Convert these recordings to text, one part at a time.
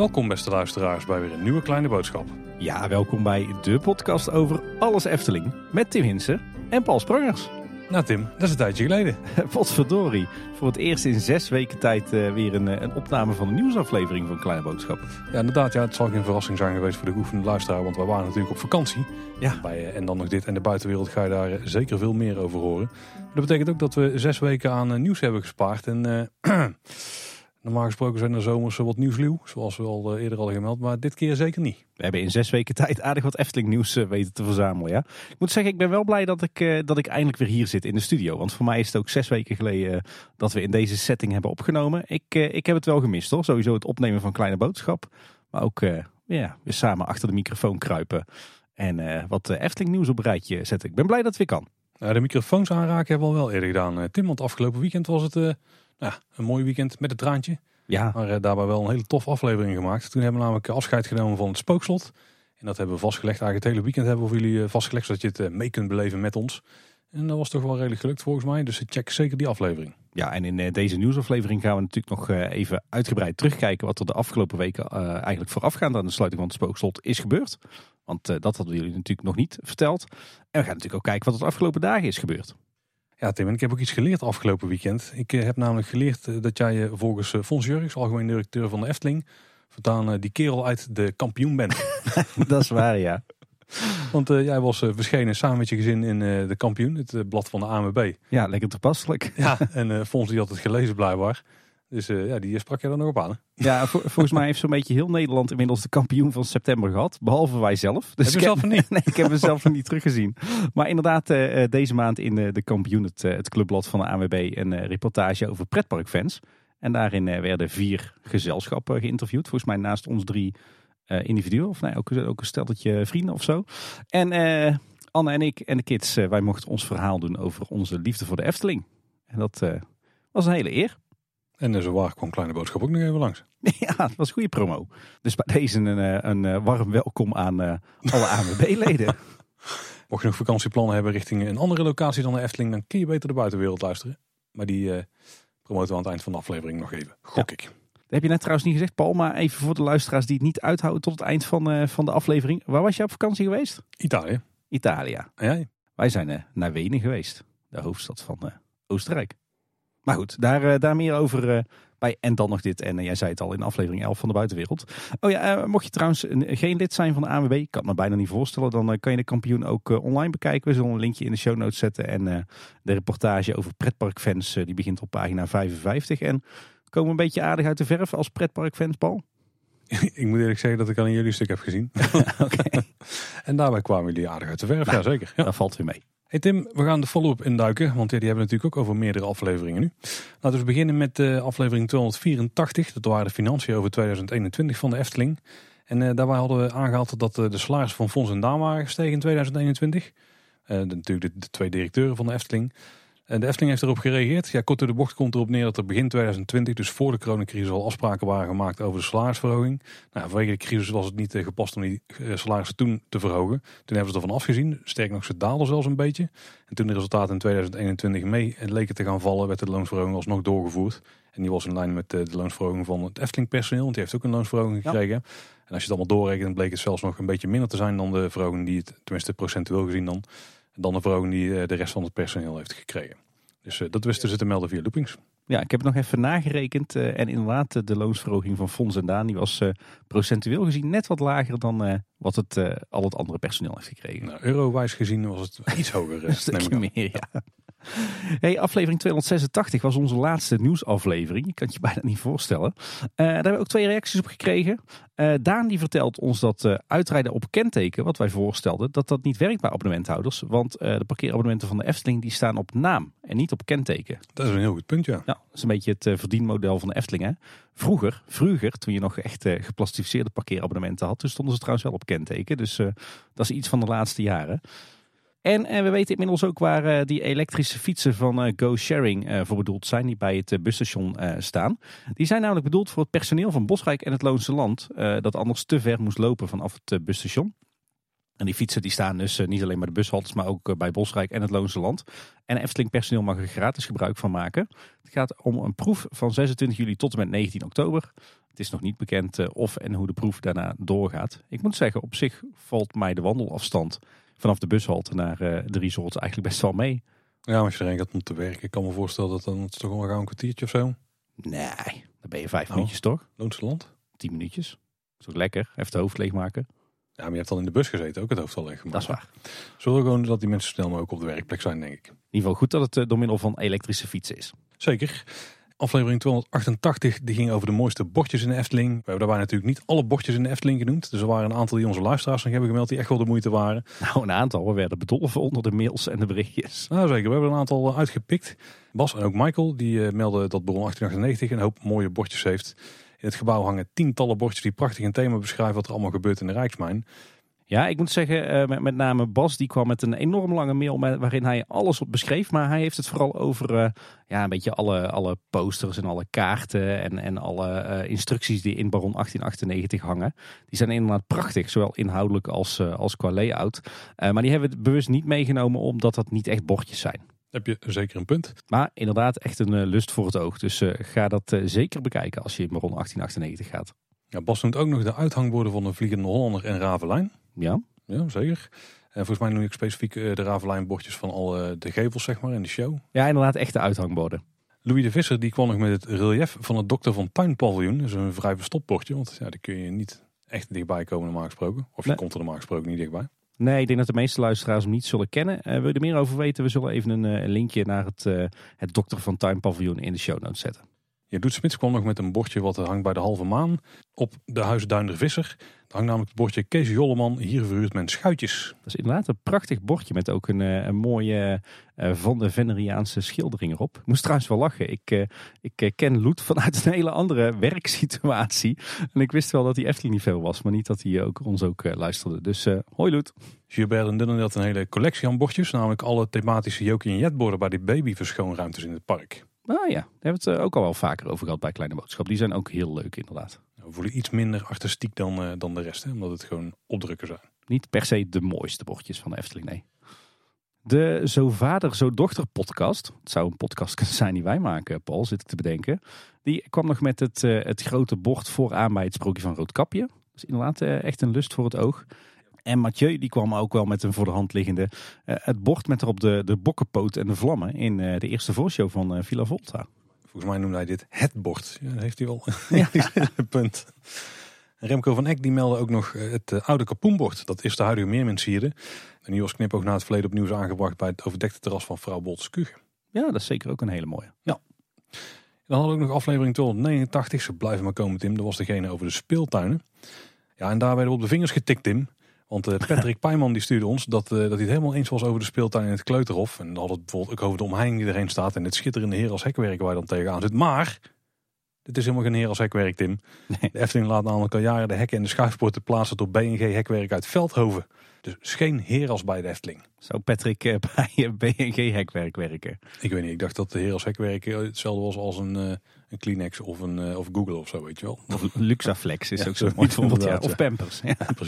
Welkom beste luisteraars bij weer een nieuwe kleine boodschap. Ja, welkom bij de podcast over alles Efteling. Met Tim Hinsen en Paul Sprangers. Nou Tim, dat is een tijdje geleden. Potverdorie. Voor het eerst in zes weken tijd eh, weer een, eh, een opname van een nieuwsaflevering van Kleine Boodschap. Ja inderdaad, ja, het zal geen verrassing zijn geweest voor de geoefende luisteraar. Want wij waren natuurlijk op vakantie. Ja. Bij, eh, en dan nog dit en de buitenwereld ga je daar zeker veel meer over horen. Dat betekent ook dat we zes weken aan nieuws hebben gespaard. En normaal gesproken zijn er zomers wat nieuwsluw. Zoals we al eh, eerder hadden gemeld. Maar dit keer zeker niet. We hebben in zes weken tijd aardig wat Efteling nieuws eh, weten te verzamelen. Ja? Ik moet zeggen, ik ben wel blij dat ik, eh, dat ik eindelijk weer hier zit in de studio. Want voor mij is het ook zes weken geleden dat we in deze setting hebben opgenomen. Ik, ik heb het wel gemist hoor. Sowieso het opnemen van Kleine Boodschap. Maar ook ja, weer samen achter de microfoon kruipen. En wat Efteling nieuws op een rijtje zetten. Ik ben blij dat het weer kan. Nou, de microfoons aanraken hebben we al wel eerder gedaan. Tim, want afgelopen weekend was het ja, een mooi weekend met het traantje. Ja, Maar eh, daarbij wel een hele tof aflevering gemaakt. Toen hebben we namelijk afscheid genomen van het spookslot. En dat hebben we vastgelegd. Eigenlijk het hele weekend hebben we voor jullie eh, vastgelegd. Zodat je het eh, mee kunt beleven met ons. En dat was toch wel redelijk gelukt volgens mij. Dus check zeker die aflevering. Ja, en in eh, deze nieuwsaflevering gaan we natuurlijk nog eh, even uitgebreid terugkijken wat er de afgelopen weken eh, eigenlijk voorafgaand aan de sluiting van het spookslot is gebeurd. Want eh, dat hadden jullie natuurlijk nog niet verteld. En we gaan natuurlijk ook kijken wat er de afgelopen dagen is gebeurd. Ja Tim, en ik heb ook iets geleerd afgelopen weekend. Ik eh, heb namelijk geleerd eh, dat jij eh, volgens Fons Jurks, algemeen directeur van de Efteling... eh, die kerel uit de kampioen bent. dat is waar, ja. Want jij was verschenen samen met je gezin in de kampioen. Het blad van de AMB. Ja, lekker toepasselijk. Ja, en Fons die had het gelezen blijkbaar. Dus eh, ja, die sprak je dan nog op aan. hè? Ja, vol- volgens mij heeft zo'n beetje heel Nederland inmiddels de kampioen van september gehad. Behalve wij zelf. Dus Heb ik zelf nog niet? Nee, ik heb hem zelf nog niet teruggezien. Maar inderdaad, eh, eh, deze maand in eh, de kampioen, het, eh, het clubblad van de ANWB, een eh, reportage over pretparkfans. En daarin eh, werden vier gezelschappen geïnterviewd. Volgens mij naast ons drie eh, individuen. Of nee, ook, ook een stelletje vrienden of zo. En eh, Anne en ik en de kids, eh, wij mochten ons verhaal doen over onze liefde voor de Efteling. En dat eh, was een hele eer. En uh, zo waar kwam Kleine Boodschap ook nog even langs. Ja, het was een goede promo. Dus bij deze een, eh, een eh, warm welkom aan eh, alle ANWB-leden. Mocht je nog vakantieplannen hebben richting een andere locatie dan de Efteling... dan kun je beter de buitenwereld luisteren. Maar die eh promoten we aan het eind van de aflevering nog even. Gok ik. Dat heb je net trouwens niet gezegd, Paul. Maar even voor de luisteraars die het niet uithouden tot het eind van, eh, van de aflevering. Waar was je op vakantie geweest? Italië. Italië. Jij? Wij zijn eh, naar Wenen geweest. De hoofdstad van eh, Oostenrijk. Maar goed, daar, eh, daar meer over eh, bij En dan nog dit. En eh, jij zei het al in aflevering 11 van de buitenwereld. Oh ja, mocht je trouwens een- geen lid zijn van de ANWB, ik kan het me bijna niet voorstellen, dan kan je de kampioen ook online bekijken. We zullen een linkje in de show notes zetten. En de reportage over pretparkfans, die begint op pagina 55. En komen we een beetje aardig uit de verf als pretparkfans, Paul? ik moet eerlijk zeggen dat ik al in jullie stuk heb gezien. Oké, en daarbij kwamen jullie aardig uit de verf. Ja, zeker. Ja. dat valt weer mee. Hey Tim, we gaan de follow-up induiken. Want die hebben natuurlijk ook over meerdere afleveringen nu. Laten we beginnen met eh, aflevering 284. Dat waren de financiën over 2021 van de Efteling. En eh, daarbij hadden we aangehaald dat eh, de salarissen van Fons en Daan waren gestegen in 2021. Eh, de- natuurlijk de, de twee directeuren van de Efteling. En de Efteling heeft erop gereageerd. Ja, kort door de bocht komt erop neer dat er begin 2020, dus voor de coronacrisis, al afspraken waren gemaakt over de salarisverhoging. Nou, vanwege de crisis was het niet eh, gepast om die eh, salarissen toen te verhogen. Toen hebben ze ervan afgezien. Sterker nog, ze daalden zelfs een beetje. En toen de resultaten in 2021 mee leken te gaan vallen, werd de loonsverhoging alsnog doorgevoerd. En die was in lijn met eh, de loonsverhoging van het Efteling personeel, want die heeft ook een loonsverhoging Ja. gekregen. En als je het allemaal doorrekent, bleek het zelfs nog een beetje minder te zijn dan de verhoging die het, tenminste procentueel gezien dan, dan de verhoging die eh, de rest van het personeel heeft gekregen. Dus eh, dat wisten ze te melden via loopings. Ja, ik heb het nog even nagerekend. eh, en inderdaad, de loonsverhoging van Fons en Daan die was procentueel gezien net wat lager dan wat het, al het andere personeel heeft gekregen. Nou, eurowijs gezien was het iets hoger. Een stukje meer, ja. Hey, aflevering 286 was onze laatste nieuwsaflevering. Je kan het je bijna niet voorstellen. Eh, daar hebben we ook twee reacties op gekregen. Eh, Daan die vertelt ons dat eh, uitrijden op kenteken, wat wij voorstelden, dat dat niet werkt bij abonnementhouders. Want de parkeerabonnementen van de Efteling die staan op naam en niet op kenteken. Dat is een heel goed punt, ja. Ja, dat is een beetje het verdienmodel van de Efteling. Hè? Vroeger, vroeger, toen je nog echt geplastificeerde parkeerabonnementen had, toen stonden ze trouwens wel op kenteken. Dus dat is iets van de laatste jaren. En eh, we weten inmiddels ook waar eh, die elektrische fietsen van eh, Go Sharing voor bedoeld zijn, die bij het busstation staan. Die zijn namelijk bedoeld voor het personeel van Bosrijk en het Loonse Land, dat anders te ver moest lopen vanaf het busstation. En die fietsen die staan dus niet alleen bij de bushaltes, maar ook bij Bosrijk en het Loonse Land. En Efteling personeel mag er gratis gebruik van maken. Het gaat om een proef van 26 juli tot en met 19 oktober. Het is nog niet bekend of en hoe de proef daarna doorgaat. Ik moet zeggen, op zich valt mij de wandelafstand vanaf de bushalte naar de resorts eigenlijk best wel mee. Ja, als je erin gaat om te werken, ik kan me voorstellen dat dan het toch wel een kwartiertje of zo. Nee, dan ben je vijf Oh. minuutjes toch? Loonse land. Tien minuutjes. Dat is ook lekker. Even het hoofd leegmaken. Ja, maar je hebt al in de bus gezeten, ook het hoofd al leeg Dat is waar. Zullen gewoon dat die mensen snel mogelijk op de werkplek zijn, denk ik. In ieder geval goed dat het eh, door middel van elektrische fietsen is. Zeker. Aflevering 288 die ging over de mooiste bordjes in de Efteling. We hebben daarbij natuurlijk niet alle bordjes in de Efteling genoemd. Dus er waren een aantal die onze luisteraars nog hebben gemeld die echt wel de moeite waren. Nou, een aantal. We werden bedolven onder de mails en de berichtjes. Nou zeker, we hebben een aantal eh, uitgepikt. Bas en ook Michael die eh, melden dat Baron 1898 een hoop mooie bordjes heeft. In het gebouw hangen tientallen bordjes die prachtig een thema beschrijven wat er allemaal gebeurt in de Rijksmijn. Ja, ik moet zeggen, eh, met, met name Bas, die kwam met een enorm lange mail met, waarin hij alles op beschreef. Maar hij heeft het vooral over eh, ja, een beetje alle, alle posters en alle kaarten en, en alle eh, instructies die in Baron 1898 hangen. Die zijn inderdaad prachtig, zowel inhoudelijk als, als qua layout. Maar die hebben we bewust niet meegenomen omdat dat niet echt bordjes zijn. Heb je zeker een punt. Maar inderdaad echt een lust voor het oog. Dus ga dat zeker bekijken als je in Baron 1898 gaat. Ja, Bas noemt ook nog de uithangborden van de Vliegende Hollander en Ravelijn. Ja, Ja, zeker. En volgens mij noem ik specifiek eh, de Ravelijn bordjes van al eh, de gevels zeg maar in de show. ja inderdaad echte uithangborden. Louis de Visser die kwam nog met het relief van het Dokter van Tuin paviljoen. Dat is een vrij verstopt bordje, want ja, daar kun je niet echt dichtbij komen normaal gesproken. Of je Nee. komt er normaal gesproken niet dichtbij. Nee, ik denk dat de meeste luisteraars hem niet zullen kennen. Eh, wil je er meer over weten? We zullen even een, linkje naar het, het Dokter van Tuin paviljoen in de show notes zetten. Ja, Doet Smits kwam nog met een bordje wat er hangt bij de halve maan op de Huis Duinder Visser. Er hangt namelijk het bordje Kees Jolleman, hier verhuurt men schuitjes. Dat is inderdaad een prachtig bordje met ook een, eh, een mooie eh, Van de Veneriaanse schildering erop. Ik moest trouwens wel lachen. Ik, eh, ik ken Loet vanuit een hele andere werksituatie. En ik wist wel dat hij Efteling niet veel was, maar niet dat hij ook, ons ook luisterde. Dus hoi Loet. Gilbert en Dunne had een hele collectie aan bordjes, namelijk alle thematische Jokie en Jet borden bij die babyverschoonruimtes in het park. Ah ja, daar hebben we het eh, ook al wel vaker over gehad bij Kleine Boodschap. Die zijn ook heel leuk inderdaad. We voelen iets minder artistiek dan, eh, dan de rest, hè, omdat het gewoon opdrukken zijn. Niet per se de mooiste bordjes van de Efteling, nee. De Zo Vader, Zo Dochter podcast. Het zou een podcast kunnen zijn die wij maken, Paul, zit ik te bedenken. Die kwam nog met het, eh, het grote bord vooraan bij het sprookje van Roodkapje. Dat is inderdaad echt een lust voor het oog. En Mathieu die kwam ook wel met een voor de hand liggende. eh, het bord met erop de, de bokkenpoot en de vlammen in eh, de eerste voorshow van eh, Villa Volta. Volgens mij noemde hij dit het bord. Ja, dat heeft hij wel Ja. punt. Remco van Eck die meldde ook nog het oude kapoenbord. Dat is de huidige Meerminsierde. En die was knipoog na het verleden opnieuw is aangebracht bij het overdekte terras van vrouw Bolt's Kuchen. Ja, dat is zeker ook een hele mooie. Dan hadden we ook nog aflevering 289. Ze blijven maar komen, Tim. Dat was degene over de speeltuinen. Ja, en daar werden we op de vingers getikt, Tim. Want eh, Patrick Pijman die stuurde ons dat, eh, dat hij het helemaal eens was over de speeltuin in het Kleuterhof. En dan het bijvoorbeeld ook over de omheining die erheen staat. En het schitterende heer als hekwerk waar je dan tegenaan zit. Maar, dit is helemaal geen heer als hekwerk, Tim. Nee. De Efteling laat namelijk al jaren de hekken en de schuifpoorten plaatsen door BNG hekwerk uit Veldhoven. Dus geen heer als bij de Efteling. Zou Patrick eh, bij BNG hekwerk werken? Ik weet niet, ik dacht dat de heer als hekwerk hetzelfde was als een, een Kleenex of, een, eh, of Google of zo, weet je wel. Of Luxaflex is Ja, ook zo'n zoiets mooi voorbeeld. Ja. inderdaad, Of. Pampers.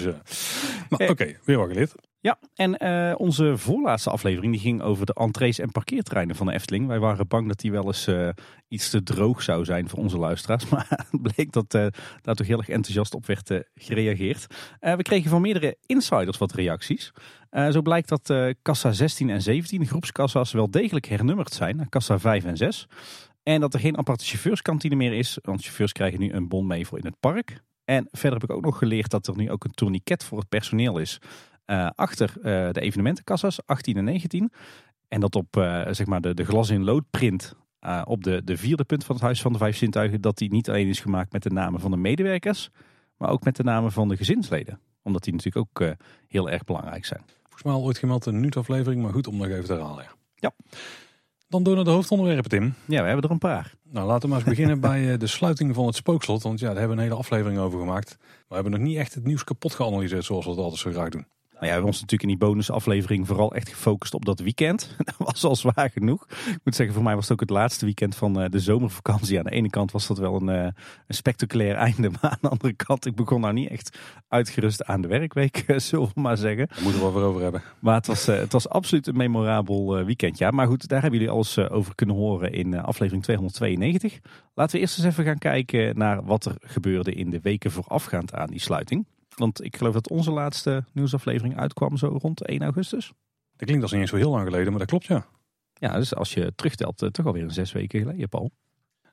Ja. Maar oké, weer wat geleerd. Ja, en eh, onze voorlaatste aflevering die ging over de entrees en parkeerterreinen van de Efteling. Wij waren bang dat die wel eens eh, iets te droog zou zijn voor onze luisteraars. Maar het bleek dat eh, daar toch heel erg enthousiast op werd eh, gereageerd. Eh, we kregen van meerdere insiders wat reacties. Eh, zo blijkt dat eh, kassa 16 en 17, de groepskassa's, wel degelijk hernummerd zijn naar kassa 5 en 6. En dat er geen aparte chauffeurskantine meer is, want chauffeurs krijgen nu een bon mee voor in het park. En verder heb ik ook nog geleerd dat er nu ook een tourniquet voor het personeel is. eh, achter eh, de evenementenkassa's 18 en 19. En dat op eh, zeg maar de, de glas in loodprint op de, de vierde punt van het Huis van de Vijf Zintuigen. Dat die niet alleen is gemaakt met de namen van de medewerkers. Maar ook met de namen van de gezinsleden. Omdat die natuurlijk ook heel erg belangrijk zijn. Volgens mij al ooit gemeld een minuutaflevering, maar goed om nog even te herhalen. Ja. Ja. Dan door naar de hoofdonderwerpen, Tim. Ja, we hebben er een paar. Nou, laten we maar eens beginnen bij eh, de sluiting van het spookslot. Want ja, daar hebben we een hele aflevering over gemaakt. Maar we hebben nog niet echt het nieuws kapot geanalyseerd zoals we dat altijd zo graag doen. Nou ja, we hebben ons natuurlijk in die bonusaflevering vooral echt gefocust op dat weekend. Dat was al zwaar genoeg. Ik moet zeggen, voor mij was het ook het laatste weekend van eh, de zomervakantie. Aan de ene kant was dat wel een, eh, een spectaculair einde. Maar aan de andere kant, ik begon nou niet echt uitgerust aan de werkweek, zullen we maar zeggen. Daar moeten we wel weer over hebben. Maar het was, het was absoluut een memorabel weekend. Ja, maar goed, daar hebben jullie alles over kunnen horen in aflevering 292. Laten we eerst eens even gaan kijken naar wat er gebeurde in de weken voorafgaand aan die sluiting. Want ik geloof dat onze laatste nieuwsaflevering uitkwam zo rond 1 augustus. Dat klinkt als niet eens zo heel lang geleden, maar dat klopt ja. Ja, dus als je terugtelt, eh, toch alweer een zes weken geleden, Paul.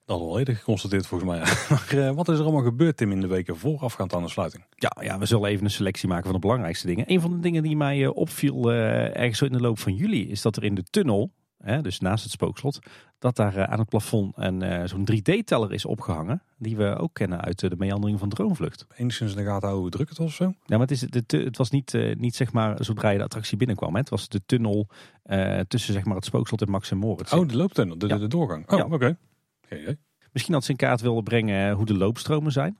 Dat al eerder geconstateerd volgens mij. Maar uh, wat is er allemaal gebeurd, Tim, in de weken voorafgaand aan de sluiting? Ja, ja, we zullen even een selectie maken van de belangrijkste dingen. Een van de dingen die mij uh, opviel ergens zo in de loop van juli, is dat er in de tunnel hè, dus naast het spookslot, dat daar eh, aan het plafond een, uh, zo'n 3D-teller is opgehangen. Die we ook kennen uit de meandering van Droomvlucht. Enigszins in de gaten houden hoe druk het was of zo? Ja, maar het, is, het, het was niet, niet zeg maar zodra je de attractie binnenkwam. Hè. Het was de tunnel tussen zeg maar, het spookslot en Max en Moritz. Oh, de looptunnel, de, ja. de, doorgang. Oh, ja. oké. Okay. Misschien dat ze in kaart wilden brengen hoe de loopstromen zijn.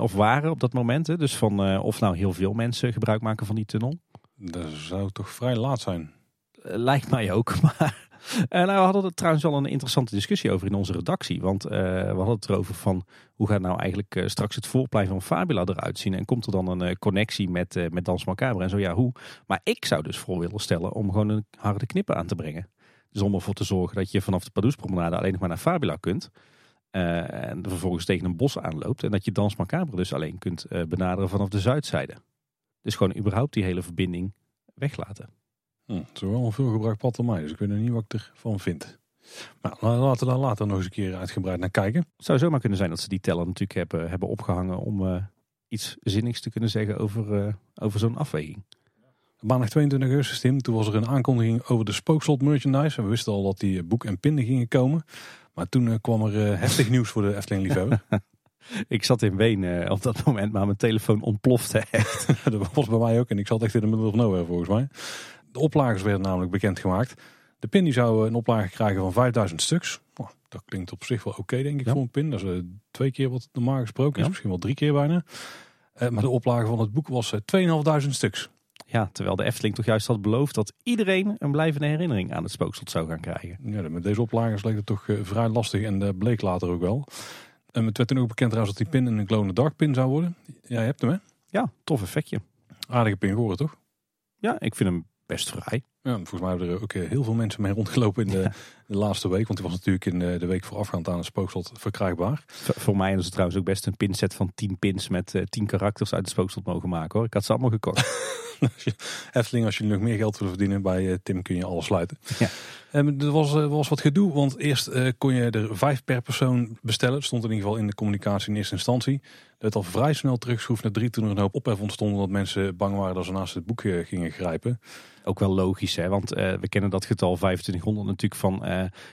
of waren op dat moment. Hè. Dus van of nou heel veel mensen gebruik maken van die tunnel. Dat zou toch vrij laat zijn? lijkt mij ook, maar nou, we hadden er trouwens wel een interessante discussie over in onze redactie. Want uh, we hadden het erover van hoe gaat nou eigenlijk uh, straks het voorplein van Fabula eruit zien. En komt er dan een connectie met, met Dans Macabre en zo ja hoe. Maar ik zou dus voor willen stellen om gewoon een harde knippen aan te brengen. Dus om ervoor te zorgen dat je vanaf de Padoespromenade alleen nog maar naar Fabula kunt. en vervolgens tegen een bos aanloopt. En dat je Dans Macabre dus alleen kunt benaderen vanaf de zuidzijde. Dus gewoon überhaupt die hele verbinding weglaten. Hm, het is wel een veel gebruikt pad mij, dus ik weet nog niet wat ik ervan vind. Maar laten we daar later nog eens een keer uitgebreid naar kijken. Het zou zomaar kunnen zijn dat ze die teller natuurlijk hebben, hebben opgehangen om uh, iets zinnigs te kunnen zeggen over, uh, over zo'n afweging. Maandag 22 augustus, Tim, toen was er een aankondiging over de spookslot merchandise. we wisten al dat die boek en pinnen gingen komen. Maar toen uh, kwam er heftig nieuws voor de Efteling-liefhebber. ik zat in Wenen op dat moment, maar mijn telefoon ontplofte echt. dat was bij mij ook en ik zat echt in de middle of nowhere volgens mij. De oplagers werden namelijk bekendgemaakt. De pin die zou een oplage krijgen van 5000 stuks. Oh, dat klinkt op zich wel oké, denk ik, voor een pin. Dat is uh, twee keer wat normaal gesproken is, misschien wel drie keer bijna. Uh, maar de oplage van het boek was uh, eh, 2.500 stuks. Ja, terwijl de Efteling toch juist had beloofd dat iedereen een blijvende herinnering aan het spookslot zou gaan krijgen. Ja, met deze oplagers leek het toch vrij lastig en dat bleek later ook wel. En het werd toen ook bekend trouwens dat die pin een glow dark pin zou worden. Jij hebt hem hè? Ja, tof effectje. Aardige pin geworden toch? Ja, ik vind hem best vrij. Ja, volgens mij hebben er ook eh, heel veel mensen mee rondgelopen in de, de laatste week. Want die was natuurlijk in de, de week voorafgaand aan het spookslot verkrijgbaar. voor mij is het trouwens ook best een pinset van 10 pins met uh, eh, 10 karakters uit het spookslot mogen maken hoor. Ik had ze allemaal gekocht. Efteling, als je nog meer geld wil verdienen bij uh, Tim kun je alles sluiten. Ja. Um, er was, was wat gedoe, want eerst kon je er vijf per persoon bestellen. Stond in ieder geval in de communicatie in eerste instantie. Dat al vrij snel terugschroefd naar drie toen er een hoop ophef ontstond. Omdat mensen bang waren dat ze naast het boek gingen grijpen ook wel logisch, hè? want we kennen dat getal 2500 natuurlijk van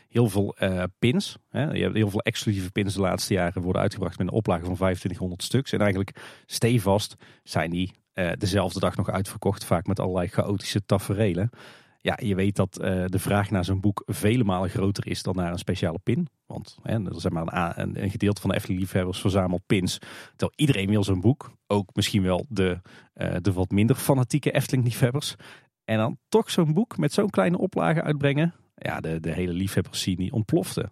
heel veel uh, pins. Hè? Je hebt heel veel exclusieve pins de laatste jaren worden uitgebracht met een oplage van 2500 stuks. En eigenlijk stevast zijn die dezelfde dag nog uitverkocht, vaak met allerlei chaotische taferelen. Ja, je weet dat de vraag naar zo'n boek vele malen groter is dan naar een speciale pin. Want hè, er zijn maar een, een, gedeelte van de Efteling-liefhebbers verzamelt pins. Terwijl iedereen wil zo'n boek. Ook misschien wel de, de wat minder fanatieke Efteling-liefhebbers. En dan toch zo'n boek met zo'n kleine oplage uitbrengen. Ja, de, de hele liefhebberscene ontplofte.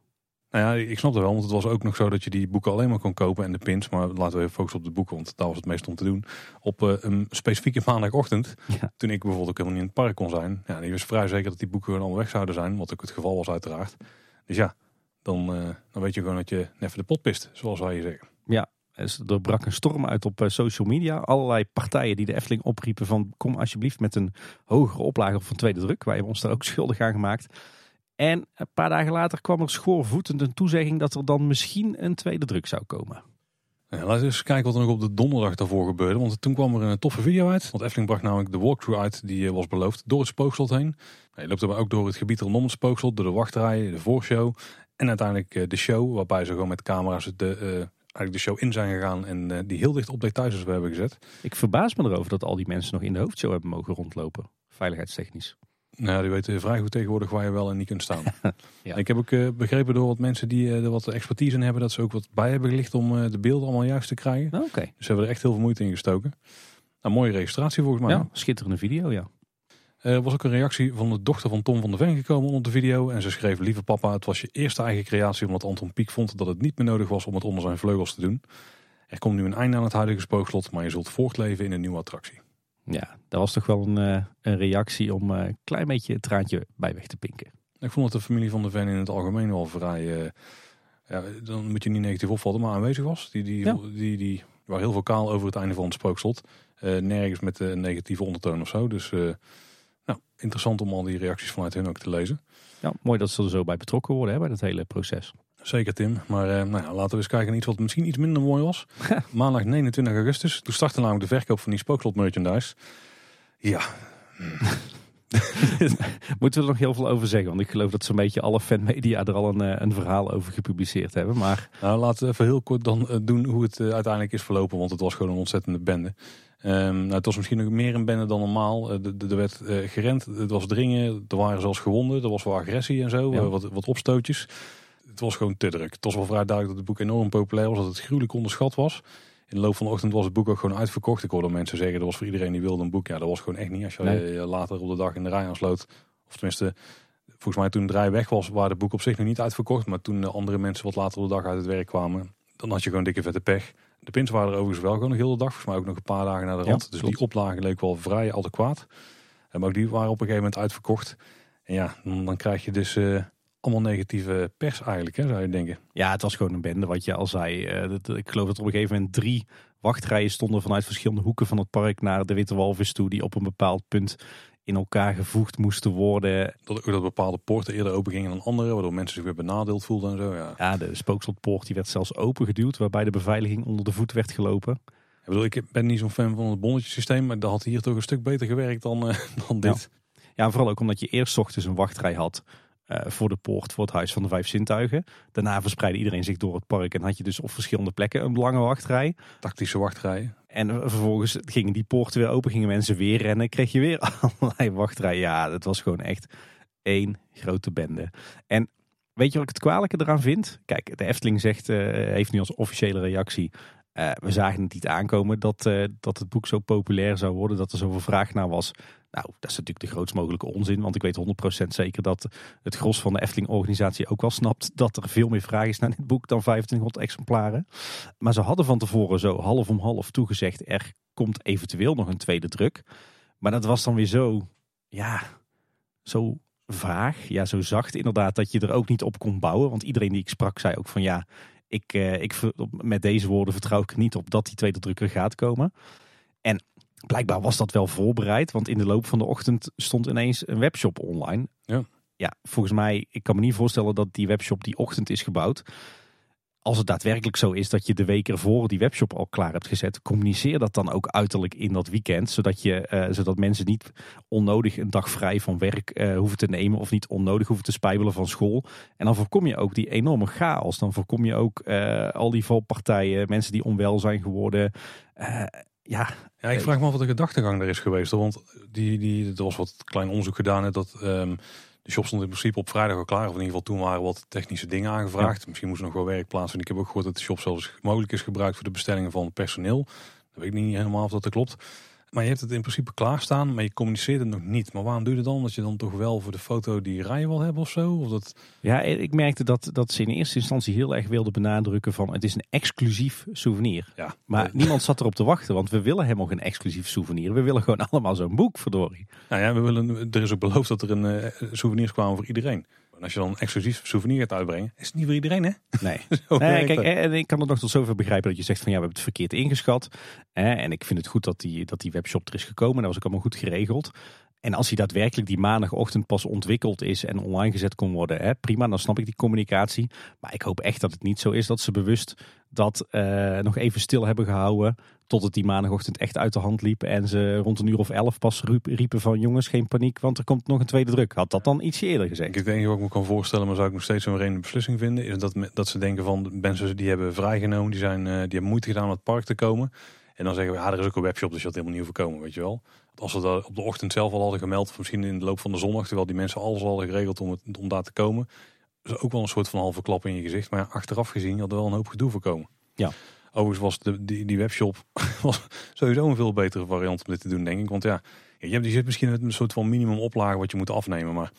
Nou ja, ik snap het wel, want het was ook nog zo dat je die boeken alleen maar kon kopen en de pins. Maar laten we even focussen op de boeken, want daar was het meest om te doen. Op uh, een specifieke maandagochtend, toen ik bijvoorbeeld ook helemaal niet in het park kon zijn. Ja, die was vrij zeker dat die boeken gewoon allemaal weg zouden zijn, wat ook het geval was uiteraard. Dus ja, dan, uh, dan weet je gewoon dat je even de pot pist, zoals wij zeggen. Ja, dus er brak een storm uit op eh, social media. Allerlei partijen die de Efteling opriepen van kom alsjeblieft met een hogere oplage van tweede druk. Wij hebben ons daar ook schuldig aan gemaakt. En een paar dagen later kwam er schoorvoetend een toezegging dat er dan misschien een tweede druk zou komen. Ja, laten we eens kijken wat er nog op de donderdag daarvoor gebeurde. Want toen kwam er een toffe video uit. Want Efteling bracht namelijk de walkthrough uit die eh, was beloofd door het spookslot heen. Je loopt er ook door het gebied rondom het spookslot, door de wachtrij, de voorshow. En uiteindelijk eh, de show, waarbij ze gewoon met camera's de eigenlijk de show in zijn gegaan en uh, die heel dicht op details we hebben gezet. Ik verbaas me erover dat al die mensen nog in de hoofdshow hebben mogen rondlopen, veiligheidstechnisch. Nou, die weten vrij goed tegenwoordig waar je wel en niet kunt staan. ja. Ik heb ook uh, begrepen door wat mensen die uh, er wat expertise in hebben, dat ze ook wat bij hebben gelicht om de beelden allemaal juist te krijgen. Oké. Dus ze hebben er echt heel veel moeite in gestoken. Nou, mooie registratie volgens mij. Ja, schitterende video, ja. Er was ook een reactie van de dochter van Tom van der Ven gekomen onder de video. En ze schreef, lieve papa, het was je eerste eigen creatie omdat Anton Pieck vond dat het niet meer nodig was om het onder zijn vleugels te doen. Er komt nu een einde aan het huidige spookslot, maar je zult voortleven in een nieuwe attractie. Ja, dat was toch wel een, eh, een reactie om een klein beetje het traantje bij weg te pinken. Ik vond dat de familie van der Ven in het algemeen wel vrij, uh, ja, dan moet je niet negatief opvallen, maar aanwezig was. Die, die, Ja. die, die, waar heel vocaal over het einde van het spookslot. Eh, nergens met een negatieve ondertoon of zo. Dus eh, nou, interessant om al die reacties vanuit hun ook te lezen. Ja, mooi dat ze er zo bij betrokken worden hè, bij dat hele proces. Zeker Tim, maar eh, nou ja, laten we eens kijken naar iets wat misschien iets minder mooi was. Maandag 29 augustus, toen startte namelijk de verkoop van die spookslot merchandise. Ja, Moeten we er nog heel veel over zeggen? Want ik geloof dat zo'n beetje alle fanmedia er al een, eh, een verhaal over gepubliceerd hebben. Maar nou laten we even heel kort dan eh, doen hoe het uiteindelijk is verlopen, want het was gewoon een ontzettende bende. Ehm, nou, het was misschien nog meer een bende dan normaal. Er werd gerend, het was dringen, er waren zelfs gewonden, er was wel agressie en zo, Ja. wat, wat opstootjes. Het was gewoon te druk. Het was wel vrij duidelijk dat het boek enorm populair was, dat het gruwelijk onderschat was. In de loop van de ochtend was het boek ook gewoon uitverkocht. Ik hoorde mensen zeggen, dat was voor iedereen die wilde een boek. Ja, dat was gewoon echt niet. Als je Nee. eh, later op de dag in de rij aansloot, of tenminste, volgens mij toen de rij weg was, waren de boeken op zich nog niet uitverkocht. Maar toen eh, andere mensen wat later op de dag uit het werk kwamen, dan had je gewoon dikke vette pech. De pins waren er overigens wel gewoon nog heel de dag. Volgens mij ook nog een paar dagen naar de Ja, rand. dus die oplage leek wel vrij adequaat. En maar ook die waren op een gegeven moment uitverkocht. En ja, dan, dan krijg je dus eh, allemaal negatieve pers eigenlijk, hè, zou je denken. ja, het was gewoon een bende wat je al zei. Eh, dat- ik geloof dat er op een gegeven moment drie wachtrijen stonden vanuit verschillende hoeken van het park naar de Witte Walvis toe. Die op een bepaald punt in elkaar gevoegd moesten worden. Dat ook dat bepaalde poorten eerder open gingen dan andere, waardoor mensen zich weer benadeeld voelden en zo. Ja. Ja, de spookslotpoort die werd zelfs opengeduwd, waarbij de beveiliging onder de voet werd gelopen. Ik bedoel, ik ben niet zo'n fan van het bonnetjesysteem, maar dat had hier toch een stuk beter gewerkt dan, eh, dan dit. Ja, vooral ook omdat je eerst 's ochtends een wachtrij had voor de poort, voor het Huis van de Vijf Zintuigen. Daarna verspreidde iedereen zich door het park en had je dus op verschillende plekken een lange wachtrij. Tactische wachtrijen. En eh, vervolgens gingen die poorten weer open, gingen mensen weer rennen, kreeg je weer allerlei wachtrijen. Ja, dat was gewoon echt één grote bende. En weet je wat ik het kwalijke eraan vind? Kijk, de Efteling zegt, eh, heeft nu als officiële reactie... eh, we zagen het niet aankomen dat, eh, dat het boek zo populair zou worden, dat er zoveel vraag naar was. Nou, dat is natuurlijk de grootst mogelijke onzin, want ik weet 100% zeker dat het gros van de Efteling-organisatie ook wel snapt dat er veel meer vraag is naar dit boek dan 2500 exemplaren. Maar ze hadden van tevoren zo half om half toegezegd, er komt eventueel nog een tweede druk. Maar dat was dan weer zo, ja, zo vaag, ja, zo zacht inderdaad, dat je er ook niet op kon bouwen. Want iedereen die ik sprak zei ook van ja, ik, eh, ik, met deze woorden vertrouw ik niet op dat die tweede druk er gaat komen. En blijkbaar was dat wel voorbereid, want in de loop van de ochtend stond ineens een webshop online. Ja. Ja, volgens mij, ik kan me niet voorstellen dat die webshop die ochtend is gebouwd. Als het daadwerkelijk zo is dat je de week ervoor die webshop al klaar hebt gezet, communiceer dat dan ook uiterlijk in dat weekend. Zodat, je, eh, zodat mensen niet onnodig een dag vrij van werk eh, hoeven te nemen of niet onnodig hoeven te spijbelen van school. En dan voorkom je ook die enorme chaos. Dan voorkom je ook eh, al die valpartijen, mensen die onwel zijn geworden. Ja, Ja, ik vraag me af wat de gedachtegang er is geweest. Want die, die, er was wat klein onderzoek gedaan. hè, Dat ehm, de shop stond in principe op vrijdag al klaar. Of in ieder geval toen waren wat technische dingen aangevraagd. Misschien moest er nog wel werk plaatsen. En ik heb ook gehoord dat de shop zelfs mogelijk is gebruikt voor de bestellingen van personeel. Dat weet ik niet helemaal of dat, dat klopt. Maar je hebt het in principe klaarstaan, maar je communiceert het nog niet. Maar waarom doe je het dan? Dat je dan toch wel voor de foto die rij wil hebben of zo? Of dat... Ja, ik merkte dat, dat ze in eerste instantie heel erg wilden benadrukken van het is een exclusief souvenir. Ja, Maar niemand zat erop te wachten, want we willen helemaal geen exclusief souvenir. We willen gewoon allemaal zo'n boek, verdorie. Nou ja, we willen, er is ook beloofd dat er een eh, souvenirs kwamen voor iedereen. Als je dan een exclusief souvenir gaat uitbrengen, is het niet voor iedereen hè? Nee. Nee, kijk, en ik kan het nog tot zover begrijpen dat je zegt van ja, we hebben het verkeerd ingeschat. Hè, En ik vind het goed dat die, dat die webshop er is gekomen. Dat was ook allemaal goed geregeld. En als die daadwerkelijk die maandagochtend pas ontwikkeld is en online gezet kon worden, hè, prima, dan snap ik die communicatie. Maar ik hoop echt dat het niet zo is dat ze bewust dat eh, nog even stil hebben gehouden tot het die maandagochtend echt uit de hand liep. En ze rond een uur of elf pas riep- riepen van jongens, geen paniek, want er komt nog een tweede druk. Had dat dan ietsje eerder Ik gezegd? denk het enige wat ik me kan voorstellen, maar zou ik nog steeds zo'n reden beslissing vinden, is dat, dat ze denken van mensen die hebben vrijgenomen, die, zijn, eh, die hebben moeite gedaan om het park te komen. En dan zeggen we, ja, er is ook een webshop, dus je had helemaal niet hoeven komen, weet je wel. Als ze dat op de ochtend zelf al hadden gemeld, of misschien in de loop van de zondag, terwijl die mensen alles al hadden geregeld om, het, om daar te komen, is ook wel een soort van halve klap in je gezicht. Maar ja, achteraf gezien had er wel een hoop gedoe voorkomen. Ja. Overigens was de, die, die webshop was sowieso een veel betere variant om dit te doen, denk ik. Want ja, je hebt, die zit misschien met een soort van minimum oplage wat je moet afnemen. Maar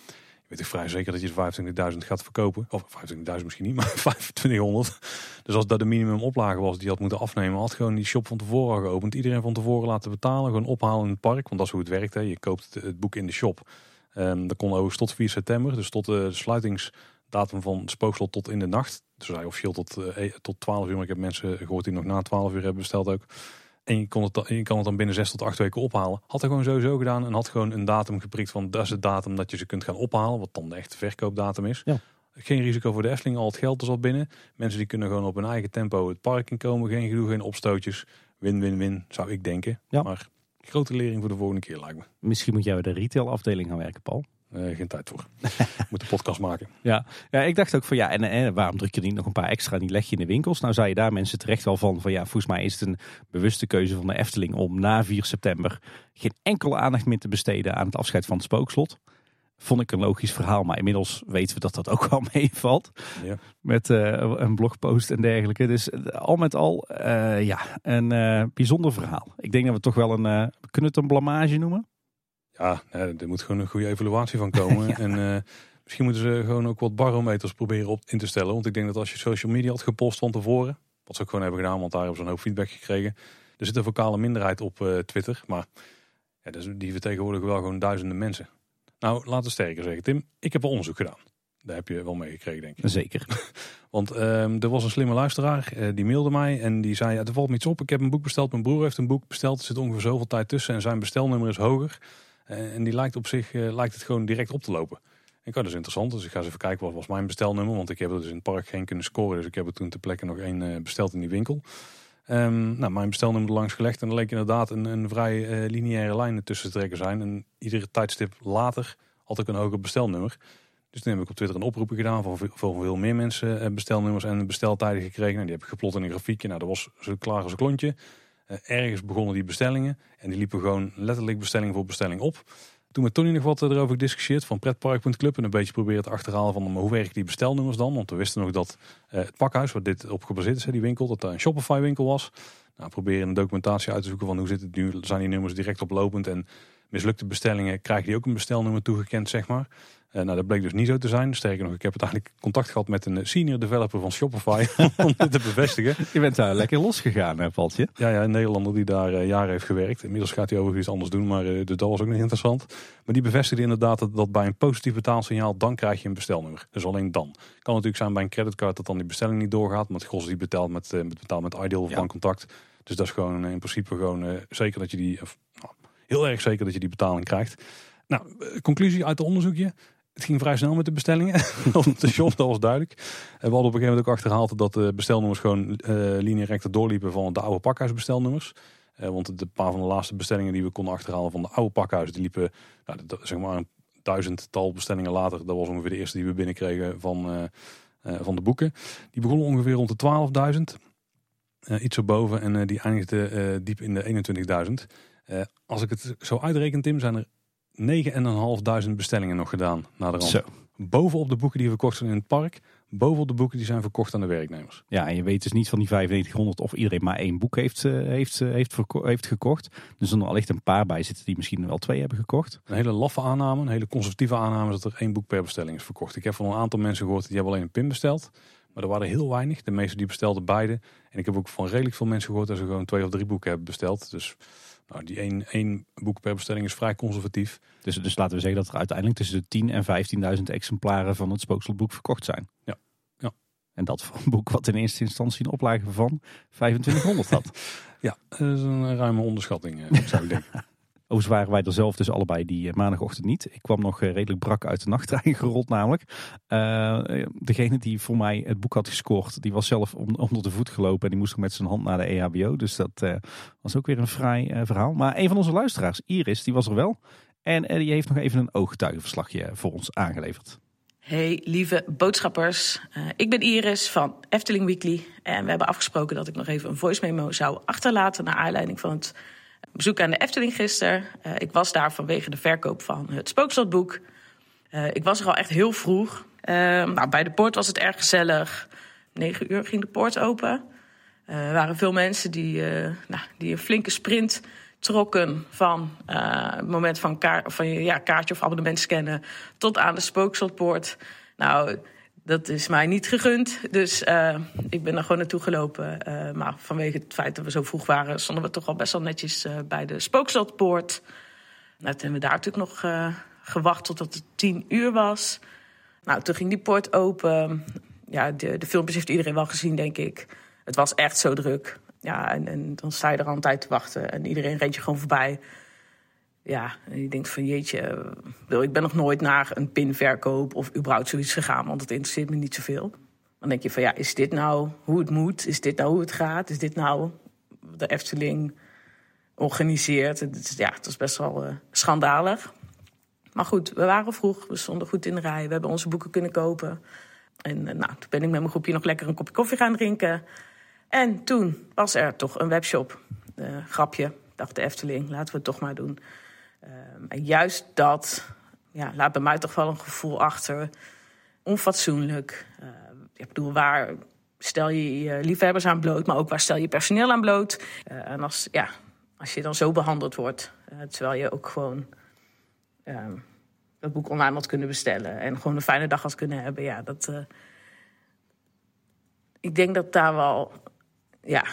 weet ik vrij zeker dat je 25.000 gaat verkopen. Of 25.000 misschien niet, maar 2500. Dus als dat de minimum oplage was die had moeten afnemen, had gewoon die shop van tevoren geopend. Iedereen van tevoren laten betalen, gewoon ophalen in het park. Want dat is hoe het werkt. Je koopt het, boek in de shop. Um, dat kon overigens tot 4 september, dus tot de sluitingsdatum van het spookslot tot in de nacht. Dus hij officieel tot, uh, tot 12 uur, maar ik heb mensen gehoord die nog na 12 uur hebben besteld ook. En je, kon het, je kan het dan binnen 6 tot 8 weken ophalen. Had hij gewoon sowieso gedaan en had gewoon een datum geprikt van dat is het datum dat je ze kunt gaan ophalen. Wat dan de echte verkoopdatum is. Ja. Geen risico voor de Efteling, al het geld is al binnen. Mensen die kunnen gewoon op hun eigen tempo het park in komen. Geen gedoe, geen opstootjes. Win-win-win, zou ik denken. Ja. Maar grote lering voor de volgende keer lijkt me. Misschien moet jij de retail afdeling gaan werken, Paul. Uh, geen tijd voor. moet een podcast maken. Ja. ja, ik dacht ook van ja, en, en waarom druk je niet nog een paar extra, die leg je in de winkels? Nou zou je daar mensen terecht wel van, van ja, volgens mij is het een bewuste keuze van de Efteling om na 4 september geen enkele aandacht meer te besteden aan het afscheid van het spookslot. Vond ik een logisch verhaal, maar inmiddels weten we dat dat ook wel meevalt. Ja. Met uh, een blogpost en dergelijke. Dus al met al, uh, ja, een bijzonder verhaal. Ik denk dat we toch wel een, we kunnen het een blamage noemen? Ja, er moet gewoon een goede evaluatie van komen. En uh, misschien moeten ze gewoon ook wat barometers proberen op in te stellen. Want ik denk dat als je social media had gepost van tevoren, wat ze ook gewoon hebben gedaan, want daar hebben ze een hoop feedback gekregen. Er zit een vocale minderheid op uh, Twitter, maar ja, dus die vertegenwoordigen wel gewoon duizenden mensen. Nou, laten we sterker zeggen, Tim, ik heb een onderzoek gedaan. Daar heb je wel mee gekregen, denk ik. Zeker. Want uh, er was een slimme luisteraar, uh, die mailde mij en die zei, ja, er valt me iets op. Ik heb een boek besteld, mijn broer heeft een boek besteld. Er zit ongeveer zoveel tijd tussen en zijn bestelnummer is hoger. Eh, en die lijkt op zich eh, lijkt het gewoon direct op te lopen. Ik had dus interessant, dus ik ga eens even kijken wat was mijn bestelnummer. Want ik heb het dus in het park geen kunnen scoren. Dus ik heb het toen ter plekke nog één eh, besteld in die winkel. Um, nou, mijn bestelnummer langs gelegd. En er leek inderdaad een, een vrij lineaire lijn tussen te trekken zijn. En iedere tijdstip later had ik een hoger bestelnummer. Dus toen heb ik op Twitter een oproep gedaan van veel, veel meer mensen bestelnummers en besteltijden gekregen. En nou, die heb ik geplot in een grafiekje. Nou, dat was zo klaar als een klontje. Eh, ergens begonnen die bestellingen. En die liepen gewoon letterlijk bestelling voor bestelling op. Toen met Tony nog wat erover gediscussieerd van pretpark.club. En een beetje proberen te achterhalen van hoe werken die bestelnummers dan. Want we wisten nog dat uh, het pakhuis waar dit op gebaseerd is, die winkel, dat daar een Shopify winkel was. Nou, proberen een documentatie uit te zoeken van hoe zit het nu. Zijn die nummers direct oplopend en mislukte bestellingen krijgen die ook een bestelnummer toegekend, zeg maar. Uh, nou, dat bleek dus niet zo te zijn. Sterker nog, ik heb uiteindelijk contact gehad met een senior developer van Shopify om dit te bevestigen. Je bent daar lekker losgegaan, hè, Paltje? Ja, ja, een Nederlander die daar uh, jaren heeft gewerkt. Inmiddels gaat hij overigens iets anders doen, maar uh, dat was ook nog interessant. Maar die bevestigde inderdaad dat, dat bij een positief betaalsignaal, dan krijg je een bestelnummer. Dus alleen dan. Kan natuurlijk zijn bij een creditcard dat dan die bestelling niet doorgaat. Maar het gros die betaalt met, met, betaalt met Ideal of ja. contact. Dus dat is gewoon in principe gewoon zeker dat je die, of, nou, heel erg zeker dat je die betaling krijgt. Nou, conclusie uit het onderzoekje. Het ging vrij snel met de bestellingen. op de shop, dat was duidelijk. En we hadden op een gegeven moment ook achterhaald dat de bestelnummers gewoon uh, linie recte doorliepen van de oude pakhuisbestelnummers. Uh, want de paar van de laatste bestellingen die we konden achterhalen van de oude pakhuis, die liepen nou, zeg maar een duizendtal bestellingen later. Dat was ongeveer de eerste die we binnenkregen van, uh, van de boeken. Die begonnen ongeveer rond de 12.000. iets erboven en die eindigde diep in de 21.000. als ik het zo uitreken, Tim, zijn er 9.500 bestellingen nog gedaan na de rand. Bovenop de boeken die we verkocht zijn in het park. Bovenop de boeken die zijn verkocht aan de werknemers. Ja, en je weet dus niet van die 9500 of iedereen maar één boek heeft, uh, heeft, uh, heeft, heeft gekocht. Dus er allicht een paar bij zitten die misschien wel twee hebben gekocht. Een hele laffe aanname, een hele conservatieve aanname dat er één boek per bestelling is verkocht. Ik heb van een aantal mensen gehoord die hebben alleen een pin besteld. Maar er waren heel weinig. De meeste die bestelden beide. En ik heb ook van redelijk veel mensen gehoord dat ze gewoon twee of drie boeken hebben besteld. Dus nou, die één, één boek per bestelling is vrij conservatief. Dus, dus laten we zeggen dat er uiteindelijk tussen de 10.000 en 15.000 exemplaren van het spookselboek verkocht zijn. Ja. ja. En dat voor een boek wat in eerste instantie een oplage van 2500 had. ja, dat is een ruime onderschatting, eh, zou ik denken. Overigens waren wij er zelf dus allebei die eh, maandagochtend niet. Ik kwam nog eh, redelijk brak uit de nachttrein gerold namelijk. Uh, degene die voor mij het boek had gescoord, die was zelf onder de voet gelopen. En die moest met zijn hand naar de EHBO. Dus dat was ook weer een vrij verhaal. Maar een van onze luisteraars, Iris, die was er wel. En die heeft nog even een ooggetuigenverslagje voor ons aangeleverd. Hey lieve boodschappers, ik ben Iris van Efteling Weekly. En we hebben afgesproken dat ik nog even een voice memo zou achterlaten... naar aanleiding van het bezoek aan de Efteling gisteren. Uh, ik was daar vanwege de verkoop van het Spookstadboek. Uh, ik was er al echt heel vroeg. Uh, nou, bij de poort was het erg gezellig. 9 uur ging de poort open. er waren veel mensen die, nou, die een flinke sprint trokken van het moment van, kaart, van ja, kaartje of abonnement scannen tot aan de spookslotpoort. Nou, dat is mij niet gegund. Dus uh, ik ben er gewoon naartoe gelopen. Uh, maar vanwege het feit dat we zo vroeg waren, stonden we toch al best wel netjes uh, bij de spookslotpoort. Nou, toen hebben we daar natuurlijk nog gewacht totdat het tien uur was. Nou, toen ging die poort open. Ja, de, de filmpjes heeft iedereen wel gezien, denk ik. Het was echt zo druk. Ja, en, en dan sta je er al een tijd te wachten. En iedereen rent je gewoon voorbij ja, je denkt van jeetje, ik ben nog nooit naar een pinverkoop of überhaupt zoiets gegaan, want het interesseert me niet zoveel. Dan denk je van ja, is dit nou hoe het moet? Is dit nou hoe het gaat? Is dit nou de Efteling organiseert? Ja, het was best wel uh, schandalig. Maar goed, we waren vroeg, we stonden goed in de rij, we hebben onze boeken kunnen kopen. En uh, nou, toen ben ik met mijn groepje nog lekker een kopje koffie gaan drinken. En toen was er toch een webshop. Uh, grapje, dacht de Efteling, laten we het toch maar doen. Ehm, en juist dat ja, laat bij mij toch wel een gevoel achter. Onfatsoenlijk. Uh, ik bedoel, waar stel je je liefhebbers aan bloot, maar ook waar stel je personeel aan bloot. Uh, en als, ja, als je dan zo behandeld wordt, uh, terwijl je ook gewoon ehm, dat boek online had kunnen bestellen en gewoon een fijne dag had kunnen hebben, ja, dat. Eh, ik denk dat daar wel ja,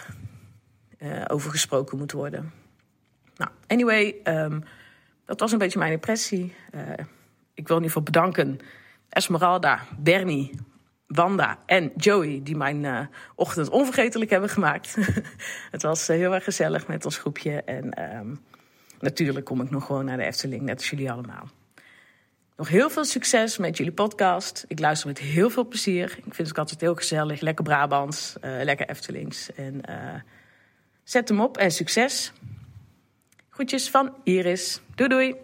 over gesproken moet worden. Nou, anyway. Dat was een beetje mijn impressie. Uh, ik wil in ieder geval bedanken Esmeralda, Bernie, Wanda en Joey, die mijn uh, ochtend onvergetelijk hebben gemaakt. het was uh, heel erg gezellig met ons groepje. En um, natuurlijk kom ik nog gewoon naar de Efteling, net als jullie allemaal. Nog heel veel succes met jullie podcast. Ik luister met heel veel plezier. Ik vind het altijd heel gezellig. Lekker Brabants, lekker Eftelings. En zet hem op en succes. Groetjes van Iris. Doei doei.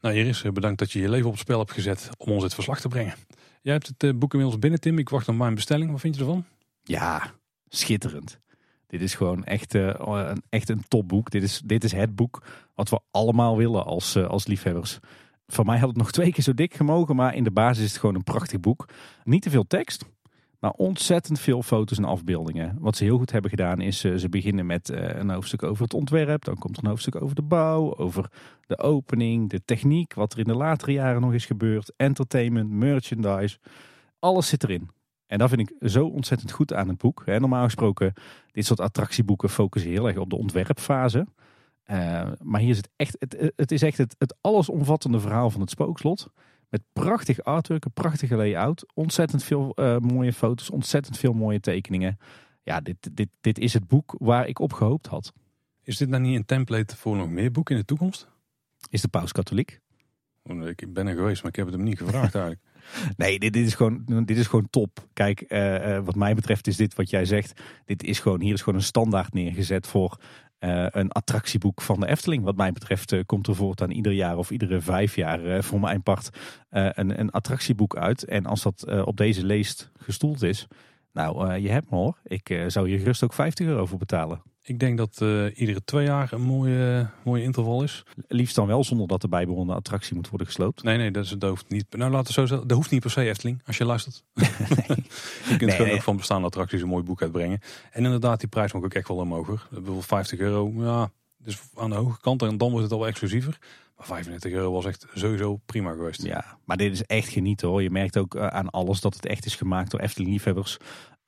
Nou Iris, eh, bedankt dat je je leven op het spel hebt gezet om ons het verslag te brengen. Jij hebt het eh, boek inmiddels binnen Tim. Ik wacht op mijn bestelling. Wat vind je ervan? Ja, schitterend. Dit is gewoon echt, uh, een, echt een topboek. Dit is, dit is het boek wat we allemaal willen als, als liefhebbers. Voor mij had het nog twee keer zo dik gemogen, maar in de basis is het gewoon een prachtig boek. Niet te veel tekst, maar ontzettend veel foto's en afbeeldingen. Wat ze heel goed hebben gedaan is, uh, ze beginnen met uh, een hoofdstuk over het ontwerp. Dan komt er een hoofdstuk over de bouw, over de opening, de techniek. Wat er in de latere jaren nog is gebeurd. Entertainment, merchandise. Alles zit erin. En dat vind ik zo ontzettend goed aan het boek. Normaal gesproken, dit soort attractieboeken focussen heel erg op de ontwerpfase. Uh, maar hier is het echt, het, het is echt het, het allesomvattende verhaal van het spookslot. Met prachtig artwork, een prachtige layout. Ontzettend veel uh, mooie foto's, ontzettend veel mooie tekeningen. Ja, dit, dit, dit is het boek waar ik op gehoopt had. Is dit nou niet een template voor nog meer boeken in de toekomst? Is de paus katholiek? Oh, ik ben er geweest, maar ik heb het hem niet gevraagd eigenlijk. nee, dit, dit, is gewoon, dit is gewoon top. Kijk, uh, uh, wat mij betreft is dit wat jij zegt. Dit is gewoon, hier is gewoon een standaard neergezet voor uh, een attractieboek van de Efteling. Wat mij betreft uh, komt er voortaan ieder jaar of iedere vijf jaar uh, voor mijn part een, een attractieboek uit. En als dat op deze leest gestoeld is, nou je hebt me hoor. Ik zou hier gerust ook 50 euro voor betalen. Ik denk dat uh, iedere twee jaar een mooie, mooie interval is. Liefst dan wel zonder dat de bijbehorende attractie moet worden gesloopt. Nee, nee, dat, is, dat hoeft niet. Nou, laten we zo zeggen, dat hoeft niet per se Efteling, als je luistert. Nee. je kunt nee, gewoon ook van bestaande attracties een mooi boek uitbrengen. En inderdaad, die prijs mag ook echt wel omhoog. Bijvoorbeeld 50 euro, ja, dus aan de hoge kant. En dan wordt het al exclusiever. Maar 35 euro was echt sowieso prima geweest. Ja, maar dit is echt genieten hoor. Je merkt ook eh, aan alles dat het echt is gemaakt door Efteling liefhebbers.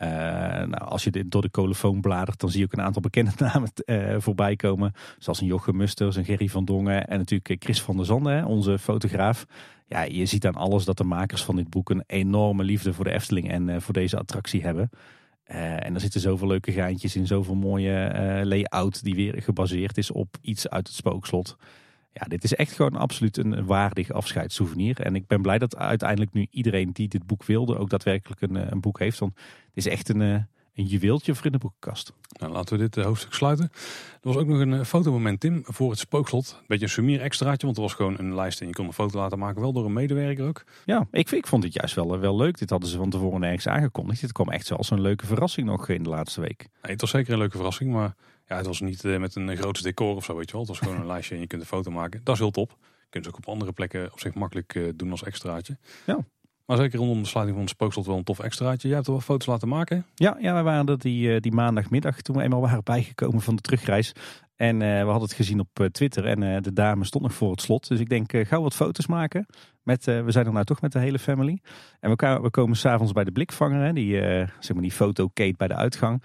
Uh, nou, als je door de colofoon bladert, dan zie je ook een aantal bekende namen uh, voorbij komen. Zoals een Jochem Musters, een Gerry van Dongen en natuurlijk Chris van der Zanden, onze fotograaf. Ja, je ziet aan alles dat de makers van dit boek een enorme liefde voor de Efteling en voor deze attractie hebben. en er zitten zoveel leuke geintjes in, zoveel mooie layout die weer gebaseerd is op iets uit het spookslot. Ja, dit is echt gewoon absoluut een waardig afscheidssouvenir. En ik ben blij dat uiteindelijk nu iedereen die dit boek wilde ook daadwerkelijk een, eh, een boek heeft. Het is echt een, eh, een juweeltje voor in de boekenkast. Nou, laten we dit eh, hoofdstuk sluiten. Er was ook nog een fotomoment, Tim, voor het spookslot. Een beetje een sumier extraatje, want er was gewoon een lijst en je kon een foto laten maken. Wel door een medewerker ook. Ja, ik, ik vond het juist wel, wel leuk. Dit hadden ze van tevoren ergens aangekondigd. Dit kwam echt zoals een leuke verrassing nog in de laatste week. Nee, het was zeker een leuke verrassing, maar ja, het was niet met een groot decor of zo, weet je wel. Het was gewoon een lijstje en je kunt een foto maken. Dat is heel top. Je kunt het ook op andere plekken op zich makkelijk doen als extraatje. Ja. Maar zeker rondom de sluiting van het spookslot wel een tof extraatje. Jij hebt er wel foto's laten maken. Ja, ja wij waren er die, eh, die maandagmiddag toen we eenmaal waren bijgekomen van de terugreis. En eh, we hadden het gezien op Twitter en de dame stond nog voor het slot. Dus ik denk, gauw wat foto's maken. Met, we zijn er nou toch met de hele family. En we, we komen s'avonds bij de blikvanger, hè, die, zeg maar die foto Kate bij de uitgang.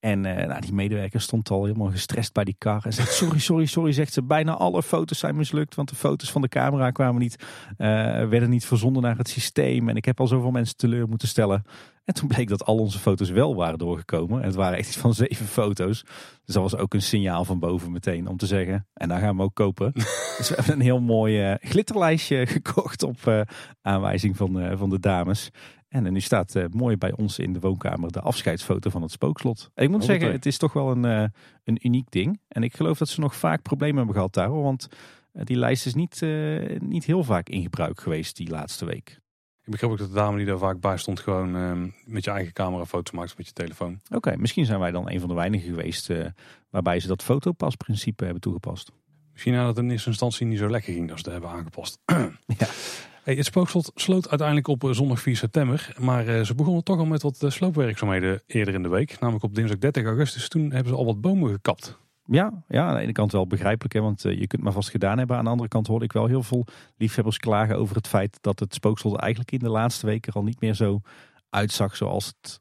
En uh, nou, die medewerker stond al helemaal gestrest bij die kar. En zegt, sorry, sorry, sorry, zegt ze. Bijna alle foto's zijn mislukt. Want de foto's van de camera kwamen niet, uh, werden niet verzonden naar het systeem. En ik heb al zoveel mensen teleur moeten stellen. En toen bleek dat al onze foto's wel waren doorgekomen. En het waren echt iets van zeven foto's. Dus dat was ook een signaal van boven meteen om te zeggen. En daar gaan we ook kopen. dus we hebben een heel mooi uh, glitterlijstje gekocht op aanwijzing van, van de dames. En, nu staat uh, mooi bij ons in de woonkamer de afscheidsfoto van het spookslot. En ik moet zeggen, het is toch wel een, uh, een uniek ding. En ik geloof dat ze nog vaak problemen hebben gehad daar. Want uh, die lijst is niet, niet heel vaak in gebruik geweest die laatste week. Ik begreep ook dat de dame die daar vaak bij stond gewoon ehm, met je eigen camera foto's maakt met je telefoon. Oké, misschien zijn wij dan een van de weinigen geweest waarbij ze dat fotopasprincipe hebben toegepast. Misschien nadat het in eerste instantie niet zo lekker ging als ze hebben aangepast. ja. Het spookslot sloot uiteindelijk op eh, zondag 4 september. Maar uh, ze begonnen toch al met wat uh, sloopwerkzaamheden eerder in de week. Namelijk op dinsdag 30 augustus. Toen hebben ze al wat bomen gekapt. Ja, ja, aan de ene kant wel begrijpelijk, hè, want je kunt maar vast gedaan hebben. Aan de andere kant hoorde ik wel heel veel liefhebbers klagen over het feit dat het spookslot eigenlijk in de laatste weken al niet meer zo uitzag zoals het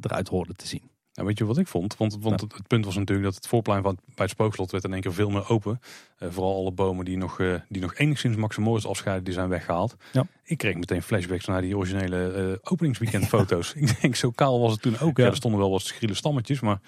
eruit hoorde te zien. Nou, weet je wat ik vond? Want, want het, punt was natuurlijk dat het voorplein van, bij het spookslot werd in één keer veel meer open. Uh, vooral alle bomen die nog, uh, die nog enigszins Maximoris afscheiden, die zijn weggehaald. Ja. Ik kreeg meteen flashbacks naar die originele uh, openingsweekendfoto's. ik denk, zo kaal was het toen ook. Ja. er stonden wel wat schriele stammetjes, maar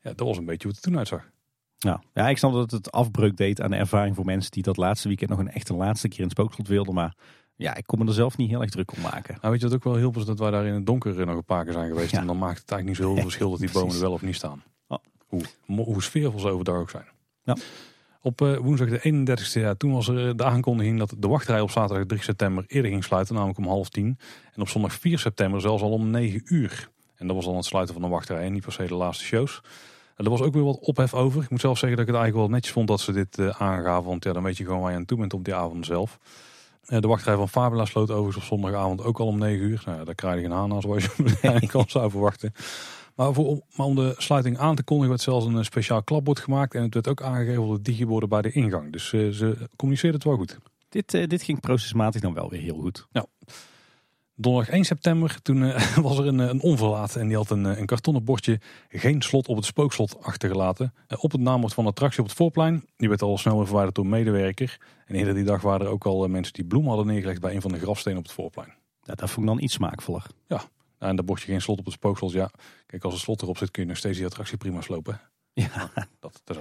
ja, dat was een beetje hoe het toen uitzag. Ja. ja, ik snap dat het afbreuk deed aan de ervaring voor mensen die dat laatste weekend nog een echte laatste keer in het spookslot wilden. Maar ja, ik kon me er zelf niet heel erg druk om maken. Nou, weet je wat ook wel heel is dat wij daar in het donker nog een paar keer zijn geweest. En dan maakt het eigenlijk niet zo heel veel verschil dat die bomen er wel of niet staan. Oh. Hoe, hoe sfeervol ze overdag ook zijn. Ja. Op uh, woensdag de 31ste, ja, toen was er de aankondiging dat de wachtrij op zaterdag 3 september eerder ging sluiten, namelijk om half tien. En op zondag 4 september zelfs al om 9 uur. En dat was dan het sluiten van de wachtrij en niet per se de laatste shows. En er was ook weer wat ophef over. Ik moet zelf zeggen dat ik het eigenlijk wel netjes vond dat ze dit uh, aangaven. Want ja, dan weet je gewoon waar je aan toe bent op die avond zelf. Eh, de wachtrij van Fabula sloot overigens op zondagavond ook al om 9 uur. Nou, daar krijg je geen haan zoals je waarschijnlijk al zou verwachten. Maar, voor, maar om de sluiting aan te kondigen werd zelfs een speciaal klapbord gemaakt. En het werd ook aangegeven op de digiborden bij de ingang. Dus uh, ze communiceerden het wel goed. Dit, uh, dit ging procesmatig dan wel weer heel goed. Ja. Donderdag 1 september, toen uh, was er een, een onverlaat en die had een, een kartonnen bordje geen slot op het spookslot achtergelaten. Uh, op het naambord van de attractie op het voorplein. Die werd al snel verwijderd door een medewerker. En eerder die dag waren er ook al mensen die bloemen hadden neergelegd bij een van de grafstenen op het voorplein. Ja, dat vond ik dan iets smaakvoller. Ja, en dat bordje geen slot op het spookslot. Ja, kijk, als een slot erop zit kun je nog steeds die attractie prima slopen. Ja, dat, dat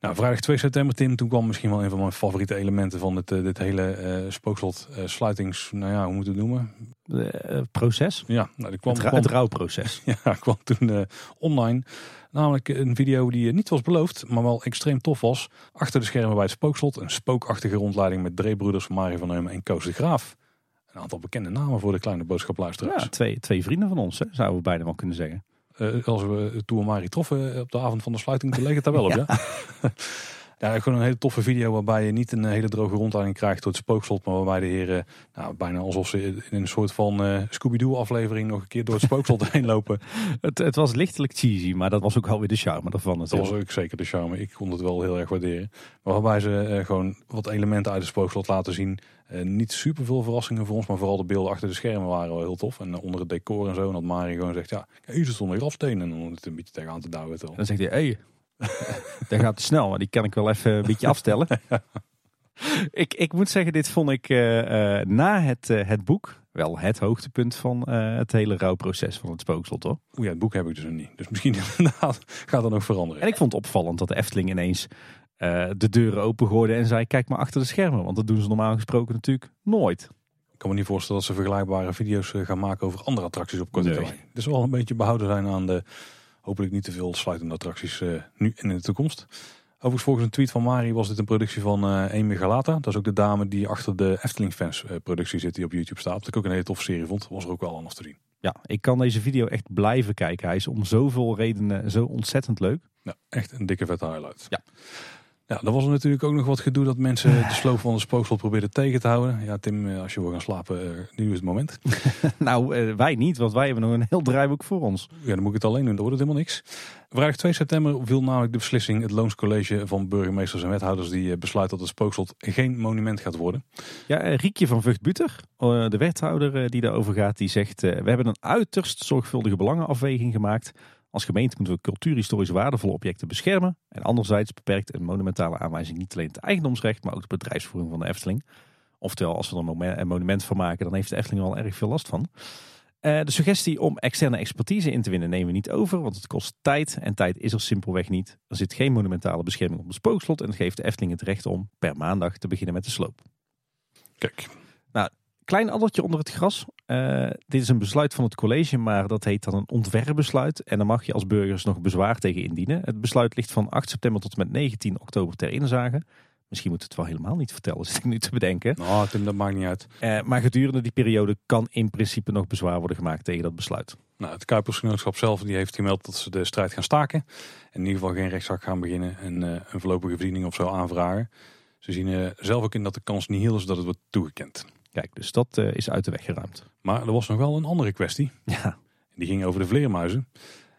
nou, vrijdag 2 september, Tim, toen kwam misschien wel een van mijn favoriete elementen van dit, dit hele uh, spookslot uh, sluitings, nou ja, hoe moet het noemen? Uh, proces? Ja, nou, kwam, het, het rouwproces. ja, kwam toen online. Namelijk een video die niet was beloofd, maar wel extreem tof was. Achter de schermen bij het spookslot, een spookachtige rondleiding met Dreebroeders, Mario van Heumen en Koos de Graaf. Een aantal bekende namen voor de kleine boodschapluisteraars. Ja, twee, twee vrienden van ons, hè, zouden we bijna wel kunnen zeggen. Uh, als we Tour Mari troffen op de avond van de sluiting, dan leek het daar wel op, ja. ja. gewoon een hele toffe video waarbij je niet een hele droge rondleiding krijgt door het spookslot, maar waarbij de heren nou, bijna alsof ze in een soort van uh, Scooby-Doo aflevering nog een keer door het spookslot heen lopen. Het, het, was lichtelijk cheesy, maar dat was ook alweer de charme ervan. Dat was ook zeker de charme. Ik kon het wel heel erg waarderen. Maar waarbij ze uh, gewoon wat elementen uit het spookslot laten zien uh, niet super veel verrassingen voor ons, maar vooral de beelden achter de schermen waren wel heel tof. En onder het decor en zo. En dat Mari gewoon zegt, ja, hier stond een grafsteen. En dan het een beetje tegenaan te duwen. Dan zegt hij, hé, hey, dat gaat te snel. Maar die kan ik wel even een beetje afstellen. ik, ik moet zeggen, dit vond ik uh, na het, het boek wel het hoogtepunt van het hele rouwproces van het spookslot, hoor. O ja, het boek heb ik dus nog niet. Dus misschien gaat dat nog veranderen. En ik vond het opvallend dat de Efteling ineens de deuren opengooide en zei kijk maar achter de schermen. Want dat doen ze normaal gesproken natuurlijk nooit. Ik kan me niet voorstellen dat ze vergelijkbare video's eh, gaan maken over andere attracties op korte termijn. Dus wel een beetje behouden zijn aan de hopelijk niet te veel sluitende attracties uh, nu en in de toekomst. Overigens volgens een tweet van Mari was dit een productie van uh, Amy Galata. Dat is ook de dame die achter de Efteling Fans productie zit die op YouTube staat. Wat ik ook een hele toffe serie vond. Was er ook wel anders te zien. Ja, ik kan deze video echt blijven kijken. Hij is om zoveel redenen zo ontzettend leuk. Ja, echt een dikke vette highlight. Ja. Ja, er was er natuurlijk ook nog wat gedoe dat mensen de sloop van de spookslot probeerden tegen te houden. Ja, Tim, eh, als je wil gaan slapen, eh, nu is het moment. nou, eh, wij niet, want wij hebben nog een heel draaiboek voor ons. Ja, dan moet ik het alleen doen, dan wordt het helemaal niks. Vrijdag 2 september viel namelijk de beslissing het Loonscollege van burgemeesters en wethouders die besluit dat het spookslot geen monument gaat worden. Ja, Riekje van Vught-Buter, de wethouder die daarover gaat, die zegt we hebben een uiterst zorgvuldige belangenafweging gemaakt als gemeente moeten we cultuurhistorisch waardevolle objecten beschermen. En anderzijds beperkt een monumentale aanwijzing niet alleen het eigendomsrecht, maar ook de bedrijfsvoering van de Efteling. Oftewel, als we er een monument van maken, dan heeft de Efteling wel erg veel last van. Uh, de suggestie om externe expertise in te winnen nemen we niet over, want het kost tijd. En tijd is er simpelweg niet. Er zit geen monumentale bescherming op het spookslot en het geeft de Efteling het recht om per maandag te beginnen met de sloop. Kijk. Nou, Klein addertje onder het gras. Uh, dit is een besluit van het college, maar dat heet dan een ontwerpbesluit. En dan mag je als burgers nog bezwaar tegen indienen. Het besluit ligt van 8 september tot en met 19 oktober ter inzage. Misschien moet het wel helemaal niet vertellen, zit ik nu te bedenken. Nou, Tim, dat maakt niet uit. Uh, maar gedurende die periode kan in principe nog bezwaar worden gemaakt tegen dat besluit. Nou, het Kuipersgenootschap zelf die heeft gemeld dat ze de strijd gaan staken. In ieder geval geen rechtszaak gaan beginnen en uh, een voorlopige verdiening of zo aanvragen. Ze zien zelf ook in dat de kans niet heel is dat het wordt toegekend. Kijk, dus dat uh, is uit de weg geruimd. Maar er was nog wel een andere kwestie. Ja. Die ging over de vleermuizen.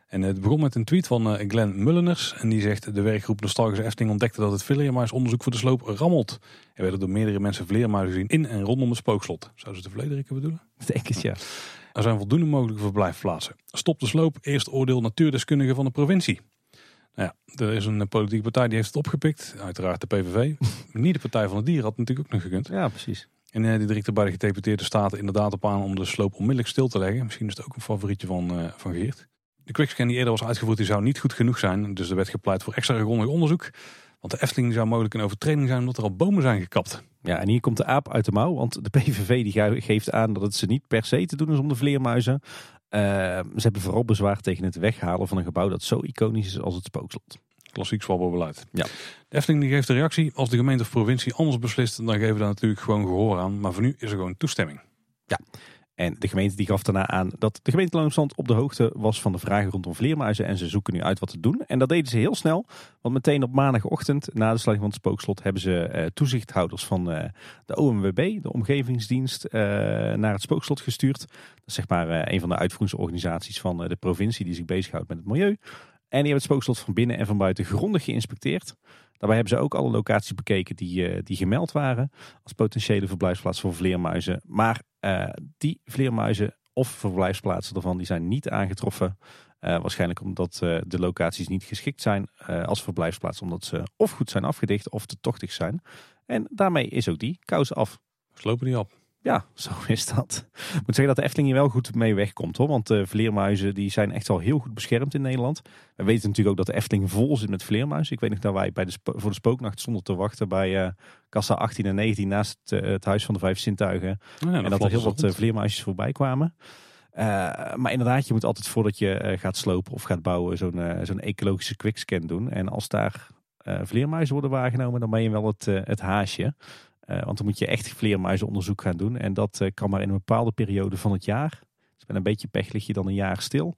En het begon met een tweet van uh, Glenn Mulleners. En die zegt, de werkgroep Nostalgische Efteling ontdekte dat het vleermuisonderzoek voor de sloop rammelt. Er werden door meerdere mensen vleermuizen gezien in en rondom het spookslot. Zouden ze de Vlederikken bedoelen? Denk het, ja. Er zijn voldoende mogelijke verblijfplaatsen. Stop de sloop, eerst oordeel natuurdeskundigen van de provincie. Nou ja, er is een politieke partij die heeft het opgepikt. Uiteraard de PVV. Niet de Partij van het Dier had natuurlijk ook nog gekund. Ja, precies. En uh, die er bij de gedeputeerde staten inderdaad op aan om de sloop onmiddellijk stil te leggen. Misschien is het ook een favorietje van, uh, van Geert. De quickscan die eerder was uitgevoerd, die zou niet goed genoeg zijn. Dus er werd gepleit voor extra grondig onderzoek. Want de Efteling zou mogelijk een overtreding zijn omdat er al bomen zijn gekapt. Ja, en hier komt de aap uit de mouw. Want de PVV die geeft aan dat het ze niet per se te doen is om de vleermuizen. Uh, ze hebben vooral bezwaar tegen het weghalen van een gebouw dat zo iconisch is als het spookslot. Klassiek zwabberbeleid. Ja. De Efteling die geeft de reactie. Als de gemeente of provincie anders beslist, dan geven we daar natuurlijk gewoon gehoor aan. Maar voor nu is er gewoon toestemming. Ja. En de gemeente die gaf daarna aan dat de gemeente Loonstand op de hoogte was van de vragen rondom vleermuizen. En ze zoeken nu uit wat te doen. En dat deden ze heel snel. Want meteen op maandagochtend, na de sluiting van het spookslot, hebben ze eh, toezichthouders van eh, de OMWB, de Omgevingsdienst, eh, naar het spookslot gestuurd. Dat is zeg maar een van de uitvoeringsorganisaties van de provincie die zich bezighoudt met het milieu. En die hebben het spookslot van binnen en van buiten grondig geïnspecteerd. Daarbij hebben ze ook alle locaties bekeken die, uh, die gemeld waren als potentiële verblijfsplaats voor vleermuizen. Maar uh, die vleermuizen of verblijfsplaatsen ervan die zijn niet aangetroffen. Uh, waarschijnlijk omdat de locaties niet geschikt zijn als verblijfsplaats. Omdat ze of goed zijn afgedicht of te tochtig zijn. En daarmee is ook die kous af. Slopen die op. Ja, zo is dat. Ik moet zeggen dat de Efteling hier wel goed mee wegkomt hoor. Want de vleermuizen die zijn echt al heel goed beschermd in Nederland. We weten natuurlijk ook dat de Efteling vol zit met vleermuizen. Ik weet nog dat wij bij de voor de spooknacht stonden te wachten bij uh, kassa 18 en 19 naast het, uh, het Huis van de Vijf Zintuigen. Ja, en dat er heel wat vleermuisjes voorbij kwamen. maar inderdaad, je moet altijd voordat je gaat slopen of gaat bouwen zo'n zo'n ecologische quickscan doen. En als daar vleermuizen worden waargenomen, dan ben je wel het, het haasje. Uh, want dan moet je echt vleermuizenonderzoek gaan doen. En dat uh, kan maar in een bepaalde periode van het jaar. Dus met een beetje pech lig je dan een jaar stil.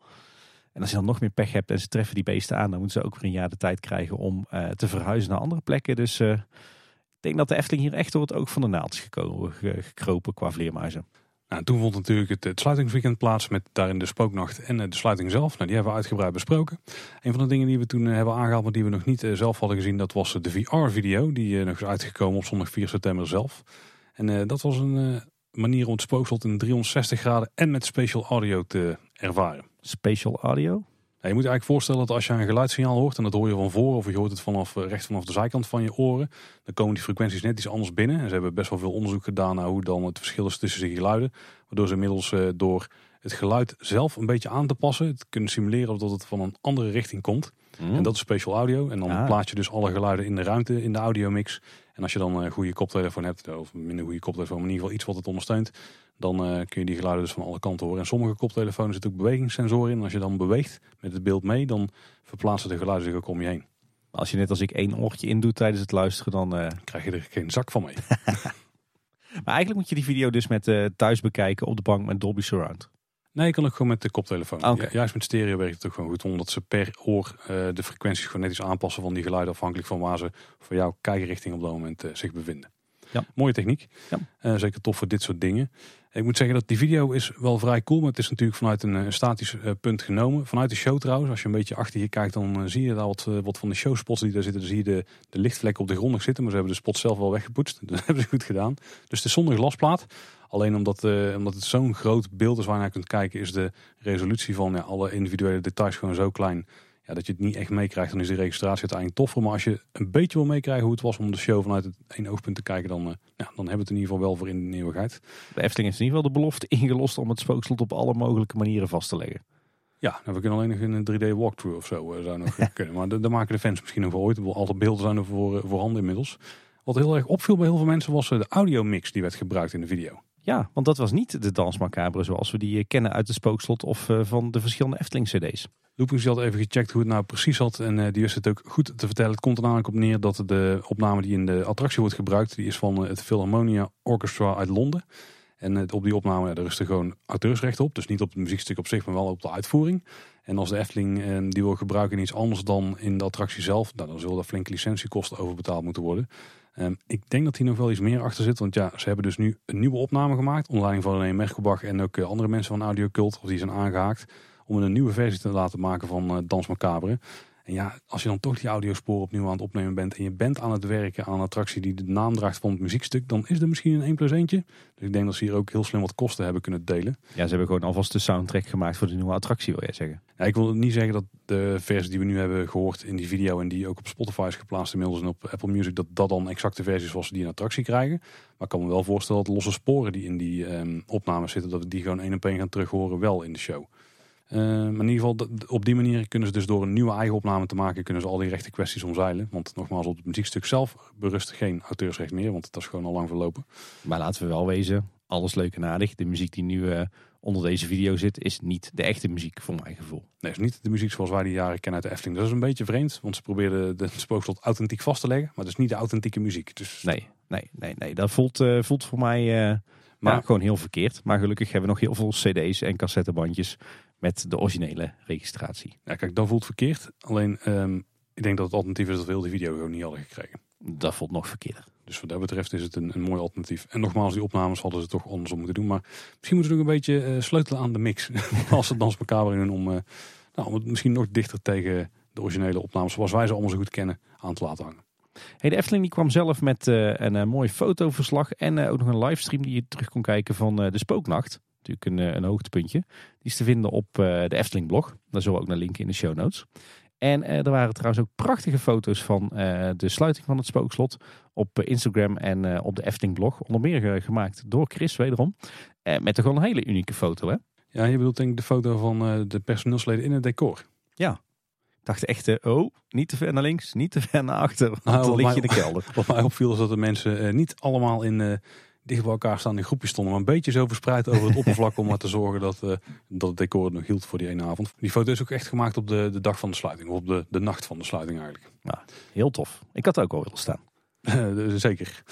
En als je dan nog meer pech hebt en ze treffen die beesten aan, dan moeten ze ook weer een jaar de tijd krijgen om uh, te verhuizen naar andere plekken. Dus ik denk dat de Efteling hier echt door het oog van de naald is gekomen, gekropen qua vleermuizen. Nou, toen vond natuurlijk het, het sluitingsweekend plaats met daarin de spooknacht en de sluiting zelf. Nou, die hebben we uitgebreid besproken. Een van de dingen die we toen eh, hebben aangehaald, maar die we nog niet eh, zelf hadden gezien, dat was de VR-video. Die nog is uitgekomen op zondag 4 september zelf. En dat was een manier om het spookslot in 360 graden en met special audio te ervaren. Special audio? Je moet je eigenlijk voorstellen dat als je een geluidssignaal hoort, en dat hoor je van voor of je hoort het vanaf eh, rechts vanaf de zijkant van je oren, dan komen die frequenties net iets anders binnen. En ze hebben best wel veel onderzoek gedaan naar hoe dan het verschil is tussen die geluiden. Waardoor ze inmiddels uh, door het geluid zelf een beetje aan te passen, het kunnen simuleren dat het van een andere richting komt. Mm. En dat is special audio. En dan ah. plaats je dus alle geluiden in de ruimte in de audiomix. En als je dan een goede koptelefoon hebt, of minder goede koptelefoon, maar in ieder geval iets wat het ondersteunt, dan uh, kun je die geluiden dus van alle kanten horen. En sommige koptelefoons zitten ook bewegingssensoren in. En als je dan beweegt met het beeld mee, dan verplaatsen de geluiden zich ook om je heen. Als je net als ik één oortje in doet tijdens het luisteren, dan uh... krijg je er geen zak van mee. maar eigenlijk moet je die video dus met uh, thuis bekijken op de bank met Dolby Surround. Nee, je kan ook gewoon met de koptelefoon. Juist met stereo werkt het ook gewoon goed. Omdat ze per oor eh, de frequenties gewoon net iets aanpassen van die geluiden. Afhankelijk van waar ze voor jouw kijkrichting op dat moment eh, zich bevinden. Ja. Mooie techniek. Ja. Eh, zeker tof voor dit soort dingen. Ik moet zeggen dat die video is wel vrij cool. Maar het is natuurlijk vanuit een eh, statisch eh, punt genomen. Vanuit de show trouwens. Als je een beetje achter je kijkt dan eh, zie je daar wat, wat van de showspots die daar zitten. Dan zie je de, de lichtvlekken op de grond nog zitten. Maar ze hebben de spot zelf wel weggepoetst. Dat hebben ze goed gedaan. Dus het is zonder glasplaat. Alleen omdat, omdat het zo'n groot beeld is waar je naar kunt kijken, is de resolutie van ja, alle individuele details gewoon zo klein. Ja, dat je het niet echt meekrijgt, dan is de registratie uiteindelijk toffer. Maar als je een beetje wil meekrijgen hoe het was om de show vanuit het één oogpunt te kijken, dan, eh, ja, dan hebben we het in ieder geval wel voor in de eeuwigheid. De Efteling heeft in ieder geval de belofte ingelost om het spookslot op alle mogelijke manieren vast te leggen. Ja, nou, we kunnen alleen nog in een 3D walkthrough of zo eh, zou nog kunnen. Maar daar maken de fans misschien nog wel ooit. Bedoel, Alle beelden zijn er voor, eh, voorhanden inmiddels. Wat heel erg opviel bij heel veel mensen was de audiomix die werd gebruikt in de video. Ja, want dat was niet de Dans Macabre zoals we die eh, kennen uit het spookslot of eh, van de verschillende Efteling cd's. Loopings had even gecheckt hoe het nou precies zat. En eh, die wist het ook goed te vertellen. Het komt er namelijk op neer dat de opname die in de attractie wordt gebruikt, die is van het Philharmonia Orchestra uit Londen. En op die opname, daar rust er gewoon auteursrecht op. Dus niet op het muziekstuk op zich, maar wel op de uitvoering. En als de Efteling die wil gebruiken in iets anders dan in de attractie zelf, nou, dan zullen daar flinke licentiekosten over betaald moeten worden. Ehm, ik denk dat hier nog wel iets meer achter zit. Want ja, ze hebben dus nu een nieuwe opname gemaakt. Onder leiding van René Merkelbach en ook eh, andere mensen van Audio Cult. Of die zijn aangehaakt. Om een nieuwe versie te laten maken van eh, Dans Macabre. En ja, als je dan toch die audiosporen opnieuw aan het opnemen bent. En je bent aan het werken aan een attractie die de naam draagt van het muziekstuk. Dan is er misschien een 1 plus eentje. Dus ik denk dat ze hier ook heel slim wat kosten hebben kunnen delen. Ja, ze hebben gewoon alvast de soundtrack gemaakt voor de nieuwe attractie, wil jij zeggen. Ja, ik wil niet zeggen dat de versie die we nu hebben gehoord in die video en die ook op Spotify is geplaatst inmiddels en op Apple Music, dat dat dan exact de versie is zoals we die in attractie krijgen. Maar ik kan me wel voorstellen dat losse sporen die in die ehm, opnames zitten, dat we die gewoon één op één gaan terug horen wel in de show. Eh, maar in ieder geval, dat- op die manier kunnen ze dus door een nieuwe eigen opname te maken, kunnen ze al die rechte kwesties omzeilen. Want nogmaals, op het muziekstuk zelf berust geen auteursrecht meer, want dat is gewoon al lang verlopen. Maar laten we wel wezen, alles leuk en aardig. De muziek die nu eh, onder deze video zit, is niet de echte muziek voor mijn gevoel. Nee, het is niet de muziek zoals wij die jaren kennen uit de Efteling. Dat is een beetje vreemd, want ze probeerden de spookslot authentiek vast te leggen. Maar het is niet de authentieke muziek. Dus Nee, nee, nee, nee. Dat voelt, eh, voelt voor mij Maar- maar gewoon heel verkeerd. Maar gelukkig hebben we nog heel veel cd's en cassettebandjes met de originele registratie. Ja, kijk, dat voelt verkeerd. Alleen, ehm, ik denk dat het alternatief is dat we heel die video gewoon niet hadden gekregen. Dat voelt nog verkeerder. Dus wat dat betreft is het een, een mooi alternatief. En nogmaals, die opnames hadden ze toch andersom moeten doen. Maar misschien moeten ze nog een beetje eh, sleutelen aan de mix. Als ze Dans doen om, eh, nou, om het misschien nog dichter tegen de originele opnames, zoals wij ze allemaal zo goed kennen, aan te laten hangen. Hey, de Efteling die kwam zelf met eh, een mooi fotoverslag en ook nog een livestream die je terug kon kijken van de Spooknacht. Natuurlijk een, eh, een hoogtepuntje. Die is te vinden op eh, de Efteling blog. Daar zullen we ook naar linken in de show notes. En eh, er waren trouwens ook prachtige foto's van de sluiting van het spookslot op Instagram en op de Efteling blog. Onder meer gemaakt door Chris wederom. Met toch wel een hele unieke foto hè. Ja, je bedoelt denk ik de foto van de personeelsleden in het decor. Ik dacht echt, oh, niet te ver naar links, niet te ver naar achter. Want Nou, dan wat lig je mij- in de kelder. Wat mij opviel is dat de mensen niet allemaal in dicht bij elkaar staan in groepjes stonden. Maar een beetje zo verspreid over het oppervlak om maar te zorgen dat, eh, dat het decor het nog hield voor die ene avond. Die foto is ook echt gemaakt op de, de dag van de sluiting. Of op de, de nacht van de sluiting eigenlijk. Heel tof. Ik had ook wel willen staan. Eh, Zeker.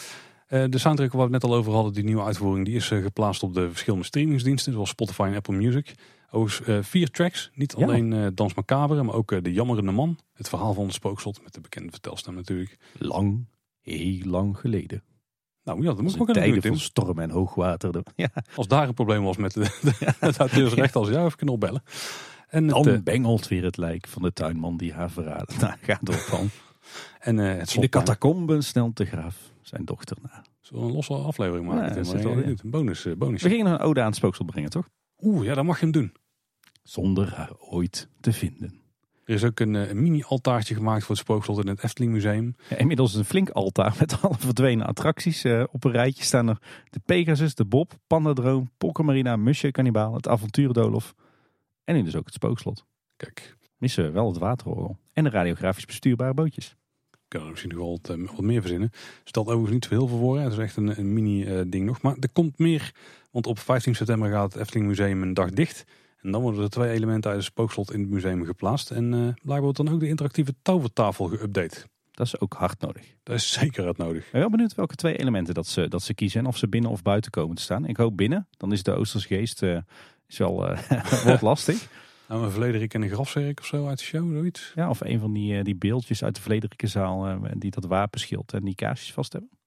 Eh, de soundtrack waar we het net al over hadden, die nieuwe uitvoering, die is geplaatst op de verschillende streamingsdiensten. Zoals Spotify en Apple Music. Overigens vier tracks. Niet Ja. alleen Dans Macabre, maar ook De Jammerende Man. Het verhaal van de spookslot met de bekende vertelstem natuurlijk. Lang, heel lang geleden. Nou ja, dat moet in ook doen, tijden van storm en hoogwater. Ja, Als daar een probleem was met de, de, het auteursrecht, als jou even kunnen opbellen. En het, dan eh, bengelt weer het lijk van de tuinman die haar verraden. Nou, gaat door van. en eh, het In de slotplein. catacomben snelt de graaf zijn dochter na. Zullen we een losse aflevering maken? Ja, dat zit in. Een bonus. eh, bonus. We gingen een ode aan het spooksel brengen, toch? Oeh, ja, dat mag je hem doen. Zonder haar ooit te vinden. Er is ook een, eh, een mini-altaartje gemaakt voor het spookslot in het Efteling Museum. Ja, inmiddels een flink altaar met alle verdwenen attracties. Eh, op een rijtje staan er de Pegasus, de Bob, Pandadroom, Polkamarina, Musje, Kannibaal, het Avontuurdolof. En nu dus ook het spookslot. Kijk, Missen we wel het waterorgel. En de radiografisch bestuurbare bootjes. ik kan er misschien nog wel wat, eh, wat meer verzinnen. Stelt overigens niet zo heel veel voor. Hè. Het is echt een, een mini-ding nog. Maar er komt meer. Want op 15 september gaat het Efteling Museum een dag dicht. En dan worden er twee elementen uit het spookslot in het museum geplaatst. En eh blijkbaar wordt dan ook de interactieve tovertafel geüpdate. Dat is ook hard nodig. Dat is zeker hard nodig. Ik ben wel benieuwd welke twee elementen dat ze, dat ze kiezen. En of ze binnen of buiten komen te staan. Ik hoop binnen. Dan is de Oosterse geest eh, Is wel uh, wordt lastig. Nou, een Vlederik en een grafzerk of zo uit de show, zoiets. Ja, of een van die, die beeldjes uit de Vlederikkenzaal die dat wapenschild en die kaarsjes vast hebben.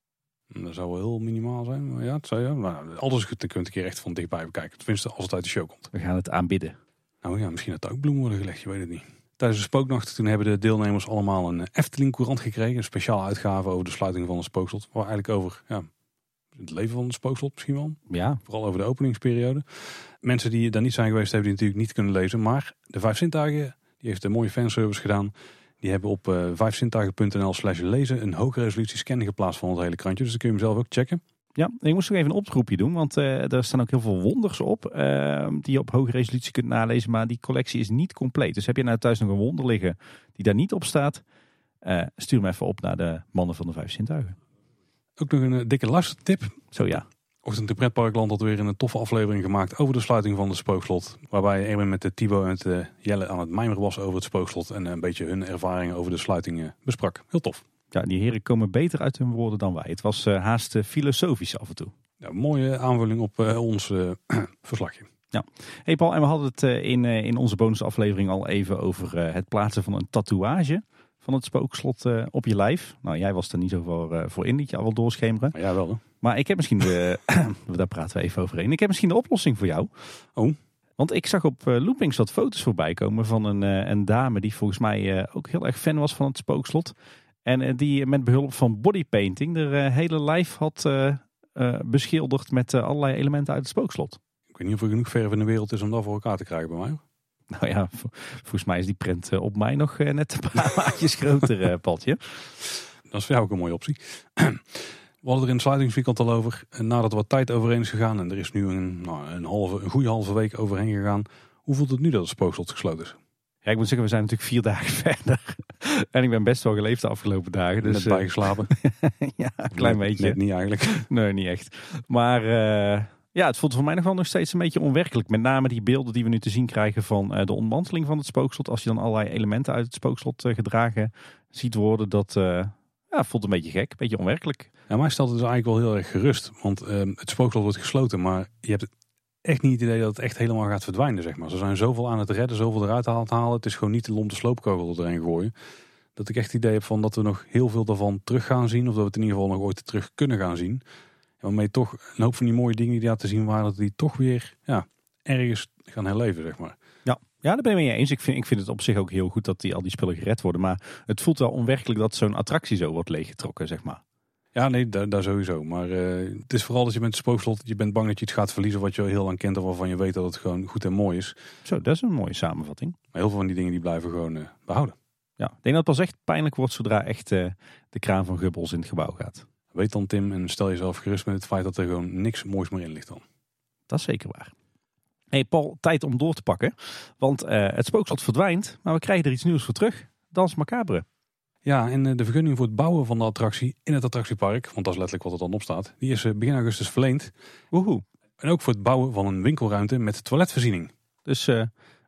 Dat zou wel heel minimaal zijn. Maar ja, het zou ja. Maar alles goed, dan kunt een keer echt van dichtbij bekijken. Tenminste, als het uit de show komt. We gaan het aanbidden. Nou ja, misschien dat er ook bloemen worden gelegd, je weet het niet. Tijdens de spooknacht toen hebben de deelnemers allemaal een Efteling courant gekregen. Een speciale uitgave over de sluiting van het spookslot. Waar eigenlijk over ja, het leven van het spookslot misschien wel. Ja. Vooral over de openingsperiode. Mensen die daar niet zijn geweest hebben die natuurlijk niet kunnen lezen. Maar de Vijf Zintuigen, die heeft een mooie fanservice gedaan. Die hebben op uh, vijfzintuigen.nl slash lezen een hoge resolutie scan geplaatst van het hele krantje. Dus dan kun je hem zelf ook checken. Ja, ik moest nog even een oproepje doen, want uh, er staan ook heel veel wonders op uh, die je op hoge resolutie kunt nalezen, maar die collectie is niet compleet. Dus heb je nou thuis nog een wonder liggen die daar niet op staat, uh, stuur hem even op naar de mannen van de vijf zintuigen. Ook nog een dikke luistertip. Zo ja. Ochtend in Pretparkland had weer een toffe aflevering gemaakt over de sluiting van het spookslot. Waarbij Erwin met de Tibo en de Jelle aan het mijmeren was over het spookslot. En een beetje hun ervaringen over de sluiting besprak. Heel tof. Ja, die heren komen beter uit hun woorden dan wij. Het was uh, haast filosofisch af en toe. Ja, mooie aanvulling op uh, ons verslagje. Ja. Hey Paul, en we hadden het in, in onze bonusaflevering al even over het plaatsen van een tatoeage van het spookslot op je lijf. Nou, jij was er niet zo voor, voor in, dat je al wel doorschemeren. Maar ja, wel hè? Maar ik heb misschien de, daar praten we even overheen. Ik heb misschien de oplossing voor jou. Oh. Want ik zag op Loopings wat foto's voorbij komen van een, een dame die volgens mij ook heel erg fan was van het spookslot. En die met behulp van bodypainting de hele lijf had beschilderd met allerlei elementen uit het spookslot. Ik weet niet of er genoeg verf in de wereld is om dat voor elkaar te krijgen bij mij. Nou ja, volgens mij is die print op mij nog net een paar maatjes groter, Patje. Dat is voor jou ook een mooie optie. We hadden er in het sluitingsweekend al over. En nadat er wat tijd overheen is gegaan en er is nu een, nou, een, halve, een goede halve week overheen gegaan. Hoe voelt het nu dat het spookslot gesloten is? Ja, ik moet zeggen, we zijn natuurlijk vier dagen verder. En ik ben best wel geleefd de afgelopen dagen. Dus, Net bijgeslapen. ja, een klein net, beetje. Net niet eigenlijk. Nee, niet echt. Maar uh, ja, het voelt voor mij nog wel nog steeds een beetje onwerkelijk. Met name die beelden die we nu te zien krijgen van uh, de ontmanteling van het spookslot. Als je dan allerlei elementen uit het spookslot uh, gedragen ziet worden, dat ja, voelt een beetje gek, een beetje onwerkelijk. Ja, mij stelt het dus eigenlijk wel heel erg gerust. Want het spookslot wordt gesloten, maar je hebt echt niet het idee dat het echt helemaal gaat verdwijnen, zeg maar. Ze zijn zoveel aan het redden, zoveel eruit aan het halen. Het is gewoon niet de lompe sloopkogel erin gooien. Dat ik echt het idee heb van dat we nog heel veel daarvan terug gaan zien. Of dat we het in ieder geval nog ooit terug kunnen gaan zien. En waarmee toch een hoop van die mooie dingen die daar te zien waren, dat die toch weer ja, ergens gaan herleven, zeg maar. Ja, daar ben ik mee eens. Ik vind, ik vind het op zich ook heel goed dat die, al die spullen gered worden. Maar het voelt wel onwerkelijk dat zo'n attractie zo wordt leeggetrokken, zeg maar. Ja, nee, daar, daar sowieso. Maar uh, het is vooral dat je met het spookslot, je bent bang dat je het gaat verliezen wat je al heel lang kent en waarvan je weet dat het gewoon goed en mooi is. Zo, dat is een mooie samenvatting. Maar heel veel van die dingen die blijven gewoon uh, behouden. Ja, ik denk dat het pas echt pijnlijk wordt zodra echt uh, de kraan van Gubbels in het gebouw gaat. Weet dan Tim en stel jezelf gerust met het feit dat er gewoon niks moois meer in ligt dan. Dat is zeker waar. Hey Paul, tijd om door te pakken. Want het spookslot verdwijnt, maar we krijgen er iets nieuws voor terug. Dans Macabre. Ja, en de vergunning voor het bouwen van de attractie in het attractiepark, want dat is letterlijk wat er dan op staat, die is begin augustus verleend. Woehoe. En ook voor het bouwen van een winkelruimte met toiletvoorziening. Dus uh,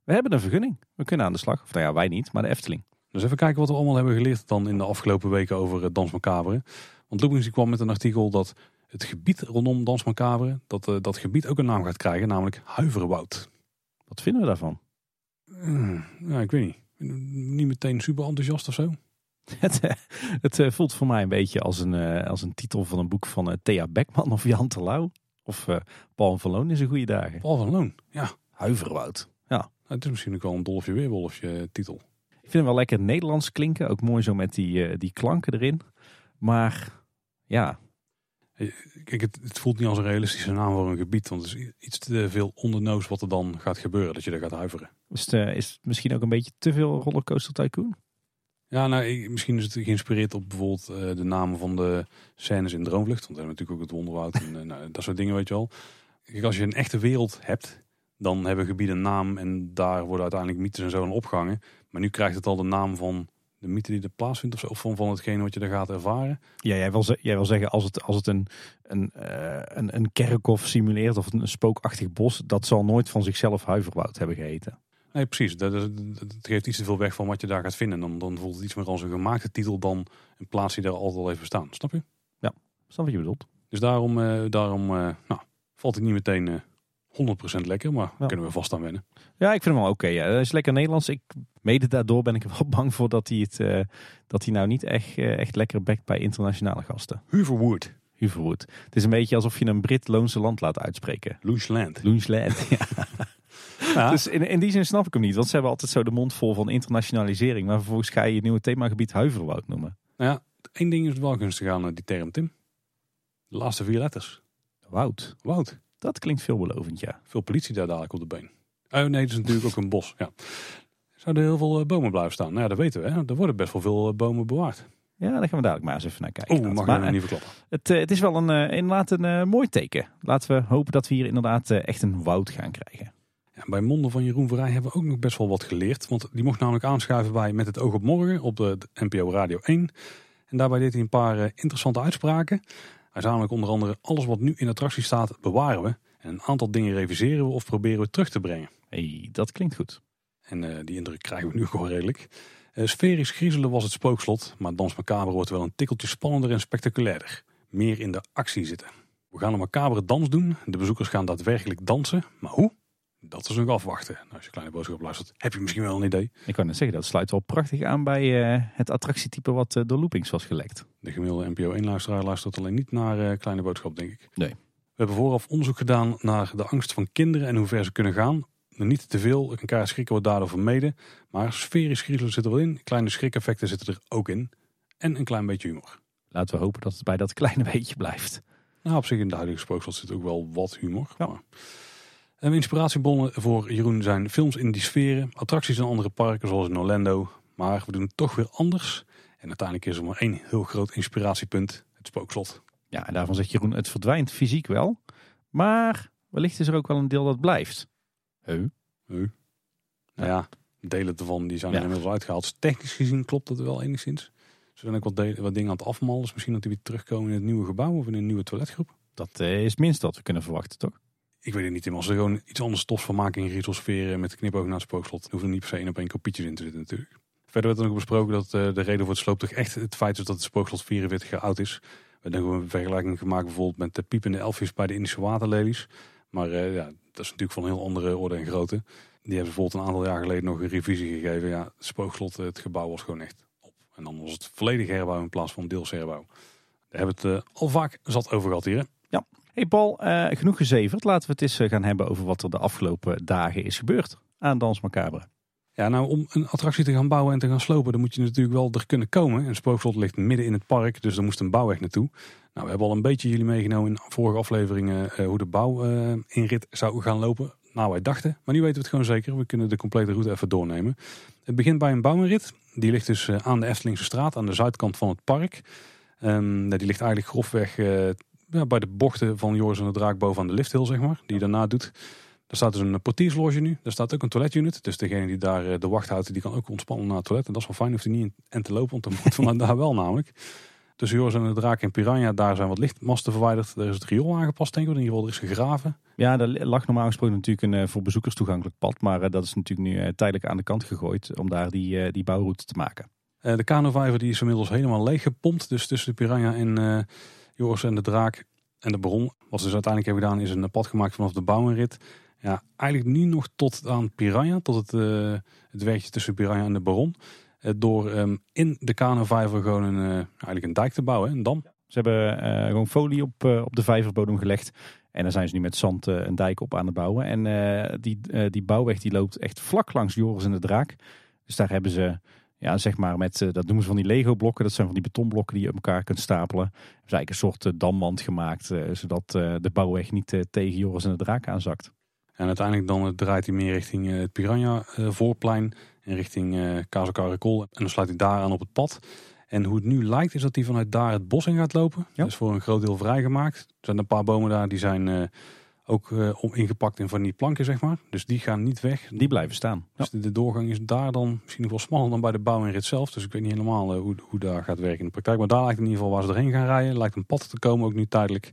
we hebben een vergunning. We kunnen aan de slag. Of nou ja, wij niet, maar de Efteling. Dus even kijken wat we allemaal hebben geleerd dan in de afgelopen weken over Dans Macabre. Want Loopings kwam met een artikel dat het gebied rondom Dans Macabre, dat uh, dat gebied ook een naam gaat krijgen, namelijk Huiverwoud. Wat vinden we daarvan? Ja, ik weet niet. Niet meteen super enthousiast of zo. Het, het, voelt voor mij een beetje als een, als een titel van een boek van Thea Beckman of Jan Terlouw. Of uh, Paul van Loon is een goede dagen. Paul van Loon, ja. Huiverwoud. Ja. Nou, het is misschien ook wel een dolfje weerwolfje titel. Ik vind hem wel lekker Nederlands klinken. Ook mooi zo met die, uh, die klanken erin. Maar ja. Kijk, het, het, voelt niet als een realistische naam voor een gebied. Want het is iets te veel ondernoos wat er dan gaat gebeuren. Dat je er gaat huiveren. Is het, uh, is het misschien ook een beetje te veel rollercoaster tycoon? Ja, nou, ik, misschien is het geïnspireerd op bijvoorbeeld uh, de namen van de scènes in Droomvlucht. Want we hebben natuurlijk ook het Wonderwoud en uh, nou, dat soort dingen, weet je wel. Kijk, als je een echte wereld hebt, dan hebben gebieden een naam en daar worden uiteindelijk mythes en zo aan opgehangen. Maar nu krijgt het al de naam van de mythe die er plaatsvindt of, zo, of van, van hetgene wat je er gaat ervaren. Ja, jij wil, jij wil zeggen, als het, als het een, een, uh, een, een kerkhof simuleert of een spookachtig bos, dat zal nooit van zichzelf huiverwoud hebben geheten. Nee, precies. Dat, dat, dat, geeft iets te veel weg van wat je daar gaat vinden. Dan, dan voelt het iets meer als een gemaakte titel dan een plaats die daar altijd al heeft bestaan. Snap je? Ja, snap wat je bedoelt. Dus daarom, uh, daarom uh, nou, valt ik niet meteen 100% lekker, maar Ja. kunnen we vast aan wennen. Ja, ik vind hem wel oké. ja. Dat is lekker Nederlands. Ik, mede daardoor ben ik er wel bang voor dat hij, het, eh, dat hij nou niet echt, eh, echt lekker bekt bij internationale gasten. Huverwood, Huverwood. Het is een beetje alsof je een Brit Loonse land laat uitspreken. Loonsland. Ja. Ja, Dus in, in die zin snap ik hem niet. Want ze hebben altijd zo de mond vol van internationalisering. Maar vervolgens ga je je nieuwe themagebied Huiverwoud noemen. nou ja, één ding is wel gunstig aan eh, die term, Tim. De laatste vier letters. Woud. Woud. Dat klinkt veelbelovend, ja. Veel politie daar dadelijk op de been. Oh nee, het is natuurlijk ook een bos. Ja. Zouden heel veel eh, bomen blijven staan? Nou ja, dat weten we. Hè? Er worden best wel veel eh, bomen bewaard. Ja, daar gaan we dadelijk maar eens even naar kijken. Oh, mag Maar, niet verklappen. het, het is wel een, inderdaad een mooi teken. Laten we hopen dat we hier inderdaad echt een woud gaan krijgen. Ja, bij monden van Jeroen Verrij hebben we ook nog best wel wat geleerd. Want die mocht namelijk aanschuiven bij Met het oog op morgen op de, NPO Radio 1. En daarbij deed hij een paar interessante uitspraken. Namelijk onder andere alles wat nu in attractie staat bewaren we. En een aantal dingen reviseren we of proberen we terug te brengen. hey, dat klinkt goed. En eh, die indruk krijgen we nu gewoon redelijk. Eh, sferisch griezelen was het spookslot, maar Dans Macabre wordt wel een tikkeltje spannender en spectaculairder. Meer in de actie zitten. We gaan een macabere dans doen. De bezoekers gaan daadwerkelijk dansen. Maar hoe? Dat is nog afwachten. Nou, als je kleine boodschap luistert, heb je misschien wel een idee. Ik kan net zeggen, dat sluit wel prachtig aan bij eh, het attractietype wat eh, door Loopings was gelekt. De gemiddelde NPO 1-luisteraar luistert alleen niet naar eh, kleine boodschap, denk ik. Nee. We hebben vooraf onderzoek gedaan naar de angst van kinderen en hoe ver ze kunnen gaan. Niet te veel, een kaart schrikken wordt daardoor vermeden. Maar sferisch griezelen zit er wel in. Kleine schrikeffecten zitten er ook in. En een klein beetje humor. Laten we hopen dat het bij dat kleine beetje blijft. Nou, op zich in de huidige spookslot zit ook wel wat humor. Ja. Maar... En inspiratiebronnen voor Jeroen zijn films in die sferen, attracties in andere parken zoals in Orlando. Maar we doen het toch weer anders. En uiteindelijk is er maar één heel groot inspiratiepunt, het spookslot. Ja, en daarvan zegt Jeroen, het verdwijnt fysiek wel. Maar wellicht is er ook wel een deel dat blijft. Heu? Nou ja, delen ervan die zijn Ja. er inmiddels uitgehaald. Dus technisch gezien klopt dat wel enigszins. Ze zijn ook wat, delen- wat dingen aan het afmalen. Dus misschien dat die weer terugkomen in het nieuwe gebouw of in een nieuwe toiletgroep. Dat eh, is het minste wat we kunnen verwachten, toch? Ik weet het niet, Tim. Als er gewoon iets anders tofs van maken in griezelsferen met de knipoog naar het spookslot, dan hoeven er niet per se één op één kopietjes in te zitten natuurlijk. Verder werd er nog besproken dat eh, de reden voor het sloop toch echt het feit is dat het spookslot 44 jaar oud is. We hebben ook een vergelijking gemaakt bijvoorbeeld met de piepende elfjes bij de Indische waterlelies. Maar eh, ja, dat is natuurlijk van een heel andere orde en grootte. Die hebben bijvoorbeeld een aantal jaar geleden nog een revisie gegeven. Ja, het spookslot, het gebouw was gewoon echt op. En dan was het volledig herbouw in plaats van deels herbouw. Daar hebben we het eh, al vaak zat over gehad hier. Hey Paul, eh, genoeg gezeverd. Laten we het eens eh, gaan hebben over wat er de afgelopen dagen is gebeurd aan Dans Macabre. Ja, nou om een attractie te gaan bouwen en te gaan slopen, dan moet je natuurlijk wel er kunnen komen. En Spookslot ligt midden in het park, dus er moest een bouwweg naartoe. Nou, we hebben al een beetje jullie meegenomen in vorige afleveringen eh, hoe de bouwinrit zou gaan lopen. Nou, wij dachten, maar nu weten we het gewoon zeker. We kunnen de complete route even doornemen. Het begint bij een bouwinrit. Die ligt dus aan de Eftelingse straat, aan de zuidkant van het park. Ehm, nou, die ligt eigenlijk grofweg ja, bij de bochten van Joris en de Draak boven aan de lifthill, zeg maar. Die je daarna doet. Daar staat dus een portiersloge nu. Daar staat ook een toiletunit. Dus degene die daar eh, de wacht houdt, die kan ook ontspannen naar het toilet. En dat is wel fijn, hoeft hij niet in en te lopen, want dan moet vanuit daar wel namelijk. Tussen Joris en de Draak en Piranha, daar zijn wat lichtmasten verwijderd. Daar is het riool aangepast, denk ik. In ieder geval, er is gegraven. Ja, er lag normaal gesproken natuurlijk een eh, voor bezoekers toegankelijk pad. Maar eh, dat is natuurlijk nu eh, tijdelijk aan de kant gegooid om daar die, eh, die bouwroute te maken. Eh, de kanovijver die is inmiddels helemaal leeg gepompt. Dus tussen de Piranha en eh, Joris en de Draak en de Baron. Wat ze dus uiteindelijk hebben gedaan is een pad gemaakt vanaf de bouwinrit. Ja, eigenlijk nu nog tot aan Piranha, tot het, eh, het wegje tussen Piranha en de Baron. Eh, door ehm, in de kanovijver gewoon een, eh, eigenlijk een dijk te bouwen, een dam. Ze hebben gewoon folie op, op de vijverbodem gelegd. En daar zijn ze nu met zand een dijk op aan het bouwen. En die, die bouwweg die loopt echt vlak langs Joris en de Draak. Dus daar hebben ze, ja, zeg maar, met, eh, dat noemen ze van die Lego blokken. Dat zijn van die betonblokken die je op elkaar kunt stapelen. Hebben ze eigenlijk een soort eh, damwand gemaakt. eh, zodat de bouwweg niet tegen Joris en de Draak aanzakt. En uiteindelijk dan draait hij meer richting het Piranha eh, voorplein en richting Casa Caracol. En dan sluit hij daar aan op het pad. En hoe het nu lijkt is dat hij vanuit daar het bos in gaat lopen. Ja. Dat is voor een groot deel vrijgemaakt. Er zijn een paar bomen daar die zijn ook eh, om ingepakt in van die planken zeg maar. Dus die gaan niet weg. Die blijven staan. Dus de, de doorgang is daar dan misschien nog wel smaller dan bij de bouwinrit zelf. Dus ik weet niet helemaal eh, hoe, hoe daar gaat werken in de praktijk. Maar daar lijkt in ieder geval waar ze erheen gaan rijden. Lijkt een pad te komen, ook nu tijdelijk.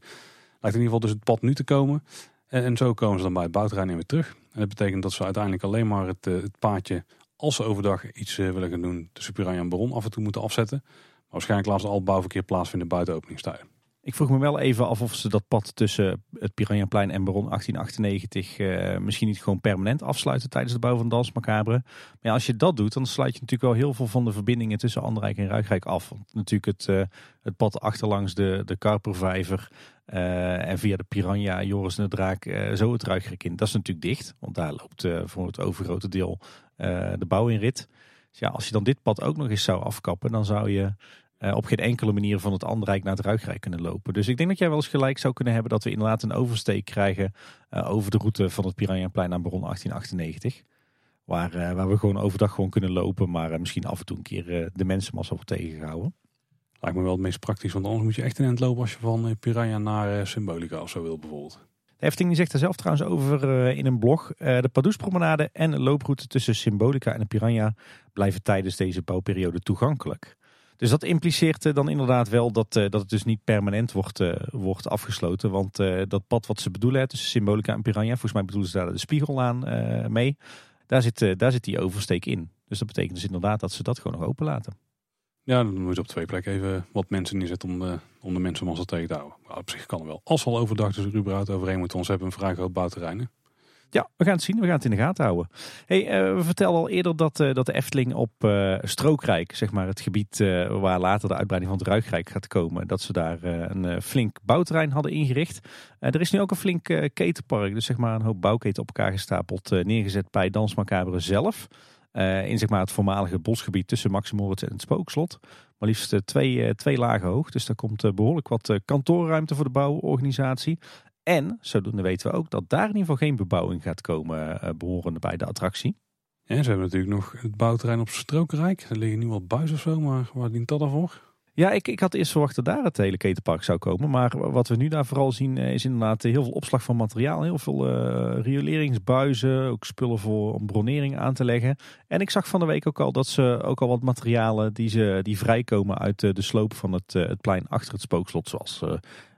Lijkt in ieder geval dus het pad nu te komen. En, en zo komen ze dan bij het bouwterrein weer terug. En dat betekent dat ze uiteindelijk alleen maar het, eh, het paadje, als ze overdag iets willen gaan doen, tussen Piranha en Baron af en toe moeten afzetten. Maar waarschijnlijk laten ze al bouwverkeer plaatsvinden buiten openingstijden. Ik vroeg me wel even af of ze dat pad tussen het Piranhaplein en Baron 1898 uh, misschien niet gewoon permanent afsluiten tijdens de bouw van Dans Macabre. Maar als je dat doet, dan sluit je natuurlijk wel heel veel van de verbindingen tussen Anderrijk en Ruigrijk af. Want natuurlijk het, uh, het pad achterlangs de, de Karpervijver uh, en via de Piranha, Joris en de Draak, zo het Ruigrijk in. Dat is natuurlijk dicht, want daar loopt voor het overgrote deel de bouw in rit. Dus ja, als je dan dit pad ook nog eens zou afkappen, dan zou je uh, op geen enkele manier van het Anderrijk naar het Ruigrijk kunnen lopen. Dus ik denk dat jij wel eens gelijk zou kunnen hebben dat we inderdaad een oversteek krijgen uh, over de route van het Piranhaplein naar Baron 1898. Waar, uh, waar we gewoon overdag gewoon kunnen lopen, maar misschien af en toe een keer de mensenmassa wordt tegengehouden. Lijkt me wel het meest praktisch, want anders moet je echt in het lopen als je van Piranha naar Symbolica of zo wil bijvoorbeeld. De Efteling zegt er zelf trouwens over in een blog. de Padoespromenade en de looproute tussen Symbolica en de Piranha blijven tijdens deze bouwperiode toegankelijk. Dus dat impliceert eh, dan inderdaad wel dat, eh, dat het dus niet permanent wordt, eh, wordt afgesloten. Want dat pad wat ze bedoelen tussen Symbolica en Piranha, volgens mij bedoelen ze daar de spiegelaan mee. Daar zit, daar zit die oversteek in. Dus dat betekent dus inderdaad dat ze dat gewoon nog open laten. Ja, dan moet je op twee plekken even wat mensen neerzetten om de, om de mensen tegen te houden. Maar op zich kan het wel. Als we al overdag dus überhaupt overheen moeten, ons hebben een vrij groot bouwterrein. Ja, we gaan het zien. We gaan het in de gaten houden. Hey, uh, we vertelden al eerder dat, uh, dat de Efteling op uh, Strookrijk, zeg maar het gebied waar later de uitbreiding van het Ruigrijk gaat komen, dat ze daar een flink bouwterrein hadden ingericht. er is nu ook een flink ketenpark, dus zeg maar een hoop bouwketen op elkaar gestapeld, neergezet bij Dans Macabre zelf. in zeg maar het voormalige bosgebied tussen Maximoritz en het Spookslot. Maar liefst twee, twee lagen hoog. Dus daar komt behoorlijk wat kantoorruimte voor de bouworganisatie. En zodoende weten we ook dat daar in ieder geval geen bebouwing gaat komen uh, behorende bij de attractie. En ze hebben natuurlijk nog het bouwterrein op Strookrijk. Er liggen nu wat buis of zo, maar waar dient dat dan voor? Ja, ik, ik had eerst verwacht dat daar het hele ketenpark zou komen. Maar wat we nu daar vooral zien eh, is inderdaad heel veel opslag van materiaal. Heel veel uh, rioleringsbuizen, ook spullen voor om bronering aan te leggen. En ik zag van de week ook al dat ze ook al wat materialen die, ze, die vrijkomen uit de sloop van het, het plein achter het spookslot. Zoals uh,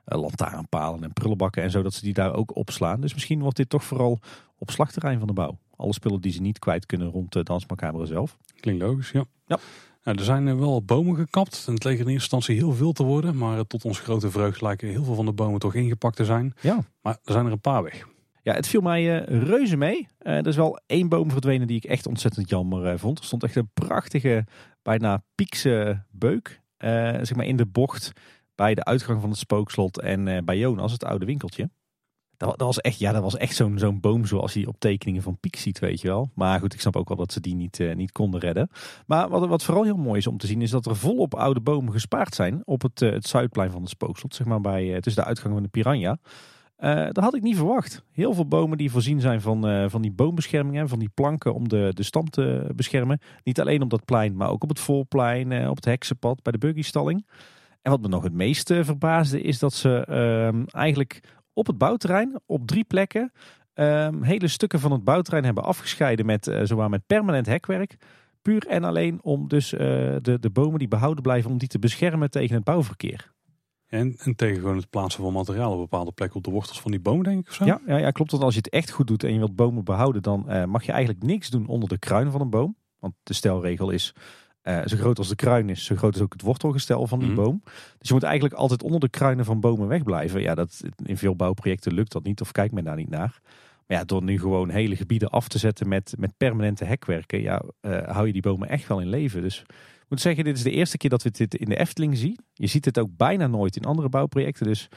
lantaarnpalen en prullenbakken en zo, dat ze die daar ook opslaan. Dus misschien wordt dit toch vooral op slagterrein van de bouw. Alle spullen die ze niet kwijt kunnen rond de dansmacabre zelf. Klinkt logisch, ja. ja. Nou, er zijn wel bomen gekapt. En het leek in eerste instantie heel veel te worden. Maar tot onze grote vreugd lijken heel veel van de bomen toch ingepakt te zijn. Ja. Maar er zijn er een paar weg. Ja, het viel mij uh, reuze mee. Uh, er is wel één boom verdwenen die ik echt ontzettend jammer vond. Er stond echt een prachtige, bijna piekse beuk. zeg maar in de bocht bij de uitgang van het spookslot en uh, bij Jonas, het oude winkeltje. Dat, dat, was echt, ja, dat was echt zo'n zo'n boom zoals je op tekeningen van Piek ziet, weet je wel. Maar goed, ik snap ook wel dat ze die niet, uh, niet konden redden. Maar wat, wat vooral heel mooi is om te zien, is dat er volop oude bomen gespaard zijn op het, uh, het zuidplein van het spookslot. Zeg maar bij, tussen de uitgang van de Piranha. dat had ik niet verwacht. Heel veel bomen die voorzien zijn van, van die boombeschermingen, van die planken om de, de stam te beschermen. Niet alleen op dat plein, maar ook op het voorplein, op het heksenpad, bij de buggystalling. En wat me nog het meest uh, verbaasde is dat ze uh, eigenlijk op het bouwterrein op drie plekken uh, hele stukken van het bouwterrein hebben afgescheiden met uh, zowel met permanent hekwerk. Puur en alleen om dus uh, de, de bomen die behouden blijven, om die te beschermen tegen het bouwverkeer. En, en, tegen gewoon het plaatsen van materiaal op bepaalde plekken op de wortels van die bomen, denk ik of zo? Ja, ja, ja klopt. Want als je het echt goed doet en je wilt bomen behouden, dan uh, mag je eigenlijk niks doen onder de kruin van een boom. Want de stelregel is, uh, zo groot als de kruin is, zo groot is ook het wortelgestel van die mm. boom. Dus je moet eigenlijk altijd onder de kruinen van bomen wegblijven. Ja, dat, in veel bouwprojecten lukt dat niet of kijkt men daar niet naar. Maar ja, door nu gewoon hele gebieden af te zetten met, met permanente hekwerken, ja, uh, hou je die bomen echt wel in leven. Dus ik moet zeggen, dit is de eerste keer dat we dit in de Efteling zien. Je ziet het ook bijna nooit in andere bouwprojecten. Dus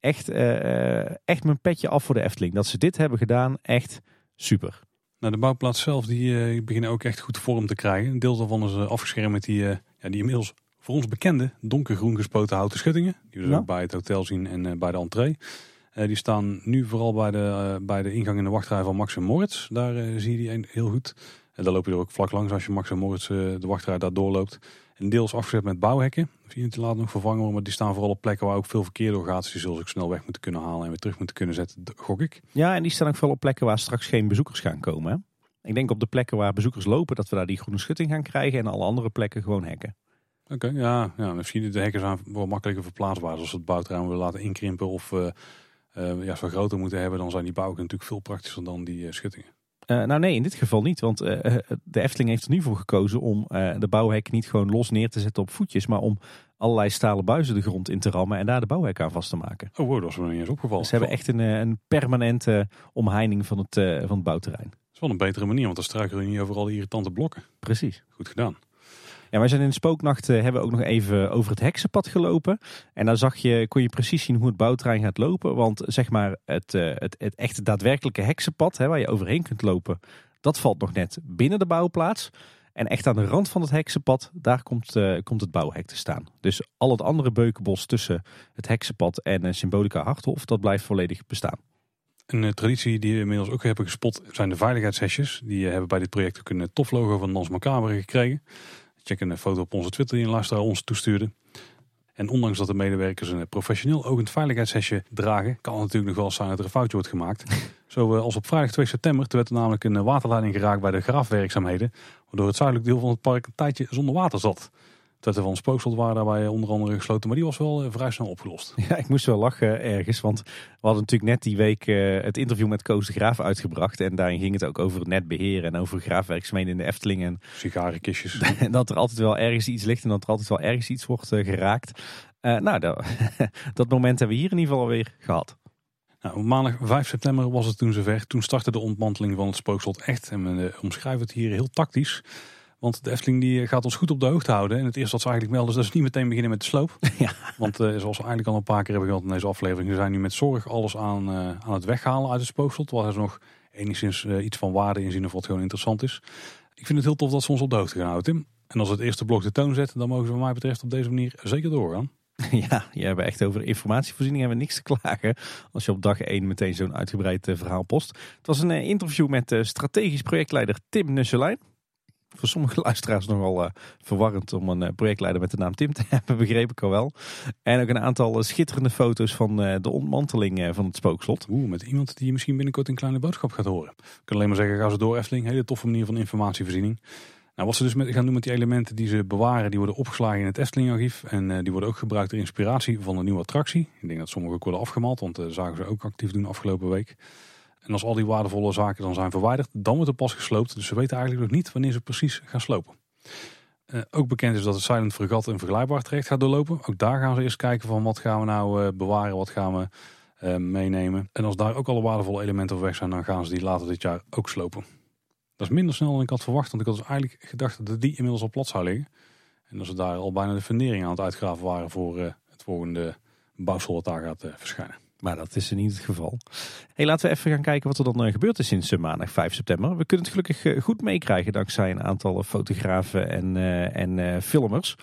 echt, uh, echt mijn petje af voor de Efteling. Dat ze dit hebben gedaan, echt super. Nou, de bouwplaats zelf die, uh, beginnen ook echt goed vorm te krijgen. Een deel daarvan is uh, afgeschermd met die, uh, ja, die inmiddels voor ons bekende donkergroen gespoten houten schuttingen. Die we dus ook bij het hotel zien en bij de entree. die staan nu vooral bij de, bij de ingang in de wachtrij van Max en Moritz. Daar zie je die heel goed. En daar loop je er ook vlak langs als je Max en Moritz de wachtrij daar doorloopt. En deels afgezet met bouwhekken. Zie je het later nog vervangen maar die staan vooral op plekken waar ook veel verkeer door gaat. Dus die zullen ze ook snel weg moeten kunnen halen en weer terug moeten kunnen zetten, gok ik. Ja, en die staan ook veel op plekken waar straks geen bezoekers gaan komen. Hè? Ik denk op de plekken waar bezoekers lopen, dat we daar die groene schutting gaan krijgen. En alle andere plekken gewoon hekken. Oké, ja, ja. Misschien de hekken zijn wel makkelijker verplaatsbaar. Als we het bouwterrein willen laten inkrimpen of uh, uh, ja, zo groter moeten hebben, dan zijn die bouwen natuurlijk veel praktischer dan die uh, schuttingen. Uh, nou nee, in dit geval niet. Want uh, de Efteling heeft er nu voor gekozen om uh, de bouwhek niet gewoon los neer te zetten op voetjes. Maar om allerlei stalen buizen de grond in te rammen en daar de bouwhek aan vast te maken. Oh wow, dat is me niet eens opgevallen. Dus ze hebben echt een, een permanente omheining van het, van het bouwterrein. Dat is wel een betere manier, want dan struikelen je niet over al die irritante blokken. Precies. Goed gedaan. Ja, wij zijn in de spooknacht uh, hebben ook nog even over het heksenpad gelopen. En daar zag je, kon je precies zien hoe het bouwtrein gaat lopen. Want zeg maar het, uh, het, het echte daadwerkelijke heksenpad, hè, waar je overheen kunt lopen, dat valt nog net binnen de bouwplaats. En echt aan de rand van het heksenpad, daar komt, uh, komt het bouwhek te staan. Dus al het andere beukenbos tussen het heksenpad en Symbolica Harthof, dat blijft volledig bestaan. Een traditie die we inmiddels ook hebben gespot zijn de veiligheidshesjes. Die hebben bij dit project ook een tof logo van Dans Macabre gekregen. Check een foto op onze Twitter die een luisteraar ons toestuurde. En ondanks dat de medewerkers een professioneel ogend veiligheidshesje dragen, kan het natuurlijk nog wel zijn dat er een foutje wordt gemaakt. Zo als op vrijdag 2 september, werd er namelijk een waterleiding geraakt bij de graafwerkzaamheden, waardoor het zuidelijk deel van het park een tijdje zonder water zat. Tetten van Spookslot waren daarbij onder andere gesloten, maar die was wel eh, vrij snel opgelost. Ja, ik moest wel lachen ergens, want we hadden natuurlijk net die week eh, het interview met Koos de Graaf uitgebracht. En daarin ging het ook over het netbeheer en over graafwerkzaamheden in de Efteling. En sigarenkistjes. En dat er altijd wel ergens iets ligt en dat er altijd wel ergens iets wordt geraakt. Uh, nou, dat, dat moment hebben we hier in ieder geval alweer gehad. Nou, maandag 5 september was het toen zover. Toen startte de ontmanteling van het spookslot echt. En we omschrijven het hier heel tactisch. Want de Efteling die gaat ons goed op de hoogte houden. En het eerste wat ze eigenlijk melden is dat ze niet meteen beginnen met de sloop. Ja. Want uh, zoals we eigenlijk al een paar keer hebben gehad in deze aflevering. We zijn nu met zorg alles aan, uh, aan het weghalen uit het spookslot. Waar ze nog enigszins uh, iets van waarde in zien of wat gewoon interessant is. Ik vind het heel tof dat ze ons op de hoogte gaan houden Tim. En als het eerste blok de toon zet dan mogen ze wat mij betreft op deze manier zeker doorgaan. Ja, je hebt echt over informatievoorziening hebben we niks te klagen. Als je op dag 1 meteen zo'n uitgebreid verhaal post. Het was een interview met strategisch projectleider Tim Nusselijn voor sommige luisteraars nogal uh, verwarrend om een uh, projectleider met de naam Tim te hebben, begreep ik al wel. En ook een aantal uh, schitterende foto's van de ontmanteling van het spookslot. Oeh, met iemand die je misschien binnenkort een kleine boodschap gaat horen. Ik kan alleen maar zeggen, ga ze door Efteling. Hele toffe manier van informatievoorziening. Nou, wat ze dus gaan doen met die elementen die ze bewaren, die worden opgeslagen in het Efteling-archief. En die worden ook gebruikt ter inspiratie van een nieuwe attractie. Ik denk dat sommige ook worden afgemald, want dat zagen ze ook actief doen afgelopen week. En als al die waardevolle zaken dan zijn verwijderd, dan wordt er pas gesloopt. Dus ze weten eigenlijk nog niet wanneer ze precies gaan slopen. Uh, ook bekend is dat het Silent Fregat een vergelijkbaar traject gaat doorlopen. Ook daar gaan ze eerst kijken van wat gaan we nou uh, bewaren, wat gaan we uh, meenemen. En als daar ook alle waardevolle elementen weg zijn, dan gaan ze die later dit jaar ook slopen. Dat is minder snel dan ik had verwacht, want ik had dus eigenlijk gedacht dat die inmiddels al plat zou liggen. En dat ze daar al bijna de fundering aan het uitgraven waren voor het volgende bouwsel wat daar gaat verschijnen. Maar dat is niet het geval. Hey, laten we even gaan kijken wat er dan uh, gebeurd is sinds uh, maandag 5 september. We kunnen het gelukkig uh, goed meekrijgen dankzij een aantal fotografen en, en filmers.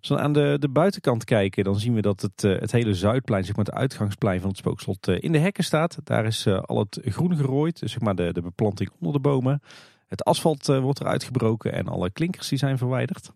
Als we aan de, de buitenkant kijken, dan zien we dat het, het hele Zuidplein, zeg maar het uitgangsplein van het spookslot, in de hekken staat. Daar is al het groen gerooid, dus zeg maar de, de beplanting onder de bomen. Het asfalt wordt eruit gebroken en alle klinkers die zijn verwijderd.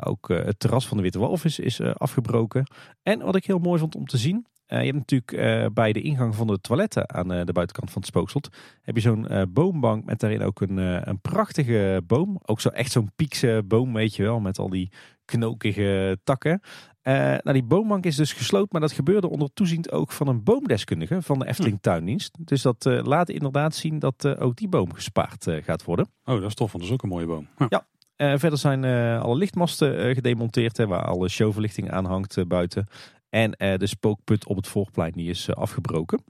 ook het terras van de Witte Walvis is afgebroken. En wat ik heel mooi vond om te zien, uh, je hebt natuurlijk uh, bij de ingang van de toiletten aan uh, de buitenkant van het spookslot heb je zo'n boombank met daarin ook een, een prachtige boom. Ook zo echt zo'n piekse boom, weet je wel, met al die knokige takken. nou, die boombank is dus gesloopt, maar dat gebeurde onder toeziend ook van een boomdeskundige van de Efteling Tuindienst. Dus dat laat inderdaad zien dat ook die boom gespaard gaat worden. Oh, dat is tof, want dat is ook een mooie boom. Ja. ja. verder zijn alle lichtmasten gedemonteerd, hè, waar alle showverlichting aan hangt buiten. En uh, de spookput op het voorplein die is uh, afgebroken.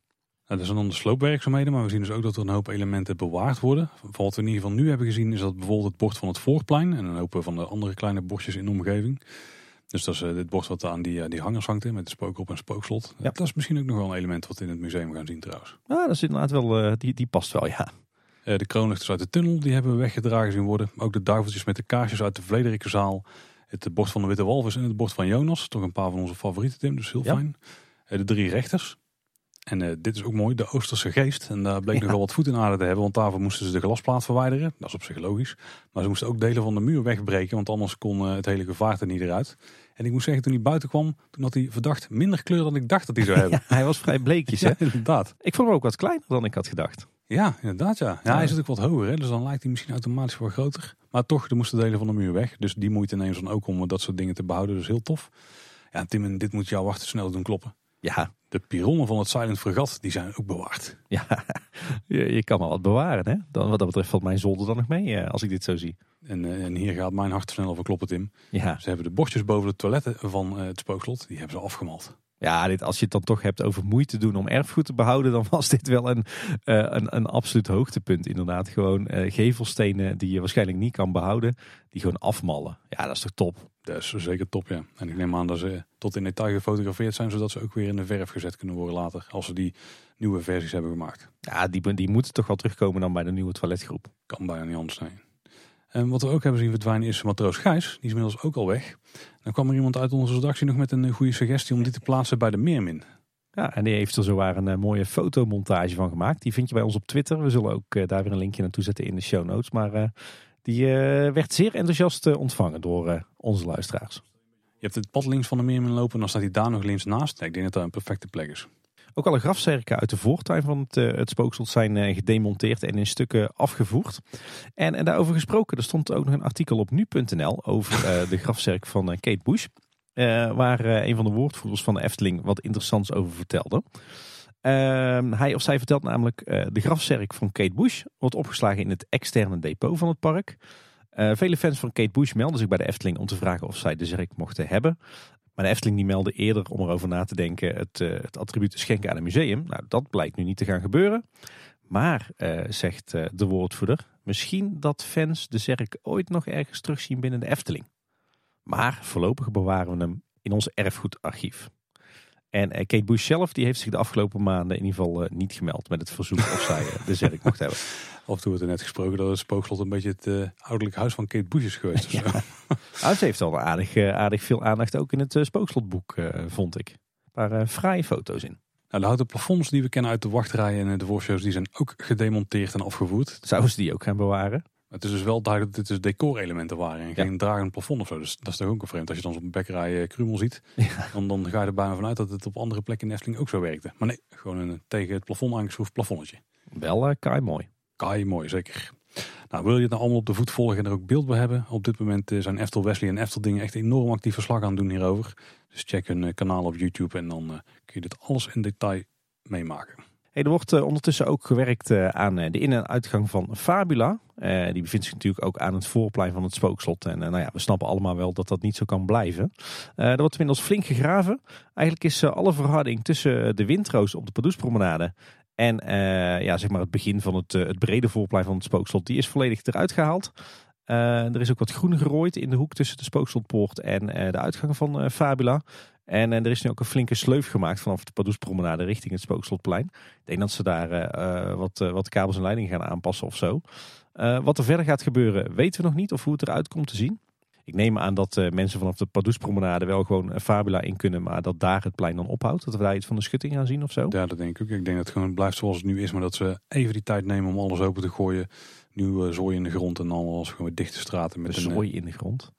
Nou, dat zijn dan de sloopwerkzaamheden, maar we zien dus ook dat er een hoop elementen bewaard worden. Wat we in ieder geval nu hebben gezien is dat bijvoorbeeld het bord van het voorplein en een hoop van de andere kleine bordjes in de omgeving. Dus dat is uh, dit bord wat aan die, die hangers hangt met de spook op en spookslot. Ja. Dat is misschien ook nog wel een element wat we in het museum gaan zien trouwens. Ja, dat is inderdaad wel, die, die past wel, ja. de kroonlichters uit de tunnel, die hebben we weggedragen zien worden. Ook de duiveltjes met de kaarsjes uit de Vlederikenzaal. Het bord van de Witte Walvis en het bord van Jonas. Toch een paar van onze favorieten, Tim. Dus heel fijn. Eh, de drie rechters. En uh, dit is ook mooi, de Oosterse geest. En daar bleek ja. nog wel wat voet in aarde te hebben, want daarvoor moesten ze de glasplaat verwijderen. Dat is op zich logisch. Maar ze moesten ook delen van de muur wegbreken, want anders kon uh, het hele gevaarte niet eruit. En ik moet zeggen, toen hij buiten kwam, toen had hij verdacht minder kleur dan ik dacht dat hij zou hebben. Ja, hij was vrij bleekjes, hè? ja, inderdaad. Ik vond hem ook wat kleiner dan ik had gedacht. Ja, inderdaad ja. ja. hij is natuurlijk wat hoger, hè? dus dan lijkt hij misschien automatisch wat groter. Maar toch, er moesten delen van de muur weg. Dus die moeite neemt dan ook om dat soort dingen te behouden. Dus heel tof. Ja, Tim, en dit moet jouw wachten snel doen kloppen. Ja, De pironnen van het Silent Fregat, die zijn ook bewaard. ja. je, je kan wel wat bewaren. Hè? Dan, wat dat betreft valt mijn zolder dan nog mee eh, als ik dit zo zie. En, eh, en hier gaat mijn hart sneller over kloppen, Tim. Ja, Ze hebben de bordjes boven de toiletten van eh, het spookslot, die hebben ze afgemald. Ja dit, als je het dan toch hebt over moeite doen om erfgoed te behouden, dan was dit wel een, eh, een, een absoluut hoogtepunt. Inderdaad, gewoon eh, gevelstenen die je waarschijnlijk niet kan behouden, die gewoon afmallen. Ja, dat is toch top. Dat is zeker top, ja. En ik neem aan dat ze tot in detail gefotografeerd zijn, zodat ze ook weer in de verf gezet kunnen worden later, als ze die nieuwe versies hebben gemaakt. Ja, die, die moeten toch wel terugkomen dan bij de nieuwe toiletgroep. Kan bijna niet anders zijn. En wat we ook hebben zien verdwijnen is matroos Gijs. Die is inmiddels ook al weg. Dan kwam er iemand uit onze redactie nog met een eh, goede suggestie om die te plaatsen bij de Meermin. Ja, en die heeft er zowaar een eh, mooie fotomontage van gemaakt. Die vind je bij ons op Twitter. We zullen ook eh, daar weer een linkje naartoe zetten in de show notes. Maar die werd zeer enthousiast ontvangen door onze luisteraars. Je hebt het pad links van de Meermin lopen en dan staat hij daar nog links naast. Ik denk dat dat een perfecte plek is. Ook alle grafzerken uit de voortuin van het, eh, het spookslot zijn eh, gedemonteerd en in stukken afgevoerd. En, en daarover gesproken, er stond ook nog een artikel op nu.nl over eh, de grafzerk van Kate Bush. waar een van de woordvoerders van de Efteling wat interessants over vertelde. Ehm, hij of zij vertelt namelijk, eh, de grafzerk van Kate Bush wordt opgeslagen in het externe depot van het park. Vele fans van Kate Bush melden zich bij de Efteling om te vragen of zij de zerk mochten hebben. Maar de Efteling die meldde eerder om erover na te denken het, eh, het attribuut te schenken aan een museum. Nou, dat blijkt nu niet te gaan gebeuren. Maar, eh, zegt eh, de woordvoerder, misschien dat fans de zerk ooit nog ergens terugzien binnen de Efteling. Maar voorlopig bewaren we hem in ons erfgoedarchief. En Kate Bush zelf die heeft zich de afgelopen maanden in ieder geval niet gemeld met het verzoek of zij de zerk mocht hebben. Af en toe wordt er net gesproken dat het spookslot een beetje het eh, ouderlijk huis van Kate Bush is geweest. of zo. Nou, ze heeft al aardig, eh, aardig veel aandacht ook in het eh, spookslotboek, vond ik. Een paar fraaie foto's in. Nou, de houten plafonds die we kennen uit de wachtrijen en de voorshows, die zijn ook gedemonteerd en afgevoerd. Zouden ze die ook gaan bewaren? Het is dus wel duidelijk dat dit dus decorelementen waren en Ja. geen dragend plafond of zo. Dus dat is toch ook een vreemd. Als je dan zo'n bekkerij Krumel ziet, Ja. dan, dan ga je er bijna vanuit dat het op andere plekken in Efteling ook zo werkte. Maar nee, gewoon een tegen het plafond aangeschroefd plafonnetje. Wel uh, mooi. Kai, mooi, zeker. Nou, wil je het nou allemaal op de voet volgen en er ook beeld bij hebben? Op dit moment eh, zijn Eftel Wesley en Eftel Dingen echt enorm actief verslag aan doen hierover. Dus check hun eh, kanaal op YouTube en dan eh, kun je dit alles in detail meemaken. Hey, er wordt ondertussen ook gewerkt aan de in- en uitgang van Fabula. Die bevindt zich natuurlijk ook aan het voorplein van het spookslot. En nou ja, we snappen allemaal wel dat dat niet zo kan blijven. Er wordt inmiddels flink gegraven. Eigenlijk is alle verharding tussen de windroos op de Pardoespromenade en eh, ja, zeg maar het begin van het, eh, het brede voorplein van het spookslot, die is volledig eruit gehaald. Eh, er is ook wat groen gerooid in de hoek tussen de spookslotpoort en de uitgang van Fabula. En er is nu ook een flinke sleuf gemaakt vanaf de Pardoespromenade richting het spookslotplein. Ik denk dat ze daar wat, wat kabels en leidingen gaan aanpassen of zo. Wat er verder gaat gebeuren weten we nog niet of hoe het eruit komt te zien. Ik neem aan dat eh, mensen vanaf de Pardoespromenade wel gewoon een Fabula in kunnen, maar dat daar het plein dan ophoudt. Dat we daar iets van de schutting gaan zien of zo. Ja, dat denk ik ook. Ik denk dat het gewoon blijft zoals het nu is, maar dat ze even die tijd nemen om alles open te gooien. Nieuwe zooi in de grond en dan alles gewoon dichte straten met De een, eh, zooi in de grond.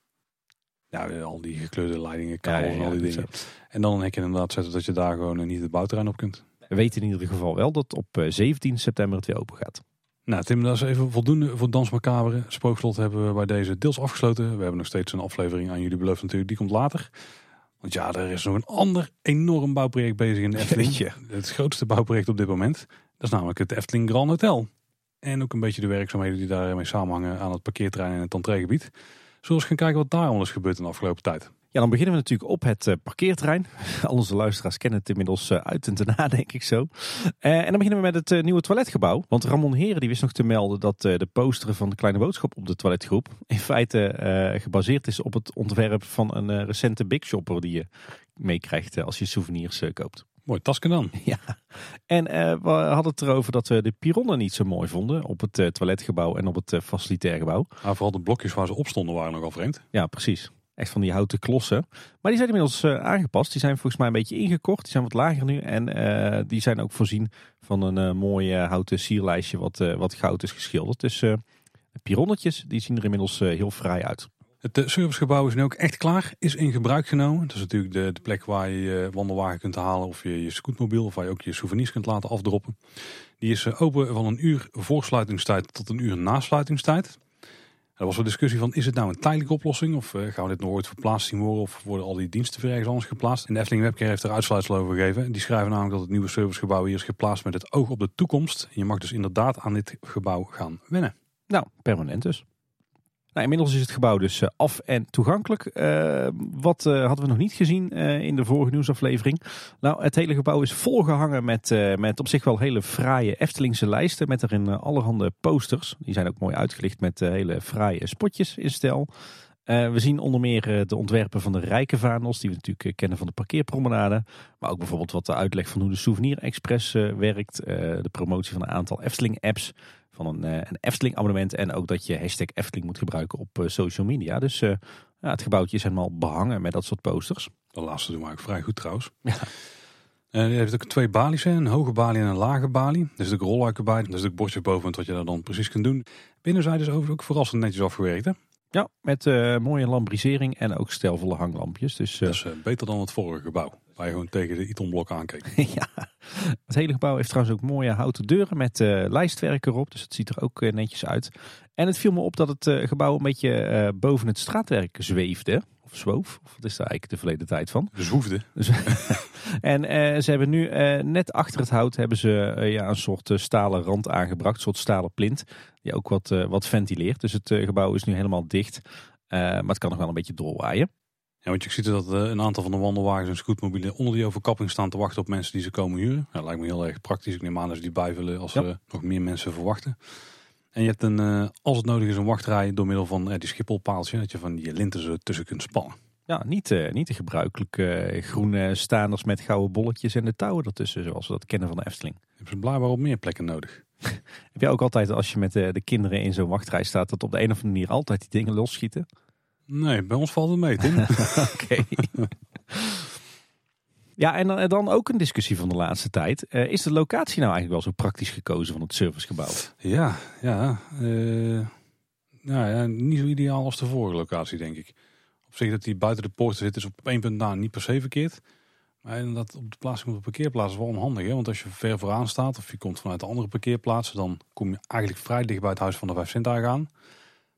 ja, al die gekleurde leidingen, kabels Ja, ja, en al die ja, dingen. zo. En dan een hek inderdaad zetten dat je daar gewoon eh, niet het bouwterrein op kunt. We weten in ieder geval wel dat op eh, 17 september het weer open gaat. Nou Tim, dat is even voldoende voor Dans Macabre. Spookslot hebben we bij deze deels afgesloten. We hebben nog steeds een aflevering aan jullie beloofd natuurlijk. Die komt later. Want ja, er is nog een ander enorm bouwproject bezig in de Efteling. Het grootste bouwproject op dit moment. Dat is namelijk het Efteling Grand Hotel. En ook een beetje de werkzaamheden die daarmee samenhangen aan het parkeerterrein en het entreegebied. Zullen we eens gaan kijken wat daar allemaal is gebeurd in de afgelopen tijd. Ja, dan beginnen we natuurlijk op het eh, parkeerterrein. Al onze luisteraars kennen het inmiddels eh, uit en te na, denk ik zo. Eh, en dan beginnen we met het nieuwe toiletgebouw. Want Ramon Heren die wist nog te melden dat de poster van de Kleine Boodschap op de toiletgroep in feite gebaseerd is op het ontwerp van een recente Big Shopper die je meekrijgt als je souvenirs koopt. Mooi tasken dan. Ja, en we hadden het erover dat we de pironnen niet zo mooi vonden op het toiletgebouw en op het eh, facilitair gebouw. Maar vooral de blokjes waar ze op stonden waren nogal vreemd. Ja, precies. Echt van die houten klossen. Maar die zijn inmiddels eh, aangepast. Die zijn volgens mij een beetje ingekort. Die zijn wat lager nu. En eh, die zijn ook voorzien van een eh, mooi houten sierlijstje wat, wat goud is geschilderd. Dus pironnetjes die zien er inmiddels heel fraai uit. Het servicegebouw is nu ook echt klaar, is in gebruik genomen. Dat is natuurlijk de, de plek waar je je wandelwagen kunt halen of je, je scootmobiel of waar je ook je souvenirs kunt laten afdroppen. Die is open van een uur voor sluitingstijd tot een uur na sluitingstijd. Er was een discussie van, is het nou een tijdelijke oplossing? Of uh, gaan we dit nog ooit verplaatst zien worden? Of worden al die diensten weer anders geplaatst? En de Efteling Webcare heeft er uitsluitsel over gegeven. Die schrijven namelijk dat het nieuwe servicegebouw hier is geplaatst met het oog op de toekomst. Je mag dus inderdaad aan dit gebouw gaan wennen. Nou, permanent dus. Nou, inmiddels is het gebouw dus eh, af en toegankelijk. Uh, wat uh, hadden we nog niet gezien in de vorige nieuwsaflevering? Nou, het hele gebouw is volgehangen met, met op zich wel hele fraaie Eftelingse lijsten. Met erin allerhande posters. Die zijn ook mooi uitgelicht met hele fraaie spotjes in stijl. we zien onder meer de ontwerpen van de rijke vaandels, die we natuurlijk kennen van de parkeerpromenade. Maar ook bijvoorbeeld wat de uitleg van hoe de Souvenir Express werkt. de promotie van een aantal Efteling-apps van een, eh, een Efteling abonnement. En ook dat je hashtag Efteling moet gebruiken op eh, social media. Dus eh, ja, het gebouwtje is helemaal behangen met dat soort posters. De laatste doen we eigenlijk vrij goed trouwens. Ja. Uh, je hebt ook twee balies, een hoge balie en een lage balie. Er zit ook rolluiken bij, er zit ook bordje boven wat je daar dan precies kunt doen. Binnenzijde is overigens ook verrassend netjes afgewerkt hè? Ja, met uh, mooie lambrisering en ook stelvolle hanglampjes. Dus, uh... Dat is beter dan het vorige gebouw. Waar je gewoon tegen de Itonblok aankeek. ja, het hele gebouw heeft trouwens ook mooie houten deuren met lijstwerk erop. Dus het ziet er ook netjes uit. En het viel me op dat het gebouw een beetje boven het straatwerk zweefde. Of zwoof, of wat is daar eigenlijk de verleden tijd van? Zwoefde. en ze hebben nu net achter het hout hebben ze ja, een soort stalen rand aangebracht. Een soort stalen plint. Die ook wat, wat ventileert. Dus het gebouw is nu helemaal dicht. maar het kan nog wel een beetje doorwaaien. Ja, want je ziet dat een aantal van de wandelwagens en scootmobielen onder die overkapping staan te wachten op mensen die ze komen huren. Ja, lijkt me heel erg praktisch. Ik neem aan dat ze die bijvullen als ja. nog meer mensen verwachten. En je hebt een, uh, als het nodig is, een wachtrij door middel van uh, die schipholpaaltje. Dat je van die linten zo tussen kunt spannen. Ja, niet, niet de gebruikelijke groene staanders met gouden bolletjes en de touwen ertussen, zoals we dat kennen van de Efteling. Hebben ze blijkbaar op meer plekken nodig. Heb jij ook altijd, als je met de, de kinderen in zo'n wachtrij staat, dat op de een of andere manier altijd die dingen losschieten? Nee, bij ons valt het mee, Tim. Oké. Ja, en dan ook een discussie van de laatste tijd. Uh, is de locatie nou eigenlijk wel zo praktisch gekozen van het servicegebouw? Ja, ja. Uh, nou ja, niet zo ideaal als de vorige locatie, denk ik. Op zich dat die buiten de poorten zit, is op één punt na niet per se verkeerd. Maar dat op de plaatsing op de parkeerplaats is wel onhandig. Hè? Want als je ver vooraan staat of je komt vanuit de andere parkeerplaatsen, dan kom je eigenlijk vrij dicht bij het huis van de Vijf Sintuigen aan.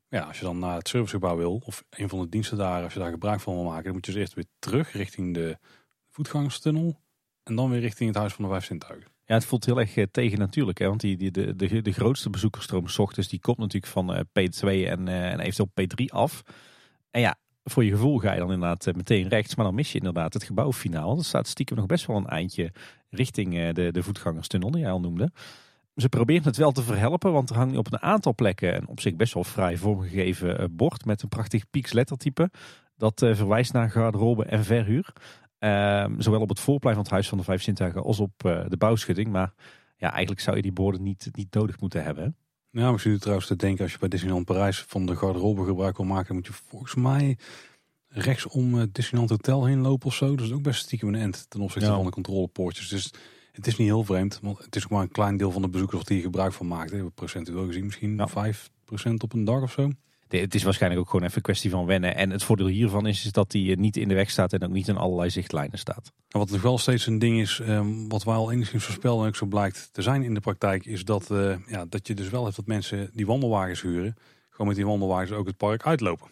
Ja, als je dan naar het servicegebouw wil, of een van de diensten daar, als je daar gebruik van wil maken, dan moet je dus eerst weer terug richting de voetgangerstunnel. En dan weer richting het Huis van de Vijf Zintuigen. Ja, het voelt heel erg eh, tegen natuurlijk. Hè? Want die, die, de, de, de grootste bezoekersstroom s ochtends, die komt natuurlijk van uh, P2 en, uh, en eventueel P3 af. En ja, voor je gevoel ga je dan inderdaad meteen rechts. Maar dan mis je inderdaad het gebouwfinaal. Dat staat stiekem nog best wel een eindje richting de, de voetgangerstunnel die jij al noemde. Ze proberen het wel te verhelpen, want er hangt op een aantal plekken een op zich best wel vrij vormgegeven eh, bord met een prachtig Pieks lettertype. Dat verwijst naar garderobe en verhuur. Uh, zowel op het voorplein van het Huis van de Vijf Zintuigen als op uh, de bouwschutting. Maar ja, eigenlijk zou je die borden niet, niet nodig moeten hebben. Ja, misschien trouwens te denken als je bij Disneyland Parijs van de garderobe gebruik wil maken, moet je volgens mij rechtsom Disneyland Hotel heen lopen of zo. Dat is ook best stiekem een end ten opzichte van de controlepoortjes. Dus het is niet heel vreemd, want het is ook maar een klein deel van de bezoekers die hier gebruik van maakt. Hè. Procentueel gezien misschien nou. 5% op een dag of zo. Het is waarschijnlijk ook gewoon even een kwestie van wennen. En het voordeel hiervan is, is dat hij niet in de weg staat en ook niet in allerlei zichtlijnen staat. En wat nog wel steeds een ding is, um, wat wij al enigszins voorspelden en ook zo blijkt te zijn in de praktijk, is dat, uh, ja, dat je dus wel hebt dat mensen die wandelwagens huren, gewoon met die wandelwagens ook het park uitlopen.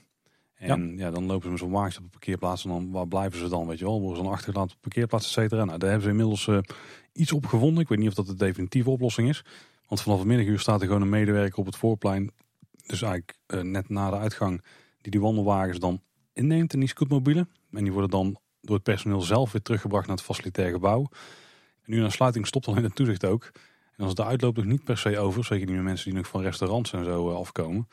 En ja. dan lopen ze met zo'n wagens op de parkeerplaats en dan waar blijven ze dan, weet je wel, worden ze dan achtergelaten op de parkeerplaats, et cetera. Nou, daar hebben ze inmiddels uh, iets op gevonden. Ik weet niet of dat de definitieve oplossing is. Want vanaf het middaguur staat er gewoon een medewerker op het voorplein. Dus eigenlijk uh, net na de uitgang die die wandelwagens dan inneemt in die scootmobielen. En die worden dan door het personeel zelf weer teruggebracht naar het facilitair gebouw. En nu na sluiting stopt alleen de toezicht ook. En als de uitloop nog niet per se over, zeker niet meer mensen die nog van restaurants en zo uh, afkomen.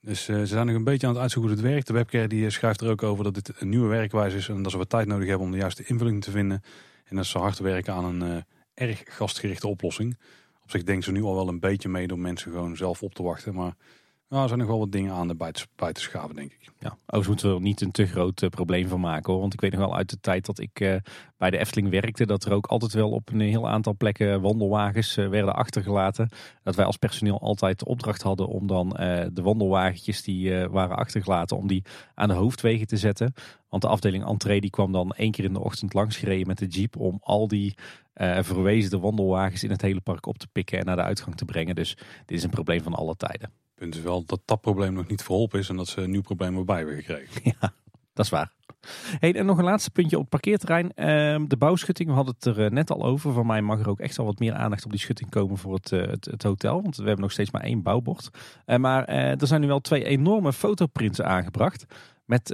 Dus uh, ze zijn nog een beetje aan het uitzoeken hoe het werkt. De webcare die schrijft er ook over dat dit een nieuwe werkwijze is en dat ze wat tijd nodig hebben om de juiste invulling te vinden. En dat ze hard werken aan een erg gastgerichte oplossing. Op zich denken ze nu al wel een beetje mee door mensen gewoon zelf op te wachten. Maar nou, er zijn nog wat dingen aan de bij te, schaven, denk ik. Ja, overigens moeten we er niet een te groot uh, probleem van maken hoor. Want ik weet nog wel uit de tijd dat ik uh, bij de Efteling werkte... dat er ook altijd wel op een heel aantal plekken wandelwagens uh, werden achtergelaten. Dat wij als personeel altijd de opdracht hadden om dan de wandelwagentjes die waren achtergelaten... om die aan de hoofdwegen te zetten. Want de afdeling entree die kwam dan één keer in de ochtend langs gereden met de jeep... om al die verwezen wandelwagens in het hele park op te pikken en naar de uitgang te brengen. Dus dit is een probleem van alle tijden. punt is wel dat dat probleem nog niet verholpen is en dat ze een nieuw probleem erbij hebben gekregen. Ja, dat is waar. Hey, en nog een laatste puntje op het parkeerterrein. Ehm, de bouwschutting, we hadden het er eh, net al over. Van mij mag er ook echt al wat meer aandacht op die schutting komen voor het, eh, het, het hotel. Want we hebben nog steeds maar één bouwbord. Maar er zijn nu wel twee enorme fotoprints aangebracht. Met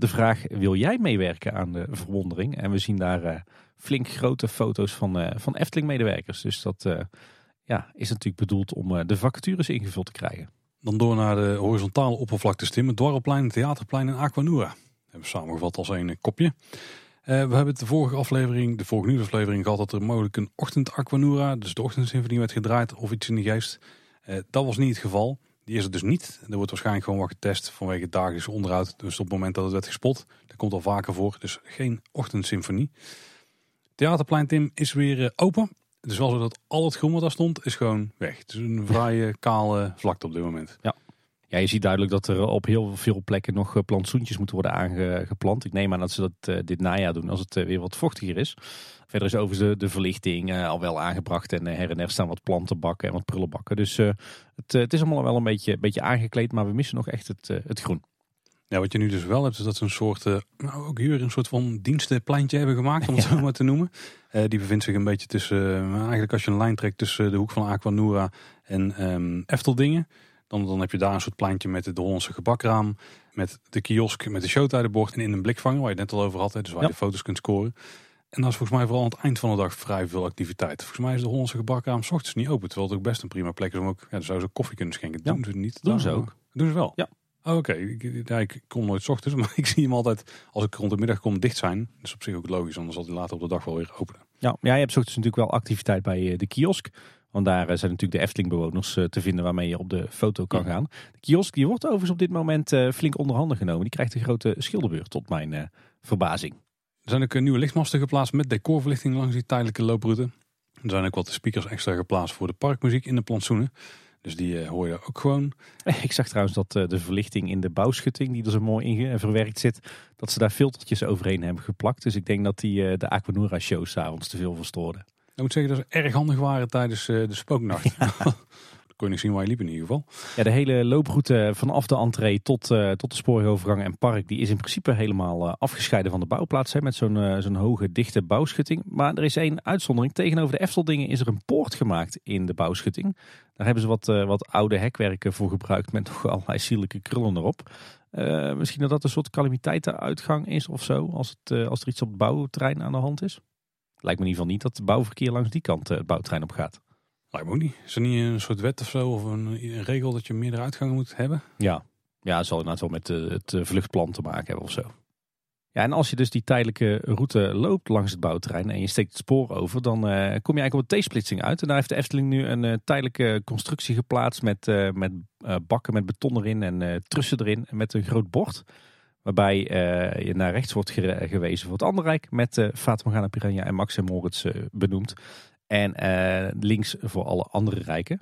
de vraag, wil jij meewerken aan de verwondering? En we zien daar flink grote foto's van, van Efteling-medewerkers. Dus dat ja, is natuurlijk bedoeld om de vacatures ingevuld te krijgen. Dan door naar de horizontale oppervlakte stimmen. Theaterplein en Aquanura hebben samengevat als één kopje. We hebben de vorige aflevering, de vorige nieuwsaflevering gehad dat er mogelijk een ochtend Aquanura, dus de ochtendsymfonie werd gedraaid of iets in de geest. Dat was niet het geval. Die is er dus niet. Er wordt waarschijnlijk gewoon wat getest vanwege het dagelijkse onderhoud. Dus op het moment dat het werd gespot, dat komt al vaker voor. Dus geen ochtendsymfonie. Theaterplein Tim is weer uh, open. Is wel zo dat al het groen wat daar stond, is gewoon weg. Het is een vrije, kale vlakte op dit moment. Ja. Ja, je ziet duidelijk dat er op heel veel plekken nog eh, plantsoentjes moeten worden aangeplant. Ik neem aan dat ze dat uh, dit najaar doen als het uh, weer wat vochtiger is. Verder is overigens de, de verlichting uh, al wel aangebracht en her en her staan wat plantenbakken en wat prullenbakken. Dus het, het, is allemaal wel een beetje, beetje aangekleed, maar we missen nog echt het, het groen. Ja, wat je nu dus wel hebt, is dat ze een soort, nou ook hier een soort van dienstenpleintje hebben gemaakt, om het zo maar te noemen. die bevindt zich een beetje tussen, eigenlijk als je een lijn trekt tussen de hoek van Aquanura en um, Efteldingen. Dan, dan heb je daar een soort pleintje met de Hollandse gebakraam. Met de kiosk met de showtijdenbord en in een blikvanger waar je het net al over had. Hè, dus waar je foto's kunt scoren. En dat is volgens mij vooral aan het eind van de dag vrij veel activiteit. Volgens mij is de Hollandse gebakraam s ochtends niet open. Terwijl het ook best een prima plek is om ook... Ja, dan zou ze koffie kunnen schenken. Doen ze niet. Doen ze ook. Doen ze wel? Ja. Oh, Oké, ik, ja, ik kom nooit s ochtends, maar ik zie hem altijd als ik rond de middag kom dicht zijn. Dus op zich ook logisch, anders zal hij later op de dag wel weer openen. Ja, ja je hebt ochtends natuurlijk wel activiteit bij eh, de kiosk. Want daar eh, zijn natuurlijk de Efteling-bewoners eh, te vinden waarmee je op de foto kan gaan. De kiosk die wordt overigens op dit moment eh, flink onderhanden genomen. Die krijgt een grote schilderbeurt tot mijn verbazing. Er zijn ook nieuwe lichtmasten geplaatst met decorverlichting langs die tijdelijke looproute. Er zijn ook wat speakers extra geplaatst voor de parkmuziek in de plantsoenen. Dus die hoor je ook gewoon. Ik zag trouwens dat de verlichting in de bouwschutting, die er zo mooi in verwerkt zit, dat ze daar filtertjes overheen hebben geplakt. Dus ik denk dat die de Aquanura shows s'avonds te veel verstoorden. Ik moet zeggen dat ze erg handig waren tijdens eh, de spooknacht. Ja. kon je niet zien waar je liep in ieder geval. Ja, de hele looproute vanaf de entree tot, uh, tot de spoorwegovergang en park... die is in principe helemaal uh, afgescheiden van de bouwplaats. Hè, met zo'n uh, zo'n hoge, dichte bouwschutting. Maar er is één uitzondering. Tegenover de Efteldingen is er een poort gemaakt in de bouwschutting. Daar hebben ze wat, wat oude hekwerken voor gebruikt... met nog allerlei sierlijke krullen erop. misschien dat dat een soort calamiteitenuitgang is of zo... als, het, als er iets op het bouwterrein aan de hand is. Lijkt me in ieder geval niet dat het bouwverkeer langs die kant het bouwtrein op gaat. Lijkt me ook niet. Is er niet een soort wet of zo of een, een regel dat je meerdere uitgangen moet hebben? Ja, ja het zal inderdaad wel met het vluchtplan te maken hebben of zo. Ja, en als je dus die tijdelijke route loopt langs het bouwterrein en je steekt het spoor over, dan kom je eigenlijk op een T-splitsing uit. En daar heeft de Efteling nu een tijdelijke constructie geplaatst met, met bakken met beton erin en trussen erin en met een groot bord. Waarbij uh, je naar rechts wordt gewezen voor het andere rijk met uh, Fata Morgana Piranha en Max en Moritz uh, benoemd. En links voor alle andere rijken.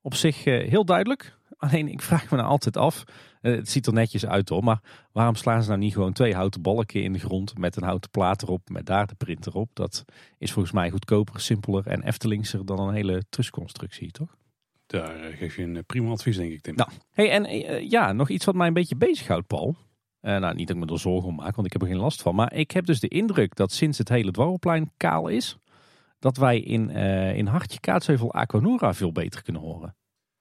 Op zich heel duidelijk. Alleen ik vraag me nou altijd af. het ziet er netjes uit hoor. Maar waarom slaan ze nou niet gewoon twee houten balken in de grond. Met een houten plaat erop. Met daar de printer op. Dat is volgens mij goedkoper, simpeler en Eftelingser dan een hele trusconstructie toch? Daar geef je een prima advies denk ik Tim. Nou, hey, en ja, nog iets wat mij een beetje bezighoudt Paul. Uh, nou, niet dat ik me er zorgen om maak, want ik heb er geen last van. Maar ik heb dus de indruk dat sinds het hele dwarrelplein kaal is, dat wij in, uh, in Hartje Kaatsheuvel Aquanura veel beter kunnen horen.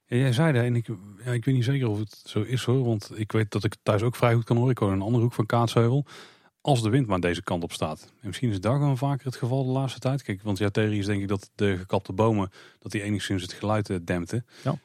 Ja, jij zei dat en ik, ja, ik weet niet zeker of het zo is hoor. Want ik weet dat ik thuis ook vrij goed kan horen. Ik woon in een andere hoek van Kaatsheuvel. Als de wind maar deze kant op staat. En misschien is daar gewoon vaker het geval de laatste tijd. Kijk, want ja, theorie is denk ik dat de gekapte bomen, dat die enigszins het geluid eh, dempte. Ja.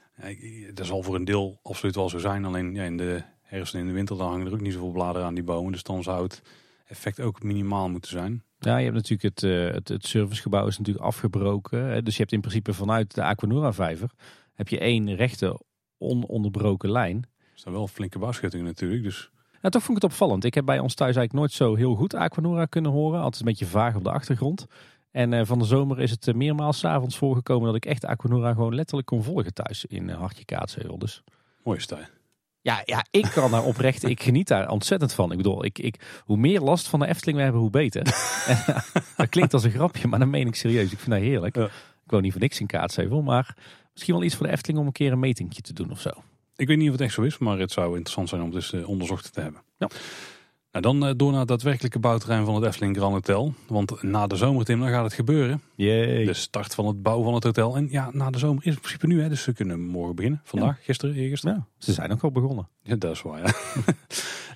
dat zal voor een deel absoluut wel zo zijn. Alleen ja, in de herfst en in de winter dan hangen er ook niet zoveel bladeren aan die bomen. Dus dan zou het effect ook minimaal moeten zijn. Ja, je hebt natuurlijk het, uh, het, het, servicegebouw is natuurlijk afgebroken. Dus je hebt in principe vanuit de Aquanura vijver heb je één rechte ononderbroken lijn. Dat is dan wel een flinke bouwschutting natuurlijk. Dus... Ja, toch vond ik het opvallend. Ik heb bij ons thuis eigenlijk nooit zo heel goed Aquanura kunnen horen. Altijd een beetje vaag op de achtergrond. En uh, van de zomer is het uh, meermaals s avonds voorgekomen dat ik echt Aquanura gewoon letterlijk kon volgen thuis in Hartje Kaatsheuvel. Dus... Mooie stijl. Ja, ja, ik kan daar oprecht, ik geniet daar ontzettend van. Ik bedoel, ik, ik, hoe meer last van de Efteling we hebben, hoe beter. dat klinkt als een grapje, maar dat meen ik serieus. Ik vind dat heerlijk. Ik woon niet voor niks in Kaatsheuvel, maar misschien wel iets voor de Efteling om een keer een metingje te doen of zo. Ik weet niet of het echt zo is, maar het zou interessant zijn om eh, onderzocht te hebben. Ja. Nou, dan eh, door naar het daadwerkelijke bouwterrein van het Efteling Grand Hotel. Want na de zomer, Tim, dan gaat het gebeuren. Jee. De start van het bouwen van het hotel. En ja, na de zomer is het in principe nu. Hè, dus we kunnen morgen beginnen. Vandaag, gisteren, eergisteren. Ja, ze zijn ook al begonnen. Ja, dat is waar, ja.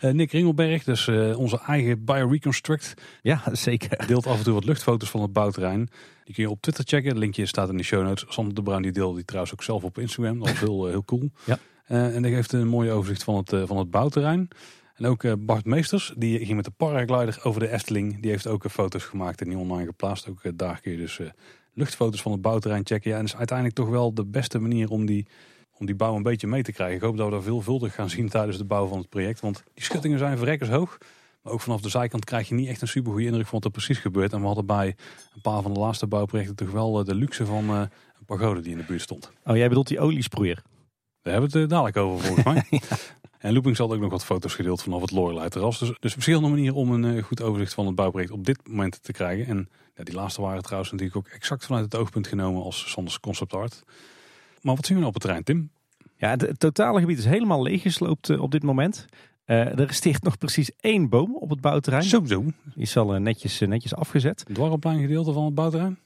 Eh, Nick Ringelberg, dus eh, onze eigen BioReconstruct, Ja, zeker. deelt af en toe wat luchtfoto's van het bouwterrein. Die kun je op Twitter checken. Het linkje staat in de show notes. Sander de Bruin die deelde die trouwens ook zelf op Instagram. Dat was heel, heel cool. Ja. En die geeft een mooie overzicht van het, van het bouwterrein. En ook eh, Bart Meesters, die ging met de paraglider over de Efteling. Die heeft ook eh, foto's gemaakt en die online geplaatst. Ook eh, daar kun je dus luchtfoto's van het bouwterrein checken. Ja, en dat is uiteindelijk toch wel de beste manier om die, om die bouw een beetje mee te krijgen. Ik hoop dat we daar veelvuldig gaan zien tijdens de bouw van het project. Want die schuttingen zijn verrekkers hoog. Maar ook vanaf de zijkant krijg je niet echt een super goede indruk van wat er precies gebeurt. En we hadden bij een paar van de laatste bouwprojecten toch wel de luxe van een pagode die in de buurt stond. Oh, jij bedoelt die oliesproeier? Daar hebben we het dadelijk over volgens mij. En Looping zal ook nog wat foto's gedeeld vanaf het Lorelei terras. Dus, dus verschillende manieren om een eh, goed overzicht van het bouwproject op dit moment te krijgen. En ja, die laatste waren trouwens natuurlijk ook exact vanuit het oogpunt genomen als Sanders concept art. Maar wat zien we nou op het terrein, Tim? Ja, het, totale gebied is helemaal leeggesloopt eh, op dit moment. Eh, er resteert nog precies één boom op het bouwterrein. Sowieso. Die is al netjes, eh, netjes afgezet. Het dwarrelplein gedeelte van het bouwterrein.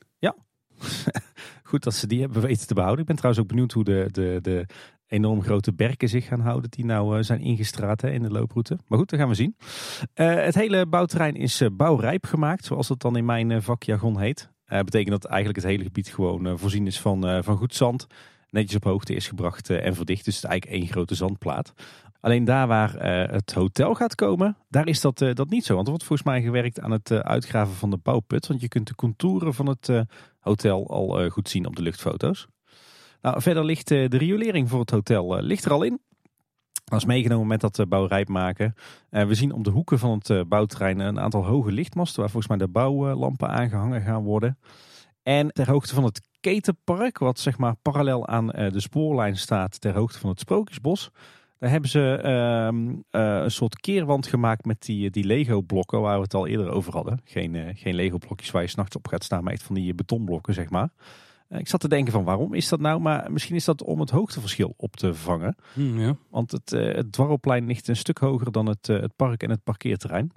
Goed dat ze die hebben weten te behouden. Ik ben trouwens ook benieuwd hoe de, de, de enorm grote berken zich gaan houden die nou eh, zijn ingestraat in de looproute. Maar goed, dat gaan we zien. Eh, het hele bouwterrein is eh, bouwrijp gemaakt, zoals het dan in mijn vakjargon heet. Dat betekent dat eigenlijk het hele gebied gewoon voorzien is van, van goed zand. Netjes op hoogte is gebracht en verdicht. Dus het is eigenlijk één grote zandplaat. Alleen daar waar het hotel gaat komen, daar is dat, dat niet zo. Want er wordt volgens mij gewerkt aan het uitgraven van de bouwput. Want je kunt de contouren van het hotel al goed zien op de luchtfoto's. Nou, verder ligt eh, de riolering voor het hotel eh, ligt er al in. Dat is meegenomen met dat eh, bouwrijp maken. We zien op de hoeken van het bouwterrein een aantal hoge lichtmasten... waar volgens mij de bouwlampen aangehangen gaan worden. En ter hoogte van het Ketenpark, wat zeg maar parallel aan de spoorlijn staat... ter hoogte van het Sprookjesbos... Daar hebben ze ehm, eh, een soort keerwand gemaakt met die, die Lego-blokken waar we het al eerder over hadden. Geen, geen Lego-blokjes waar je s'nachts op gaat staan, maar echt van die betonblokken, zeg maar. Eh, ik zat te denken van waarom is dat nou? Maar misschien is dat om het hoogteverschil op te vangen. Hm, ja. Want het, eh, het dwarrelplein ligt een stuk hoger dan het, eh, het park en het parkeerterrein.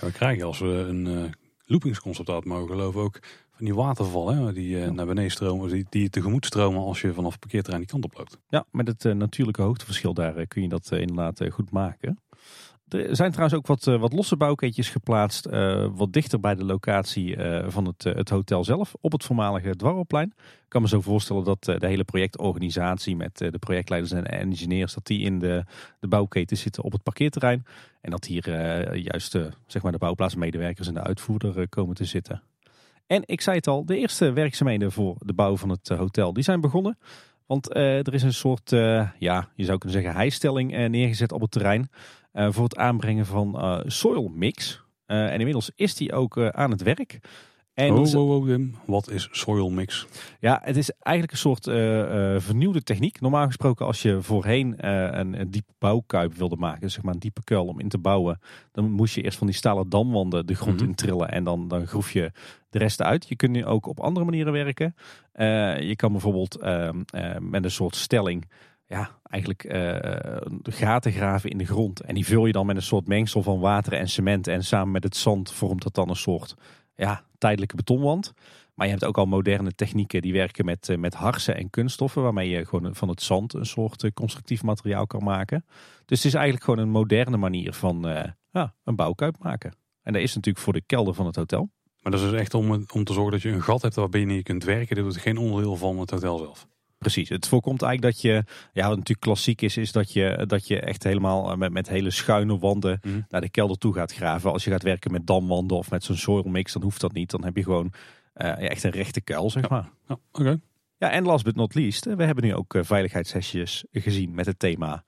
We krijgen als we een eh loopingsconcept uit mogen geloven ook van die watervallen hè, die naar beneden stromen, die, die tegemoet stromen als je vanaf het parkeerterrein die kant op loopt. Ja, met het natuurlijke hoogteverschil daar kun je dat inderdaad goed maken. Er zijn trouwens ook wat, eh, wat losse bouwketjes geplaatst, eh, wat dichter bij de locatie eh, van het, het hotel zelf, op het voormalige Dwarrelplein. Ik kan me zo voorstellen dat de hele projectorganisatie met de projectleiders en engineers, dat die in de, de bouwketen zitten op het parkeerterrein. En dat hier juist zeg maar de bouwplaatsmedewerkers en de uitvoerder komen te zitten. En ik zei het al, de eerste werkzaamheden voor de bouw van het hotel, die zijn begonnen. Want er is een soort, ja, je zou kunnen zeggen, heistelling eh, neergezet op het terrein. Eh, voor het aanbrengen van eh, soil mix. Eh, en inmiddels is die ook aan het werk. En oh, oh, oh, Wim. Wat is soil mix? ja, het is eigenlijk een soort vernieuwde techniek. Normaal gesproken als je voorheen een, een diepe bouwkuip wilde maken, dus zeg maar een diepe kuil om in te bouwen, dan moest je eerst van die stalen damwanden de grond Mhm. in trillen en dan, dan groef je de rest uit. Je kunt nu ook op andere manieren werken. Je kan bijvoorbeeld ehm, eh, met een soort stelling ja, eigenlijk eh, gaten graven in de grond. En die vul je dan met een soort mengsel van water en cement. En samen met het zand vormt dat dan een soort ja, tijdelijke betonwand. Maar je hebt ook al moderne technieken die werken met, eh, met harsen en kunststoffen. Waarmee je gewoon van het zand een soort eh, constructief materiaal kan maken. Dus het is eigenlijk gewoon een moderne manier van ja, een bouwkuip maken. En dat is natuurlijk voor de kelder van het hotel. Maar dat is dus echt om, om te zorgen dat je een gat hebt waarbinnen je kunt werken. Dit is geen onderdeel van het hotel zelf. Precies. Het voorkomt eigenlijk dat je, ja, wat natuurlijk klassiek is, is dat je, dat je echt helemaal eh, met, met hele schuine wanden Mhm. naar de kelder toe gaat graven. Als je gaat werken met damwanden of met zo'n soil mix, dan hoeft dat niet. Dan heb je gewoon eh, ja, echt een rechte kuil, zeg maar. Ja, oké. Ja, en last but not least, eh, we hebben nu ook veiligheidssessies gezien met het thema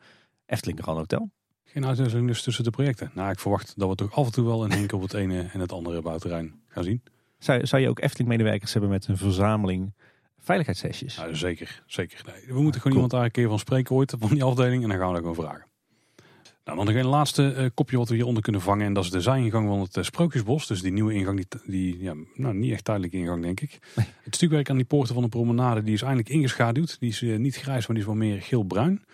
Efteling Grand Hotel. Geen uitwisseling dus tussen de projecten. Nou, ik verwacht dat we toch af en toe wel een hink op het ene en het andere bouwterrein gaan zien. Zou, zou je ook Efteling-medewerkers hebben met een verzameling veiligheidssessies? Zeker, zeker. Nee, we moeten gewoon iemand daar een keer van spreken ooit van die afdeling en dan gaan we dat gewoon vragen. Nou, dan nog een laatste eh, kopje wat we hieronder kunnen vangen en dat is de zijingang van het eh, Sprookjesbos. Dus die nieuwe ingang, die, die ja, nou, niet echt tijdelijke ingang denk ik. Het stukwerk aan die poorten van de promenade, die is eindelijk ingeschaduwd. Die is eh, niet grijs, maar die is wel meer geel-bruin.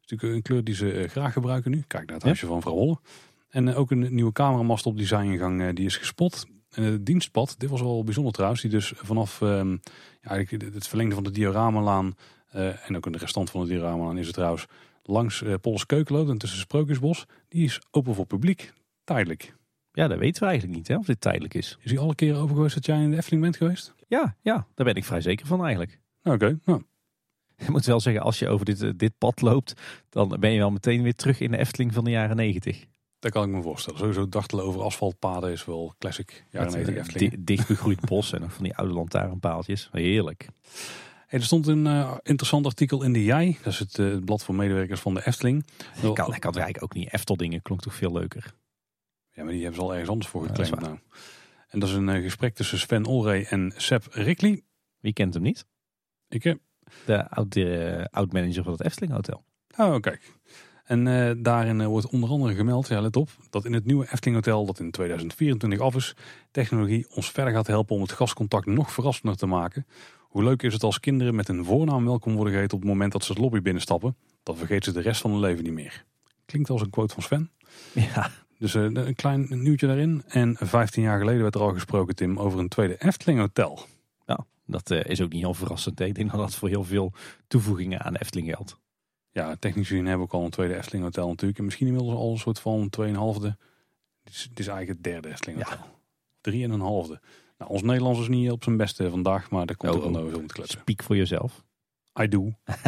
natuurlijk een kleur die ze graag gebruiken nu. Kijk naar het Ja. huisje van vrouw Holle. En ook een nieuwe cameramast op designingang uh, die is gespot. En het dienstpad, dit was wel bijzonder trouwens, die dus vanaf ehm, ja, eigenlijk het verlengde van de dioramalaan uh, en ook in de restant van de dioramalaan is het trouwens langs uh, Polles Keukenloot en tussen Sprookjesbos. Die is open voor publiek, tijdelijk. Ja, dat weten we eigenlijk niet, hè, of dit tijdelijk is. Is hij alle keren open geweest dat jij in de Efteling bent geweest? Ja, ja, daar ben ik vrij zeker van eigenlijk. Oké, okay, nou. Ik moet wel zeggen, als je over dit, dit pad loopt, dan ben je wel meteen weer terug in de Efteling van de jaren negentig. Dat kan ik me voorstellen. Sowieso dachtelen over asfaltpaden is wel classic jaren 90 Efteling. Di dicht begroeid bos en van die oude lantaarnpaaltjes. Heerlijk. Hey, er stond een uh, interessant artikel in de Jij. Dat is het, uh, het, blad voor medewerkers van de Efteling. Ik kan, ik kan eigenlijk ook niet. Efteldingen klonk toch veel leuker. Ja, maar die hebben ze al ergens anders voor geclaimd. Ja, nou. En dat is een uh, gesprek tussen Sven Olrey en Sepp Rickley. Wie kent hem niet? Ik heb. De oud-manager oud van het Efteling Hotel. Oh, kijk. En uh, daarin uh, wordt onder andere gemeld, ja let op, dat in het nieuwe Efteling Hotel dat in 2024 af is, technologie ons verder gaat helpen om het gastcontact nog verrassender te maken. Hoe leuk is het als kinderen met een voornaam welkom worden geheten op het moment dat ze het lobby binnenstappen? Dan vergeet ze de rest van hun leven niet meer. Klinkt als een quote van Sven. Ja. Dus uh, een klein nieuwtje daarin. En 15 jaar geleden werd er al gesproken, Tim, over een tweede Efteling Hotel. Nou, dat is ook niet heel verrassend. Ik denk dat dat voor heel veel toevoegingen aan Efteling geldt. Ja, technisch gezien hebben we ook al een tweede Efteling Hotel natuurlijk. En misschien inmiddels al een soort van 2,5. Het is, het is eigenlijk het derde Efteling Hotel. Ja. Drie en een halfde. Nou, ons Nederlands is niet op zijn beste vandaag, maar daar komt Oh, ook wel over om te kletsen. Speak voor jezelf. I do.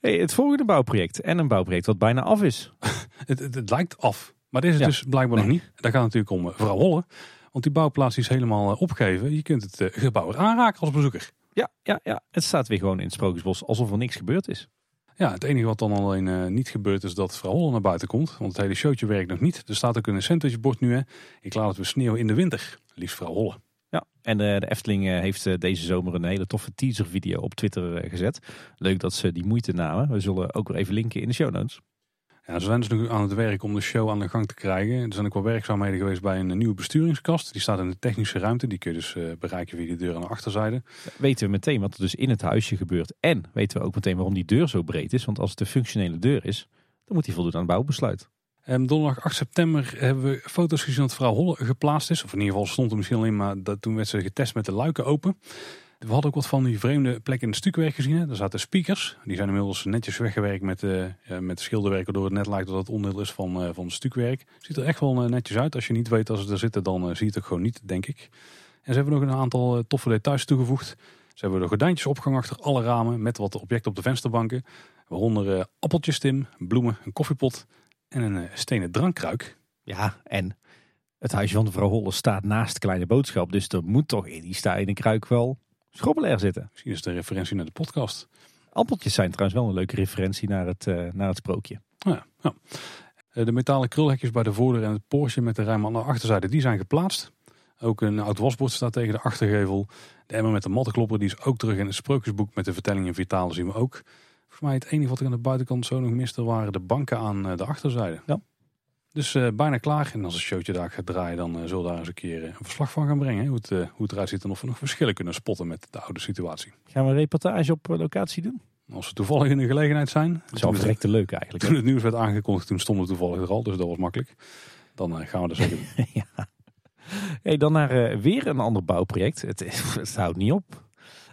Hey, het volgende bouwproject. En een bouwproject wat bijna af is. Het, het, het lijkt af. Maar dit is het Ja. dus blijkbaar nog niet. Daar gaat het natuurlijk om eh, vrouw Holle. Want die bouwplaats is helemaal eh, opgegeven. Je kunt het eh, gebouw aanraken als bezoeker. Ja, ja, ja. Het staat weer gewoon in het Sprookjesbos alsof er niks gebeurd is. Ja, het enige wat dan alleen eh, niet gebeurt is dat vrouw naar buiten komt. Want het hele showtje werkt nog niet. Er staat ook een sandwichbord nu. Hè. Ik laat het weer sneeuwen in de winter. Liefst vrouw Holle. Ja, en eh, de Efteling eh, heeft deze zomer een hele toffe teaservideo op Twitter gezet. Leuk dat ze die moeite namen. We zullen ook weer even linken in de show notes. Ja, ze zijn dus nu aan het werk om de show aan de gang te krijgen. Er zijn ook wel werkzaamheden geweest bij een nieuwe besturingskast. Die staat in de technische ruimte. Die kun je dus eh, bereiken via de deur aan de achterzijde. Weten we meteen wat er dus in het huisje gebeurt. En weten we ook meteen waarom die deur zo breed is. Want als het een functionele deur is, dan moet die voldoen aan het bouwbesluit. Ehm, donderdag 8 september hebben we foto's gezien dat vrouw Holle geplaatst is. Of in ieder geval stond er misschien alleen maar dat toen werd ze getest met de luiken open. We hadden ook wat van die vreemde plekken in het stukwerk gezien. Er zaten speakers. Die zijn inmiddels netjes weggewerkt met, ja, met schilderwerk. Waardoor het net lijkt dat het onderdeel is van, eh, van het stukwerk. Ziet er echt wel netjes uit. Als je niet weet dat ze er zitten, dan eh, zie je het ook gewoon niet, denk ik. En ze hebben nog een aantal toffe details toegevoegd. Ze hebben de gordijntjes opgehangen achter alle ramen. Met wat objecten op de vensterbanken. Waaronder appeltjes, Tim, bloemen, een koffiepot en een stenen drankkruik. Ja, en het huisje van de vrouw Holle staat naast Kleine Boodschap. Dus er moet toch in die stijne kruik wel schrobbelair zitten. Misschien is het een referentie naar de podcast. Appeltjes zijn trouwens wel een leuke referentie naar het, eh, naar het sprookje. Ja, ja. Eh, De metalen krulhekjes bij de voordeur en het poortje met de ruim aan de achterzijde, die zijn geplaatst. Ook een oud wasbord staat tegen de achtergevel. De emmer met de mattenklopper, die is ook terug in het sprookjesboek met de vertellingen Vitale zien we ook. Volgens mij het enige wat ik aan de buitenkant zo nog miste waren de banken aan eh, de achterzijde. Ja. Dus eh, bijna klaar. En als het showtje daar gaat draaien, dan eh, zullen we daar eens een keer eh, een verslag van gaan brengen. hè, Hoe het, hoe het eruit ziet en of we nog verschillen kunnen spotten met de oude situatie. Gaan we een reportage op locatie doen? Als we toevallig in de gelegenheid zijn. Dat het- direct te leuk eigenlijk. toen het nieuws werd aangekondigd, toen stonden we toevallig er al, dus dat was makkelijk. Dan gaan we er zeker doen. ja. Hey, dan naar weer een ander bouwproject. Het, het houdt niet op.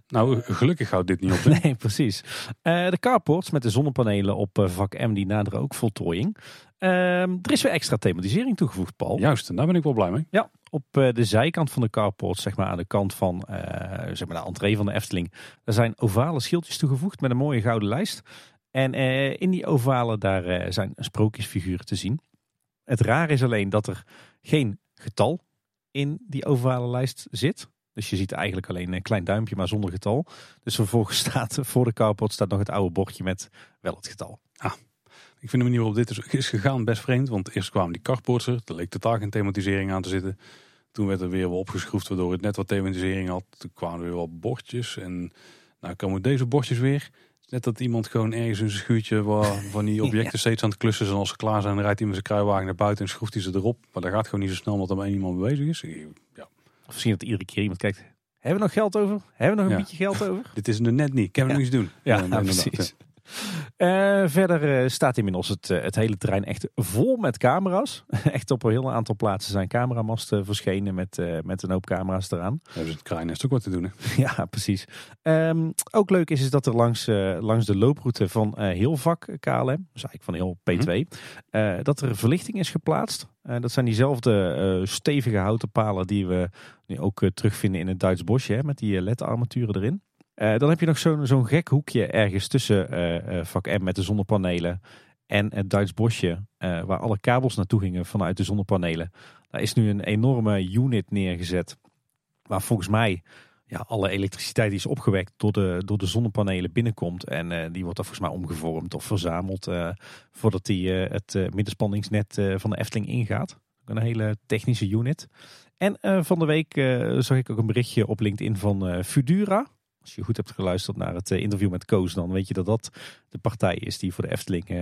Nou, gelukkig houdt dit niet op. hè. Nee, precies. De carports met de zonnepanelen op vak M die naderen ook voltooiing. Ehm, er is weer extra thematisering toegevoegd, Paul. Juist, en daar ben ik wel blij mee. Ja, op eh, de zijkant van de carport, zeg maar aan de kant van eh, zeg maar de entree van de Efteling, daar zijn ovale schildjes toegevoegd met een mooie gouden lijst. En eh, in die ovale daar eh, zijn sprookjesfiguren te zien. Het raar is alleen dat er geen getal in die ovale lijst zit. Dus je ziet eigenlijk alleen een klein duimpje, maar zonder getal. Dus vervolgens staat voor de carport staat nog het oude bordje met wel het getal. Ik vind de manier waarop dit is, is gegaan best vreemd. Want eerst kwamen die carports er. Leek totaal geen thematisering aan te zitten. Toen werd er weer wel opgeschroefd waardoor het net wat thematisering had. Toen kwamen er weer wat bordjes. En nou komen deze bordjes weer. Net dat iemand gewoon ergens in zijn schuurtje waar van die objecten steeds aan het klussen. En als ze klaar zijn, dan rijdt hij met zijn kruiwagen naar buiten en schroeft hij ze erop. Maar dat gaat gewoon niet zo snel omdat er maar één iemand bezig is. Ja, Of misschien dat iedere keer iemand kijkt, hebben we nog geld over? Hebben we nog een Ja. beetje geld over? dit is er net niet. Ik heb Ja. nog iets doen. Ja, inderdaad, precies. Eh, verder uh, staat inmiddels het, het hele terrein echt vol met camera's. echt op een heel aantal plaatsen zijn cameramasten verschenen met, met een hoop camera's eraan. Hebben ze het kraainest ook wat te doen hè? ja, precies. Um, ook leuk is, is dat er langs, langs de looproute van heel vak KLM, dus eigenlijk van heel P2, mm -hmm. dat er verlichting is geplaatst. dat zijn diezelfde stevige houten palen die we nu ook terugvinden in het Duits bosje, hè, met die LED-armaturen erin. Uh, dan heb je nog zo'n zo'n gek hoekje ergens tussen uh, vak M met de zonnepanelen en het Duits bosje, waar alle kabels naartoe gingen vanuit de zonnepanelen. Daar is nu een enorme unit neergezet, waar volgens mij ja, alle elektriciteit die is opgewekt door de, door de zonnepanelen binnenkomt. En die wordt dan volgens mij omgevormd of verzameld voordat die het middenspanningsnet van de Efteling ingaat. Een hele technische unit. En van de week zag ik ook een berichtje op LinkedIn van Fudura. Als je goed hebt geluisterd naar het eh, interview met Koos, dan weet je dat dat de partij is die voor de Efteling uh,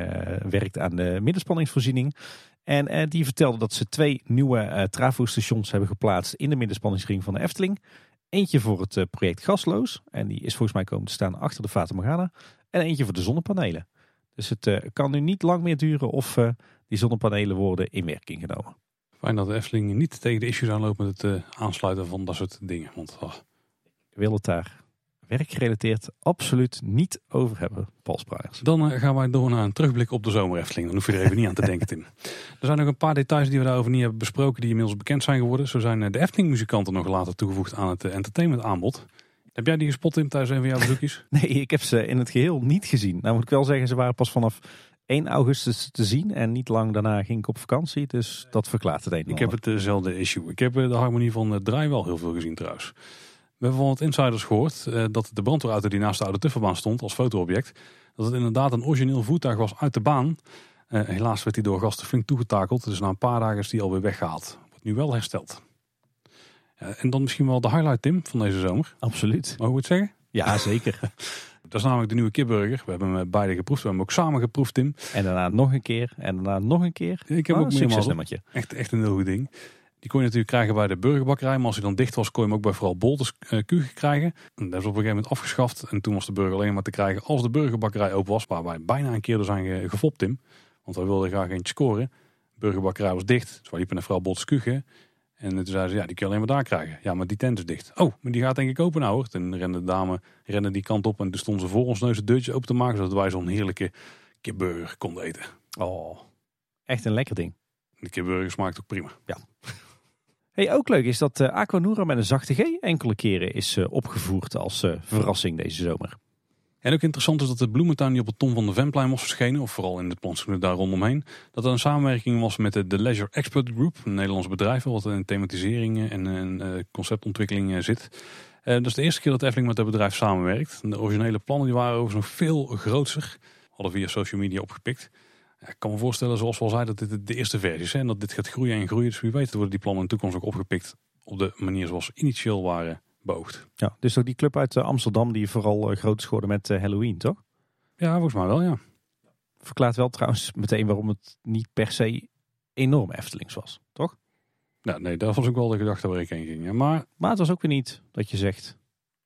werkt aan de middenspanningsvoorziening. En uh, die vertelde dat ze twee nieuwe trafostations hebben geplaatst in de middenspanningsring van de Efteling. Eentje voor het project Gasloos. En die is volgens mij komen te staan achter de Fata Morgana. En eentje voor de zonnepanelen. Dus het kan nu niet lang meer duren of die zonnepanelen worden in werking genomen. Fijn dat de Efteling niet tegen de issues aanloopt met het aansluiten van dat soort dingen. Want oh. ik wil het daar werkgerelateerd absoluut niet over hebben, Paul Spraaiers. Dan uh, gaan wij door naar een terugblik op de zomer Efteling. Dan hoef je er even niet aan te denken, Tim. Er zijn nog een paar details die we daarover niet hebben besproken, die inmiddels bekend zijn geworden. Zo zijn uh, de Efteling-muzikanten nog later toegevoegd aan het uh, entertainmentaanbod. Heb jij die gespot in tijdens een van jouw bezoekjes? nee, ik heb ze in het geheel niet gezien. Nou moet ik wel zeggen, ze waren pas vanaf 1 augustus te zien en niet lang daarna ging ik op vakantie. Dus dat verklaart het een Ik heb hetzelfde issue. Ik heb de harmonie van het Draai wel heel veel gezien trouwens. We hebben van wat insiders gehoord uh, dat de brandweerauto die naast de oude tufferbaan stond als fotoobject, dat het inderdaad een origineel voertuig was uit de baan. Uh, helaas werd hij door gasten flink toegetakeld, dus na een paar dagen is die alweer weggehaald. Wordt nu wel hersteld. Uh, en dan misschien wel de highlight, Tim, van deze zomer. Absoluut. Mogen we het zeggen? Ja, zeker. Dat is namelijk de nieuwe kipburger. We hebben hem beide geproefd. We hebben hem ook samen geproefd, Tim. En daarna nog een keer. En daarna nog een keer. Ik heb oh, ook meermaals. Echt, echt een heel goed ding. Die kon je natuurlijk krijgen bij de burgerbakkerij. Maar als hij dan dicht was, kon je hem ook bij vooral Bolters uh, krijgen. En dat is op een gegeven moment afgeschaft. En toen was de burger alleen maar te krijgen als de burgerbakkerij open was. Waar wij bijna een keer er zijn gefopt, Tim. Want wij wilden graag eentje scoren. De burgerbakkerij was dicht. Dus wij liepen naar vooral Bolters Kuchen. En toen zeiden ze, ja, die kun je alleen maar daar krijgen. Ja, maar die tent is dicht. Oh, maar die gaat denk ik open nou hoor. Toen rende de dame rende die kant op en toen stonden ze voor ons neus het deurtje open te maken. Zodat wij zo'n heerlijke kipburger konden eten. Oh, echt een lekker ding. De kipburger smaakt ook prima. Ja. Hey, ook leuk is dat uh, Aquanura met een zachte G enkele keren is uh, opgevoerd als uh, verrassing deze zomer. En ook interessant is dat de bloementuin die op het Tom van de Venplein was verschenen, of vooral in het plantsoen daar rondomheen, dat er een samenwerking was met de, Leisure Expert Group, een Nederlands bedrijf wat in thematisering en uh, conceptontwikkeling zit. dat is de eerste keer dat Efteling met dat bedrijf samenwerkt. De originele plannen die waren overigens nog veel groter, hadden via social media opgepikt. Ik kan me voorstellen, zoals we al zeiden, dat dit de eerste versie is. En dat dit gaat groeien en groeien. Dus wie weet worden die plannen in de toekomst ook opgepikt op de manier zoals initieel waren beoogd. Ja, dus ook die club uit eh, Amsterdam die vooral eh, groot is geworden met eh, Halloween, toch? Ja, volgens mij wel, ja. Verklaart wel trouwens meteen waarom het niet per se enorm Eftelings was, toch? Ja, nee, dat was ook wel de gedachte waar ik heen ging. Maar, maar het was ook weer niet dat je zegt...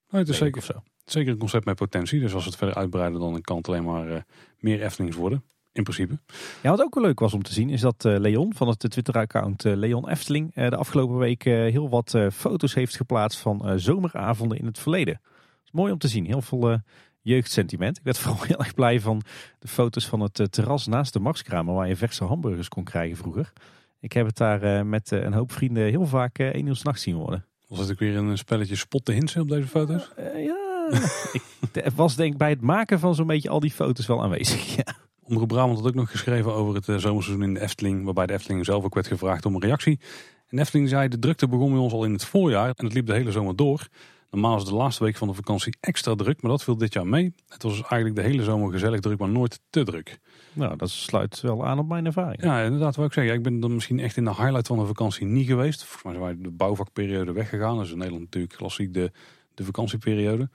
Nee, het is zeker, zo. zeker een concept met potentie. Dus als we het verder uitbreiden, dan kan het alleen maar meer Eftelings worden. In principe. Ja, wat ook wel leuk was om te zien is dat uh, Leon van het Twitter-account uh, Leon Efteling uh, de afgelopen week heel wat foto's heeft geplaatst van zomeravonden in het verleden. Dat is mooi om te zien. Heel veel jeugdsentiment. Ik werd vooral heel erg blij van de foto's van het terras naast de Marskramer waar je verse hamburgers kon krijgen vroeger. Ik heb het daar met een hoop vrienden heel vaak één uur s'nachts zien worden. Was het ook weer een spelletje spot de hinsen op deze foto's? ja, ik was denk ik bij het maken van zo'n beetje al die foto's wel aanwezig. Ja. Omroep Brabant had ook nog geschreven over het eh, zomerseizoen in de Efteling. Waarbij de Efteling zelf ook werd gevraagd om een reactie. En Efteling zei de drukte begon bij ons al in het voorjaar. En het liep de hele zomer door. Normaal is de laatste week van de vakantie extra druk. Maar dat viel dit jaar mee. Het was dus eigenlijk de hele zomer gezellig druk, maar nooit te druk. Nou, dat sluit wel aan op mijn ervaring. Ja, inderdaad. Wat ik zeggen. ik ben dan misschien echt in de highlight van de vakantie niet geweest. Volgens mij zijn wij de bouwvakperiode weggegaan. Dat is in Nederland natuurlijk klassiek de, de vakantieperiode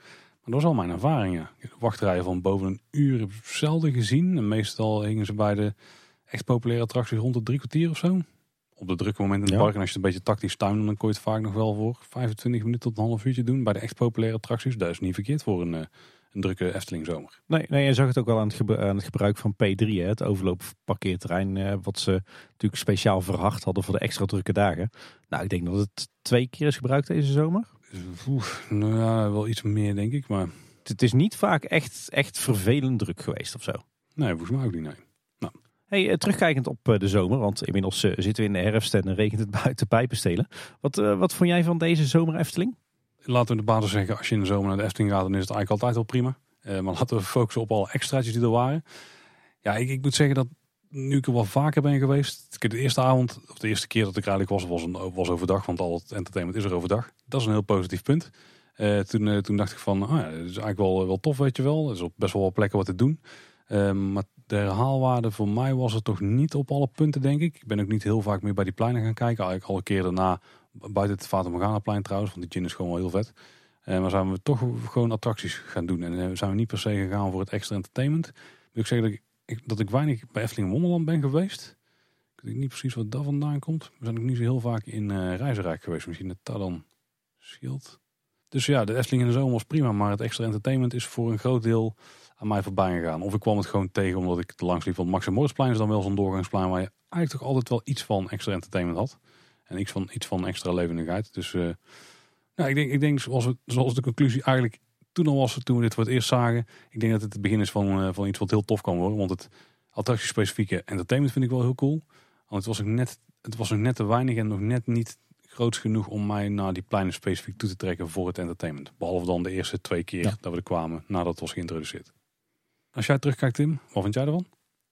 dat was al mijn ervaringen. Wachtrijen van boven een uur heb ik zelden gezien. En meestal hingen ze bij de echt populaire attracties rond de drie kwartier of zo. Op de drukke momenten in het park. En als je het een beetje tactisch tuin, dan kon je het vaak nog wel voor 25 minuten tot een half uurtje doen. Bij de echt populaire attracties, dat is niet verkeerd voor een, eh, een drukke Efteling zomer. Nee, nee, je zag het ook wel aan het, gebru- aan het gebruik van P3, hè, het overloopparkeerterrein, eh, wat ze natuurlijk speciaal verhard hadden voor de extra drukke dagen. Nou, ik denk dat het twee keer is gebruikt deze zomer. Nou ja, wel iets meer denk ik, maar Het, is niet vaak echt, echt vervelend druk geweest of zo. nee, volgens mij ook niet. Nee. Hey, eh, terugkijkend op eh, de zomer, want inmiddels eh, zitten we in de herfst en regent het buiten pijpenstelen. Wat, wat vond jij van deze zomer Efteling? Laten we de basis zeggen, als je in de zomer naar de Efteling gaat, dan is het eigenlijk altijd wel prima. Maar laten we focussen op alle extraatjes die er waren. Ja, ik, ik moet zeggen dat nu ik er wel vaker ben geweest. De eerste avond, of de eerste keer dat ik eigenlijk was, was, een, was overdag. Want al het entertainment is er overdag. Dat is een heel positief punt. Eh, toen, eh, toen dacht ik van, oh ja, is eigenlijk wel, wel tof, weet je wel. Er is op best wel wat plekken wat te doen. Ehm, maar de herhaalwaarde voor mij was er toch niet op alle punten, denk ik. Ik ben ook niet heel vaak meer bij die pleinen gaan kijken. Eigenlijk al een keer daarna, buiten het Fata Morgana plein trouwens. Want die gin is gewoon wel heel vet. Eh, maar zijn we toch gewoon attracties gaan doen. En zijn we niet per se gegaan voor het extra entertainment. Moet ik zeggen dat ik, dat ik weinig bij Efteling Wonderland ben geweest. Ik weet niet precies wat daar vandaan komt. We zijn ook niet zo heel vaak in eh Reizenrijk geweest. Misschien dat dat dan scheelt. Dus ja, de Efteling in de zomer was prima. Maar het extra entertainment is voor een groot deel aan mij voorbij gegaan. Of ik kwam het gewoon tegen omdat ik te langs liep. Want Max en Moritzplein is dan wel zo'n doorgangsplein waar je eigenlijk toch altijd wel iets van extra entertainment had. En iets van, iets van extra levendigheid. Dus nou, ik denk, ik denk zoals, het, zoals de conclusie eigenlijk toen al was, toen we dit voor het eerst zagen. Ik denk dat het het begin is van, eh, van iets wat heel tof kan worden. Want het attractiespecifieke entertainment vind ik wel heel cool. Want het was ook net, het was ook net te weinig en nog net niet groot genoeg om mij naar die pleinen specifiek toe te trekken voor het entertainment. Behalve dan de eerste twee keer Ja. dat we er kwamen nadat het was geïntroduceerd. Als jij terugkijkt Tim, wat vind jij ervan?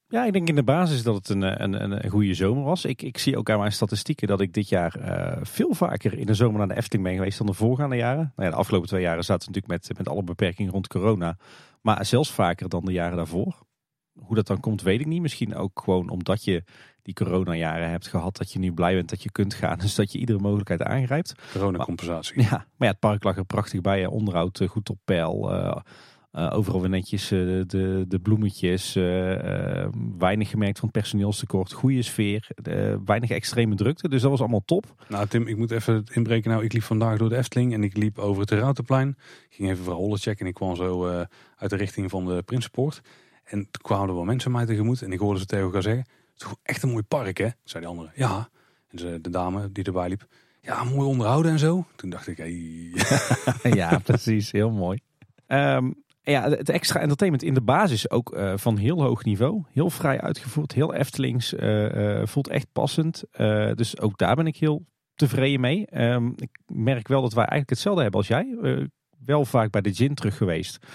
Ja, ik denk in de basis dat het een, eh, een, een, een goede zomer was. Ik, ik zie ook aan mijn statistieken dat ik dit jaar eh, veel vaker in de zomer naar de Efteling ben geweest dan de voorgaande jaren. Nou ja, de afgelopen twee jaren zaten we natuurlijk met, met alle beperkingen rond corona. Maar zelfs vaker dan de jaren daarvoor. Hoe dat dan komt, weet ik niet. Misschien ook gewoon omdat je die coronajaren hebt gehad. Dat je nu blij bent dat je kunt gaan. Dus dat je iedere mogelijkheid aangrijpt. Coronacompensatie. Ja, maar ja, het park lag er prachtig bij. Onderhoud eh, goed op peil. eh, eh, overal weer netjes eh, de, de bloemetjes. eh, weinig gemerkt van personeelstekort. Goede sfeer. weinig extreme drukte. Dus dat was allemaal top. Nou Tim, ik moet even inbreken. Nou, ik liep vandaag door de Efteling en ik liep over het Routenplein. Ik ging even verholen checken en ik kwam zo uit de richting van de Prinsenpoort. En toen kwamen er wel mensen mij tegemoet en ik hoorde ze tegen elkaar zeggen... Het is toch echt een mooi park hè? Zei die andere. Ja. En ze, de dame die erbij liep. Ja, mooi onderhouden en zo. Toen dacht ik, hey. ja, precies. Heel mooi. Ehm, ja, het extra entertainment in de basis ook eh, van heel hoog niveau. Heel vrij uitgevoerd. Heel Eftelings. eh, eh, voelt echt passend. Dus ook daar ben ik heel tevreden mee. Ehm, ik merk wel dat wij eigenlijk hetzelfde hebben als jij. Wel vaak bij de gin terug geweest.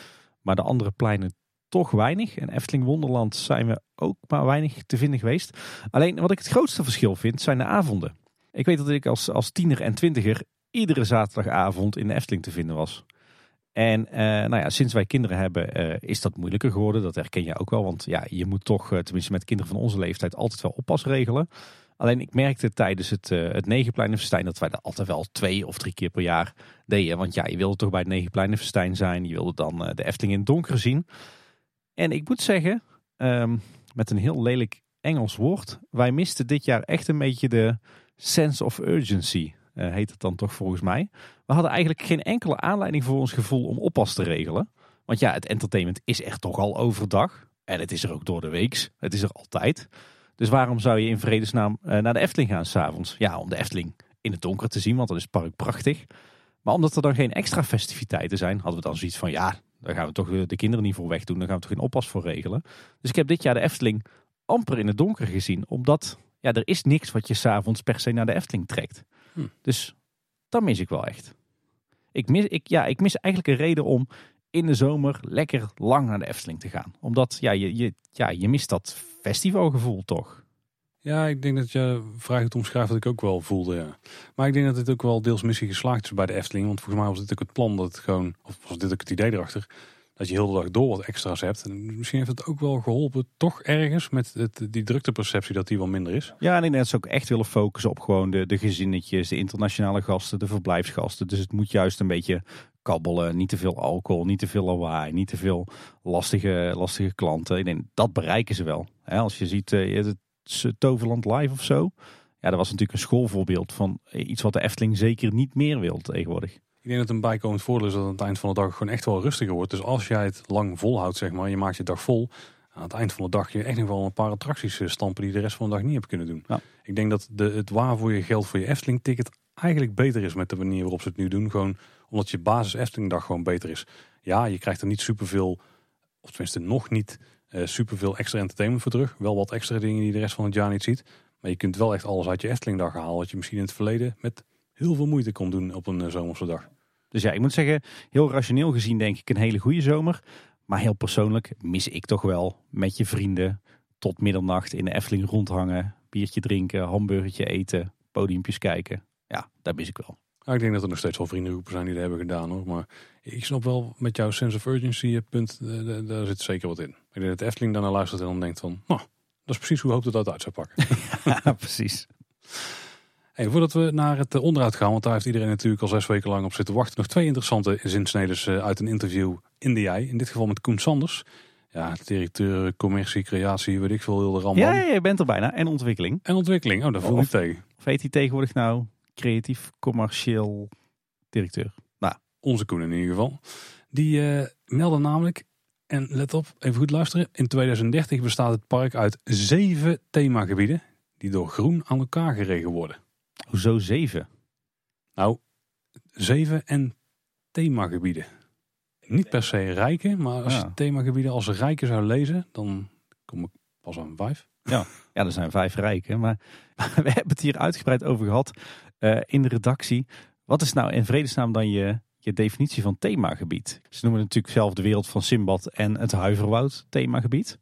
Maar de andere pleinen toch weinig. En Efteling Wonderland zijn we ook maar weinig te vinden geweest. Alleen wat ik het grootste verschil vind zijn de avonden. Ik weet dat ik als, als tiener en twintiger iedere zaterdagavond in de Efteling te vinden was. En eh, nou ja, sinds wij kinderen hebben eh, is dat moeilijker geworden. Dat herken je ook wel. Want ja, je moet toch, eh, tenminste met kinderen van onze leeftijd, altijd wel oppas regelen. Alleen ik merkte tijdens het, het dat wij dat altijd wel twee of drie keer per jaar deden. Want ja, je wilde toch bij het Negenpleinenfestijn zijn. Je wilde dan de Efteling in het donker zien. En ik moet zeggen, ehm, met een heel lelijk Engels woord. Wij misten dit jaar echt een beetje de sense of urgency. Eh, heet het dan toch volgens mij. We hadden eigenlijk geen enkele aanleiding voor ons gevoel om oppas te regelen. Want ja, het entertainment is echt toch al overdag. En het is er ook door de weeks. Het is er altijd. Dus waarom zou je in vredesnaam eh, naar de Efteling gaan s'avonds? Ja, om de Efteling in het donker te zien, want dan is het park prachtig. Maar omdat er dan geen extra festiviteiten zijn, hadden we dan zoiets van... ja, daar gaan we toch de kinderen niet voor wegdoen. Daar gaan we toch geen oppas voor regelen. Dus ik heb dit jaar de Efteling amper in het donker gezien. Omdat ja, er is niks wat je s'avonds per se naar de Efteling trekt. Hm. Dus dat mis ik wel echt. Ik mis, ik, ja, ik mis eigenlijk een reden om in de zomer lekker lang naar de Efteling te gaan. Omdat ja, je, je, ja, je mist dat festivalgevoel toch. Ja, ik denk dat je vrij goed omschrijft wat ik ook wel voelde. Ja. Maar ik denk dat dit ook wel deels missie geslaagd is bij de Efteling. Want volgens mij was dit ook het plan dat het gewoon, of was dit ook het idee erachter, dat je heel de dag door wat extra's hebt. En misschien heeft het ook wel geholpen, toch ergens, met het, die drukteperceptie dat die wel minder is. Ja, en ik dat ze ook echt willen focussen op gewoon de, de gezinnetjes, de internationale gasten, de verblijfsgasten. Dus het moet juist een beetje kabbelen. Niet te veel alcohol, niet te veel lawaai, niet te veel lastige, lastige klanten. Ik denk, dat bereiken ze wel. Als je ziet eh, het Toverland Live of zo. Ja, dat was natuurlijk een schoolvoorbeeld van iets wat de Efteling zeker niet meer wil tegenwoordig. Ik denk dat een bijkomend voordeel is dat aan het eind van de dag gewoon echt wel rustiger wordt. Dus als jij het lang volhoudt, zeg maar, je maakt je dag vol. Aan het eind van de dag je echt nog wel een paar attracties eh, stampen die je de rest van de dag niet hebt kunnen doen. Ja. Ik denk dat de, het waar voor je geld voor je Efteling ticket eigenlijk beter is met de manier waarop ze het nu doen. Gewoon omdat je basis Efteling dag gewoon beter is. Ja, je krijgt er niet superveel, of tenminste nog niet eh superveel extra entertainment voor terug. Wel wat extra dingen die je de rest van het jaar niet ziet. Maar je kunt wel echt alles uit je Efteling dag halen. Wat je misschien in het verleden met heel veel moeite kon doen op een eh, zomerse dag. Dus ja, ik moet zeggen, heel rationeel gezien denk ik een hele goede zomer. Maar heel persoonlijk mis ik toch wel met je vrienden tot middernacht in de Efteling rondhangen. Biertje drinken, hamburgertje eten, podiumpjes kijken. Ja, dat mis ik wel. Ja, ik denk dat er nog steeds wel vriendengroepen zijn die dat hebben gedaan hoor. Maar ik snap wel met jouw sense of urgency punt, eh, daar zit zeker wat in. Ik denk dat de Efteling daarna luistert en dan denkt van, nou, dat is precies hoe we hoopten dat uit zou pakken. Ja, precies. Hey, voordat we naar het eh, onderhoud gaan, want daar heeft iedereen natuurlijk al zes weken lang op zitten wachten. Nog twee interessante zinsneden eh, uit een interview in de jij. In dit geval met Koen Sanders. Ja, directeur commercie, creatie, weet ik veel, heel de. Ja, ja, je bent er bijna. En ontwikkeling. En ontwikkeling, oh, daar voel ik tegen. Of heet hij tegenwoordig nou creatief commercieel directeur? Onze Koen in ieder geval. Die eh meldde namelijk, en let op, even goed luisteren. In 2030 bestaat het park uit zeven themagebieden die door groen aan elkaar geregen worden. Hoezo zeven? Nou, zeven en themagebieden. Niet per se rijke, maar als Ja. je themagebieden als rijke zou lezen, dan kom ik pas aan vijf. Ja, er zijn vijf rijken. Maar we hebben het hier uitgebreid over gehad eh, in de redactie. Wat is nou in vredesnaam dan je, je definitie van themagebied? Ze noemen natuurlijk zelf de wereld van Simbad en het Huiverwoud themagebied.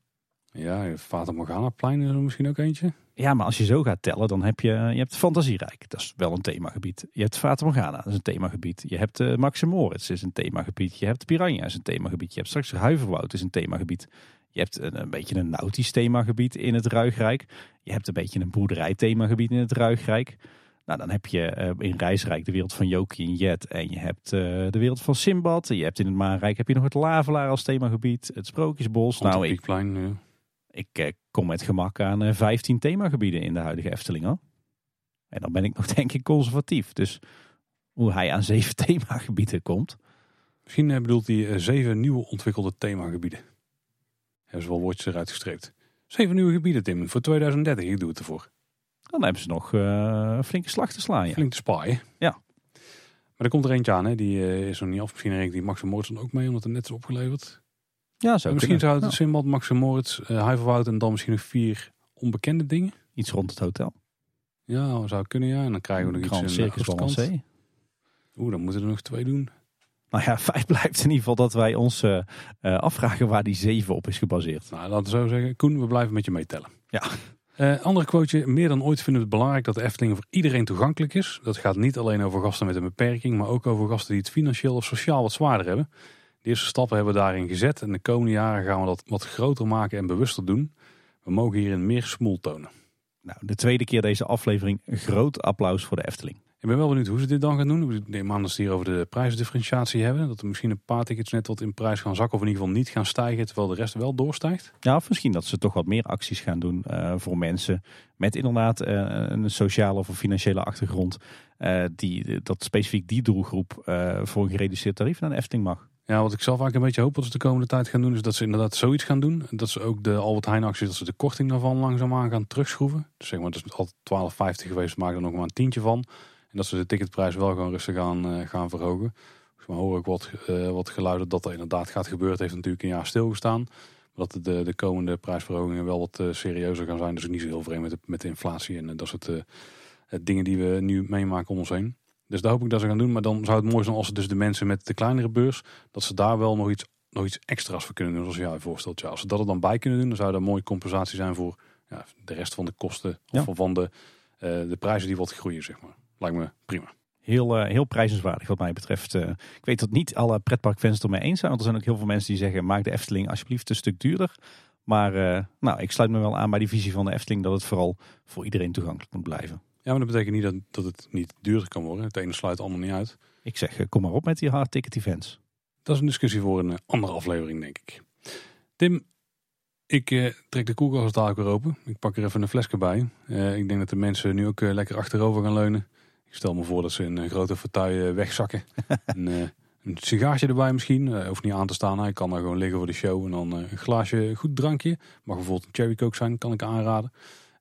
Ja, Fata Morgana plein is er misschien ook eentje. Ja, maar als je zo gaat tellen, dan heb je, je hebt Fantasierijk. Dat is wel een themagebied. Je hebt Fata Morgana, dat is een themagebied. Je hebt uh, Max Moritz, dat is een themagebied. Je hebt Piranha, dat is een themagebied. Je hebt straks Huiverwoud, dat is een themagebied. Je hebt een, een beetje een nautisch themagebied in het Ruigrijk. Je hebt een beetje een boerderij themagebied in het Ruigrijk. Nou, dan heb je uh, in Reisrijk de wereld van Jokie en Jet. En je hebt uh, de wereld van Simbad. Je hebt in het Maanrijk heb je nog het Lavelaar als themagebied. Het Sprookjesbos. Nou, ik, ik kom met gemak aan uh, 15 themagebieden in de huidige Efteling. Hoor. En dan ben ik nog denk ik conservatief. Dus hoe hij aan zeven themagebieden komt. Misschien eh, bedoelt hij uh, zeven nieuwe ontwikkelde themagebieden. Hebben ze wel woordjes eruit gestreept. Zeven nieuwe gebieden, Tim, voor 2030. Ik doe het ervoor. Dan hebben ze nog uh, een flinke slag te slaan. Ja. Flink te spaaien. Ja. Maar er komt er eentje aan, hè? die uh, is nog niet af. Misschien rekent die Max dan ook mee, omdat het net is opgeleverd. Ja, zo misschien kunnen. zou het. Simbad, Max en Moritz, uh, Huiverwoud en dan misschien nog vier onbekende dingen. Iets rond het hotel. Ja, zou kunnen ja. En dan krijgen we nog Grand iets Circus in de Oeh, dan moeten er nog twee doen. Nou ja, feit blijft in ieder geval dat wij ons uh, uh, afvragen waar die 7 op is gebaseerd. Nou, laten we zo zeggen. Koen, we blijven met je meetellen. Ja. Uh, andere quoteje. Meer dan ooit vinden we het belangrijk dat de Efteling voor iedereen toegankelijk is. Dat gaat niet alleen over gasten met een beperking, maar ook over gasten die het financieel of sociaal wat zwaarder hebben. De eerste stappen hebben we daarin gezet en de komende jaren gaan we dat wat groter maken en bewuster doen. We mogen hierin meer smoel tonen. Nou, de tweede keer deze aflevering. Groot applaus voor de Efteling. Ik ben wel benieuwd hoe ze dit dan gaan doen. Ik neem aan dat ze hier over de prijsdifferentiatie hebben. Dat er misschien een paar tickets net wat in prijs gaan zakken. Of in ieder geval niet gaan stijgen, terwijl de rest wel doorstijgt. Ja, of misschien dat ze toch wat meer acties gaan doen uh, voor mensen met inderdaad uh, een sociale of een financiële achtergrond. Uh, die, dat specifiek die doelgroep voor een gereduceerd tarief naar de Efteling mag. Ja, wat ik zelf eigenlijk een beetje hoop dat ze de komende tijd gaan doen, is dat ze inderdaad zoiets gaan doen. Dat ze ook de Albert Heijn actie, dat ze de korting daarvan langzaamaan gaan terugschroeven. Dus zeg maar, het is altijd 12,50 geweest, maken er nog maar een tientje van. En dat ze de ticketprijs wel gewoon rustig gaan, uh, gaan verhogen. Dus maar hoor ik wat, uh, wat geluiden dat er inderdaad gaat gebeuren. Het heeft natuurlijk een jaar stilgestaan. Maar dat de, de komende prijsverhogingen wel wat uh, serieuzer gaan zijn. Dus niet zo heel vreemd met de, met de inflatie en dat soort dingen die we nu meemaken om ons heen. Dus daar hoop ik dat ze gaan doen. Maar dan zou het mooi zijn als ze dus de mensen met de kleinere beurs, dat ze daar wel nog iets, nog iets extra's voor kunnen doen. Zoals jij je voorstelt. Ja, als ze dat er dan bij kunnen doen, dan zou dat een mooie compensatie zijn voor ja, de rest van de kosten. Of ja. van de, de prijzen die wat groeien, zeg maar. Lijkt me prima. Heel, uh, heel prijzenswaardig wat mij betreft. Uh, ik weet dat niet alle pretparkfans het ermee eens zijn. Want er zijn ook heel veel mensen die zeggen... maak de Efteling alsjeblieft een stuk duurder. Maar uh, nou, ik sluit me wel aan bij die visie van de Efteling... dat het vooral voor iedereen toegankelijk moet blijven. Ja, maar dat betekent niet dat, dat het niet duurder kan worden. Het ene sluit het ander niet uit. Ik zeg, kom maar op met die hard ticket events. Dat is een discussie voor een andere aflevering, denk ik. Tim, ik trek de koelkast dadelijk weer open. Ik pak er even een flesje bij. ik denk dat de mensen nu ook lekker achterover gaan leunen Ik stel me voor dat ze in een grote fauteuil wegzakken. en, een sigaartje erbij misschien. Uh, hoeft niet aan te staan. Hij kan daar gewoon liggen voor de show. En dan een glaasje goed drankje. Mag bijvoorbeeld een cherry coke zijn, kan ik aanraden.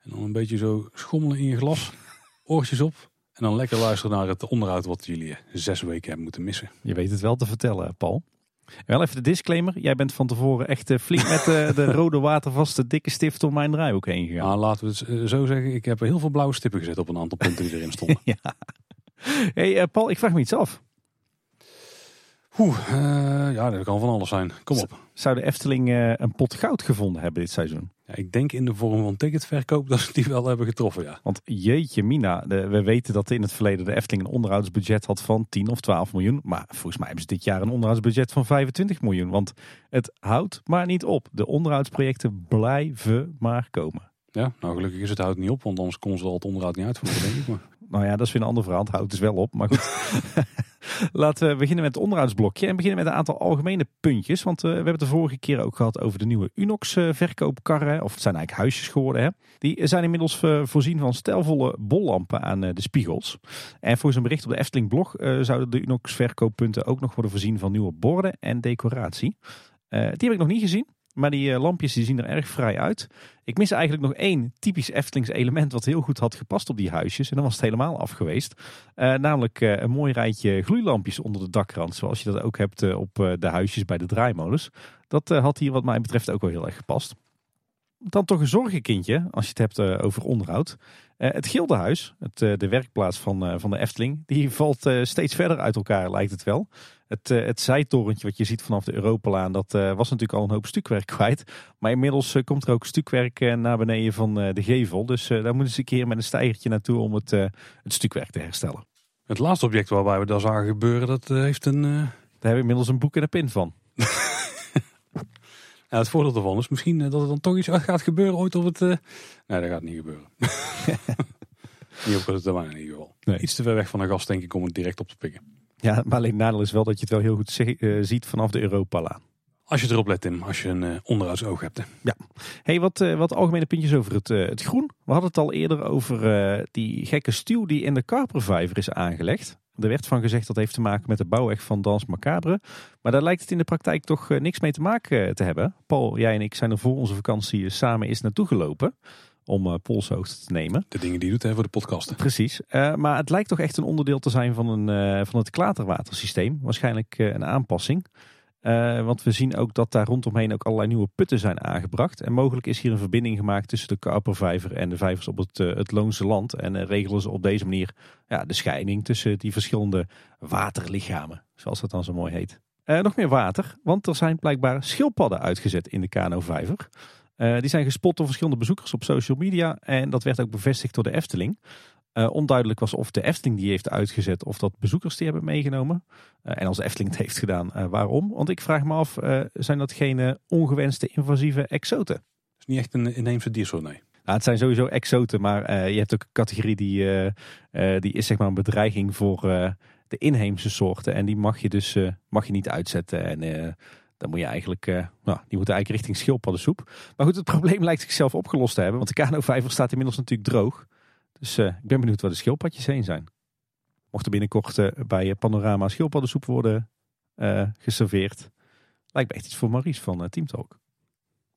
En dan een beetje zo schommelen in je glas. Oortjes op. En dan lekker luisteren naar het onderhoud wat jullie zes weken hebben moeten missen. Je weet het wel te vertellen, Paul. Wel even de disclaimer. Jij bent van tevoren echt uh, flink met uh, de rode watervaste dikke stift om mijn draaihoek heen gegaan. Nou, laten we het eh, zo zeggen. Ik heb heel veel blauwe stippen gezet op een aantal punten die erin stonden. ja. hey, Paul, ik vraag me iets af. Oeh, ja, dat kan van alles zijn. Kom op. Zou de Efteling een pot goud gevonden hebben dit seizoen? Ja, ik denk in de vorm van ticketverkoop dat ze die wel hebben getroffen, ja. Want jeetje mina, we weten dat in het verleden de Efteling een onderhoudsbudget had van 10 of 12 miljoen. Maar volgens mij hebben ze dit jaar een onderhoudsbudget van 25 miljoen. Want het houdt maar niet op. De onderhoudsprojecten blijven maar komen. Ja, nou gelukkig is het houdt niet op, want anders kon ze al het onderhoud niet uitvoeren, denk ik. Maar... Nou ja, dat is weer een ander verhaal. Het houdt dus wel op, maar goed. Laten we beginnen met het onderhoudsblokje en beginnen met een aantal algemene puntjes. Want uh, we hebben het de vorige keer ook gehad over de nieuwe Unox uh, verkoopkarren. Of het zijn eigenlijk huisjes geworden. Hè. Die zijn inmiddels uh, voorzien van stijlvolle bollampen aan de spiegels. En volgens een bericht op de Efteling blog zouden de Unox verkooppunten ook nog worden voorzien van nieuwe borden en decoratie. die heb ik nog niet gezien. Maar die uh, lampjes die zien er erg vrij uit. Ik mis eigenlijk nog één typisch Eftelings element wat heel goed had gepast op die huisjes. En dan was het helemaal af geweest. Uh, namelijk uh, een mooi rijtje gloeilampjes onder de dakrand. Zoals je dat ook hebt op de huisjes bij de draaimolens. Dat had hier wat mij betreft ook wel heel erg gepast. Dan toch een zorgenkindje, als je het hebt over onderhoud. het Gildenhuis, het, de werkplaats van, van de Efteling, die valt steeds verder uit elkaar lijkt het wel. Het, uh, het zijtorentje wat je ziet vanaf de Europalaan, dat uh, was natuurlijk al een hoop stukwerk kwijt. Maar inmiddels uh, komt er ook stukwerk naar beneden van de gevel. Dus daar moeten ze een keer met een stijgertje naartoe om het, het stukwerk te herstellen. Het laatste object waarbij we dat zagen gebeuren, dat heeft een... Daar hebben we inmiddels een boek en een pin van. ja, het voordeel ervan is misschien dat er dan toch iets gaat gebeuren ooit of het... Nee, dat gaat niet gebeuren. niet op het termijn in ieder geval. Nee. Iets te ver weg van de gast denk ik om het direct op te pikken. Ja, maar alleen het nadeel is wel dat je het wel heel goed uh, ziet vanaf de Europalaan. Als je erop let, Tim, als je een uh, onderhoudsoog hebt. Hè. Ja. Hey, wat, uh, wat algemene puntjes over het, het groen. We hadden het al eerder over die gekke stuw die in de Karpervijver is aangelegd. Er werd van gezegd dat heeft te maken met de bouwweg van Dans Macabre. Maar daar lijkt het in de praktijk toch niks mee te maken te hebben. Paul, jij en ik zijn er voor onze vakantie samen eens naartoe gelopen om uh, polshoogte te nemen. De dingen die je doet hè, voor de podcast. Precies. Uh, maar het lijkt toch echt een onderdeel te zijn van, een, uh, van het klaterwatersysteem. Waarschijnlijk een aanpassing. want we zien ook dat daar rondomheen ook allerlei nieuwe putten zijn aangebracht. En mogelijk is hier een verbinding gemaakt tussen de Karpervijver en de vijvers op het, het Loonse land. En regelen ze op deze manier ja, de scheiding tussen die verschillende waterlichamen. Zoals dat dan zo mooi heet. nog meer water, want er zijn blijkbaar schildpadden uitgezet in de Kano-vijver. Uh, die zijn gespot door verschillende bezoekers op social media. En dat werd ook bevestigd door de Efteling. Uh, onduidelijk was of de Efteling die heeft uitgezet of dat bezoekers die hebben meegenomen. Uh, en als de Efteling het heeft gedaan, waarom? Want ik vraag me af, zijn dat geen ongewenste invasieve exoten? Het is niet echt een inheemse diersoort, nee. Nou, het zijn sowieso exoten, maar je hebt ook een categorie die, die is zeg maar een bedreiging voor de inheemse soorten. En die mag je dus mag je niet uitzetten. En dan moet je eigenlijk, uh, nou, die moeten eigenlijk richting schildpaddensoep. Maar goed, het probleem lijkt zichzelf opgelost te hebben. Want de Kano-vijver staat inmiddels natuurlijk droog. Dus uh, ik ben benieuwd waar de schildpadjes heen zijn. Mocht er binnenkort uh, bij Panorama schildpaddensoep worden geserveerd. Lijkt me echt iets voor Maries van Team Talk.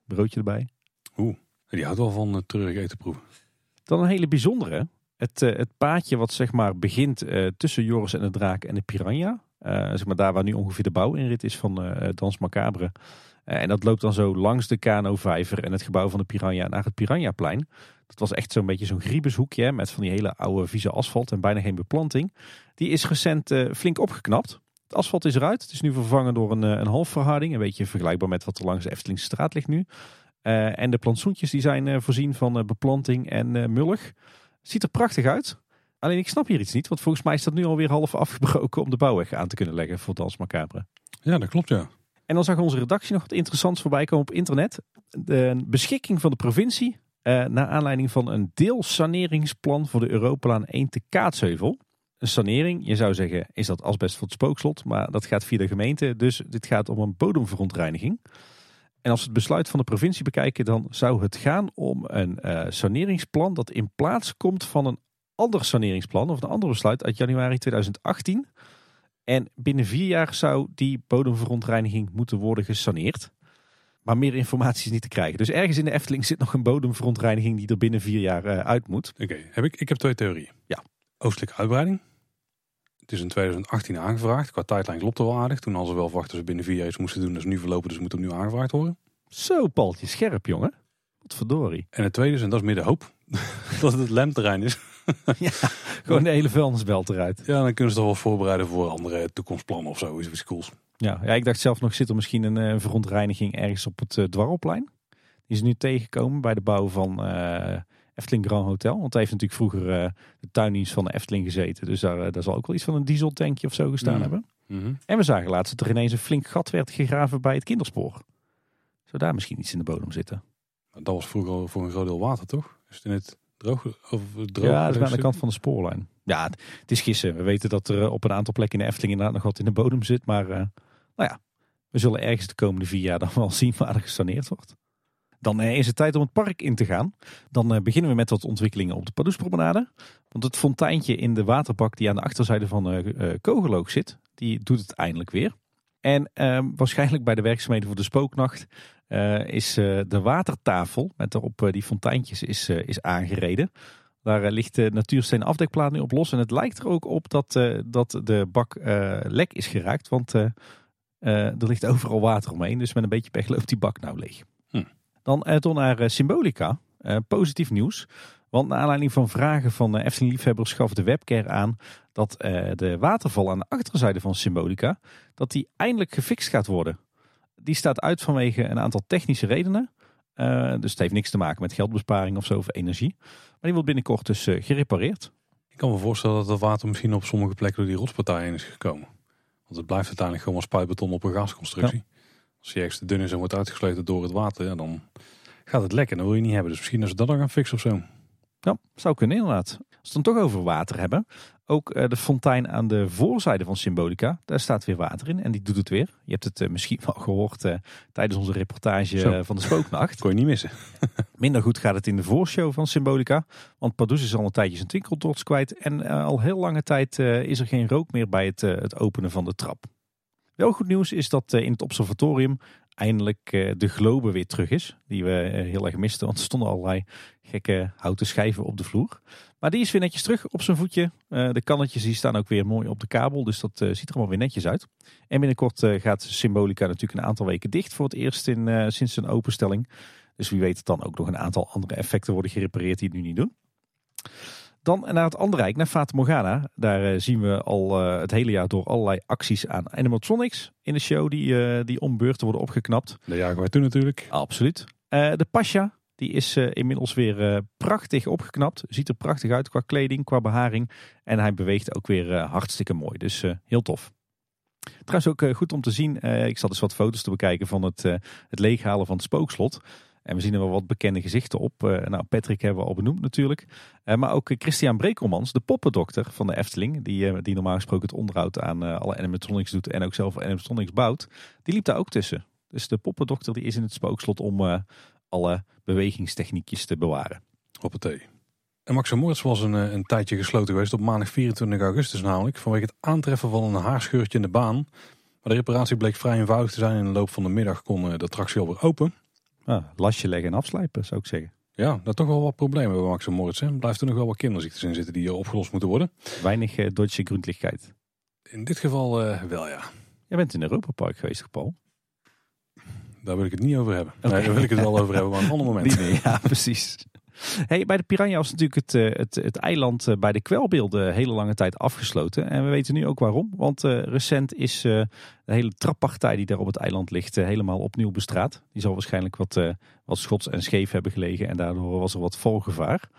Broodje erbij. Oeh, die houdt wel van treurig eten proeven. Dan een hele bijzondere. Het, het paadje wat zeg maar begint tussen Joris en de Draak en de Piranha. Uh, zeg maar daar waar nu ongeveer de bouwinrit is van uh, Dans Macabre. Uh, en dat loopt dan zo langs de Kano-vijver en het gebouw van de Piranha naar het Piranha-plein. Dat was echt zo'n beetje zo'n griebeshoekje met van die hele oude vieze asfalt en bijna geen beplanting. Die is recent flink opgeknapt. Het asfalt is eruit. Het is nu vervangen door een, een halfverharding. Een beetje vergelijkbaar met wat er langs de Eftelingse straat ligt nu. en de plantsoentjes die zijn voorzien van beplanting en mullig. Ziet er prachtig uit. Alleen ik snap hier iets niet, want volgens mij is dat nu alweer half afgebroken om de bouwweg aan te kunnen leggen voor Dans Macabre. Ja, dat klopt ja. En dan zag onze redactie nog wat interessants voorbij komen op internet. De beschikking van de provincie eh, naar aanleiding van een deelssaneringsplan voor de Europalaan 1 te Kaatsheuvel. Een sanering, je zou zeggen, is dat asbest voor het spookslot, maar dat gaat via de gemeente, dus dit gaat om een bodemverontreiniging. En als we het besluit van de provincie bekijken, dan zou het gaan om een uh, saneringsplan dat in plaats komt van een ander saneringsplan of een ander besluit uit januari 2018. En binnen vier jaar zou die bodemverontreiniging moeten worden gesaneerd. Maar meer informatie is niet te krijgen. Dus ergens in de Efteling zit nog een bodemverontreiniging die er binnen vier jaar uh, uit moet. Oké, heb ik, ik heb twee theorieën. Ja. Oostelijke uitbreiding. Het is in 2018 aangevraagd. Qua tijdlijn klopt er wel aardig. Toen hadden ze wel verwacht dat ze binnen vier jaar iets moesten doen. Is nu verlopen, dus moet opnieuw aangevraagd worden. Zo, Paltje, scherp jongen. Wat verdorie. En het tweede is, en dat is meer de hoop, dat het het lemterrein is. ja, gewoon de hele vuilnisbelt eruit. Ja, dan kunnen ze toch wel voorbereiden voor andere toekomstplannen of zo. Is iets cools. Ja, ja, ik dacht zelf nog, zit er misschien een uh, verontreiniging ergens op het uh, Dwarrelplein? Die is nu tegengekomen bij de bouw van uh, Efteling Grand Hotel. Want hij heeft natuurlijk vroeger de tuindienst van de Efteling gezeten. Dus daar, daar zal ook wel iets van een dieseltankje of zo gestaan Mhm. hebben. Mhm. En we zagen laatst dat er ineens een flink gat werd gegraven bij het kinderspoor. Zou daar misschien iets in de bodem zitten? Dat was vroeger voor een groot deel water, toch? Is het in het droog? Of droog ja, dat is aan de kant van de spoorlijn. Ja, het is gissen. We weten dat er eh, op een aantal plekken in de Efteling inderdaad nog wat in de bodem zit. Maar eh, nou ja, we zullen ergens de komende vier jaar dan wel zien waar er gesaneerd wordt. Dan eh, is het tijd om het park in te gaan. Dan beginnen we met wat ontwikkelingen op de Padoespromenade. Want het fonteintje in de waterbak die aan de achterzijde van Kogeloog zit, die doet het eindelijk weer. En ehm, waarschijnlijk bij de werkzaamheden voor de spooknacht eh, is eh, de watertafel met daarop eh, die fonteintjes is, is aangereden. Daar ligt de natuursteen afdekplaat nu op los. En het lijkt er ook op dat, dat de bak lek is geraakt. Want er ligt overal water omheen. Dus met een beetje pech loopt die bak nou leeg. Hm. Dan door naar Symbolica. Positief nieuws. Want naar aanleiding van vragen van eh, Efteling-liefhebbers gaf de webcare aan dat eh, de waterval aan de achterzijde van Symbolica, dat die eindelijk gefixt gaat worden. Die staat uit vanwege een aantal technische redenen. Eh, dus het heeft niks te maken met geldbesparing of zo of energie. Maar die wordt binnenkort dus gerepareerd. Ik kan me voorstellen dat het water misschien op sommige plekken door die rotspartij heen is gekomen. Want het blijft uiteindelijk gewoon als spuitbeton op een gasconstructie. Als die ergens te dun is en wordt uitgesloten door het water, ja, dan gaat het lekker. Dat wil je niet hebben. Dus misschien als ze dat dan gaan fixen of zo. Ja, zou kunnen inderdaad. Als we het dan toch over water hebben. Ook eh, de fontein aan de voorzijde van Symbolica. Daar staat weer water in en die doet het weer. Je hebt het eh, misschien wel gehoord eh, tijdens onze reportage Zo. van de spooknacht. Kon je niet missen. Minder goed gaat het in de voorshow van Symbolica. Want Pardoes is al een tijdje zijn twinkeltots kwijt. En al heel lange tijd is er geen rook meer bij het, het openen van de trap. Wel goed nieuws is dat in het observatorium eindelijk eh, de globe weer terug is. Die we eh, heel erg misten, want er stonden allerlei gekke houten schijven op de vloer. Maar die is weer netjes terug op zijn voetje. Eh, de kannetjes die staan ook weer mooi op de kabel, dus dat ziet er allemaal weer netjes uit. En binnenkort gaat Symbolica natuurlijk een aantal weken dicht voor het eerst in, sinds zijn openstelling. Dus wie weet dan ook nog een aantal andere effecten worden gerepareerd die het nu niet doen. Dan naar het andere rijk, naar Fata Morgana. Daar eh, zien we al eh, het hele jaar door allerlei acties aan animatronics in de show die, eh, die om beurten worden opgeknapt. Dat jagen wij toen natuurlijk. Absoluut. De Pasha, die is inmiddels weer prachtig opgeknapt. Ziet er prachtig uit qua kleding, qua beharing. En hij beweegt ook weer hartstikke mooi. Dus heel tof. Trouwens ook goed om te zien. ik zat dus wat foto's te bekijken van het, het leeghalen van het spookslot. En we zien er wel wat bekende gezichten op. Eh, nou, Patrick hebben we al benoemd natuurlijk. Eh, maar ook eh, Christian Brekelmans, de poppendokter van de Efteling. Die, die normaal gesproken het onderhoud aan alle animatronics doet. En ook zelf animatronics bouwt. Die liep daar ook tussen. Dus de poppendokter die is in het spookslot om alle bewegingstechniekjes te bewaren. Hoppatee. En Max was een, een tijdje gesloten geweest op maandag 24 augustus namelijk. Vanwege het aantreffen van een haarscheurtje in de baan. Maar de reparatie bleek vrij eenvoudig te zijn. In de loop van de middag kon de attractie alweer open. Ah, lasje leggen en afslijpen zou ik zeggen. Ja, dat toch wel wat problemen bij Max Moritz. Hè. Er blijft er nog wel wat kinderziektes in zitten die eh, opgelost moeten worden. Weinig uh, Deutsche Gründlichkeit. In dit geval eh, wel ja. Jij bent in Europa Park geweest, Paul? Daar wil ik het niet over hebben. Nee, daar wil ik het wel over hebben, maar een ander moment. Die- ja, precies. Hey, bij de Piranha was natuurlijk het, eh, het, het eiland eh, bij de kwelbeelden hele lange tijd afgesloten. En we weten nu ook waarom. Want eh, recent is eh, de hele trappartij die daar op het eiland ligt helemaal opnieuw bestraat. Die zal waarschijnlijk wat, wat schots en scheef hebben gelegen. En daardoor was er wat volgevaar.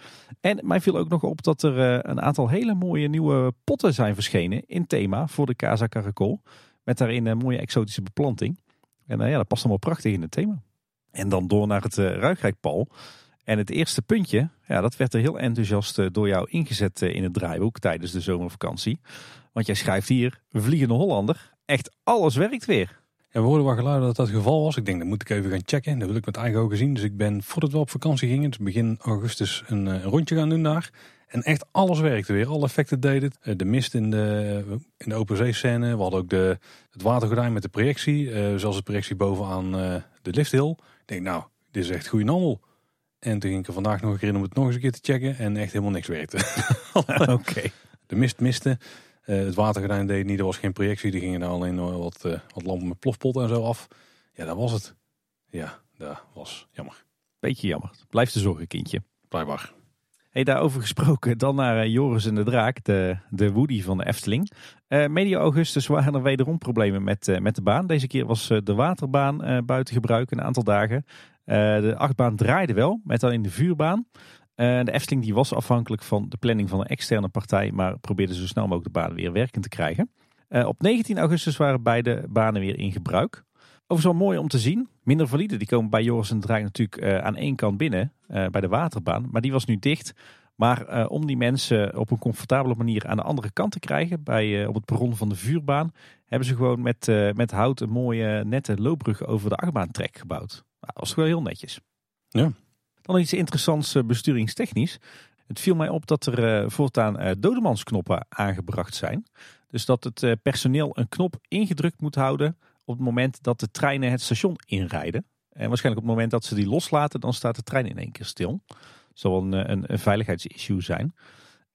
En mij viel ook nog op dat er een aantal hele mooie nieuwe potten zijn verschenen in thema voor de Casa Caracol. Met daarin een mooie exotische beplanting. En ja, dat past allemaal prachtig in het thema. En dan door naar het uh, Ruigrijk, Paul. En het eerste puntje, ja, dat werd er heel enthousiast eh, door jou ingezet eh, in het draaiboek tijdens de zomervakantie. Want jij schrijft hier, Vliegende Hollander, echt alles werkt weer. En we hoorden wel geluiden dat dat het geval was. Ik denk, dat moet ik even gaan checken. Dat wil ik met eigen ogen zien. Dus ik ben, voordat we op vakantie gingen, dus begin augustus, een, eh, rondje gaan doen daar. En echt alles werkte weer. Alle effecten deden het. De mist in de, in de open zee. We hadden ook de, het watergordijn met de projectie. zelfs de projectie bovenaan de lifthill. Ik denk, nou, dit is echt goede handel. En toen ging ik er vandaag nog een keer in om het nog eens een keer te checken. En echt helemaal niks werkte. Oké. De mist miste. Eh, het watergordijn deed niet. Er was geen projectie. Er gingen alleen nog wat, eh, wat lampen met plofpot en zo af. Ja, dat was het. Ja, dat was jammer. Beetje jammer. Blijft een zorgenkindje. Blijkbaar. Hey, daarover gesproken, dan naar eh, Joris en de Draak, de, de Woody van de Efteling. Eh, medio augustus waren er wederom problemen met, met de baan. Deze keer was de waterbaan buiten gebruik een aantal dagen. Eh, de achtbaan draaide wel, met alleen de vuurbaan. Eh, de Efteling die was afhankelijk van de planning van een externe partij, maar probeerde zo snel mogelijk de baan weer werkend te krijgen. Eh, op 19 augustus waren beide banen weer in gebruik. Overigens wel mooi om te zien. Minder valide die komen bij Joris en de Draak natuurlijk aan één kant binnen, bij de waterbaan. Maar die was nu dicht. Maar eh, om die mensen op een comfortabele manier aan de andere kant te krijgen, bij, eh, op het perron van de vuurbaan, hebben ze gewoon met, eh, met hout een mooie nette loopbrug over de achtbaantrek gebouwd. Nou, dat wel heel netjes. Ja. Dan iets interessants besturingstechnisch. Het viel mij op dat er voortaan dodemansknoppen aangebracht zijn. Dus dat het personeel een knop ingedrukt moet houden op het moment dat de treinen het station inrijden. En waarschijnlijk op het moment dat ze die loslaten, dan staat de trein in één keer stil. Zal een, een, een veiligheidsissue zijn.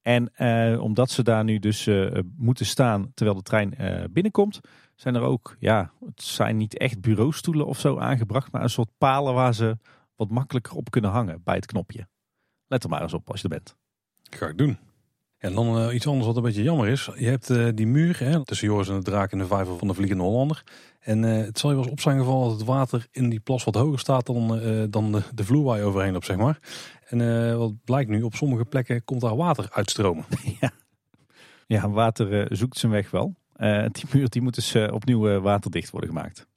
En eh, omdat ze daar nu dus eh, moeten staan terwijl de trein eh, binnenkomt, zijn er ook, ja, het zijn niet echt bureaustoelen of zo aangebracht, maar een soort palen waar ze wat makkelijker op kunnen hangen bij het knopje. Let er maar eens op als je er bent. Ga ik doen. En dan eh, iets anders wat een beetje jammer is. Je hebt eh, die muur hè, tussen Joris en de Draak en de vijver van de Vliegende Hollander. En eh, het zal je wel eens op zijn gevallen dat het water in die plas wat hoger staat dan, dan de, de vloer waar je overheen op, zeg maar. En wat blijkt nu, op sommige plekken komt daar water uitstromen. Ja, water eh, zoekt zijn weg wel. Die muur die moet dus opnieuw waterdicht worden gemaakt.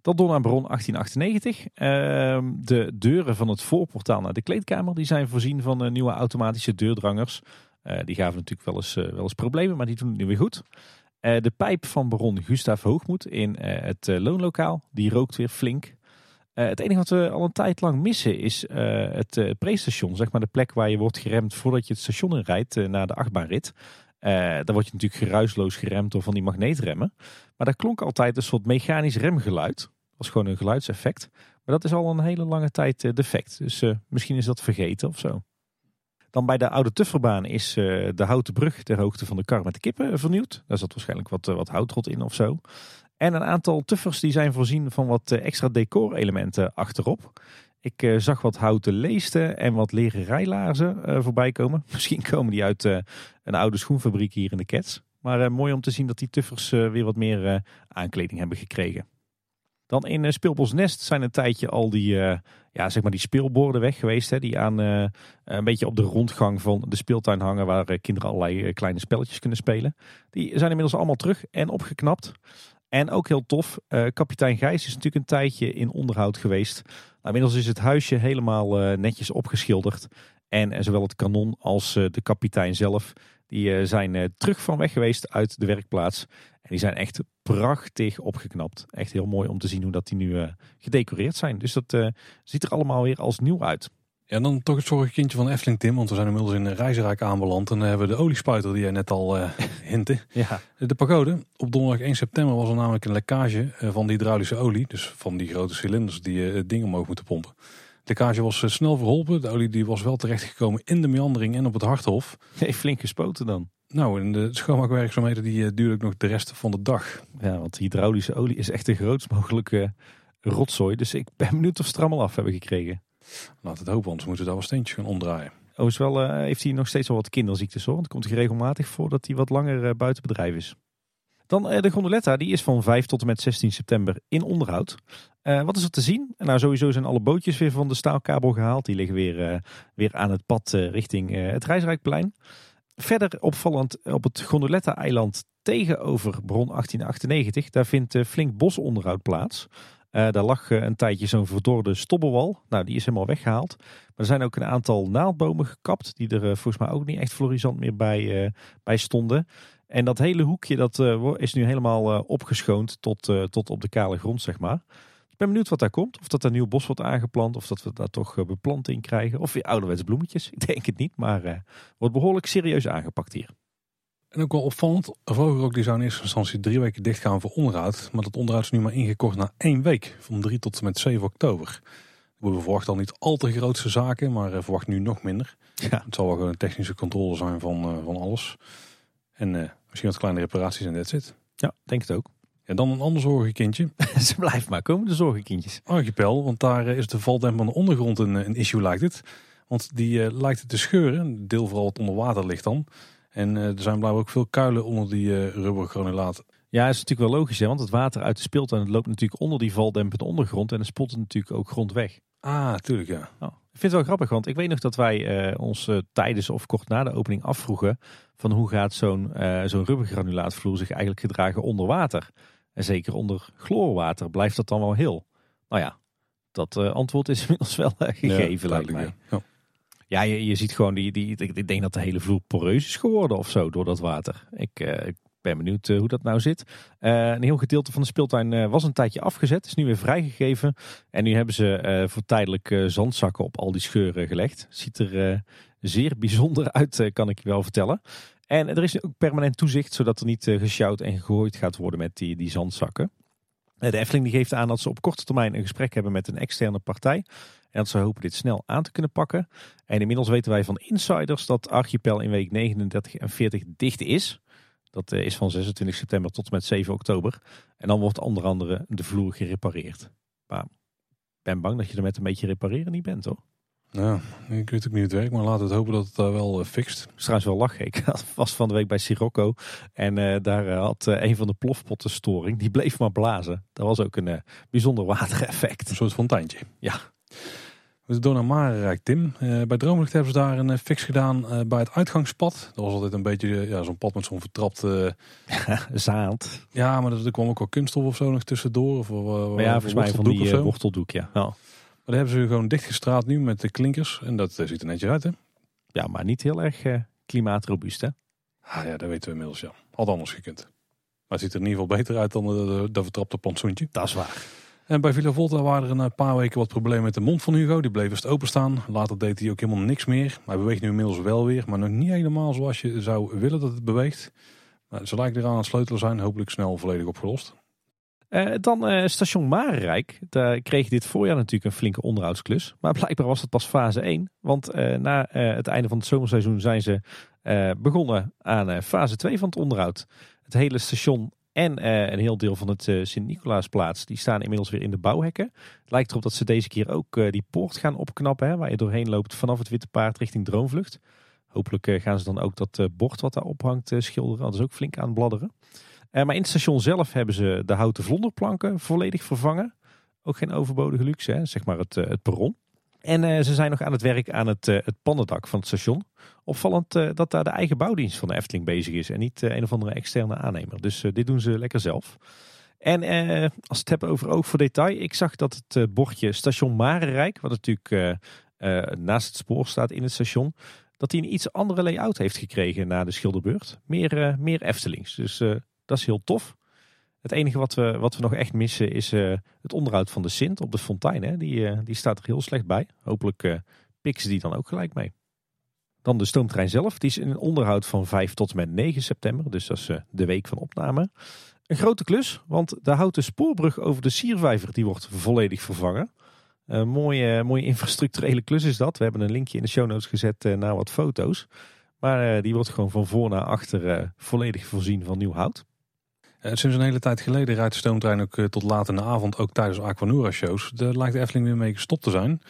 Dat door naar bron 1898. Ehm, de deuren van het voorportaal naar de kleedkamer die zijn voorzien van nieuwe automatische deurdrangers. Eh, die gaven natuurlijk wel eens, eh, wel eens problemen, maar die doen het nu weer goed. Eh, de pijp van baron Gustav Hoogmoed in het loonlokaal, die rookt weer flink. Het enige wat we al een tijd lang missen is het uh, prestation. Zeg maar de plek waar je wordt geremd voordat je het station inrijdt naar de achtbaanrit. Daar word je natuurlijk geruisloos geremd door van die magneetremmen. Maar daar klonk altijd een soort mechanisch remgeluid. Dat was gewoon een geluidseffect. Maar dat is al een hele lange tijd defect. Dus misschien is dat vergeten of zo. Dan bij de oude Tufferbaan is uh, de houten brug ter hoogte van de kar met de kippen vernieuwd. Daar zat waarschijnlijk wat, wat houtrot in of zo. En een aantal tuffers die zijn voorzien van wat extra decorelementen achterop. Ik zag wat houten leesten en wat leren rijlaarzen voorbij komen. Misschien komen die uit een oude schoenfabriek hier in de Kets. Maar mooi om te zien dat die tuffers weer wat meer aankleding hebben gekregen. Dan in Speelbos Nest zijn een tijdje al die, ja, zeg maar die speelborden weg geweest. Hè, die aan een beetje op de rondgang van de speeltuin hangen. Waar kinderen allerlei kleine spelletjes kunnen spelen. Die zijn inmiddels allemaal terug en opgeknapt. En ook heel tof, uh, kapitein Gijs is natuurlijk een tijdje in onderhoud geweest. Nou, inmiddels is het huisje helemaal uh, netjes opgeschilderd. En uh, zowel het kanon als de kapitein zelf, die zijn terug van weg geweest uit de werkplaats. En die zijn echt prachtig opgeknapt. Echt heel mooi om te zien hoe dat die nu gedecoreerd zijn. Dus dat ziet er allemaal weer als nieuw uit. Ja, en dan toch het zorgkindje van Efteling, Tim. Want we zijn inmiddels in Reizenrijk aanbeland. En dan hebben we de oliespuiter die jij net al uh, hintte. Ja. De pagode. Op donderdag 1 september was er namelijk een lekkage van de hydraulische olie. Dus van die grote cilinders die het ding omhoog moeten pompen. De lekkage was snel verholpen. De olie die was wel terechtgekomen in de meandering en op het harthof. Nee, flink gespoten dan. Nou, en de schoonmaakwerkzaamheden die duurde ook nog de rest van de dag. Ja, want hydraulische olie is echt de grootst mogelijke rotzooi. Dus ik ben benieuwd of ze allemaal af hebben gekregen. Laat het hopen, anders moeten we daar wel steentjes gaan omdraaien. Overigens wel uh, heeft hij nog steeds wel wat kinderziektes hoor. Want het komt regelmatig voor dat hij wat langer uh, buiten bedrijf is. Dan uh, de gondoletta, die is van 5 tot en met 16 september in onderhoud. wat is er te zien? Nou, sowieso zijn alle bootjes weer van de staalkabel gehaald. Die liggen weer, weer aan het pad richting het Rijsrijkplein. Verder opvallend op het Gondoletta-eiland tegenover bron 1898. Daar vindt flink bosonderhoud plaats. Uh, daar lag uh, een tijdje zo'n verdorde stobbelwal. Nou, die is helemaal weggehaald. Maar er zijn ook een aantal naaldbomen gekapt. Die er volgens mij ook niet echt florisant meer bij, bij stonden. En dat hele hoekje dat, is nu helemaal opgeschoond tot, tot op de kale grond, zeg maar. Ben benieuwd wat daar komt. Of dat er nieuw bos wordt aangeplant. Of dat we daar toch beplanting krijgen. Of weer ouderwetse bloemetjes. Ik denk het niet. Maar wordt behoorlijk serieus aangepakt hier. En ook wel opvallend, ook die zou in eerste instantie drie weken dicht gaan voor onderhoud. Maar dat onderhoud is nu maar ingekort na één week, van 3 tot en met 7 oktober. We verwachten al niet al te grootste zaken, maar eh, verwacht nu nog minder. Ja. Het zal wel gewoon een technische controle zijn van, uh, van alles. En uh, misschien wat kleine reparaties en dat zit. Ja, denk het ook. En dan een ander zorgenkindje. Ze blijven maar komen, de zorgenkindjes. Archipel, want daar is de valdemp aan de ondergrond een, een issue lijkt het. Want die lijkt het te scheuren. Een deel vooral het onder water ligt dan. En er zijn blijkbaar ook veel kuilen onder die rubbergranulaat. Ja, dat is natuurlijk wel logisch, hè? want het water uit de speeltuin het loopt natuurlijk onder die valdempende ondergrond en dan spot het natuurlijk ook grond weg. Ah, tuurlijk ja. Oh, ik vind het wel grappig, want ik weet nog dat wij uh, ons uh, tijdens of kort na de opening afvroegen van hoe gaat zo'n uh, zo'n rubbergranulaatvloer zich eigenlijk gedragen onder water. En zeker onder chloorwater blijft dat dan wel heel. Nou ja, dat antwoord is inmiddels wel gegeven, ja, lijkt mij. Ja. Ja, je, je ziet gewoon, die, die, ik denk dat de hele vloer poreus is geworden of zo door dat water. Ik, ik ben benieuwd eh, hoe dat nou zit. Een heel gedeelte van de speeltuin was een tijdje afgezet. Is nu weer vrijgegeven. En nu hebben ze voor tijdelijk zandzakken op al die scheuren gelegd. Ziet er zeer bijzonder uit, kan ik je wel vertellen. En er is ook permanent toezicht, zodat er niet gesjouwd en gegooid gaat worden met die, die zandzakken. De Efteling die geeft aan dat ze op korte termijn een gesprek hebben met een externe partij. En dat ze hopen dit snel aan te kunnen pakken. En inmiddels weten wij van insiders dat Archipel in week 39 en 40 dicht is. Dat eh, is van 26 september tot en met 7 oktober. En dan wordt onder andere de vloer gerepareerd. Maar ik ben bang dat je er met een beetje repareren niet bent hoor. Ja, ik weet ook niet het werk, maar laten we het hopen dat het daar wel uh, fixt. Het is trouwens wel lachen. Ik was van de week bij Sirocco en uh, daar had uh, een van de plofpotten storing. Die bleef maar blazen. Dat was ook een bijzonder watereffect. Een soort fonteintje. Ja. We door naar Marenrijk, Tim. Bij Droomlicht hebben ze daar een fix gedaan bij het uitgangspad. Dat was altijd een beetje ja, zo'n pad met zo'n vertrapte... Zaad. Ja, maar er kwam ook wel kunststof of zo nog tussendoor. Of, maar ja, volgens mij van die worteldoek, ja. ja. Daar hebben ze gewoon dichtgestraat nu met de klinkers. En dat ziet er netjes uit, hè? Ja, maar niet heel erg klimaatrobuust, hè? Ah ja, dat weten we inmiddels, ja. Had anders gekund. Maar het ziet er in ieder geval beter uit dan dat vertrapte plantsoentje. Dat is waar. En bij Villa Volta waren er een paar weken wat problemen met de mond van Hugo. Die bleef eerst openstaan. Later deed hij ook helemaal niks meer. Hij beweegt nu inmiddels wel weer. Maar nog niet helemaal zoals je zou willen dat het beweegt. Maar ze lijken eraan aan het sleutelen zijn. Hopelijk snel volledig opgelost. Uh, dan uh, station Marenrijk. Daar kreeg dit voorjaar natuurlijk een flinke onderhoudsklus. Maar blijkbaar was het pas fase 1. Want uh, na het einde van het zomerseizoen zijn ze begonnen aan fase 2 van het onderhoud. Het hele station en een heel deel van het Sint-Nicolaasplaats, die staan inmiddels weer in de bouwhekken. Het lijkt erop dat ze deze keer ook die poort gaan opknappen, hè, waar je doorheen loopt vanaf het Witte Paard richting Droomvlucht. Hopelijk gaan ze dan ook dat bord wat daar ophangt schilderen, dat is ook flink aan bladderen. Maar in het station zelf hebben ze de houten vlonderplanken volledig vervangen. Ook geen overbodige luxe, hè, zeg maar het, het perron. En uh, ze zijn nog aan het werk aan het, het pannendak van het station. Opvallend dat daar de eigen bouwdienst van de Efteling bezig is. En niet een of andere externe aannemer. Dus dit doen ze lekker zelf. En als het hebben over oog voor detail. Ik zag dat het bordje station Marenrijk. Wat natuurlijk naast het spoor staat in het station. Dat hij een iets andere layout heeft gekregen na de schilderbeurt. Meer, meer Eftelings. Dus dat is heel tof. Het enige wat we, wat we nog echt missen is uh, het onderhoud van de Sint op de fontein. Hè. Die, uh, die staat er heel slecht bij. Hopelijk uh, pikken ze die dan ook gelijk mee. Dan de stoomtrein zelf. Die is in een onderhoud van 5 tot en met 9 september. Dus dat is de week van opname. Een grote klus, want de houten spoorbrug over de Siervijver die wordt volledig vervangen. Een mooie, mooie infrastructurele klus is dat. We hebben een linkje in de show notes gezet naar wat foto's. Maar die wordt gewoon van voor naar achter volledig voorzien van nieuw hout. Uh, sinds een hele tijd geleden rijdt de stoomtrein ook uh, tot laat in de avond, ook tijdens Aquanura shows. Daar lijkt de Efteling weer mee gestopt te zijn.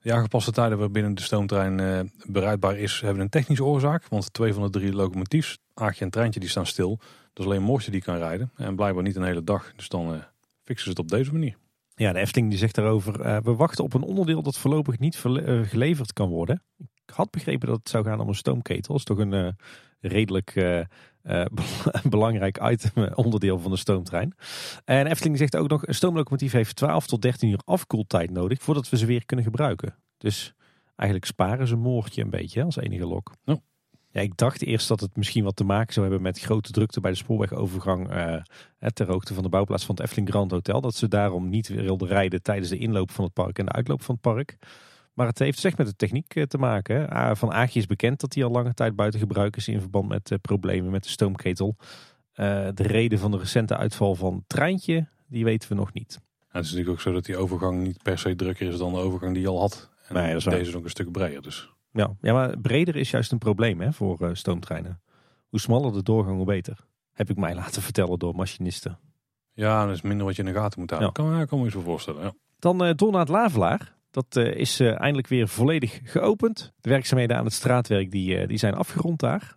De aangepaste tijden waarbinnen de stoomtrein uh, bereidbaar is, hebben een technische oorzaak. Want twee van de drie locomotiefs, Aagje en Treintje, die staan stil. Is alleen Moortje die kan rijden. En blijkbaar niet een hele dag. Dus dan fixen ze het op deze manier. Ja, de Efteling die zegt daarover, we wachten op een onderdeel dat voorlopig niet geleverd kan worden. Ik had begrepen dat het zou gaan om een stoomketel. Dat is toch een redelijk uh, belangrijk item, eh, onderdeel van de stoomtrein. En Efteling zegt ook nog, een stoomlocomotief heeft 12 tot 13 uur afkoeltijd nodig voordat we ze weer kunnen gebruiken. Dus eigenlijk sparen ze een moordje een beetje als enige lok. Ja. Ja, ik dacht eerst dat het misschien wat te maken zou hebben met grote drukte bij de spoorwegovergang uh, ter hoogte van de bouwplaats van het Efteling Grand Hotel. Dat ze daarom niet wilden rijden tijdens de inloop van het park en de uitloop van het park. Maar het heeft zeg met de techniek eh, te maken. Van Aagje is bekend dat hij al lange tijd buiten gebruik is in verband met uh, problemen met de stoomketel. de reden van de recente uitval van Treintje, die weten we nog niet. het is natuurlijk ook zo dat die overgang niet per se drukker is dan de overgang die je al had. En nee, dat is deze is ook een stuk breder. Dus. Ja, ja, maar breder is juist een probleem hè, voor uh, stoomtreinen. Hoe smaller de doorgang, hoe beter. Heb ik mij laten vertellen door machinisten. Ja, dat is minder wat je in de gaten moet houden. Ja. Kan, kan me eens zo voorstellen. Ja. Dan uh, door naar het Lavelaar. Dat uh, is eindelijk weer volledig geopend. De werkzaamheden aan het straatwerk die, die zijn afgerond daar.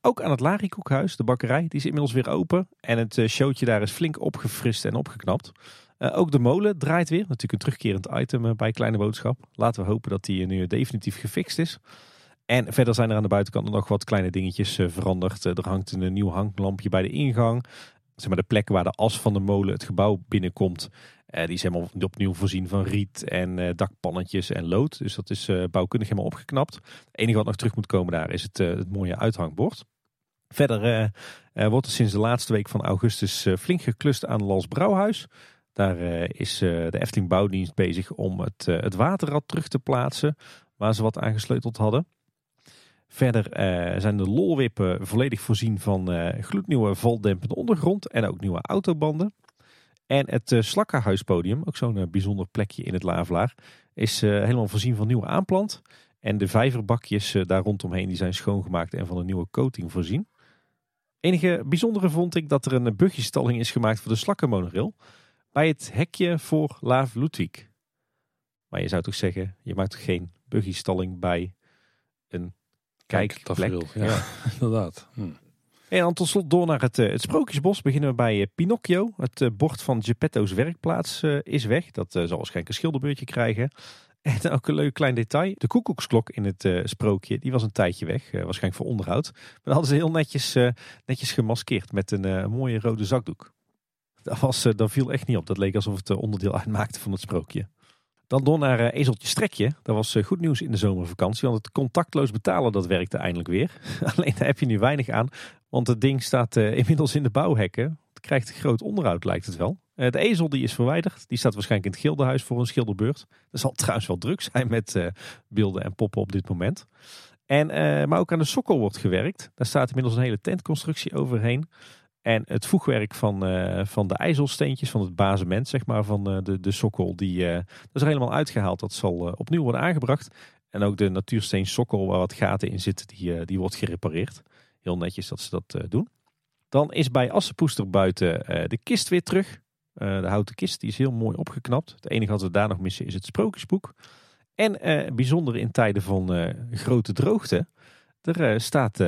ook aan het Larikoekhuis, de bakkerij, die is inmiddels weer open. En het showtje daar is flink opgefrist en opgeknapt. Ook de molen draait weer. Natuurlijk een terugkerend item bij Kleine Boodschap. Laten we hopen dat die nu definitief gefixt is. En verder zijn er aan de buitenkant nog wat kleine dingetjes veranderd. er hangt een nieuw hanglampje bij de ingang. Zeg maar de plek waar de as van de molen het gebouw binnenkomt. Die is helemaal opnieuw voorzien van riet en dakpannetjes en lood. Dus dat is bouwkundig helemaal opgeknapt. Het enige wat nog terug moet komen daar is het, het mooie uithangbord. Verder wordt er sinds de laatste week van augustus flink geklust aan Lals Brouwhuis. Daar eh, is eh, de Efteling Bouwdienst bezig om het, eh, het waterrad terug te plaatsen, waar ze wat aangesleuteld hadden. Verder zijn de lolwippen volledig voorzien van gloednieuwe valdempende ondergrond en ook nieuwe autobanden. En het uh, Slakkenhuispodium, ook zo'n bijzonder plekje in het Lavelaar, is helemaal voorzien van nieuwe aanplant. En de vijverbakjes daar rondomheen die zijn schoongemaakt en van een nieuwe coating voorzien. Enige bijzondere vond ik dat er een buggystalling is gemaakt voor de slakkenmonorail bij het hekje voor Laaf Ludwig. Maar je zou toch zeggen, je maakt toch geen buggystalling bij een kijkplek? Ja, ja. inderdaad. Hm. En dan tot slot door naar het, uh, het Sprookjesbos. Beginnen we bij uh, Pinocchio. Het uh, bord van Geppetto's werkplaats is weg. Dat zal waarschijnlijk een schilderbeurtje krijgen. En ook een leuk klein detail. De koekoeksklok in het sprookje, die was een tijdje weg. waarschijnlijk voor onderhoud. Maar dat hadden ze heel netjes, netjes gemaskeerd met een mooie rode zakdoek. Dat, was, eh, dat viel echt niet op. Dat leek alsof het eh, onderdeel uitmaakte van het sprookje. Dan door naar Ezeltje Strekje. Dat was goed nieuws in de zomervakantie. Want het contactloos betalen dat werkte eindelijk weer. Alleen daar heb je nu weinig aan. Want het ding staat inmiddels in de bouwhekken. Het krijgt een groot onderhoud lijkt het wel. de ezel die is verwijderd. Die staat waarschijnlijk in het gildenhuis voor een schilderbeurt. Dat zal trouwens wel druk zijn met beelden en poppen op dit moment. En, maar ook aan de sokkel wordt gewerkt. Daar staat inmiddels een hele tentconstructie overheen. En het voegwerk van, uh, van de ijzelsteentjes, van het basement zeg maar, van uh, de, de sokkel, die, uh, dat is er helemaal uitgehaald. Dat zal opnieuw worden aangebracht. En ook de natuursteen sokkel waar wat gaten in zitten, die, die wordt gerepareerd. Heel netjes dat ze dat doen. Dan is bij Assenpoester buiten de kist weer terug. de houten kist, die is heel mooi opgeknapt. Het enige wat we daar nog missen is het sprookjesboek. En bijzonder in tijden van grote droogte, er staat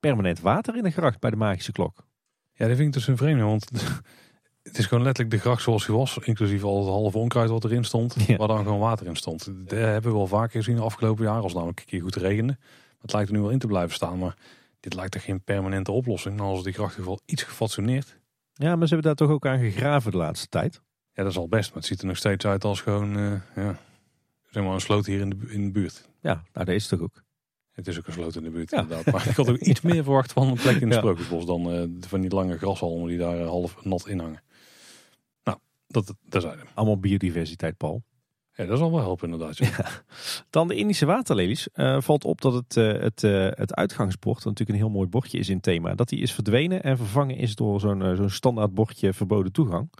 permanent water in de gracht bij de magische klok. Ja, dat vind ik dus een vreemde, want het is gewoon letterlijk de gracht zoals hij was. Inclusief al het halve onkruid wat erin stond, waar dan gewoon water in stond. Dat hebben we wel vaker gezien de afgelopen jaar, als het namelijk een keer goed regende. Het lijkt er nu wel in te blijven staan, maar dit lijkt er geen permanente oplossing. als die gracht wel iets gefatsoeneerd. Ja, maar ze hebben daar toch ook aan gegraven de laatste tijd? Ja, dat is al best, maar het ziet er nog steeds uit als gewoon, uh, ja, zeg maar een sloot hier in de, in de buurt. Ja, nou deze toch ook. Het is ook gesloten in de buurt inderdaad. Maar ik had ook iets meer verwacht van een plek in het ja. Sprookjesbos dan uh, van die lange grashalmen die daar half nat in hangen. Nou, dat, dat zijn Allemaal biodiversiteit, Paul. Ja, dat zal wel helpen inderdaad. Ja. Dan de Indische waterlelies. Uh, valt op dat het, uh, het, uh, het uitgangsbord, dat natuurlijk een heel mooi bordje is in thema, dat die is verdwenen en vervangen is door zo'n zo'n standaard bordje verboden toegang.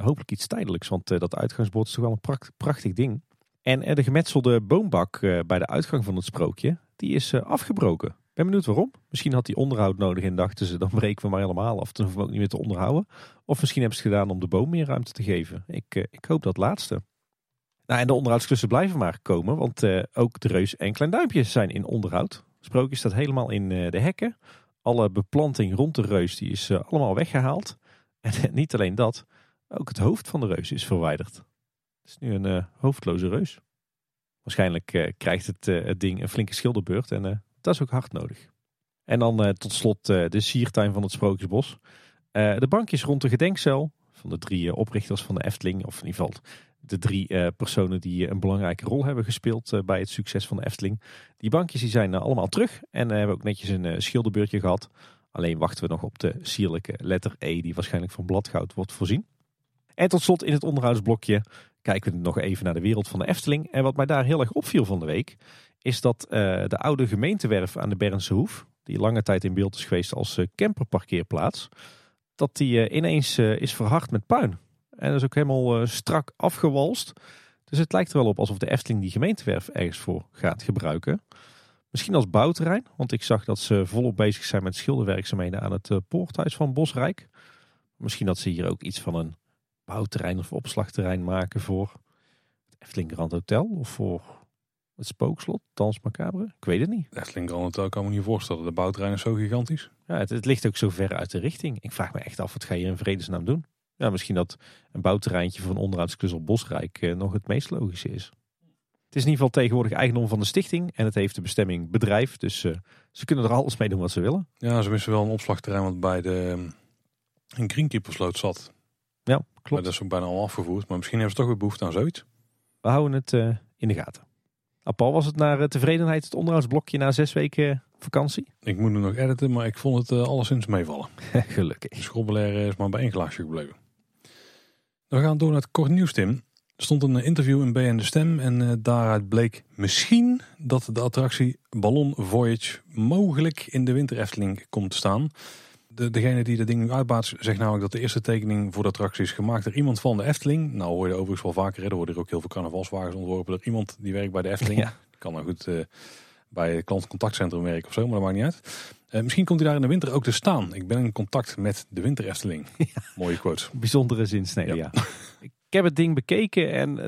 hopelijk iets tijdelijks, want dat uitgangsbord is toch wel een prachtig ding. En de gemetselde boombak eh, bij de uitgang van het sprookje, die is eh, afgebroken. Ben benieuwd waarom. Misschien had hij onderhoud nodig en dachten ze, dan breken we maar helemaal af. Dan hoeven we ook niet meer te onderhouden. Of misschien hebben ze het gedaan om de boom meer ruimte te geven. Ik, eh, ik hoop dat laatste. Nou, en de onderhoudsklussen blijven maar komen, want ook de reus en klein duimpje zijn in onderhoud. Sprookje staat helemaal in de hekken. Alle beplanting rond de reus die is allemaal weggehaald. En niet alleen dat, ook het hoofd van de reus is verwijderd is nu een hoofdloze reus. Waarschijnlijk krijgt het, het, ding een flinke schilderbeurt en dat is ook hard nodig. En dan tot slot de siertuin van het Sprookjesbos. de bankjes rond de gedenkcel van de drie oprichters van de Efteling, of in ieder geval de drie eh, personen die een belangrijke rol hebben gespeeld bij het succes van de Efteling. Die bankjes die zijn allemaal terug en hebben ook netjes een schilderbeurtje gehad. Alleen wachten we nog op de sierlijke letter E die waarschijnlijk van bladgoud wordt voorzien. En tot slot in het onderhoudsblokje kijken we nog even naar de wereld van de Efteling. En wat mij daar heel erg opviel van de week, is dat de oude gemeentewerf aan de Bernse Hoef, die lange tijd in beeld is geweest als camperparkeerplaats, dat die eh, ineens eh, is verhard met puin. En dat is ook helemaal eh, strak afgewalst. Dus het lijkt er wel op alsof de Efteling die gemeentewerf ergens voor gaat gebruiken. Misschien als bouwterrein, want ik zag dat ze volop bezig zijn met schilderwerkzaamheden aan het poorthuis van Bosrijk. Misschien dat ze hier ook iets van een bouwterrein of opslagterrein maken voor het Efteling Grand Hotel of voor het spookslot, Dans Macabre. Ik weet het niet. Het Efteling Grand Hotel kan me niet voorstellen. De bouwterrein is zo gigantisch. Ja, het, het, ligt ook zo ver uit de richting. Ik vraag me echt af, wat ga je in vredesnaam doen? Ja, misschien dat een bouwterreintje onderhoudsklus op Bosrijk eh, nog het meest logische is. Het is in ieder geval tegenwoordig eigendom van de stichting en het heeft de bestemming bedrijf. Dus uh, ze kunnen er alles mee doen wat ze willen. Ja, ze missen wel een opslagterrein wat bij de um, een greenkeepersloot zat. Ja, klopt. Maar dat is ook bijna al afgevoerd. Maar misschien hebben ze toch weer behoefte aan zoiets. We houden het uh, in de gaten. Paul, was het naar tevredenheid het onderhoudsblokje na zes weken vakantie? Ik moet nu nog editen, maar ik vond het uh, alleszins meevallen. Gelukkig. De schrobbelair is maar bij één glaasje gebleven. We gaan door naar het kort nieuws, Tim. Er stond een interview in BN De Stem en uh, daaruit bleek misschien dat de attractie Ballon Voyage mogelijk in de Winter Efteling komt te staan. De, degene die dat ding nu uitbaat zegt namelijk dat de eerste tekening voor de attractie is gemaakt door iemand van de Efteling. Nou hoor je overigens wel vaker, er worden er ook heel veel carnavalswagens ontworpen door iemand die werkt bij de Efteling. Ja. Kan nou goed uh, bij het klantcontactcentrum werken of zo, maar dat maakt niet uit. Uh, misschien komt hij daar in de winter ook te staan. Ik ben in contact met de Winter Efteling. Ja. Mooie quote. Bijzondere zinsnede, ja. ja. ik heb het ding bekeken en uh,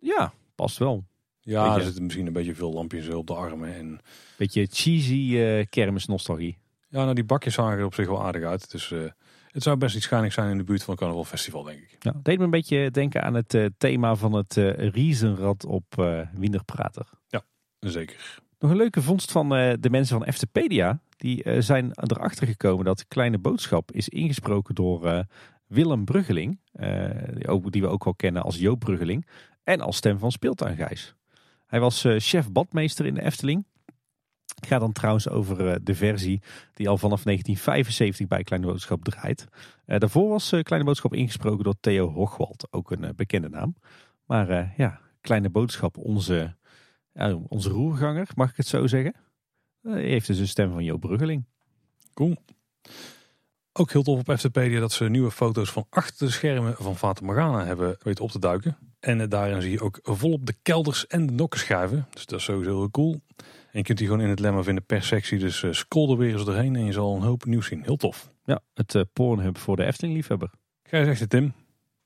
ja, past wel. Ja, er zitten misschien een beetje veel lampjes op de armen. En... Beetje cheesy kermisnostalgie. Ja, nou die bakjes zagen er op zich wel aardig uit. Dus uh, het zou best iets schijnig zijn in de buurt van het Carnaval Festival, denk ik. Ja, deed me een beetje denken aan het uh, thema van het uh, Riesenrad op uh, Winderprater. Ja, zeker. Nog een leuke vondst van de mensen van Eftepedia. Die zijn erachter gekomen dat Kleine Boodschap is ingesproken door Willem Bruggeling. Die, die, we ook wel kennen als Joop Bruggeling. En als stem van Speeltuin Gijs. Hij was chef badmeester in de Efteling. Het gaat dan trouwens over eh, de versie die al vanaf 1975 bij Kleine Boodschap draait. Daarvoor was Kleine Boodschap ingesproken door Theo Hochwald, ook een bekende naam. Maar ja, Kleine Boodschap, onze, onze roerganger, mag ik het zo zeggen. Heeft dus een stem van Jo Bruggeling. Cool. Ook heel tof op Eftepedia dat ze nieuwe foto's van achter de schermen van Fata Morgana hebben weten op te duiken. En daarin zie je ook volop de kelders en de nokkenschuiven. Dus dat is sowieso heel cool. En je kunt die gewoon in het lemma vinden per sectie. Dus uh, scroll er weer eens doorheen en je zal een hoop nieuws zien. Heel tof. Ja, het uh, Pornhub voor de Efteling-liefhebber. Gij zegt het, Tim.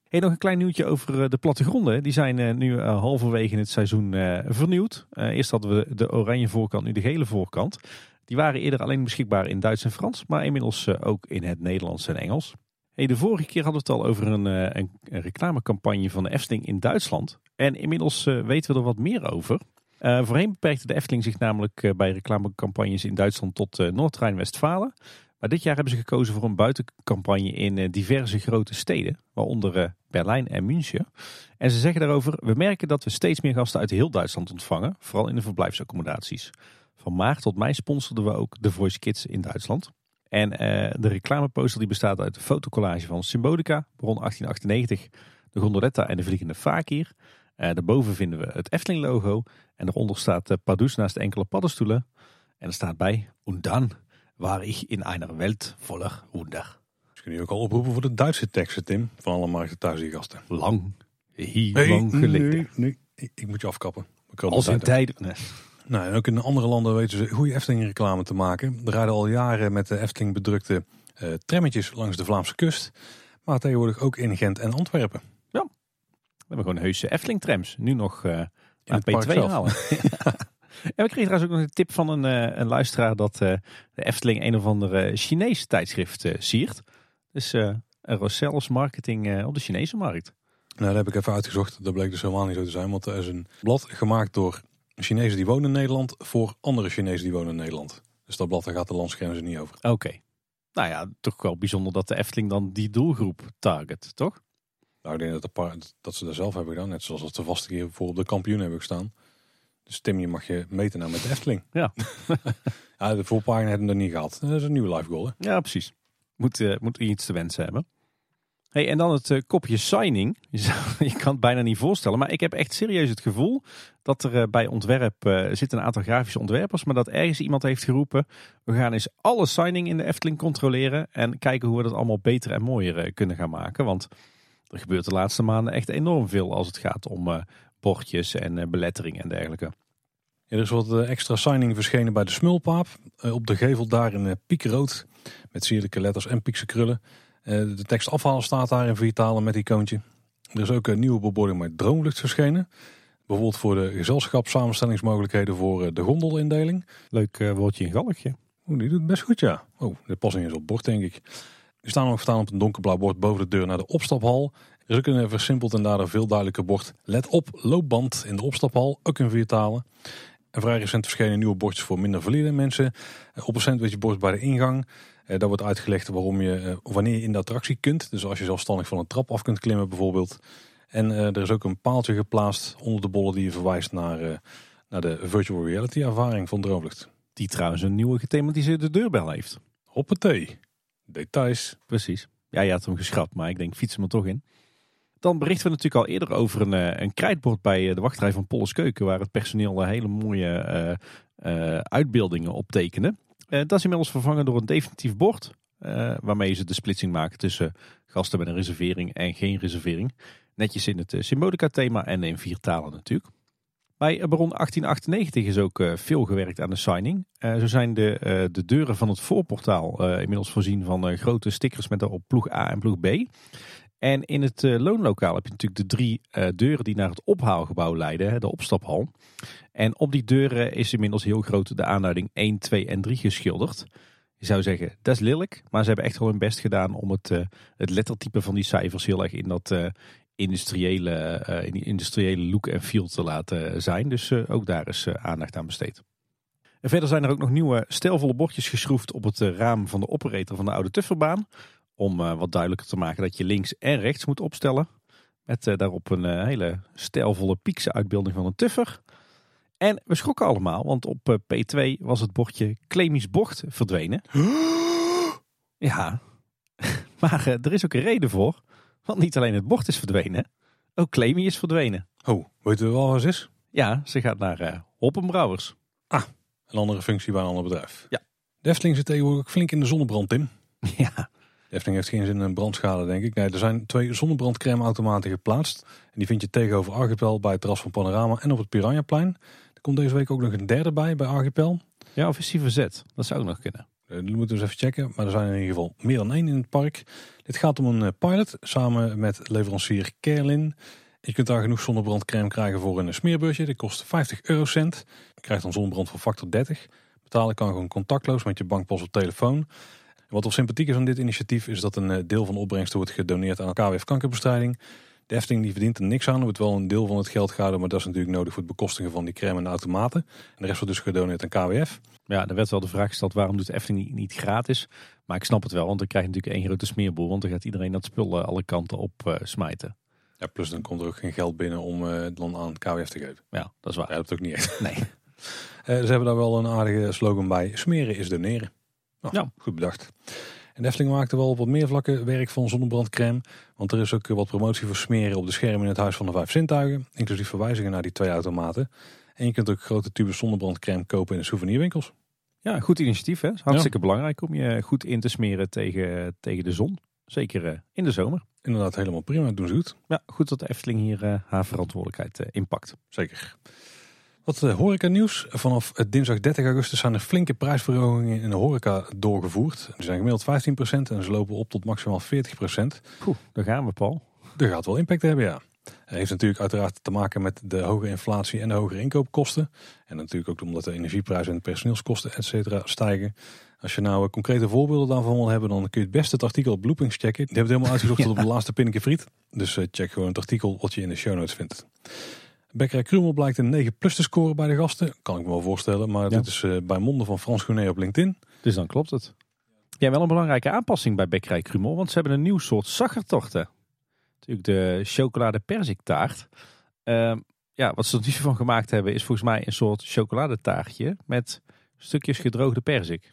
Hey, nog een klein nieuwtje over uh, de plattegronden. Die zijn nu halverwege het seizoen vernieuwd. eerst hadden we de oranje voorkant, nu de gele voorkant. Die waren eerder alleen beschikbaar in Duits en Frans, maar inmiddels ook in het Nederlands en Engels. Hey, de vorige keer hadden we het al over een, een, reclamecampagne van de Efteling in Duitsland. En inmiddels weten we er wat meer over. Voorheen beperkte de Efteling zich namelijk bij reclamecampagnes in Duitsland tot Noord-Rijn-Westfalen. Maar dit jaar hebben ze gekozen voor een buitencampagne in diverse grote steden, waaronder Berlijn en München. En ze zeggen daarover, we merken dat we steeds meer gasten uit heel Duitsland ontvangen, vooral in de verblijfsaccommodaties. Van maart tot mei sponsorden we ook The Voice Kids in Duitsland. En de reclameposter die bestaat uit de fotocollage van Symbolica, rond 1898, de gondoletta en de vliegende fakir. Daarboven vinden we het Efteling-logo. En eronder staat uh, Pardoes naast enkele paddenstoelen. En er staat bij, und war ich in einer Welt voller Wunder. Kun je ook al oproepen voor de Duitse teksten, Tim. Van alle markten thuis die gasten. Lang, heel lang geleden. Nee, nee, ik moet je afkappen. Als in tijden... Nee. Nou, en ook in andere landen weten ze goede Efteling-reclame te maken. Er rijden al jaren met de Efteling bedrukte uh, trammetjes langs de Vlaamse kust. Maar tegenwoordig ook in Gent en Antwerpen. We hebben gewoon heuse Efteling-trams. Nu nog uh, aan P2 halen. En we kregen trouwens ook nog een tip van een, uh, een luisteraar dat uh, de Efteling een of andere Chinese tijdschrift uh, siert. Dus een Rosells marketing op de Chinese markt. Nou, dat heb ik even uitgezocht. Dat bleek dus helemaal niet zo te zijn. Want er is een blad gemaakt door Chinezen die wonen in Nederland voor andere Chinezen die wonen in Nederland. Dus dat blad daar gaat de landsgrenzen niet over. Oké. Nou ja, toch wel bijzonder dat de Efteling dan die doelgroep target, toch? Nou, ik denk dat, de dat ze dat zelf hebben gedaan. Net zoals dat ze vast keer voor op de kampioen hebben gestaan. Dus Tim, je mag je meten nou met de Efteling. Ja. ja de voorpagina hebben we nog niet gehad. Dat is een nieuwe live goal. Hè? Ja, precies. Moet, uh, moet iets te wensen hebben. Hey, en dan het uh, kopje signing. Je, zou, je, kan het bijna niet voorstellen. Maar ik heb echt serieus het gevoel dat er uh, bij ontwerp uh, zitten een aantal grafische ontwerpers. Maar dat ergens iemand heeft geroepen. We gaan eens alle signing in de Efteling controleren. En kijken hoe we dat allemaal beter en mooier kunnen gaan maken. Want er gebeurt de laatste maanden echt enorm veel als het gaat om bordjes en belettering en dergelijke. Ja, er is wat extra signing verschenen bij de Smulpaap. op de gevel daar in piekenrood. Met sierlijke letters en piekse krullen. de tekst afhalen staat daar in vier talen met icoontje. Er is ook een nieuwe bebording met droomlucht verschenen. Bijvoorbeeld voor de gezelschapssamenstellingsmogelijkheden voor de gondolindeling. Leuk uh, woordje in galgje. Oeh, die doet best goed, ja. Oh, de passing is op bord, denk ik. Die staan nog verstaan op een donkerblauw bord boven de deur naar de opstaphal. Is ook een versimpeld en daardoor veel duidelijker bord. Let op, loopband in de opstaphal, ook in vier talen. En vrij recent verschenen nieuwe bordjes voor minder valide mensen. Op een sandwich bord bij de ingang. Uh, daar wordt uitgelegd waarom je, uh, wanneer je in de attractie kunt. Dus als je zelfstandig van een trap af kunt klimmen bijvoorbeeld. En er is ook een paaltje geplaatst onder de bollen die je verwijst naar, naar de virtual reality ervaring van Droomvlucht. Die trouwens een nieuwe gethematiseerde deurbel heeft. Hoppatee. Details. Precies. Ja, je had hem geschrapt, maar ik denk fiets hem er toch in. Dan berichten we natuurlijk al eerder over een, een krijtbord bij de wachtrij van Polles Keuken. Waar het personeel hele mooie uitbeeldingen op tekende. Dat is inmiddels vervangen door een definitief bord. Waarmee ze de splitsing maken tussen gasten met een reservering en geen reservering. Netjes in het symbolica thema en in vier talen natuurlijk. Bij Baron 1898 is ook veel gewerkt aan de signing. zo zijn de, de deuren van het voorportaal inmiddels voorzien van grote stickers met daarop ploeg A en ploeg B. En in het loonlokaal heb je natuurlijk de drie deuren die naar het ophaalgebouw leiden, de opstaphal. En op die deuren is inmiddels heel groot de aanduiding 1, 2 en 3 geschilderd. Je zou zeggen, dat is lelijk. Maar ze hebben echt wel hun best gedaan om het, uh, het lettertype van die cijfers heel erg in dat industriële, in die industriële look en feel te laten zijn. Dus ook daar is aandacht aan besteed. En verder zijn er ook nog nieuwe stijlvolle bordjes geschroefd op het raam van de operator van de oude Tufferbaan. Om wat duidelijker te maken dat je links en rechts moet opstellen. Met daarop een hele stijlvolle piekse uitbeelding van een tuffer. En we schrokken allemaal, want op eh, P2 was het bordje Klemisch Bocht verdwenen. Ja, maar er is ook een reden voor. Want niet alleen het bord is verdwenen, ook Klemi is verdwenen. Oh, weten we wel wat het is? Ja, ze gaat naar Hoppenbrouwers. Ah, een andere functie bij een ander bedrijf. Ja. De Efteling zit tegenwoordig flink in de zonnebrand, Tim. Ja. De Efteling heeft geen zin in een brandschade, denk ik. Nee, er zijn twee zonnebrandcrème automaten geplaatst. En die vind je tegenover Archipel bij het terras van Panorama en op het Piranhaplein. Er komt deze week ook nog een derde bij, bij Archipel. Ja, of is die verzet? Dat zou ook nog kunnen. Uh, die moeten we eens even checken. Maar er zijn in ieder geval meer dan één in het park. Dit gaat om een uh, pilot samen met leverancier Kerlin. Je kunt daar genoeg zonnebrandcrème krijgen voor een smeerbusje. Dat kost 50 eurocent. Je krijgt dan zonnebrand voor factor 30. Betalen kan gewoon contactloos met je bankpas op telefoon. Wat wel sympathiek is aan dit initiatief is dat een uh, deel van de opbrengsten wordt gedoneerd aan KWF kankerbestrijding. De Efteling die verdient er niks aan. Er wordt wel een deel van het geld gehouden, maar dat is natuurlijk nodig voor het bekostigen van die crème en automaten. En de rest wordt dus gedoneerd aan KWF. Ja, er werd wel de vraag gesteld waarom doet de Efteling niet gratis. Maar ik snap het wel, want dan krijg je natuurlijk één grote smeerboel. Want dan gaat iedereen dat spul alle kanten op uh, smijten. Ja, plus dan komt er ook geen geld binnen om uh, dan aan KWF te geven. Ja, dat is waar. Ja, dat ook niet echt. Nee. uh, ze hebben daar wel een aardige slogan bij. Smeren is doneren. Nou, ja. Goed bedacht. En de Efteling maakte wel op wat meer vlakken werk van zonnebrandcrème. Want er is ook wat promotie voor smeren op de schermen in het Huis van de Vijf Zintuigen. Inclusief verwijzingen naar die twee automaten. En je kunt ook grote tubes zonnebrandcrème kopen in de souvenirwinkels. Ja, goed initiatief hè. Hartstikke ja. belangrijk om je goed in te smeren tegen, tegen de zon. Zeker in de zomer. Inderdaad, helemaal prima. doen ze goed. Ja, goed dat de Efteling hier uh, haar verantwoordelijkheid uh, inpakt. Zeker. Wat uh, horeca nieuws. Vanaf dinsdag 30 augustus zijn er flinke prijsverhogingen in de horeca doorgevoerd. Die zijn gemiddeld 15% en ze lopen op tot maximaal 40%. Oeh, daar gaan we Paul. Dat gaat wel impact hebben, ja. Het heeft natuurlijk uiteraard te maken met de hoge inflatie en de hogere inkoopkosten. En natuurlijk ook omdat de energieprijzen en de personeelskosten et cetera stijgen. Als je nou concrete voorbeelden daarvan wil hebben, dan kun je het beste het artikel op Loopings checken. Die hebben het helemaal uitgezocht tot op de laatste pinneke friet. Dus check gewoon het artikel wat je in de show notes vindt. Bekkerij Krumel blijkt een 9 plus te scoren bij de gasten. Kan ik me wel voorstellen, maar ja. dit is uh, bij monden van Frans Gournay op LinkedIn. Dus dan klopt het. Ja, wel een belangrijke aanpassing bij Bekkerij Krumel, want ze hebben een nieuw soort zaggertochten. Natuurlijk de chocolade perziktaart. Ehm, ja, wat ze er nu van gemaakt hebben is volgens mij een soort chocoladetaartje met stukjes gedroogde perzik.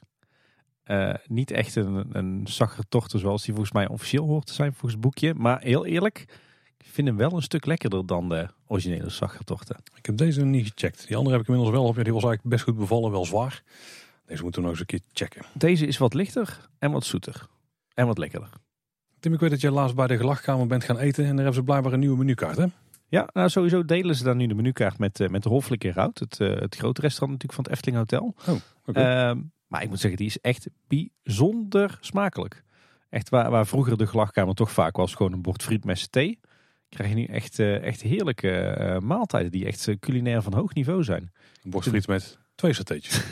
Eh, niet echt een, een zoals die volgens mij officieel hoort te zijn volgens het boekje. Maar heel eerlijk, ik vind hem wel een stuk lekkerder dan de originele zaggertochten. Ik heb deze nog niet gecheckt. Die andere heb ik inmiddels wel op. Ja, die was eigenlijk best goed bevallen, wel zwaar. Deze moeten we nog eens een keer checken. Deze is wat lichter en wat zoeter. En wat lekkerder. Tim, ik weet dat jij laatst bij de gelachkamer bent gaan eten. En daar hebben ze blijkbaar een nieuwe menukaart, hè? Ja, nou sowieso delen ze dan nu de menukaart met, uh, met de in Rout. Het, uh, het grote restaurant natuurlijk van het Efteling Hotel. Oh, okay. uh, maar ik moet zeggen, die is echt bijzonder smakelijk. Echt waar, waar vroeger de gelachkamer toch vaak was, gewoon een bord friet met thee. Krijg je nu echt, uh, echt heerlijke maaltijden die echt culinair van hoog niveau zijn. Een bord friet met twee satéetjes.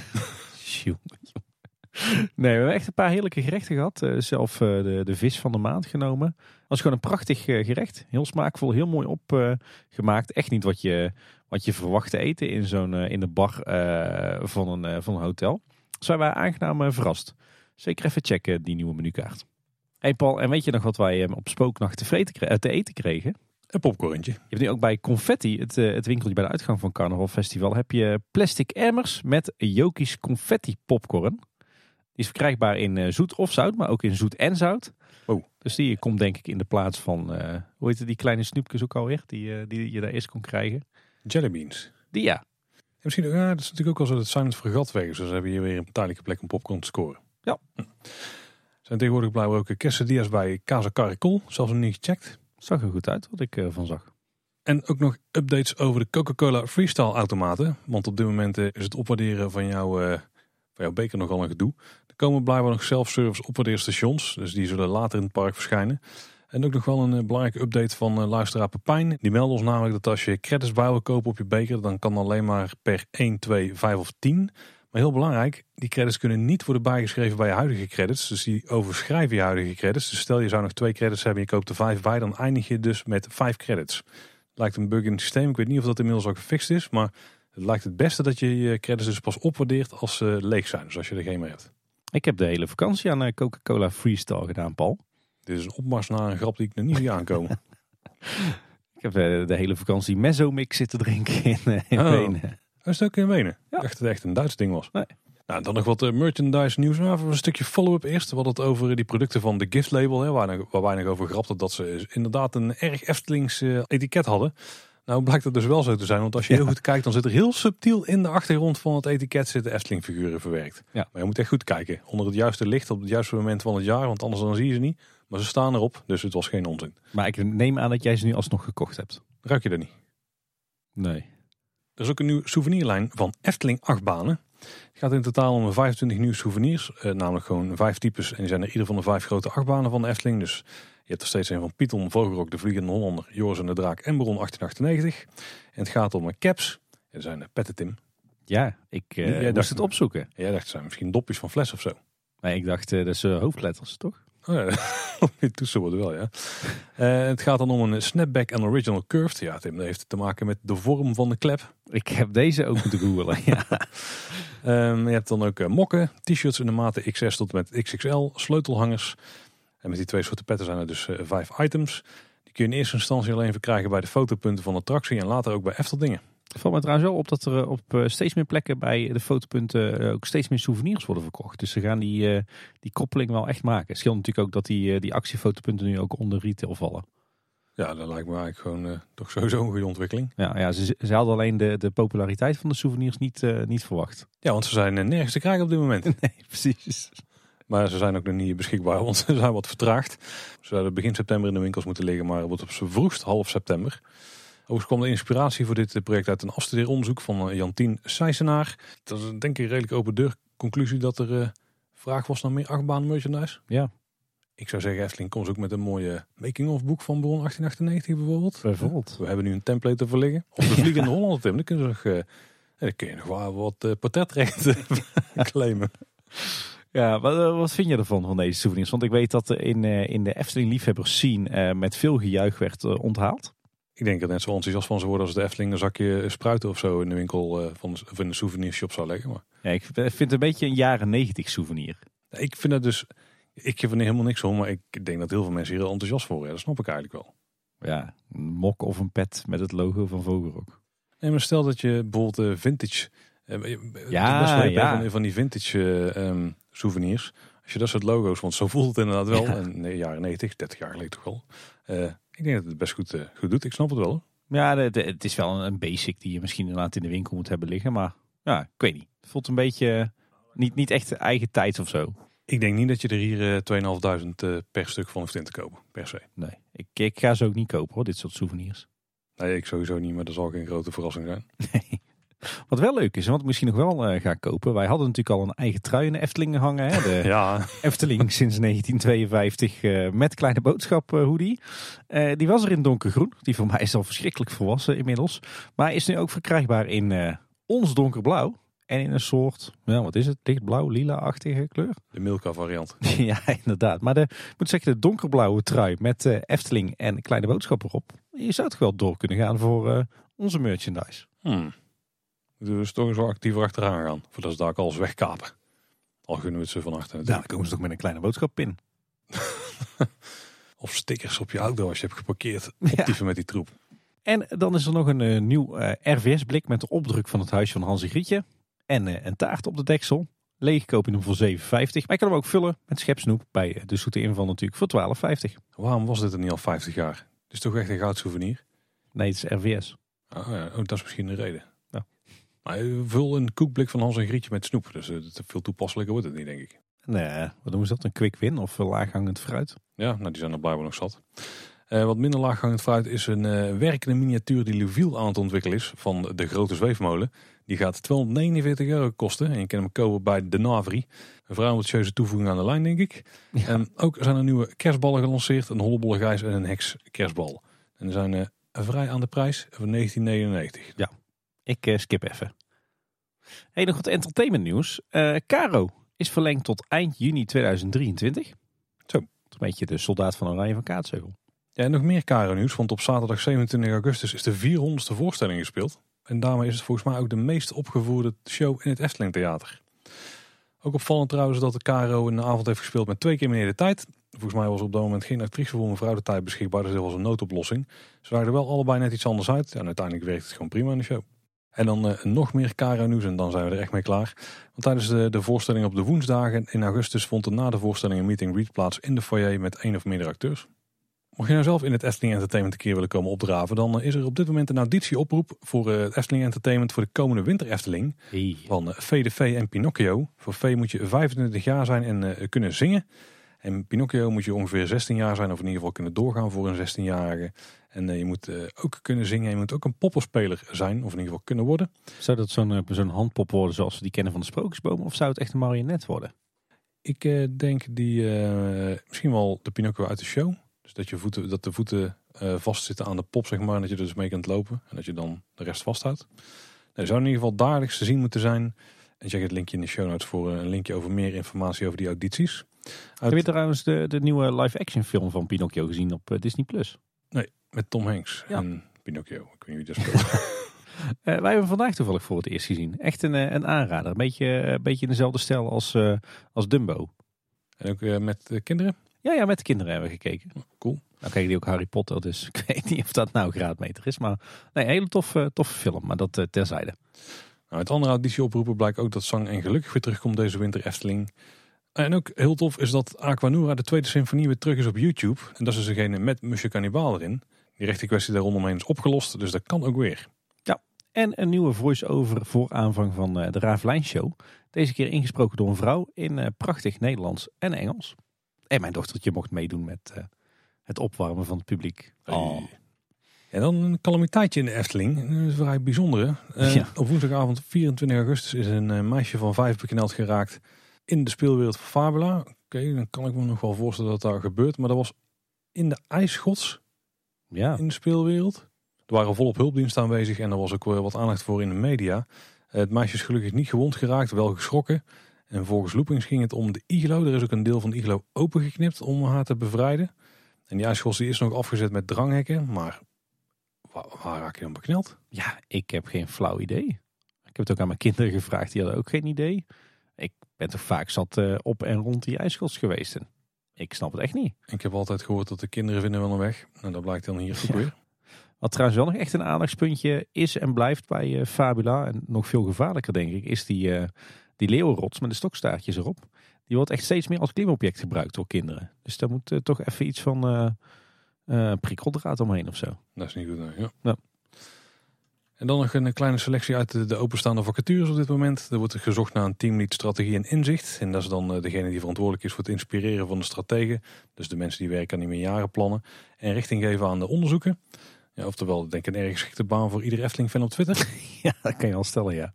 Nee, we hebben echt een paar heerlijke gerechten gehad. Uh, zelf uh, de, de vis van de maand genomen. Het was gewoon een prachtig gerecht. Heel smaakvol, heel mooi opgemaakt. echt niet wat je, wat je verwacht te eten in, zo'n in de bar van, een, van een hotel. Dus wij aangenaam verrast. Zeker even checken, die nieuwe menukaart. Hey Paul, en weet je nog wat wij op spooknacht te, vreten, te eten kregen? Een popcornje. Je hebt nu ook bij Confetti, het, het winkeltje bij de uitgang van Carnaval Festival, heb je plastic emmers met Jokies confetti popcorn. Die is verkrijgbaar in zoet of zout, maar ook in zoet en zout. Oh. Dus die komt denk ik in de plaats van, uh, hoe heet het, die kleine snoepjes ook alweer, die, uh, die je daar eerst kon krijgen. Jellybeans. Die ja. En misschien, ja, dat is natuurlijk ook wel zo dat Silent Fregat weg is. Dus hebben hier weer een tijdelijke plek om popcorn te scoren. Ja. Hm. Zijn tegenwoordig blijven ook quesadillas bij Casa Caracol. Zelfs nog niet gecheckt. Zag er goed uit wat ik van zag. En ook nog updates over de Coca-Cola Freestyle automaten. Want op dit moment is het opwaarderen van jouw, van jouw beker nogal een gedoe. Er komen blijkbaar nog self-service opwaardeerstations. Dus die zullen later in het park verschijnen. En ook nog wel een belangrijke update van uh, luisteraar Pepijn. Die meldt ons namelijk dat als je credits bij wil kopen op je beker, dan kan alleen maar per 1, 2, 5 of 10. Maar heel belangrijk, die credits kunnen niet worden bijgeschreven bij je huidige credits. Dus die overschrijven je huidige credits. Dus stel je zou nog twee credits hebben en je koopt er vijf bij, dan eindig je dus met vijf credits. Lijkt een bug in het systeem. Ik weet niet of dat inmiddels ook gefixt is, maar het lijkt het beste dat je je credits dus pas opwaardeert als ze leeg zijn. Dus als je er geen meer hebt. Ik heb de hele vakantie aan Coca-Cola Freestyle gedaan, Paul. Dit is een opmars naar een grap die ik nog niet zie aankomen. ik heb de hele vakantie Mezzomix zitten drinken in, in oh. Wenen. Dat is ook in Wenen? Ja. Ik dacht dat het echt een Duits ding was. Nee. Nou, dan nog wat uh, merchandise nieuws. Nou, een stukje follow-up eerst. We hadden het over die producten van de Gift Label. Hè, waar, waar weinig over grapte dat ze inderdaad een erg Eftelings uh, etiket hadden. Nou blijkt dat dus wel zo te zijn. Want als je Ja. heel goed kijkt, dan zit er heel subtiel in de achtergrond van het etiket zitten Efteling figuren verwerkt. Ja. Maar je moet echt goed kijken. Onder het juiste licht, op het juiste moment van het jaar. Want anders dan zie je ze niet. Maar ze staan erop, dus het was geen onzin. Maar ik neem aan dat jij ze nu alsnog gekocht hebt. Ruik je dat niet? Nee. Er is ook een nieuwe souvenirlijn van Efteling achtbanen. Het gaat in totaal om 25 nieuwe souvenirs. Eh, namelijk gewoon vijf types. En die zijn er ieder van de vijf grote achtbanen van de Efteling. Dus je hebt er steeds een van Python, Vogelrok, de Vliegende Hollander, Joris en de Draak en Baron 1898. En het gaat om caps. Er zijn uh, petten, Tim. Ja, ik eh, Jij moest dacht- het opzoeken. En jij dacht, het zijn misschien dopjes van fles of zo. Nee, ik dacht, eh, dat is eh, hoofdletters, toch? Oh ja, toetsen worden wel, ja. Eh, het gaat dan om een snapback en original curved. Ja, Tim, dat heeft te maken met de vorm van de klep. Ik heb deze ook moeten googlen. ja. Ehm, je hebt dan ook eh, mokken, t-shirts in de maten XS tot en met XXL, sleutelhangers. En met die twee soorten petten zijn er dus eh, vijf items. Die kun je in eerste instantie alleen verkrijgen bij de fotopunten van de attractie en later ook bij Efteldingen. Het valt me trouwens wel op dat er eh, op eh, steeds meer plekken bij de fotopunten eh, ook steeds meer souvenirs worden verkocht. Dus ze gaan die, die koppeling wel echt maken. Het scheelt natuurlijk ook dat die, die actiefotopunten nu ook onder retail vallen. Ja, dat lijkt me eigenlijk gewoon toch sowieso een goede ontwikkeling. Ja, ja ze, ze hadden alleen de, de populariteit van de souvenirs niet, niet verwacht. Ja, want ze zijn nergens te krijgen op dit moment. Nee, precies. Maar ze zijn ook nog niet beschikbaar, want ze zijn wat vertraagd. Ze zouden begin september in de winkels moeten liggen, maar wordt op z'n vroegst half september. Overigens kwam de inspiratie voor dit project uit een afstudeeronderzoek van eh, Jantien Sijsenaar. Dat is denk ik een redelijk open deur conclusie dat er eh, vraag was naar meer achtbaan merchandise. Ja, Ik zou zeggen, Efteling, kom eens ook met een mooie making-of boek van Bron 1898 bijvoorbeeld. bijvoorbeeld. We hebben nu een template ervoor liggen. Of de Vliegende Hollander, Tim. Dan kun je nog, eh, ja, dan kun je nog wel wat eh, portretrechten claimen. Ja, wat, eh, wat vind je ervan, van deze souvenirs? Want ik weet dat er in, eh, in de Efteling liefhebbers scene eh, met veel gejuich werd eh, onthaald. Ik denk dat net zo enthousiast van ze worden als de Efteling een zakje spruiten of zo in de winkel eh, van, of in de souvenirshop zou leggen. Maar Ja, ik vind het een beetje een jaren negentig souvenir. ik vind dat dus, ik geef er helemaal niks om, maar ik denk dat heel veel mensen hier heel enthousiast voor worden. Dat snap ik eigenlijk wel. Ja, een mok of een pet met het logo van Vogelrok. Nee, maar stel dat je bijvoorbeeld eh, vintage... eh, het Ja, best wel ja. Van, van die vintage eh, ehm, souvenirs. Als je dat soort logo's, want zo voelt het inderdaad wel. Ja. In de jaren 90, 30 jaar geleden toch wel. Eh, ik denk dat het best goed, eh, goed doet. Ik snap het wel. hoor. Ja, de- de- het is wel een basic die je misschien inderdaad in de winkel moet hebben liggen. Maar ja, ik weet niet. Het voelt een beetje eh, niet, niet echt eigen tijd of zo. Ik denk niet dat je er hier eh 2.500 eh, per stuk van hoeft in te kopen. Per se. Nee, ik, ik ga ze ook niet kopen hoor, dit soort souvenirs. Nee, ik sowieso niet, maar dat zal geen grote verrassing zijn. Nee. Wat wel leuk is, ik misschien nog wel eh, ga kopen. Wij hadden natuurlijk al een eigen trui in de Efteling hangen. Hè? De Ja, Efteling sinds 1952 eh, met kleine boodschap eh, hoodie. Die was er in donkergroen. Die voor mij is al verschrikkelijk volwassen inmiddels. Maar is nu ook verkrijgbaar in ons donkerblauw. En in een soort, ja, wat is het? Lichtblauw, lila-achtige kleur. de Milka variant. ja, inderdaad. Maar de, ik moet zeggen, de donkerblauwe trui met Efteling en kleine boodschap erop. Je zou het wel door kunnen gaan voor onze merchandise. Hmm. Moeten we dus toch eens wel actiever achteraan gaan. Voordat ze daar alles wegkapen. Al gunnen we het ze van achter Nou, dan komen ze toch met een kleine boodschap in. Of stickers op je auto als je hebt geparkeerd. Ja. Optieven met die troep. En dan is er nog een eh, nieuw eh, RVS-blik met de opdruk van het huis van Hans en Grietje. En eh, een taart op de deksel. Leeg koop je hem voor 7,50. Maar je kan hem ook vullen met schepsnoep bij de zoete inval natuurlijk voor 12,50. Waarom was dit er niet al 50 jaar? Het is toch echt een goud souvenir? Nee, het is RVS. Oh, ja. oh, dat is misschien de reden. Ja. Maar eh, vul een koekblik van Hans en Grietje met snoep. Dus eh, dat veel toepasselijker wordt het niet, denk ik. Nee, eh, wat noemen ze dat? Een quick win of een laaghangend fruit? Ja, nou die zijn er blijkbaar nog zat. Eh, wat minder laaghangend fruit is een eh, werkende miniatuur die Louville aan het ontwikkelen is van de grote zweefmolen. Die gaat 249 euro kosten en je kan hem kopen bij De Navri. Een vrij ambitieuze toevoeging aan de lijn, denk ik. Ja. En ook zijn er nieuwe kerstballen gelanceerd. Een hollebolle gijs en een heks kerstbal. En die zijn eh, vrij aan de prijs van 1999. Ik eh, skip even. Hey, nog wat entertainment nieuws. Eh, Caro is verlengd tot eind juni 2023. Zo. Een beetje de soldaat van Oranje van Kaatsheuvel. Ja, en nog meer Caro nieuws, want op zaterdag 27 augustus is de 400ste voorstelling gespeeld. En daarmee is het volgens mij ook de meest opgevoerde show in het Efteling Theater. Ook opvallend trouwens dat de Caro een avond heeft gespeeld met twee keer meneer de tijd. Volgens mij was op dat moment geen actrice voor mevrouw de tijd beschikbaar, dus dit was een noodoplossing. Ze waren er wel allebei net iets anders uit. En uiteindelijk werkt het gewoon prima in de show. En dan eh, nog meer Caro nieuws en dan zijn we er echt mee klaar. Want tijdens de, de voorstelling op de woensdagen in augustus vond er na de voorstelling een meeting greet plaats in de foyer met één of meerdere acteurs. Mocht je nou zelf in het Efteling Entertainment een keer willen komen opdraven, dan eh, is er op dit moment een auditieoproep voor eh, het Efteling Entertainment voor de komende winter Efteling Hey. van Vee de Vee en Pinocchio. Voor Vee moet je 25 jaar zijn en kunnen zingen. En Pinocchio moet je ongeveer 16 jaar zijn, of in ieder geval kunnen doorgaan voor een 16-jarige. En eh, je moet eh, ook kunnen zingen. Je moet ook een poppenspeler zijn, of in ieder geval kunnen worden. Zou dat zo'n eh, zo'n handpop worden zoals we die kennen van de sprookjesboom? Of zou het echt een marionet worden? Ik denk die misschien wel de Pinocchio uit de show. Dus dat, je voeten, dat de voeten vastzitten aan de pop, zeg maar. En dat je dus mee kunt lopen. En dat je dan de rest vasthoudt. Nee, zou in ieder geval dagelijks te zien moeten zijn. En check het linkje in de show notes voor een linkje over meer informatie over die audities. Uit- Heb je trouwens de, de nieuwe live-action film van Pinocchio gezien op Disney+. Plus? Met Tom Hanks Ja. en Pinocchio. Ik weet niet wie dat speelt. Eh, wij hebben hem vandaag toevallig voor het eerst gezien. Echt een, eh, een aanrader. Een beetje, een beetje in dezelfde stijl als, eh, als Dumbo. en ook eh, met de kinderen. Ja, ja, met de kinderen hebben we gekeken. Cool. Nou kijken die ook Harry Potter, dus ik weet niet of dat nou graadmeter is. Maar nee, een hele toffe, toffe film, maar dat eh, terzijde. Nou, uit andere auditieoproepen blijkt ook dat Zang en Gelukkig weer terugkomt deze winter Efteling. En ook heel tof is dat Aquanura, de tweede symfonie, weer terug is op YouTube. En dat is degene met Musje Cannibal erin. Die rechte kwestie daar rondomheen is opgelost, dus dat kan ook weer. En een nieuwe voice-over voor aanvang van eh, de Ravelijn Show. Deze keer ingesproken door een vrouw in eh, prachtig Nederlands en Engels. En mijn dochtertje mocht meedoen met eh, het opwarmen van het publiek. Oh. En dan een calamiteitje in de Efteling. Een vrij bijzondere. Eh, Ja. Op woensdagavond 24 augustus is een meisje van vijf bekneld geraakt in de speelwereld van Fabula. Oké, dan kan ik me nog wel voorstellen dat daar gebeurt. Maar dat was in de ijsschots Ja, in de speelwereld. Er waren volop hulpdiensten aanwezig en er was ook wel wat aandacht voor in de media. Eh, Het meisje is gelukkig niet gewond geraakt, wel geschrokken. En volgens Loopings ging het om de iglo. Er is ook een deel van de iglo opengeknipt om haar te bevrijden. En die ijsschots die is nog afgezet met dranghekken. Maar waar, waar raak je dan bekneld? ja, ik heb geen flauw idee. Ik heb het ook aan mijn kinderen gevraagd, die hadden ook geen idee. Ik ben toch vaak zat eh, op en rond die ijsschots geweest. En Ik snap het echt niet. Ik heb altijd gehoord dat de kinderen vinden wel een weg. Nou, dat blijkt dan hier ook Ja. weer. Wat trouwens wel nog echt een aandachtspuntje is en blijft bij eh, Fabula, en nog veel gevaarlijker denk ik, is die, eh die leeuwenrots met de stokstaartjes erop. Die wordt echt steeds meer als klimobject gebruikt door kinderen. Dus daar moet eh, toch even iets van prikkeldraad omheen of zo. Dat is niet goed. nee. Ja. Ja. En dan nog een kleine selectie uit de, de openstaande vacatures op dit moment. Er wordt gezocht naar een teamlead strategie en inzicht. En dat is dan eh, degene die verantwoordelijk is voor het inspireren van de strategen. Dus de mensen die werken aan die meerjarenplannen. En richting geven aan de onderzoeken. Ja, oftewel, denk ik een erg geschikte baan voor ieder Efteling-fan op Twitter. Ja, dat kan je al stellen, ja.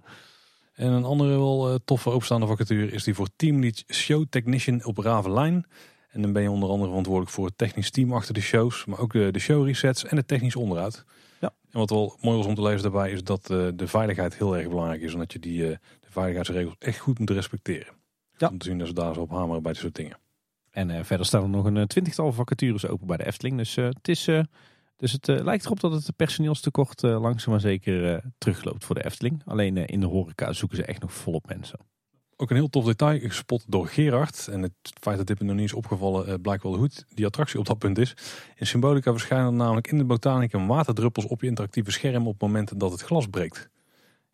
En een andere wel eh, toffe openstaande vacature is die voor teamlead show technician op Ravelijn. En dan ben je onder andere verantwoordelijk voor het technisch team achter de shows, maar ook de, de show resets en het technisch onderhoud. Ja. En wat wel mooi was om te lezen daarbij is dat eh, de veiligheid heel erg belangrijk is. Omdat je die, eh, de veiligheidsregels echt goed moet respecteren. Ja. Om te zien dat ze daar zo op hameren bij dit soort dingen. En eh, verder staan er nog een twintigtal vacatures open bij de Efteling. Dus, het, is, dus het lijkt erop dat het personeelstekort langzaam maar zeker terugloopt voor de Efteling. Alleen in de horeca zoeken ze echt nog volop mensen. Ook een heel tof detail, gespot door Gerard. En het feit dat dit me nog niet is opgevallen, eh, blijkt wel goed die attractie op dat punt is. In Symbolica verschijnen er namelijk in de botanicum waterdruppels op je interactieve scherm op momenten dat het glas breekt.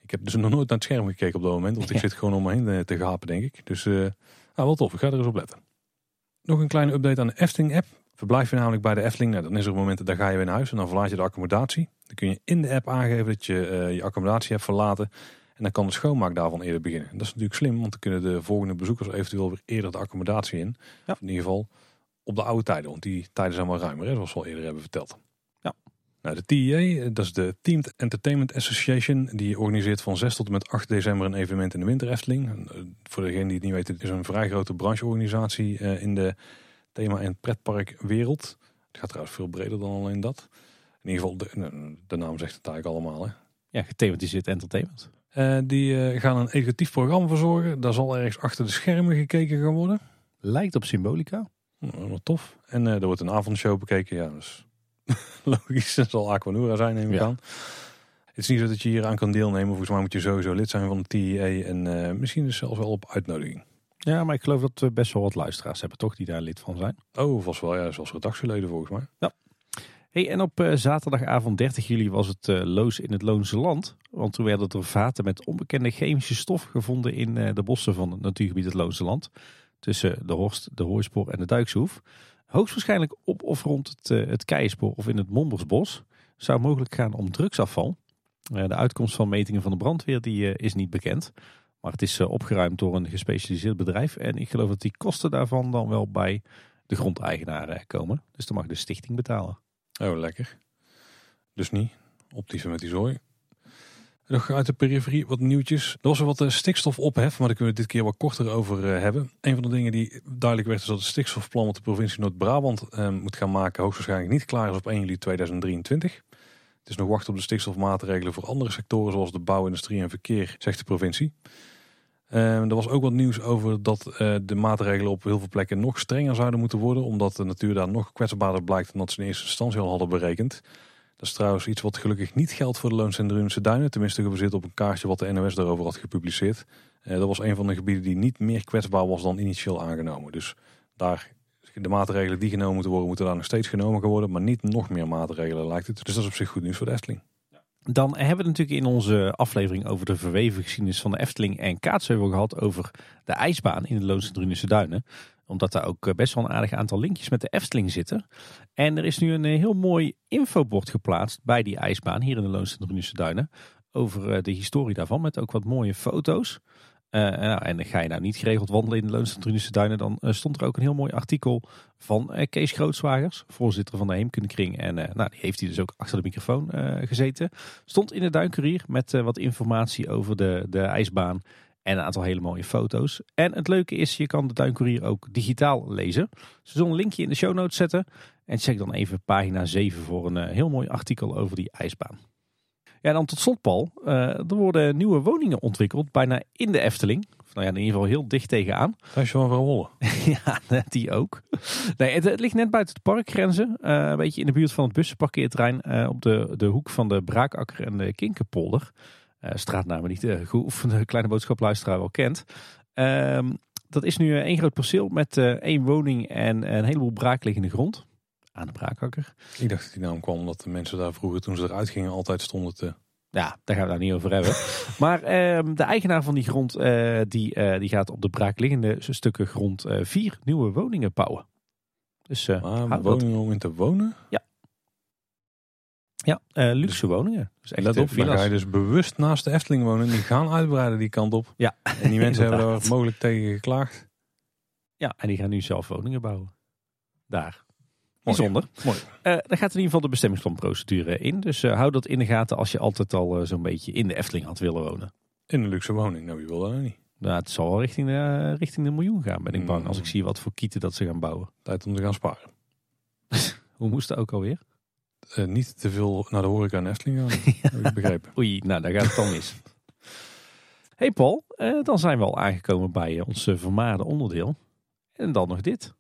Ik heb dus nog nooit naar het scherm gekeken op dat moment, want ik Ja. zit gewoon om me heen eh, te gapen, denk ik. Dus eh, nou, wel tof, ik ga er eens op letten. Nog een kleine update aan de Efteling-app. Verblijf je namelijk bij de Efteling, nou, dan is er een moment dat ga je weer naar huis en dan verlaat je de accommodatie. Dan kun je in de app aangeven dat je eh, je accommodatie hebt verlaten. En dan kan de schoonmaak daarvan eerder beginnen. En dat is natuurlijk slim, want dan kunnen de volgende bezoekers eventueel weer eerder de accommodatie in. Ja. In ieder geval op de oude tijden, want die tijden zijn wel ruimer, hè, zoals we al eerder hebben verteld. Ja. Nou, de TEA, dat is de Teamed Entertainment Association, die organiseert van 6 tot en met 8 december een evenement in de Winter Efteling. En, eh, Voor degene die het niet weten, het is een vrij grote brancheorganisatie eh, in de thema- en pretparkwereld. Het gaat trouwens veel breder dan alleen dat. In ieder geval, de, de naam zegt het eigenlijk allemaal. Hè. Ja, gethematiseerd entertainment. Eh, die eh, gaan een educatief programma verzorgen. Daar zal ergens achter de schermen gekeken gaan worden. Lijkt op Symbolica. Nou, wat tof. En eh, er wordt een avondshow bekeken. Ja, dus logisch. Dat zal Aquanura zijn, neem ik Ja. aan. Het is niet zo dat je hier aan kan deelnemen. Volgens mij moet je sowieso lid zijn van de TEA. En eh, misschien is zelfs wel op uitnodiging. Ja, maar ik geloof dat we best wel wat luisteraars hebben, toch? Die daar lid van zijn. Oh, vast wel. Ja, zoals redactieleden volgens mij. Hey, en op eh, zaterdagavond 30 juli was het eh, loos in het Loonse Land. Want toen werden er vaten met onbekende chemische stof gevonden in eh, de bossen van het natuurgebied het Loonse Land. Tussen de Horst, de Hooispoor en de Duikshoef. Hoogstwaarschijnlijk op of rond het, het of in het Mombersbos. Zou mogelijk gaan om drugsafval. De uitkomst van metingen van de brandweer die, is niet bekend. Maar het is opgeruimd door een gespecialiseerd bedrijf. En ik geloof dat die kosten daarvan dan wel bij de grondeigenaar komen. Dus dan mag de stichting betalen. Oh, lekker. Dus niet. Optische met die zooi. Nog uit de periferie wat nieuwtjes. Er was er wat eh, stikstofophef, maar daar kunnen we dit keer wat korter over eh, hebben. Een van de dingen die duidelijk werd is dat het stikstofplan wat de provincie Noord-Brabant eh, moet gaan maken hoogstwaarschijnlijk niet klaar is op 1 juli 2023. Het is nog wachten op de stikstofmaatregelen voor andere sectoren zoals de bouw, industrie en verkeer, zegt de provincie. Eh, er was ook wat nieuws over dat eh, de maatregelen op heel veel plekken nog strenger zouden moeten worden. Omdat de natuur daar nog kwetsbaarder blijkt dan dat ze in eerste instantie al hadden berekend. Dat is trouwens iets wat gelukkig niet geldt voor de Loons en Drunense Duinen. Tenminste gebaseerd op een kaartje wat de NOS daarover had gepubliceerd. Eh, dat was een van de gebieden die niet meer kwetsbaar was dan initieel aangenomen. Dus daar, de maatregelen die genomen moeten worden, moeten daar nog steeds genomen worden. Maar niet nog meer maatregelen lijkt het. Dus dat is op zich goed nieuws voor de. Dan hebben we het natuurlijk in onze aflevering over de verweven geschiedenis van de Efteling en Kaatsheuvel gehad over de ijsbaan in de Loonse Drunense Duinen. Omdat daar ook eh, best wel een aardig aantal linkjes met de Efteling zitten. En er is nu een eh, heel mooi infobord geplaatst bij die ijsbaan hier in de Loonse Drunense Duinen. Over eh, de historie daarvan met ook wat mooie foto's. Eh, nou, en ga je nou niet geregeld wandelen in de Loonse Drunense Duinen, dan eh, stond er ook een heel mooi artikel van eh, Kees Grootswagers, voorzitter van de Heemkundekring. En eh, nou, die heeft hij dus ook achter de microfoon eh, gezeten. Stond in de Duinkurier met eh, wat informatie over de, de ijsbaan en een aantal hele mooie foto's. En het leuke is, je kan de Duinkurier ook digitaal lezen. Ze zullen een linkje in de show notes zetten. En check dan even pagina 7 voor een eh, heel mooi artikel over die ijsbaan. Ja, dan tot slot Paul. Eh, er worden nieuwe woningen ontwikkeld, bijna in de Efteling. Of nou ja, in ieder geval heel dicht tegenaan. Thuis van Verwolle. ja, die ook. Nee, het, het ligt net buiten de parkgrenzen. eh, een beetje in de buurt van het bussenparkeerterrein. eh, op de, de hoek van de Braakakker en de Kinkerpolder. Straatnamen die de geoefende kleine boodschapluisteraar wel kent. Ehm, dat is nu één groot perceel met één woning en een heleboel braakliggende grond. Aan de braakakker. Ik dacht dat die naam kwam omdat de mensen daar vroeger toen ze eruit gingen altijd stonden te... Ja, daar gaan we het niet over hebben. maar ehm, de eigenaar van die grond die, die gaat op de braakliggende stukken grond vier nieuwe woningen bouwen. Dus, uh, woningen om in te wonen? Ja. Ja, luxe woningen. Dus echt Let op, dan ga je dus bewust naast de Efteling wonen. Die gaan uitbreiden die kant op. Ja. En die mensen hebben er mogelijk tegen geklaagd. Ja, en die gaan nu zelf woningen bouwen. Daar. Bijzonder. Mooi. Uh, daar gaat in ieder geval de bestemmingsplanprocedure in. Dus uh, hou dat in de gaten als je altijd al zo'n beetje in de Efteling had willen wonen. In een luxe woning? Nou, wie wil dat niet? Nou, het zal wel richting de, richting de miljoen gaan, ben ik bang. Als ik mm. zie wat voor kieten dat ze gaan bouwen. Tijd om te gaan sparen. Hoe moest dat ook alweer? Niet te veel naar de horeca en Efteling gaan, heb ik begrepen. Oei, nou daar gaat het dan mis. hey Paul, dan zijn we al aangekomen bij ons vermaarde onderdeel. En dan nog dit.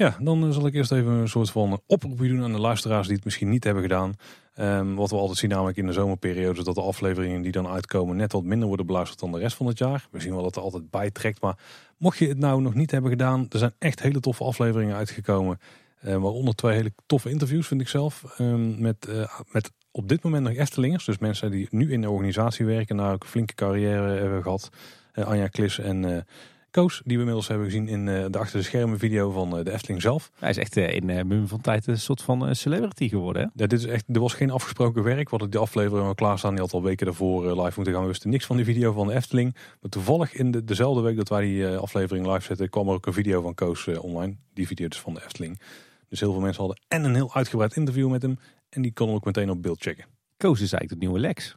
Ja, dan zal ik eerst even een soort van oproepje doen aan de luisteraars die het misschien niet hebben gedaan. Um, wat we altijd zien namelijk in de zomerperiode, dat de afleveringen die dan uitkomen net wat minder worden beluisterd dan de rest van het jaar. We zien wel dat er altijd bijtrekt, maar mocht je het nou nog niet hebben gedaan, er zijn echt hele toffe afleveringen uitgekomen. Uh, waaronder twee hele toffe interviews vind ik zelf. Um, met, uh, met op dit moment nog Eftelingers, dus mensen die nu in de organisatie werken, en daar ook flinke carrière hebben gehad. Anja Klis en Koos, die we inmiddels hebben gezien in uh, de achter de schermen video van uh, de Efteling zelf. Hij is echt uh, in uh, mum van tijd een soort van celebrity geworden. Hè? Ja, dit is echt, er was geen afgesproken werk. We hadden die aflevering al klaarstaan. Die had al weken daarvoor live moeten gaan. We wisten niks van die video van de Efteling. Maar toevallig in de, dezelfde week dat wij die aflevering live zetten, kwam er ook een video van Koos online. Die video dus van de Efteling. Dus heel veel mensen hadden en een heel uitgebreid interview met hem. En die konden ook meteen op beeld checken. Koos is eigenlijk de nieuwe Lex.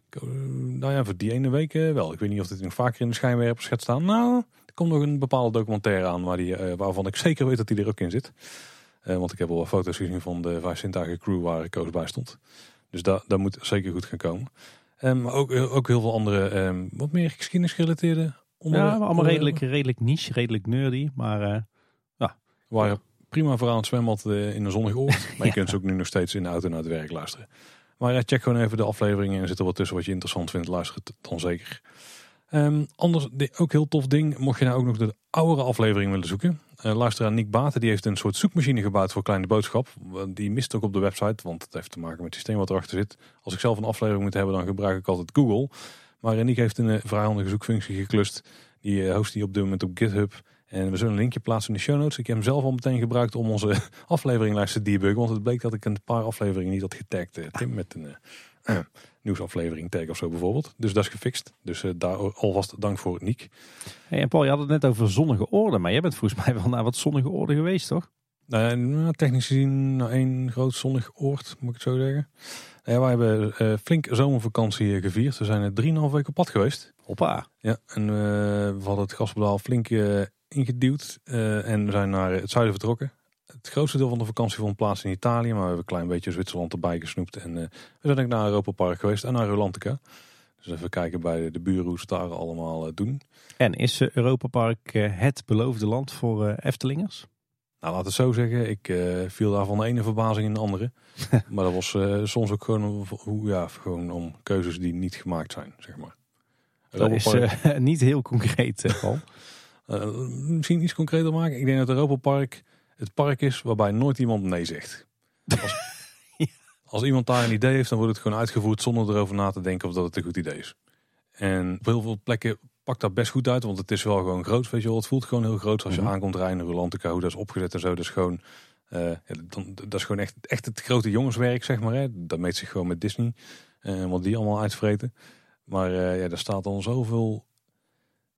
nou ja, voor die ene week wel. Ik weet niet of dit nog vaker in de schijnwerpers gaat staan. Nou, er komt nog een bepaalde documentaire aan waar die, uh, waarvan ik zeker weet dat hij er ook in zit. Uh, want ik heb al wat foto's gezien van de Vijf Sintuigen crew waar Koos bij stond. Dus dat, dat moet zeker goed gaan komen. Um, maar ook, eh, ook heel veel andere, um, wat meer geschiedenisgerelateerde onderwerpen. Ja, allemaal redelijk, redelijk niche, redelijk nerdy. Maar ja. Waar prima voor aan het zwembad in een zonnige oord. Maar je kunt ze ook nu nog steeds in de auto naar het werk luisteren. Maar check gewoon even de afleveringen en zit er wat tussen wat je interessant vindt. Luister het dan zeker. Um, anders, ook heel tof ding, mocht je nou ook nog de oudere aflevering willen zoeken. Uh, luisteraar Nick Baten die heeft een soort zoekmachine gebouwd voor Kleine Boodschap. Die mist ook op de website, want het heeft te maken met het systeem wat erachter zit. Als ik zelf een aflevering moet hebben, dan gebruik ik altijd Google. Maar uh, Nick heeft een uh, vrij handige zoekfunctie geklust. Die host die op dit moment op GitHub. En we zullen een linkje plaatsen in de show notes. Ik heb hem zelf al meteen gebruikt om onze afleveringlijst te debuggen. Want het bleek dat ik een paar afleveringen niet had getagd. Tim, met een nieuwsaflevering tag of zo bijvoorbeeld. Dus dat is gefixt. Dus uh, daar alvast dank voor Niek. Hey, en Paul, je had het net over zonnige orde, maar jij bent volgens mij wel naar wat zonnige orde geweest, toch? Nou, technisch gezien naar één groot zonnig oord, moet ik het zo zeggen. Ja, wij hebben uh, flink zomervakantie gevierd. We zijn er drieënhalf weken op pad geweest. Hoppa. Ja, en uh, we hadden het gaspedaal flink ingeduwd en we zijn naar het zuiden vertrokken het grootste deel van de vakantie vond plaats in Italië. Maar we hebben een klein beetje Zwitserland erbij gesnoept. En uh, we zijn ook naar Europa Park geweest en naar Rolantica. Dus even kijken bij de buren hoe ze daar allemaal uh, doen. En is uh, Europa Park het beloofde land voor Eftelingers? Nou, laat het zo zeggen. Ik viel daar van de ene verbazing in de andere. maar dat was soms ook gewoon, hoe, ja, gewoon om keuzes die niet gemaakt zijn, zeg maar. Europa dat is Park... niet heel concreet, Paul. misschien iets concreter maken. Ik denk dat Europa Park het park is waarbij nooit iemand nee zegt. Als, als, iemand daar een idee heeft, dan wordt het gewoon uitgevoerd zonder erover na te denken of dat het een goed idee is. En op heel veel plekken pakt dat best goed uit, want het is wel gewoon groot. Weet je wel, het voelt gewoon heel groot als je mm aankomt rijden. Rolantica, hoe dat is opgezet en zo. Dat is gewoon, uh, dan, dat is gewoon echt, echt het grote jongenswerk, zeg maar. Hè. Dat meet zich gewoon met Disney. Uh, wat die allemaal uitvreten. Maar uh, ja, daar staat dan zoveel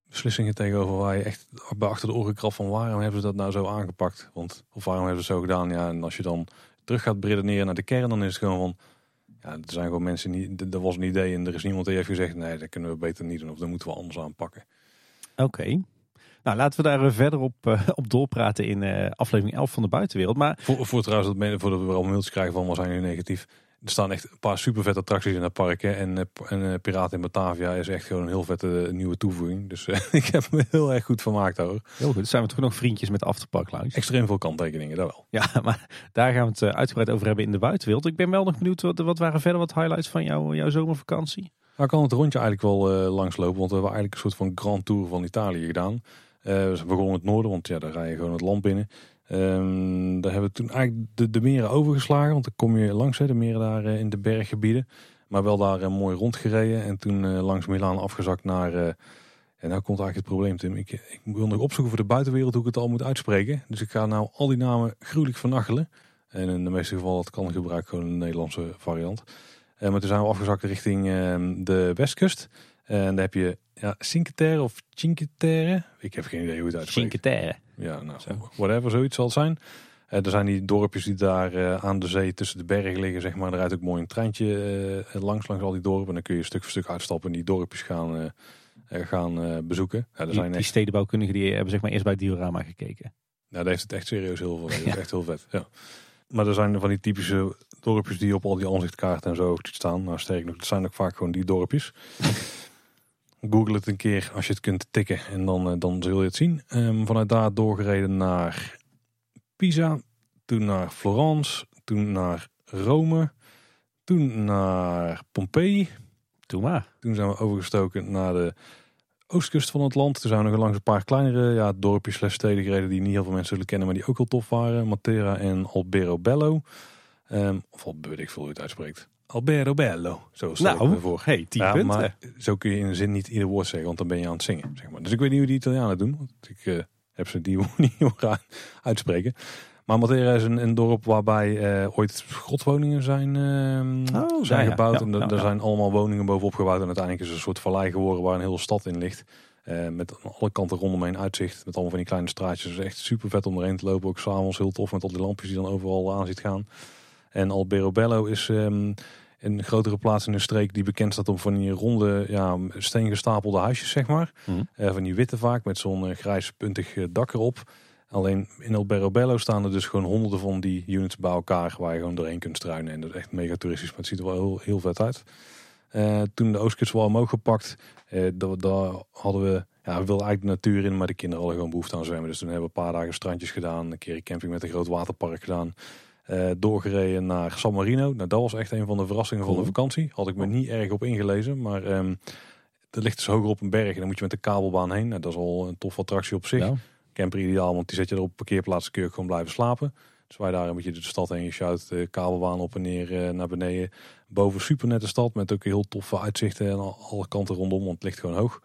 beslissingen tegenover waar je echt bij achter de oren krabt van waarom hebben ze dat nou zo aangepakt? Want, of waarom hebben ze het zo gedaan? Ja, en als je dan terug gaat redeneren naar de kern, dan is het gewoon van, ja, er zijn gewoon mensen die, er was een idee en er is niemand die heeft gezegd, nee, dat kunnen we beter niet doen of dat moeten we anders aanpakken. Oké. Nou, laten we daar verder op, uh, op doorpraten in uh, aflevering 11 van de buitenwereld. Maar... Voor, voor trouwens, dat, voordat we al mailtjes krijgen van, wat zijn nu negatief? Er staan echt een paar super vette attracties in het park. Hè. En, eh, en uh, Piraten in Batavia is echt gewoon een heel vette nieuwe toevoeging. Dus uh, ik heb me heel erg goed vermaakt hoor. Heel goed. zijn we toch nog vriendjes met Afterpark Lounge. Extreem veel kanttekeningen, dat wel. Ja, maar daar gaan we het uitgebreid over hebben in de buitenwereld. Ik ben wel nog benieuwd, wat, wat waren verder wat highlights van jou, jouw zomervakantie? Nou, kan het rondje eigenlijk wel langslopen. Want we hebben eigenlijk een soort van grand tour van Italië gedaan. Eh, we begonnen in het noorden, want ja, daar rij je gewoon het land binnen. Ehm, daar hebben we toen eigenlijk de, de meren overgeslagen, want dan kom je langs de meren daar eh, in de berggebieden. Maar wel daar eh, mooi rondgereden en toen eh, langs Milaan afgezakt naar... en nou komt eigenlijk het probleem, Tim. Ik, ik wil nog opzoeken voor de buitenwereld hoe ik het al moet uitspreken. Dus ik ga nou al die namen gruwelijk vernachelen. En in de meeste gevallen dat kan gebruik ik gewoon een Nederlandse variant. Maar toen zijn we afgezakt richting ehm, de westkust. En daar heb je ja, Cinque Terre of Cinque Terre. Ik heb geen idee hoe het uitspreekt. Cinque Terre. Ja, nou, Zo. whatever, zoiets zal het zijn. Eh, er zijn die dorpjes die daar eh, aan de zee tussen de bergen liggen, zeg maar. Er rijdt ook mooi een treintje eh, langs, langs al die dorpen. En dan kun je stuk voor stuk uitstappen en die dorpjes gaan, gaan bezoeken. Ja, er Die, zijn die stedenbouwkundigen die hebben zeg maar eerst bij het diorama gekeken. nou, daar heeft het echt serieus heel veel. Echt heel vet, ja. Maar er zijn van die typische dorpjes die op al die aanzichtkaarten en zo staan. Nou, sterk nog, het zijn ook vaak gewoon die dorpjes. Google het een keer als je het kunt tikken en dan, eh, dan zul je het zien. Ehm, vanuit daar doorgereden naar Pisa, toen naar Florence, toen naar Rome, toen naar Pompeii. Doe maar. Toen zijn we overgestoken naar de oostkust van het land. Toen zijn we nog langs een paar kleinere ja, dorpjes slash steden gereden die niet heel veel mensen zullen kennen, maar die ook heel tof waren. Matera en Albero Bello. Ehm, of al weet ik veel hoe het uitspreekt. Albero Bello, zo stel ik me voor. hey, 10 Ja, punten. maar zo kun je in een zin niet ieder woord zeggen, want dan ben je aan het zingen. Zeg maar. Dus ik weet niet hoe die Italianen doen, want ik eh, heb ze die niet horen uitspreken. Maar Matera is een, een dorp waarbij eh, ooit grotwoningen zijn, ehm, Oh, zijn ja, gebouwd. Ja, en er- zijn allemaal woningen bovenop gebouwd. En uiteindelijk is het een soort vallei geworden waar een hele stad in ligt. Eh, met aan alle kanten rondomheen uitzicht. Met allemaal van die kleine straatjes. Dus echt super vet om erheen te lopen. Ook s'avonds heel tof met al die lampjes die dan overal aan ziet gaan. En Albero Bello is ehm, een grotere plaats in een streek die bekend staat om van die ronde, ja, steengestapelde huisjes, zeg maar. Mhm. Eh, van die witte vaak, met zo'n eh, grijs puntig eh, dak erop. Alleen in Albero Bello staan er dus gewoon honderden van die units bij elkaar waar je gewoon doorheen kunt struinen. En dat is echt mega toeristisch, maar het ziet er wel heel, heel vet uit. Toen de Oostkust wel omhoog gepakt, daar, daar hadden we, ja, we wilden eigenlijk de natuur in, maar de kinderen hadden gewoon behoefte aan zwemmen. Dus toen hebben we een paar dagen strandjes gedaan, een keer een camping met een groot waterpark gedaan. Eh, doorgereden naar San Marino. Nou, dat was echt een van de verrassingen van de vakantie. Had ik me niet erg op ingelezen, maar ehm dat ligt dus hoger op een berg en dan moet je met de kabelbaan heen. Nou, dat is al een toffe attractie op zich. Ja. Camper ideaal, want die zet je er op een parkeerplaats, kun je gewoon blijven slapen. Dus wij daar een beetje de stad heen geshout, de kabelbaan op en neer eh, naar beneden. Boven super nette stad met ook heel toffe uitzichten en al- alle kanten rondom, want het ligt gewoon hoog.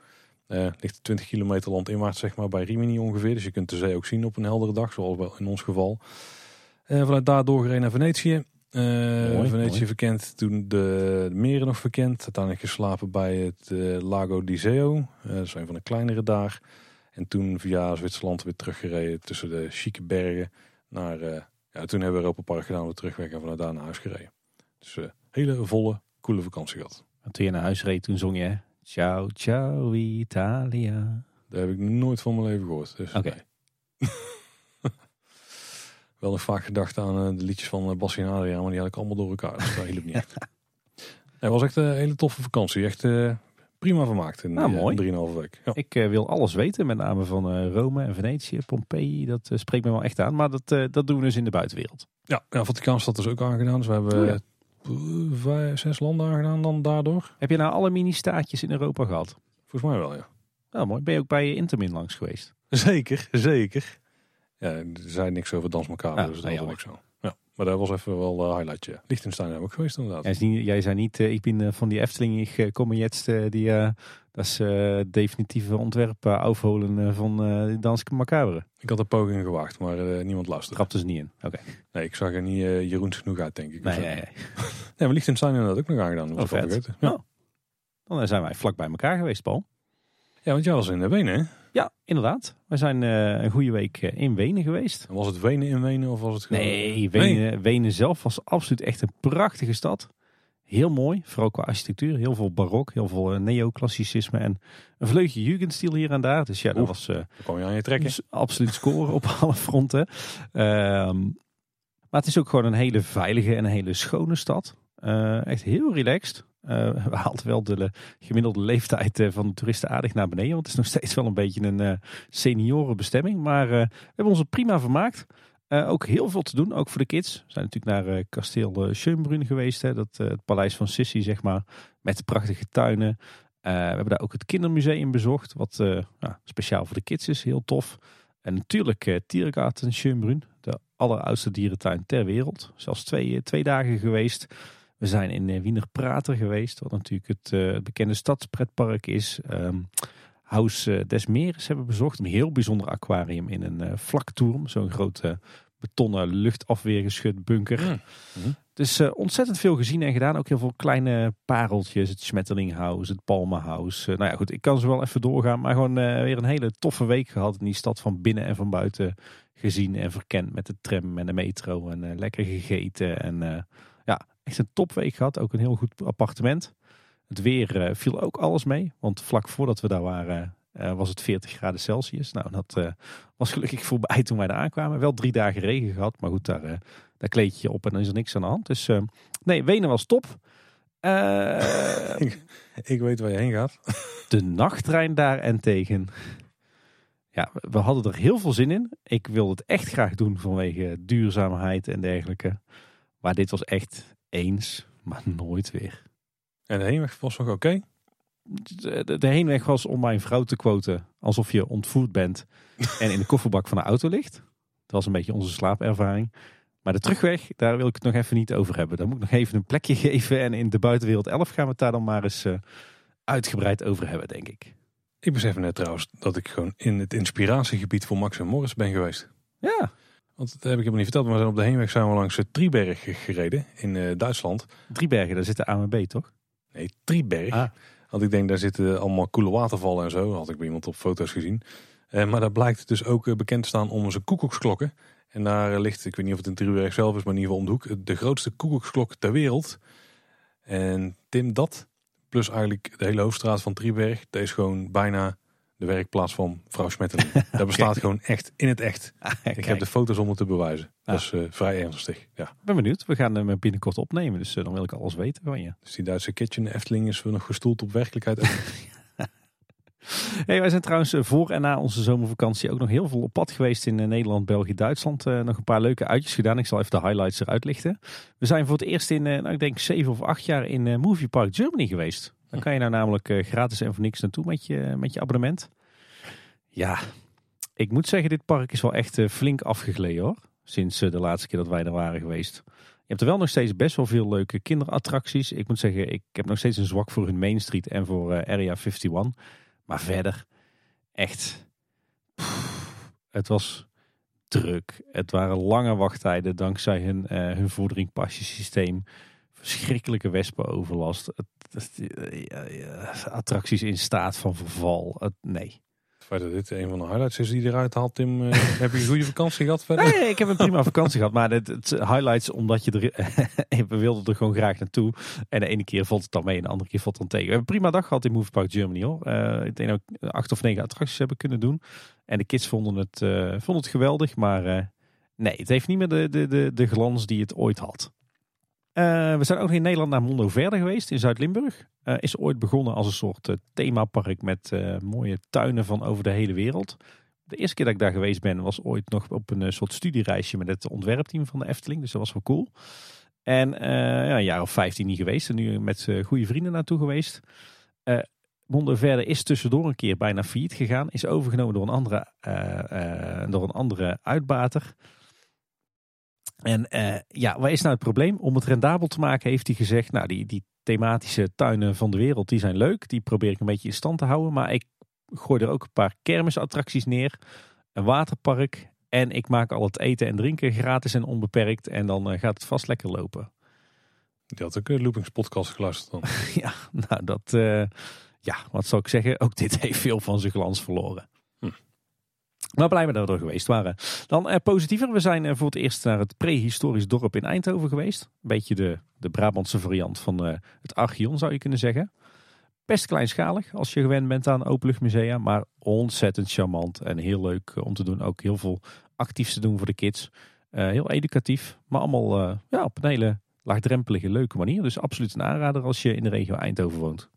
Eh ligt 20 kilometer landinwaarts zeg maar bij Rimini ongeveer. Dus je kunt de zee ook zien op een heldere dag, zoals in ons geval. Eh, vanuit daar doorgereden naar Venetië. Eh, Mooi, Venetië mooi. verkend, toen de, de meren nog verkend. Uiteindelijk geslapen bij het eh, Lago di Seo. Dat is een van de kleinere daar. En toen via Zwitserland weer teruggereden tussen de chique bergen. Naar, ja, toen hebben we Europa Park gedaan, we terugweg en vanuit daar naar huis gereden. Dus eh hele volle, coole vakantie gehad. En Toen je naar huis reed, toen zong je... Ciao, ciao Italia. Daar heb ik nooit van mijn leven gehoord. Dus Oké. nee. Wel nog vaak gedacht aan eh, de liedjes van uh, Bassie en Adriaan, maar die had ik allemaal door elkaar. Dus dat hielp niet echt. Het was echt een hele toffe vakantie. Echt eh, prima vermaakt in Nou, eh, mooi. drieënhalve week. Ja. Ik eh, wil alles weten, met name van eh, Rome en Venetië, Pompeii. Dat eh, spreekt me wel echt aan, maar dat, eh, dat doen we dus in de buitenwereld. Ja, ja Vaticaanstad is ook aangedaan. Dus we hebben Oh ja. eh, vijf, zes landen aangedaan dan daardoor. Heb je nou alle mini-staatjes in Europa gehad? Volgens mij wel, ja. Nou, mooi. Ben je ook bij Intermin langs geweest? Zeker, zeker. Ja, er zei niks over Dans Macabre, Ah, dus dat nou, was niks zo. Ja, maar dat was even wel een highlightje. Liechtenstein hebben we ook geweest inderdaad. Is niet, jij zei niet, eh, ik ben eh, van die Efteling, ik eh, kom jetzt, eh, die, eh, dat is eh definitieve ontwerp uh, afholen eh, van eh Danske Macabre. Ik had een poging gewaagd, maar eh, niemand luisterde. Trapte ze niet in. Oké. Nee, ik zag er niet eh, Jeroens genoeg uit, denk ik. Nee, Of nee, nee. Nee, maar Liechtenstein inderdaad ook nog aangedaan. Oh, ik vet. Ja. Oh. Dan eh, zijn wij vlak bij elkaar geweest, Paul. ja, want jij was in de Wenen, hè? Ja, inderdaad. We zijn eh, een goede week eh, in Wenen geweest. En Was het Wenen in Wenen of was het gewoon... Nee, Wenen, Wenen zelf was absoluut echt een prachtige stad. Heel mooi, vooral qua architectuur. Heel veel barok, heel veel eh, neoclassicisme en een vleugje jugendstil hier en daar. Dus ja, dat was kwam je aan je trekken. dus absoluut scoren op alle fronten. Ehm, maar het is ook gewoon een hele veilige en een hele schone stad. Echt heel relaxed. Eh we haalt wel de gemiddelde leeftijd eh, van de toeristen aardig naar beneden. Want het is nog steeds wel een beetje een eh, seniorenbestemming. Maar we hebben ons er prima vermaakt. Ook heel veel te doen, ook voor de kids. We zijn natuurlijk naar kasteel eh, Schönbrunn geweest. Hè, dat, het paleis van Sissi, zeg maar. Met prachtige tuinen. we hebben daar ook het kindermuseum bezocht, wat speciaal voor de kids is, heel tof. En natuurlijk uh, Tiergarten Schönbrunn, de alleroudste dierentuin ter wereld. Zelfs twee, twee dagen geweest. We zijn in uh, Wiener Prater geweest, wat natuurlijk het, het bekende stadspretpark is. Um, Huis des Meeres hebben we bezocht. Een heel bijzonder aquarium in een uh, vlaktoerm. Zo'n grote betonnen luchtafweergeschut bunker. Mm. Mm. Dus uh, ontzettend veel gezien en gedaan. Ook heel veel kleine pareltjes. Het Schmetterlinghuis, het Palmenhuis. Uh, nou ja, goed, ik kan ze wel even doorgaan. Maar gewoon uh, weer een hele toffe week gehad in die stad van binnen en van buiten. Gezien en verkend met de tram en de metro. En lekker gegeten. En echt een topweek gehad. Ook een heel goed appartement. Het weer viel ook alles mee. Want vlak voordat we daar waren uh, was het 40 graden Celsius. Nou, dat uh, was gelukkig voorbij toen wij daar aankwamen. Wel drie dagen regen gehad, maar goed, daar, daar kleed je op en dan is er niks aan de hand. Dus nee, Wenen was top. Ik, ik, weet waar je heen gaat. De nachttrein daar en tegen. Ja, we hadden er heel veel zin in. Ik wilde het echt graag doen vanwege duurzaamheid en dergelijke. Maar dit was echt eens, maar nooit weer. En de heenweg was nog oké? de, de heenweg was om mijn vrouw te quoten alsof je ontvoerd bent en in de kofferbak van de auto ligt. Dat was een beetje onze slaapervaring. Maar de terugweg, daar wil ik het nog even niet over hebben. Daar moet ik nog even een plekje geven. En in de buitenwereld 11 gaan we het daar dan maar eens uh, uitgebreid over hebben, denk ik. Ik besef net trouwens dat ik gewoon in het inspiratiegebied voor Max en Morris ben geweest. Ja. Want dat heb ik helemaal niet verteld, maar we zijn op de heenweg zijn we langs Triberg gereden in uh, Duitsland. Driebergen, daar zit de AMB toch? Nee, Triberg. Ah. Want ik denk, daar zitten allemaal koele watervallen en zo. Had ik bij iemand op foto's gezien. Eh, maar daar blijkt dus ook eh, bekend te staan om zijn koekoeksklokken. En daar eh, ligt, ik weet niet of het in Drieberg zelf is, maar in ieder geval om de hoek, de grootste koekoeksklok ter wereld. En Tim, dat, plus eigenlijk de hele hoofdstraat van Drieberg, dat is gewoon bijna de werkplaats van vrouw Smetteling. Dat bestaat gewoon echt in het echt. Ah, ik heb de foto's om het te bewijzen. Ah. Dat is uh, vrij ernstig. Ja. ben benieuwd. We gaan hem binnenkort opnemen. Dus uh, dan wil ik alles weten van je. Dus die Duitse kitchen Efteling is nog gestoeld op werkelijkheid. hey, wij zijn trouwens eh, voor en na onze zomervakantie ook nog heel veel op pad geweest in Nederland, België, Duitsland. Uh, nog een paar leuke uitjes gedaan. Ik zal even de highlights eruit lichten. We zijn voor het eerst in, nou, ik denk, zeven of acht jaar in Movie Park Germany geweest. Dan kan je nou namelijk gratis en voor niks naartoe met je, met je abonnement. Ja, ik moet zeggen, dit park is wel echt uh, flink afgegleden hoor. Sinds uh, de laatste keer dat wij er waren geweest. Je hebt er wel nog steeds best wel veel leuke kinderattracties. Ik moet zeggen, ik heb nog steeds een zwak voor hun Main Street en voor uh, Area 51. Maar verder, echt. het was druk. Het waren lange wachttijden dankzij hun, hun voederingpasjesysteem. Verschrikkelijke wespenoverlast. Het, attracties in staat van verval. Het, nee feit dat dit een van de highlights is die eruit haalt, Tim. Uh, heb je een goede vakantie gehad verder? Nee, ik heb een prima vakantie gehad. Maar het, het, highlights omdat je er... we wilden er gewoon graag naartoe. En de ene keer valt het dan mee en de andere keer valt het dan tegen. We hebben een prima dag gehad in Movie Park Germany hoor. Uh, ik denk dat acht of negen attracties hebben kunnen doen. En de kids vonden het, uh, vonden het geweldig. Maar nee, het heeft niet meer de, de, de, de glans die het ooit had. Uh, we zijn ook in Nederland naar Mondo Verde geweest in Zuid-Limburg. Uh, is ooit begonnen als een soort uh, themapark met mooie tuinen van over de hele wereld. De eerste keer dat ik daar geweest ben was ooit nog op een soort studiereisje met het ontwerpteam van de Efteling. Dus dat was wel cool. En ja, een jaar of vijftien niet geweest. En nu met goede vrienden naartoe geweest. Mondo Verde is tussendoor een keer bijna failliet gegaan. Is overgenomen door een andere, door een andere uitbater. En uh, ja, wat is nou het probleem? Om het rendabel te maken heeft hij gezegd, nou die, die thematische tuinen van de wereld, die zijn leuk. Die probeer ik een beetje in stand te houden. Maar ik gooi er ook een paar kermisattracties neer. Een waterpark. En ik maak al het eten en drinken gratis en onbeperkt. En dan uh, gaat het vast lekker lopen. Je had ook een Loopings podcast geluisterd dan. ja, nou dat, uh, ja, wat zou ik zeggen? Ook dit heeft veel van zijn glans verloren. Maar blij dat we er geweest waren. Dan eh, positiever, we zijn eh, voor het eerst naar het prehistorisch dorp in Eindhoven geweest. Een beetje de, de Brabantse variant van uh, het Archeon zou je kunnen zeggen. Best kleinschalig als je gewend bent aan openluchtmusea, maar ontzettend charmant en heel leuk om te doen. Ook heel veel actiefs te doen voor de kids. heel educatief, maar allemaal ja, op een hele laagdrempelige, leuke manier. Dus absoluut een aanrader als je in de regio Eindhoven woont.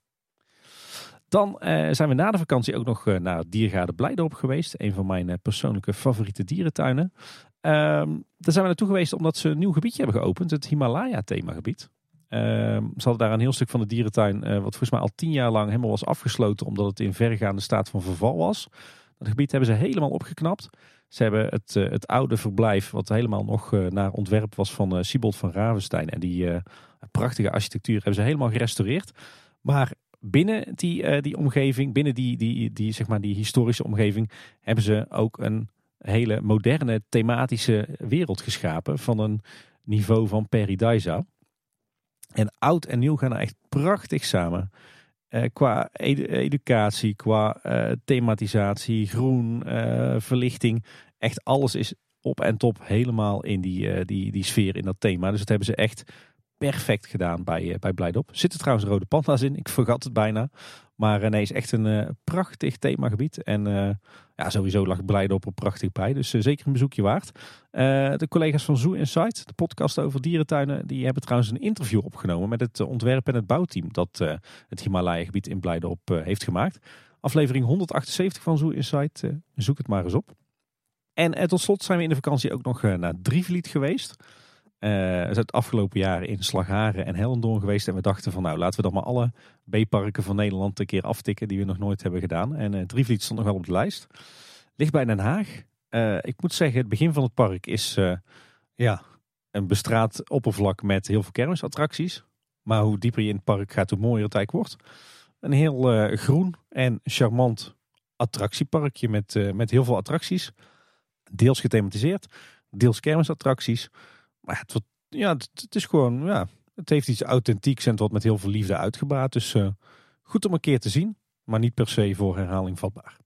Dan uh, zijn we na de vakantie ook nog uh, naar Diergaarde Blijdorp geweest. Een van mijn uh, persoonlijke favoriete dierentuinen. Um, daar zijn we naartoe geweest omdat ze een nieuw gebiedje hebben geopend. Het Himalaya themagebied. Ehm, ze hadden daar een heel stuk van de dierentuin, wat volgens mij al tien jaar lang helemaal was afgesloten, omdat het in verregaande staat van verval was. Dat gebied hebben ze helemaal opgeknapt. Ze hebben het, het oude verblijf, wat helemaal nog naar ontwerp was van Siebold van Ravenstein. En die prachtige architectuur hebben ze helemaal gerestaureerd. Maar binnen die, die omgeving, binnen die, die, die, zeg maar die historische omgeving, hebben ze ook een hele moderne thematische wereld geschapen van een niveau van Paradisa. En oud en nieuw gaan er echt prachtig samen. Eh, qua educatie, qua uh, thematisatie, groen, verlichting. Echt alles is op en top helemaal in die, die, die sfeer, in dat thema. Dus dat hebben ze echt perfect gedaan bij, bij Blijdop. Zitten trouwens rode panda's in, ik vergat het bijna. Maar nee, is echt een prachtig themagebied. En ja, sowieso lag Blijdorp er prachtig bij. Dus zeker een bezoekje waard. de collega's van Zoo Insight, de podcast over dierentuinen, die hebben trouwens een interview opgenomen met het ontwerp en het bouwteam dat het Himalaya-gebied in Blijdorp heeft gemaakt. Aflevering 178 van Zoo Insight, zoek het maar eens op. En tot slot zijn we in de vakantie ook nog naar Drievliet geweest. Uh, we zijn het afgelopen jaar in Slagharen en Hellendoorn geweest. En we dachten van nou laten we dan maar alle B-parken van Nederland een keer aftikken die we nog nooit hebben gedaan. En uh, Drievliet stond nog wel op de lijst. Ligt bij Den Haag. Uh, ik moet zeggen, het begin van het park is ja, een bestraat oppervlak met heel veel kermisattracties. Maar hoe dieper je in het park gaat, hoe mooier het eigenlijk wordt. Een heel groen en charmant attractieparkje met, met heel veel attracties. Deels gethematiseerd, deels kermisattracties. Maar het, wordt, ja, het, is gewoon, ja, het heeft iets authentieks en het wordt met heel veel liefde uitgebaat. Dus uh, goed om een keer te zien, maar niet per se voor herhaling vatbaar.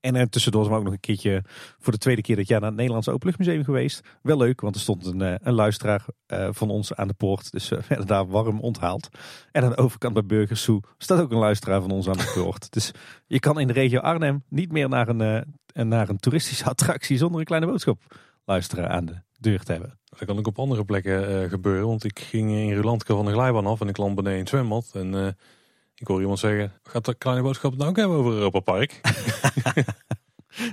En uh, tussendoor zijn we ook nog een keertje voor de tweede keer dat jaar naar het Nederlands Openluchtmuseum geweest. Wel leuk, want er stond een, uh, een luisteraar van ons aan de poort. Dus we werden daar warm onthaald. En aan de overkant bij Burgersoe staat ook een luisteraar van ons aan de poort. dus je kan in de regio Arnhem niet meer naar een, naar een toeristische attractie zonder een kleine boodschap luisteren aan de deur te hebben. Dat kan ook op andere plekken uh, gebeuren. Want ik ging in Rulandke van de glijbaan af en ik land beneden in het zwembad. En uh, ik hoor iemand zeggen, gaat de kleine boodschap het nou ook hebben over Europa Park?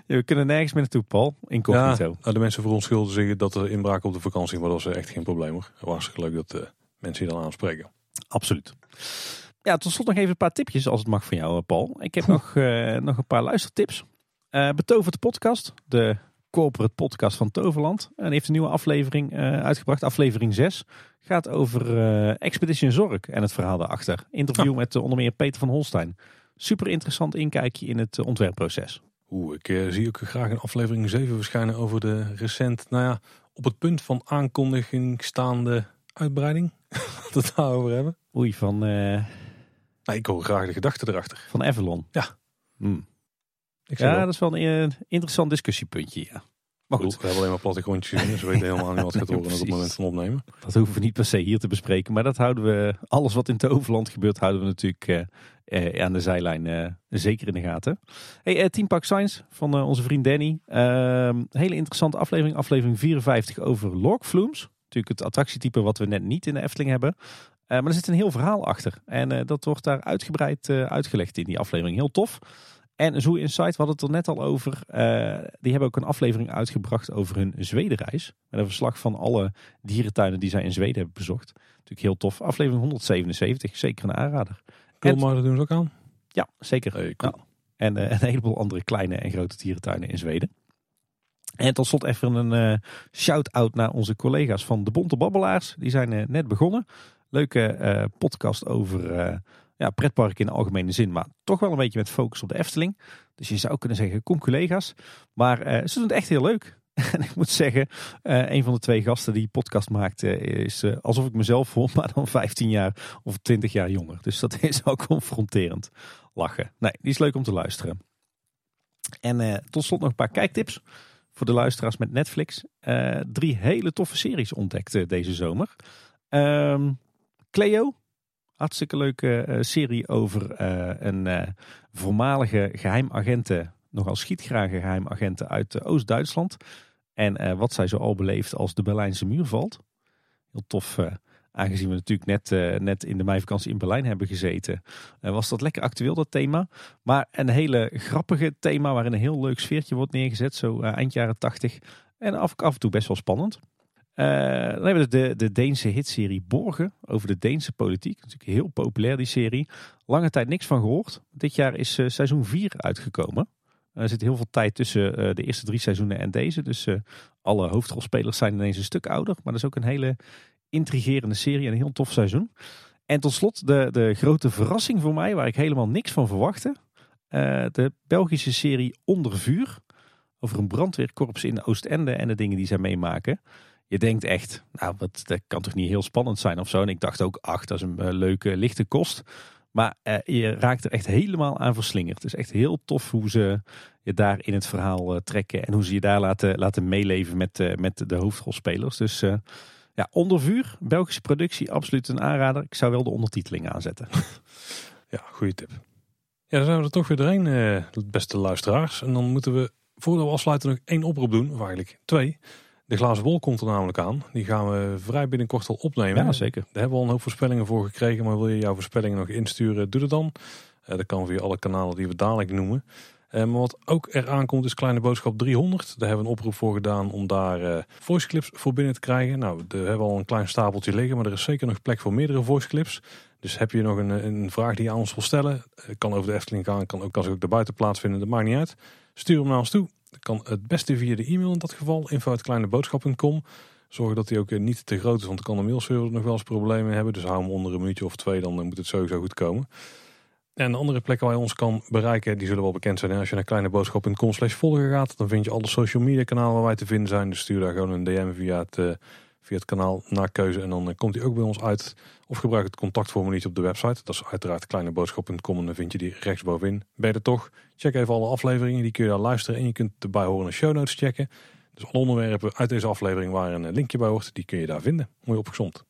ja, we kunnen nergens meer naartoe, Paul. Incognito. Ja, nou, de mensen voor ons schulden zeggen dat er inbraak op de vakantie, maar dat is echt geen probleem hoor. Hartstikke leuk dat uh, mensen je dan aanspreken. Absoluut. Ja, tot slot nog even een paar tipjes als het mag van jou, Paul. Ik heb nog, nog een paar luistertips. Betoverd de podcast, de corporate podcast van Toverland. En heeft een nieuwe aflevering uh, uitgebracht, aflevering 6. Gaat over uh, Expedition Zorg en het verhaal daarachter. Interview met uh, onder meer Peter van Holstein. Super interessant inkijkje in het ontwerpproces. Oeh, ik zie ook graag een aflevering 7 verschijnen over de recent, nou ja, op het punt van aankondiging staande uitbreiding. dat we daarover hebben. Oei, van... Nou, ik hoor graag de gedachten erachter. Van Avalon. Ja. Hmm ja, dat is wel een eh, interessant discussiepuntje, ja. Maar goed. we hebben alleen maar plattegrondjes gezien, dus we weten helemaal niet wat gaat horen op het moment van opnemen. Dat hoeven we niet per se hier te bespreken, maar dat houden we, alles wat in het overland gebeurt, houden we natuurlijk uh, uh, aan de zijlijn zeker in de gaten. Hey, Team Park Science van onze vriend Danny. Ehm, hele interessante aflevering, aflevering 54 over logflumes. Natuurlijk het attractietype wat we net niet in de Efteling hebben. maar er zit een heel verhaal achter en dat wordt daar uitgebreid uitgelegd in die aflevering. Heel tof. En Zoo Insight, we hadden het er net al over. Uh, die hebben ook een aflevering uitgebracht over hun Zwedenreis. Met een verslag van alle dierentuinen die zij in Zweden hebben bezocht. Natuurlijk heel tof. Aflevering 177, zeker een aanrader. Kulmar doen ze ook aan? Ja, zeker. Hey, cool. En uh, een heleboel andere kleine en grote dierentuinen in Zweden. En tot slot even een uh, shout-out naar onze collega's van de Bonte Babbelaars. Die zijn net begonnen. Leuke podcast over ja, pretpark in de algemene zin, maar toch wel een beetje met focus op de Efteling. Dus je zou kunnen zeggen, kom collega's. Maar uh, ze doen het echt heel leuk. En ik moet zeggen, uh, een van de twee gasten die podcast maakt is uh, alsof ik mezelf voel, maar dan 15 jaar of 20 jaar jonger. Dus dat is wel confronterend lachen. Nee, die is leuk om te luisteren. En tot slot nog een paar kijktips voor de luisteraars met Netflix. drie hele toffe series ontdekt deze zomer. Um, Cleo, Hartstikke leuke uh, serie over uh, een uh, voormalige geheimagenten, nogal schietgrage geheimagenten uit Oost-Duitsland. En wat zij zo al beleeft als de Berlijnse muur valt. Heel tof, aangezien we natuurlijk net, net in de meivakantie in Berlijn hebben gezeten. was dat lekker actueel, dat thema. Maar een hele grappige thema waarin een heel leuk sfeertje wordt neergezet, zo eind jaren tachtig. En af, af en toe best wel spannend. Dan hebben we de, de Deense hitserie Borgen over de Deense politiek. Natuurlijk heel populair die serie. Lange tijd niks van gehoord. Dit jaar is seizoen 4 uitgekomen. Er zit heel veel tijd tussen de eerste drie seizoenen en deze. Dus alle hoofdrolspelers zijn ineens een stuk ouder. Maar dat is ook een hele intrigerende serie en een heel tof seizoen. En tot slot de, de grote verrassing voor mij, waar ik helemaal niks van verwachtte. Uh, de Belgische serie Onder Vuur. Over een brandweerkorps in Oostende en de dingen die zij meemaken. Je denkt echt, nou, wat, dat kan toch niet heel spannend zijn of zo. En ik dacht ook, ach, dat is een uh, leuke, lichte kost. Maar uh, je raakt er echt helemaal aan verslingerd. Het is echt heel tof hoe ze je daar in het verhaal trekken. En hoe ze je daar laten, laten meeleven met, met de hoofdrolspelers. Dus ja, Onder Vuur, Belgische productie, absoluut een aanrader. Ik zou wel de ondertiteling aanzetten. Ja, goede tip. Ja, dan zijn we er toch weer doorheen, eh, beste luisteraars. En dan moeten we, voordat we afsluiten, nog één oproep doen. Of eigenlijk twee. De glazen wol komt er namelijk aan. Die gaan we vrij binnenkort al opnemen. Ja, zeker. Daar hebben we al een hoop voorspellingen voor gekregen. Maar wil je jouw voorspellingen nog insturen, doe dat dan. Uh, dat kan via alle kanalen die we dadelijk noemen. Uh, maar wat ook eraan komt is Kleine Boodschap 300. Daar hebben we een oproep voor gedaan om daar uh, voice clips voor binnen te krijgen. Nou, we hebben al een klein stapeltje liggen, maar er is zeker nog plek voor meerdere voice clips. Dus heb je nog een, een vraag die je aan ons wil stellen, eh, kan over de Efteling gaan, kan ook, kan ook daarbuiten plaatsvinden, dat maakt niet uit. Stuur hem naar ons toe. Kan het beste via de e-mail in dat geval, info.kleineboodschap.com. Zorg dat hij ook niet te groot is, want dan kan de mailserver nog wel eens problemen hebben. Dus hou hem onder een minuutje of twee, dan moet het sowieso goed komen. En de andere plekken waar je ons kan bereiken, die zullen wel bekend zijn. Als je naar kleineboodschap.com slash volgen gaat, dan vind je alle social media kanalen waar wij te vinden zijn. Dus stuur daar gewoon een DM via het, uh, via het kanaal naar keuze. En dan uh, komt hij ook bij ons uit. Of gebruik het contactformulier op de website. Dat is uiteraard kleineboodschap.com en dan vind je die rechtsbovenin. Ben je er toch? Check even alle afleveringen, die kun je daar luisteren. En je kunt erbij horen een show notes checken. Dus alle onderwerpen uit deze aflevering waar een linkje bij hoort, die kun je daar vinden. Mooi opgezond.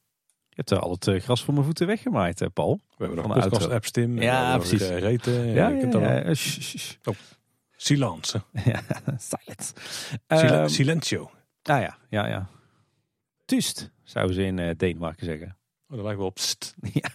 Je hebt al het gras voor mijn voeten weggemaaid, hè, Paul. We hebben nog een podcast app Tim. Ja, precies. Reten. Ja, ja, ja, ja. Oh. Silence. ja, silence. Sil um, silencio. Ah ja, ja, ja. Tust, zouden ze in uh, Denemarken zeggen. Oh, dat lijkt wel op pst. ja.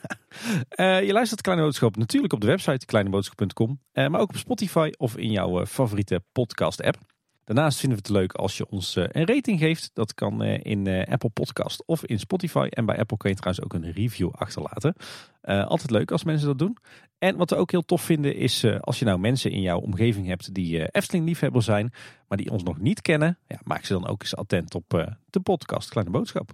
Uh, je luistert Kleine Boodschap natuurlijk op de website kleineboodschap.com. Uh, maar ook op Spotify of in jouw favoriete podcast app. Daarnaast vinden we het leuk als je ons eh, een rating geeft. Dat kan eh, in eh, Apple Podcast of in Spotify. En bij Apple kun je trouwens ook een review achterlaten. altijd leuk als mensen dat doen. En wat we ook heel tof vinden is als je nou mensen in jouw omgeving hebt die Efteling liefhebber zijn. Maar die ons nog niet kennen. Ja, maak ze dan ook eens attent op de podcast Kleine Boodschap.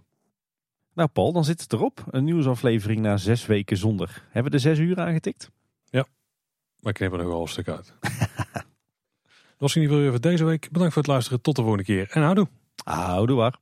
Nou Paul, dan zit het erop. Een nieuwsaflevering na zes weken zonder. Hebben we de zes uur aangetikt? Ja, maar ik knip er nog wel een stuk uit. was in ieder geval weer voor deze week. Bedankt voor het luisteren. Tot de volgende keer. En houdoe. Houdoe waar.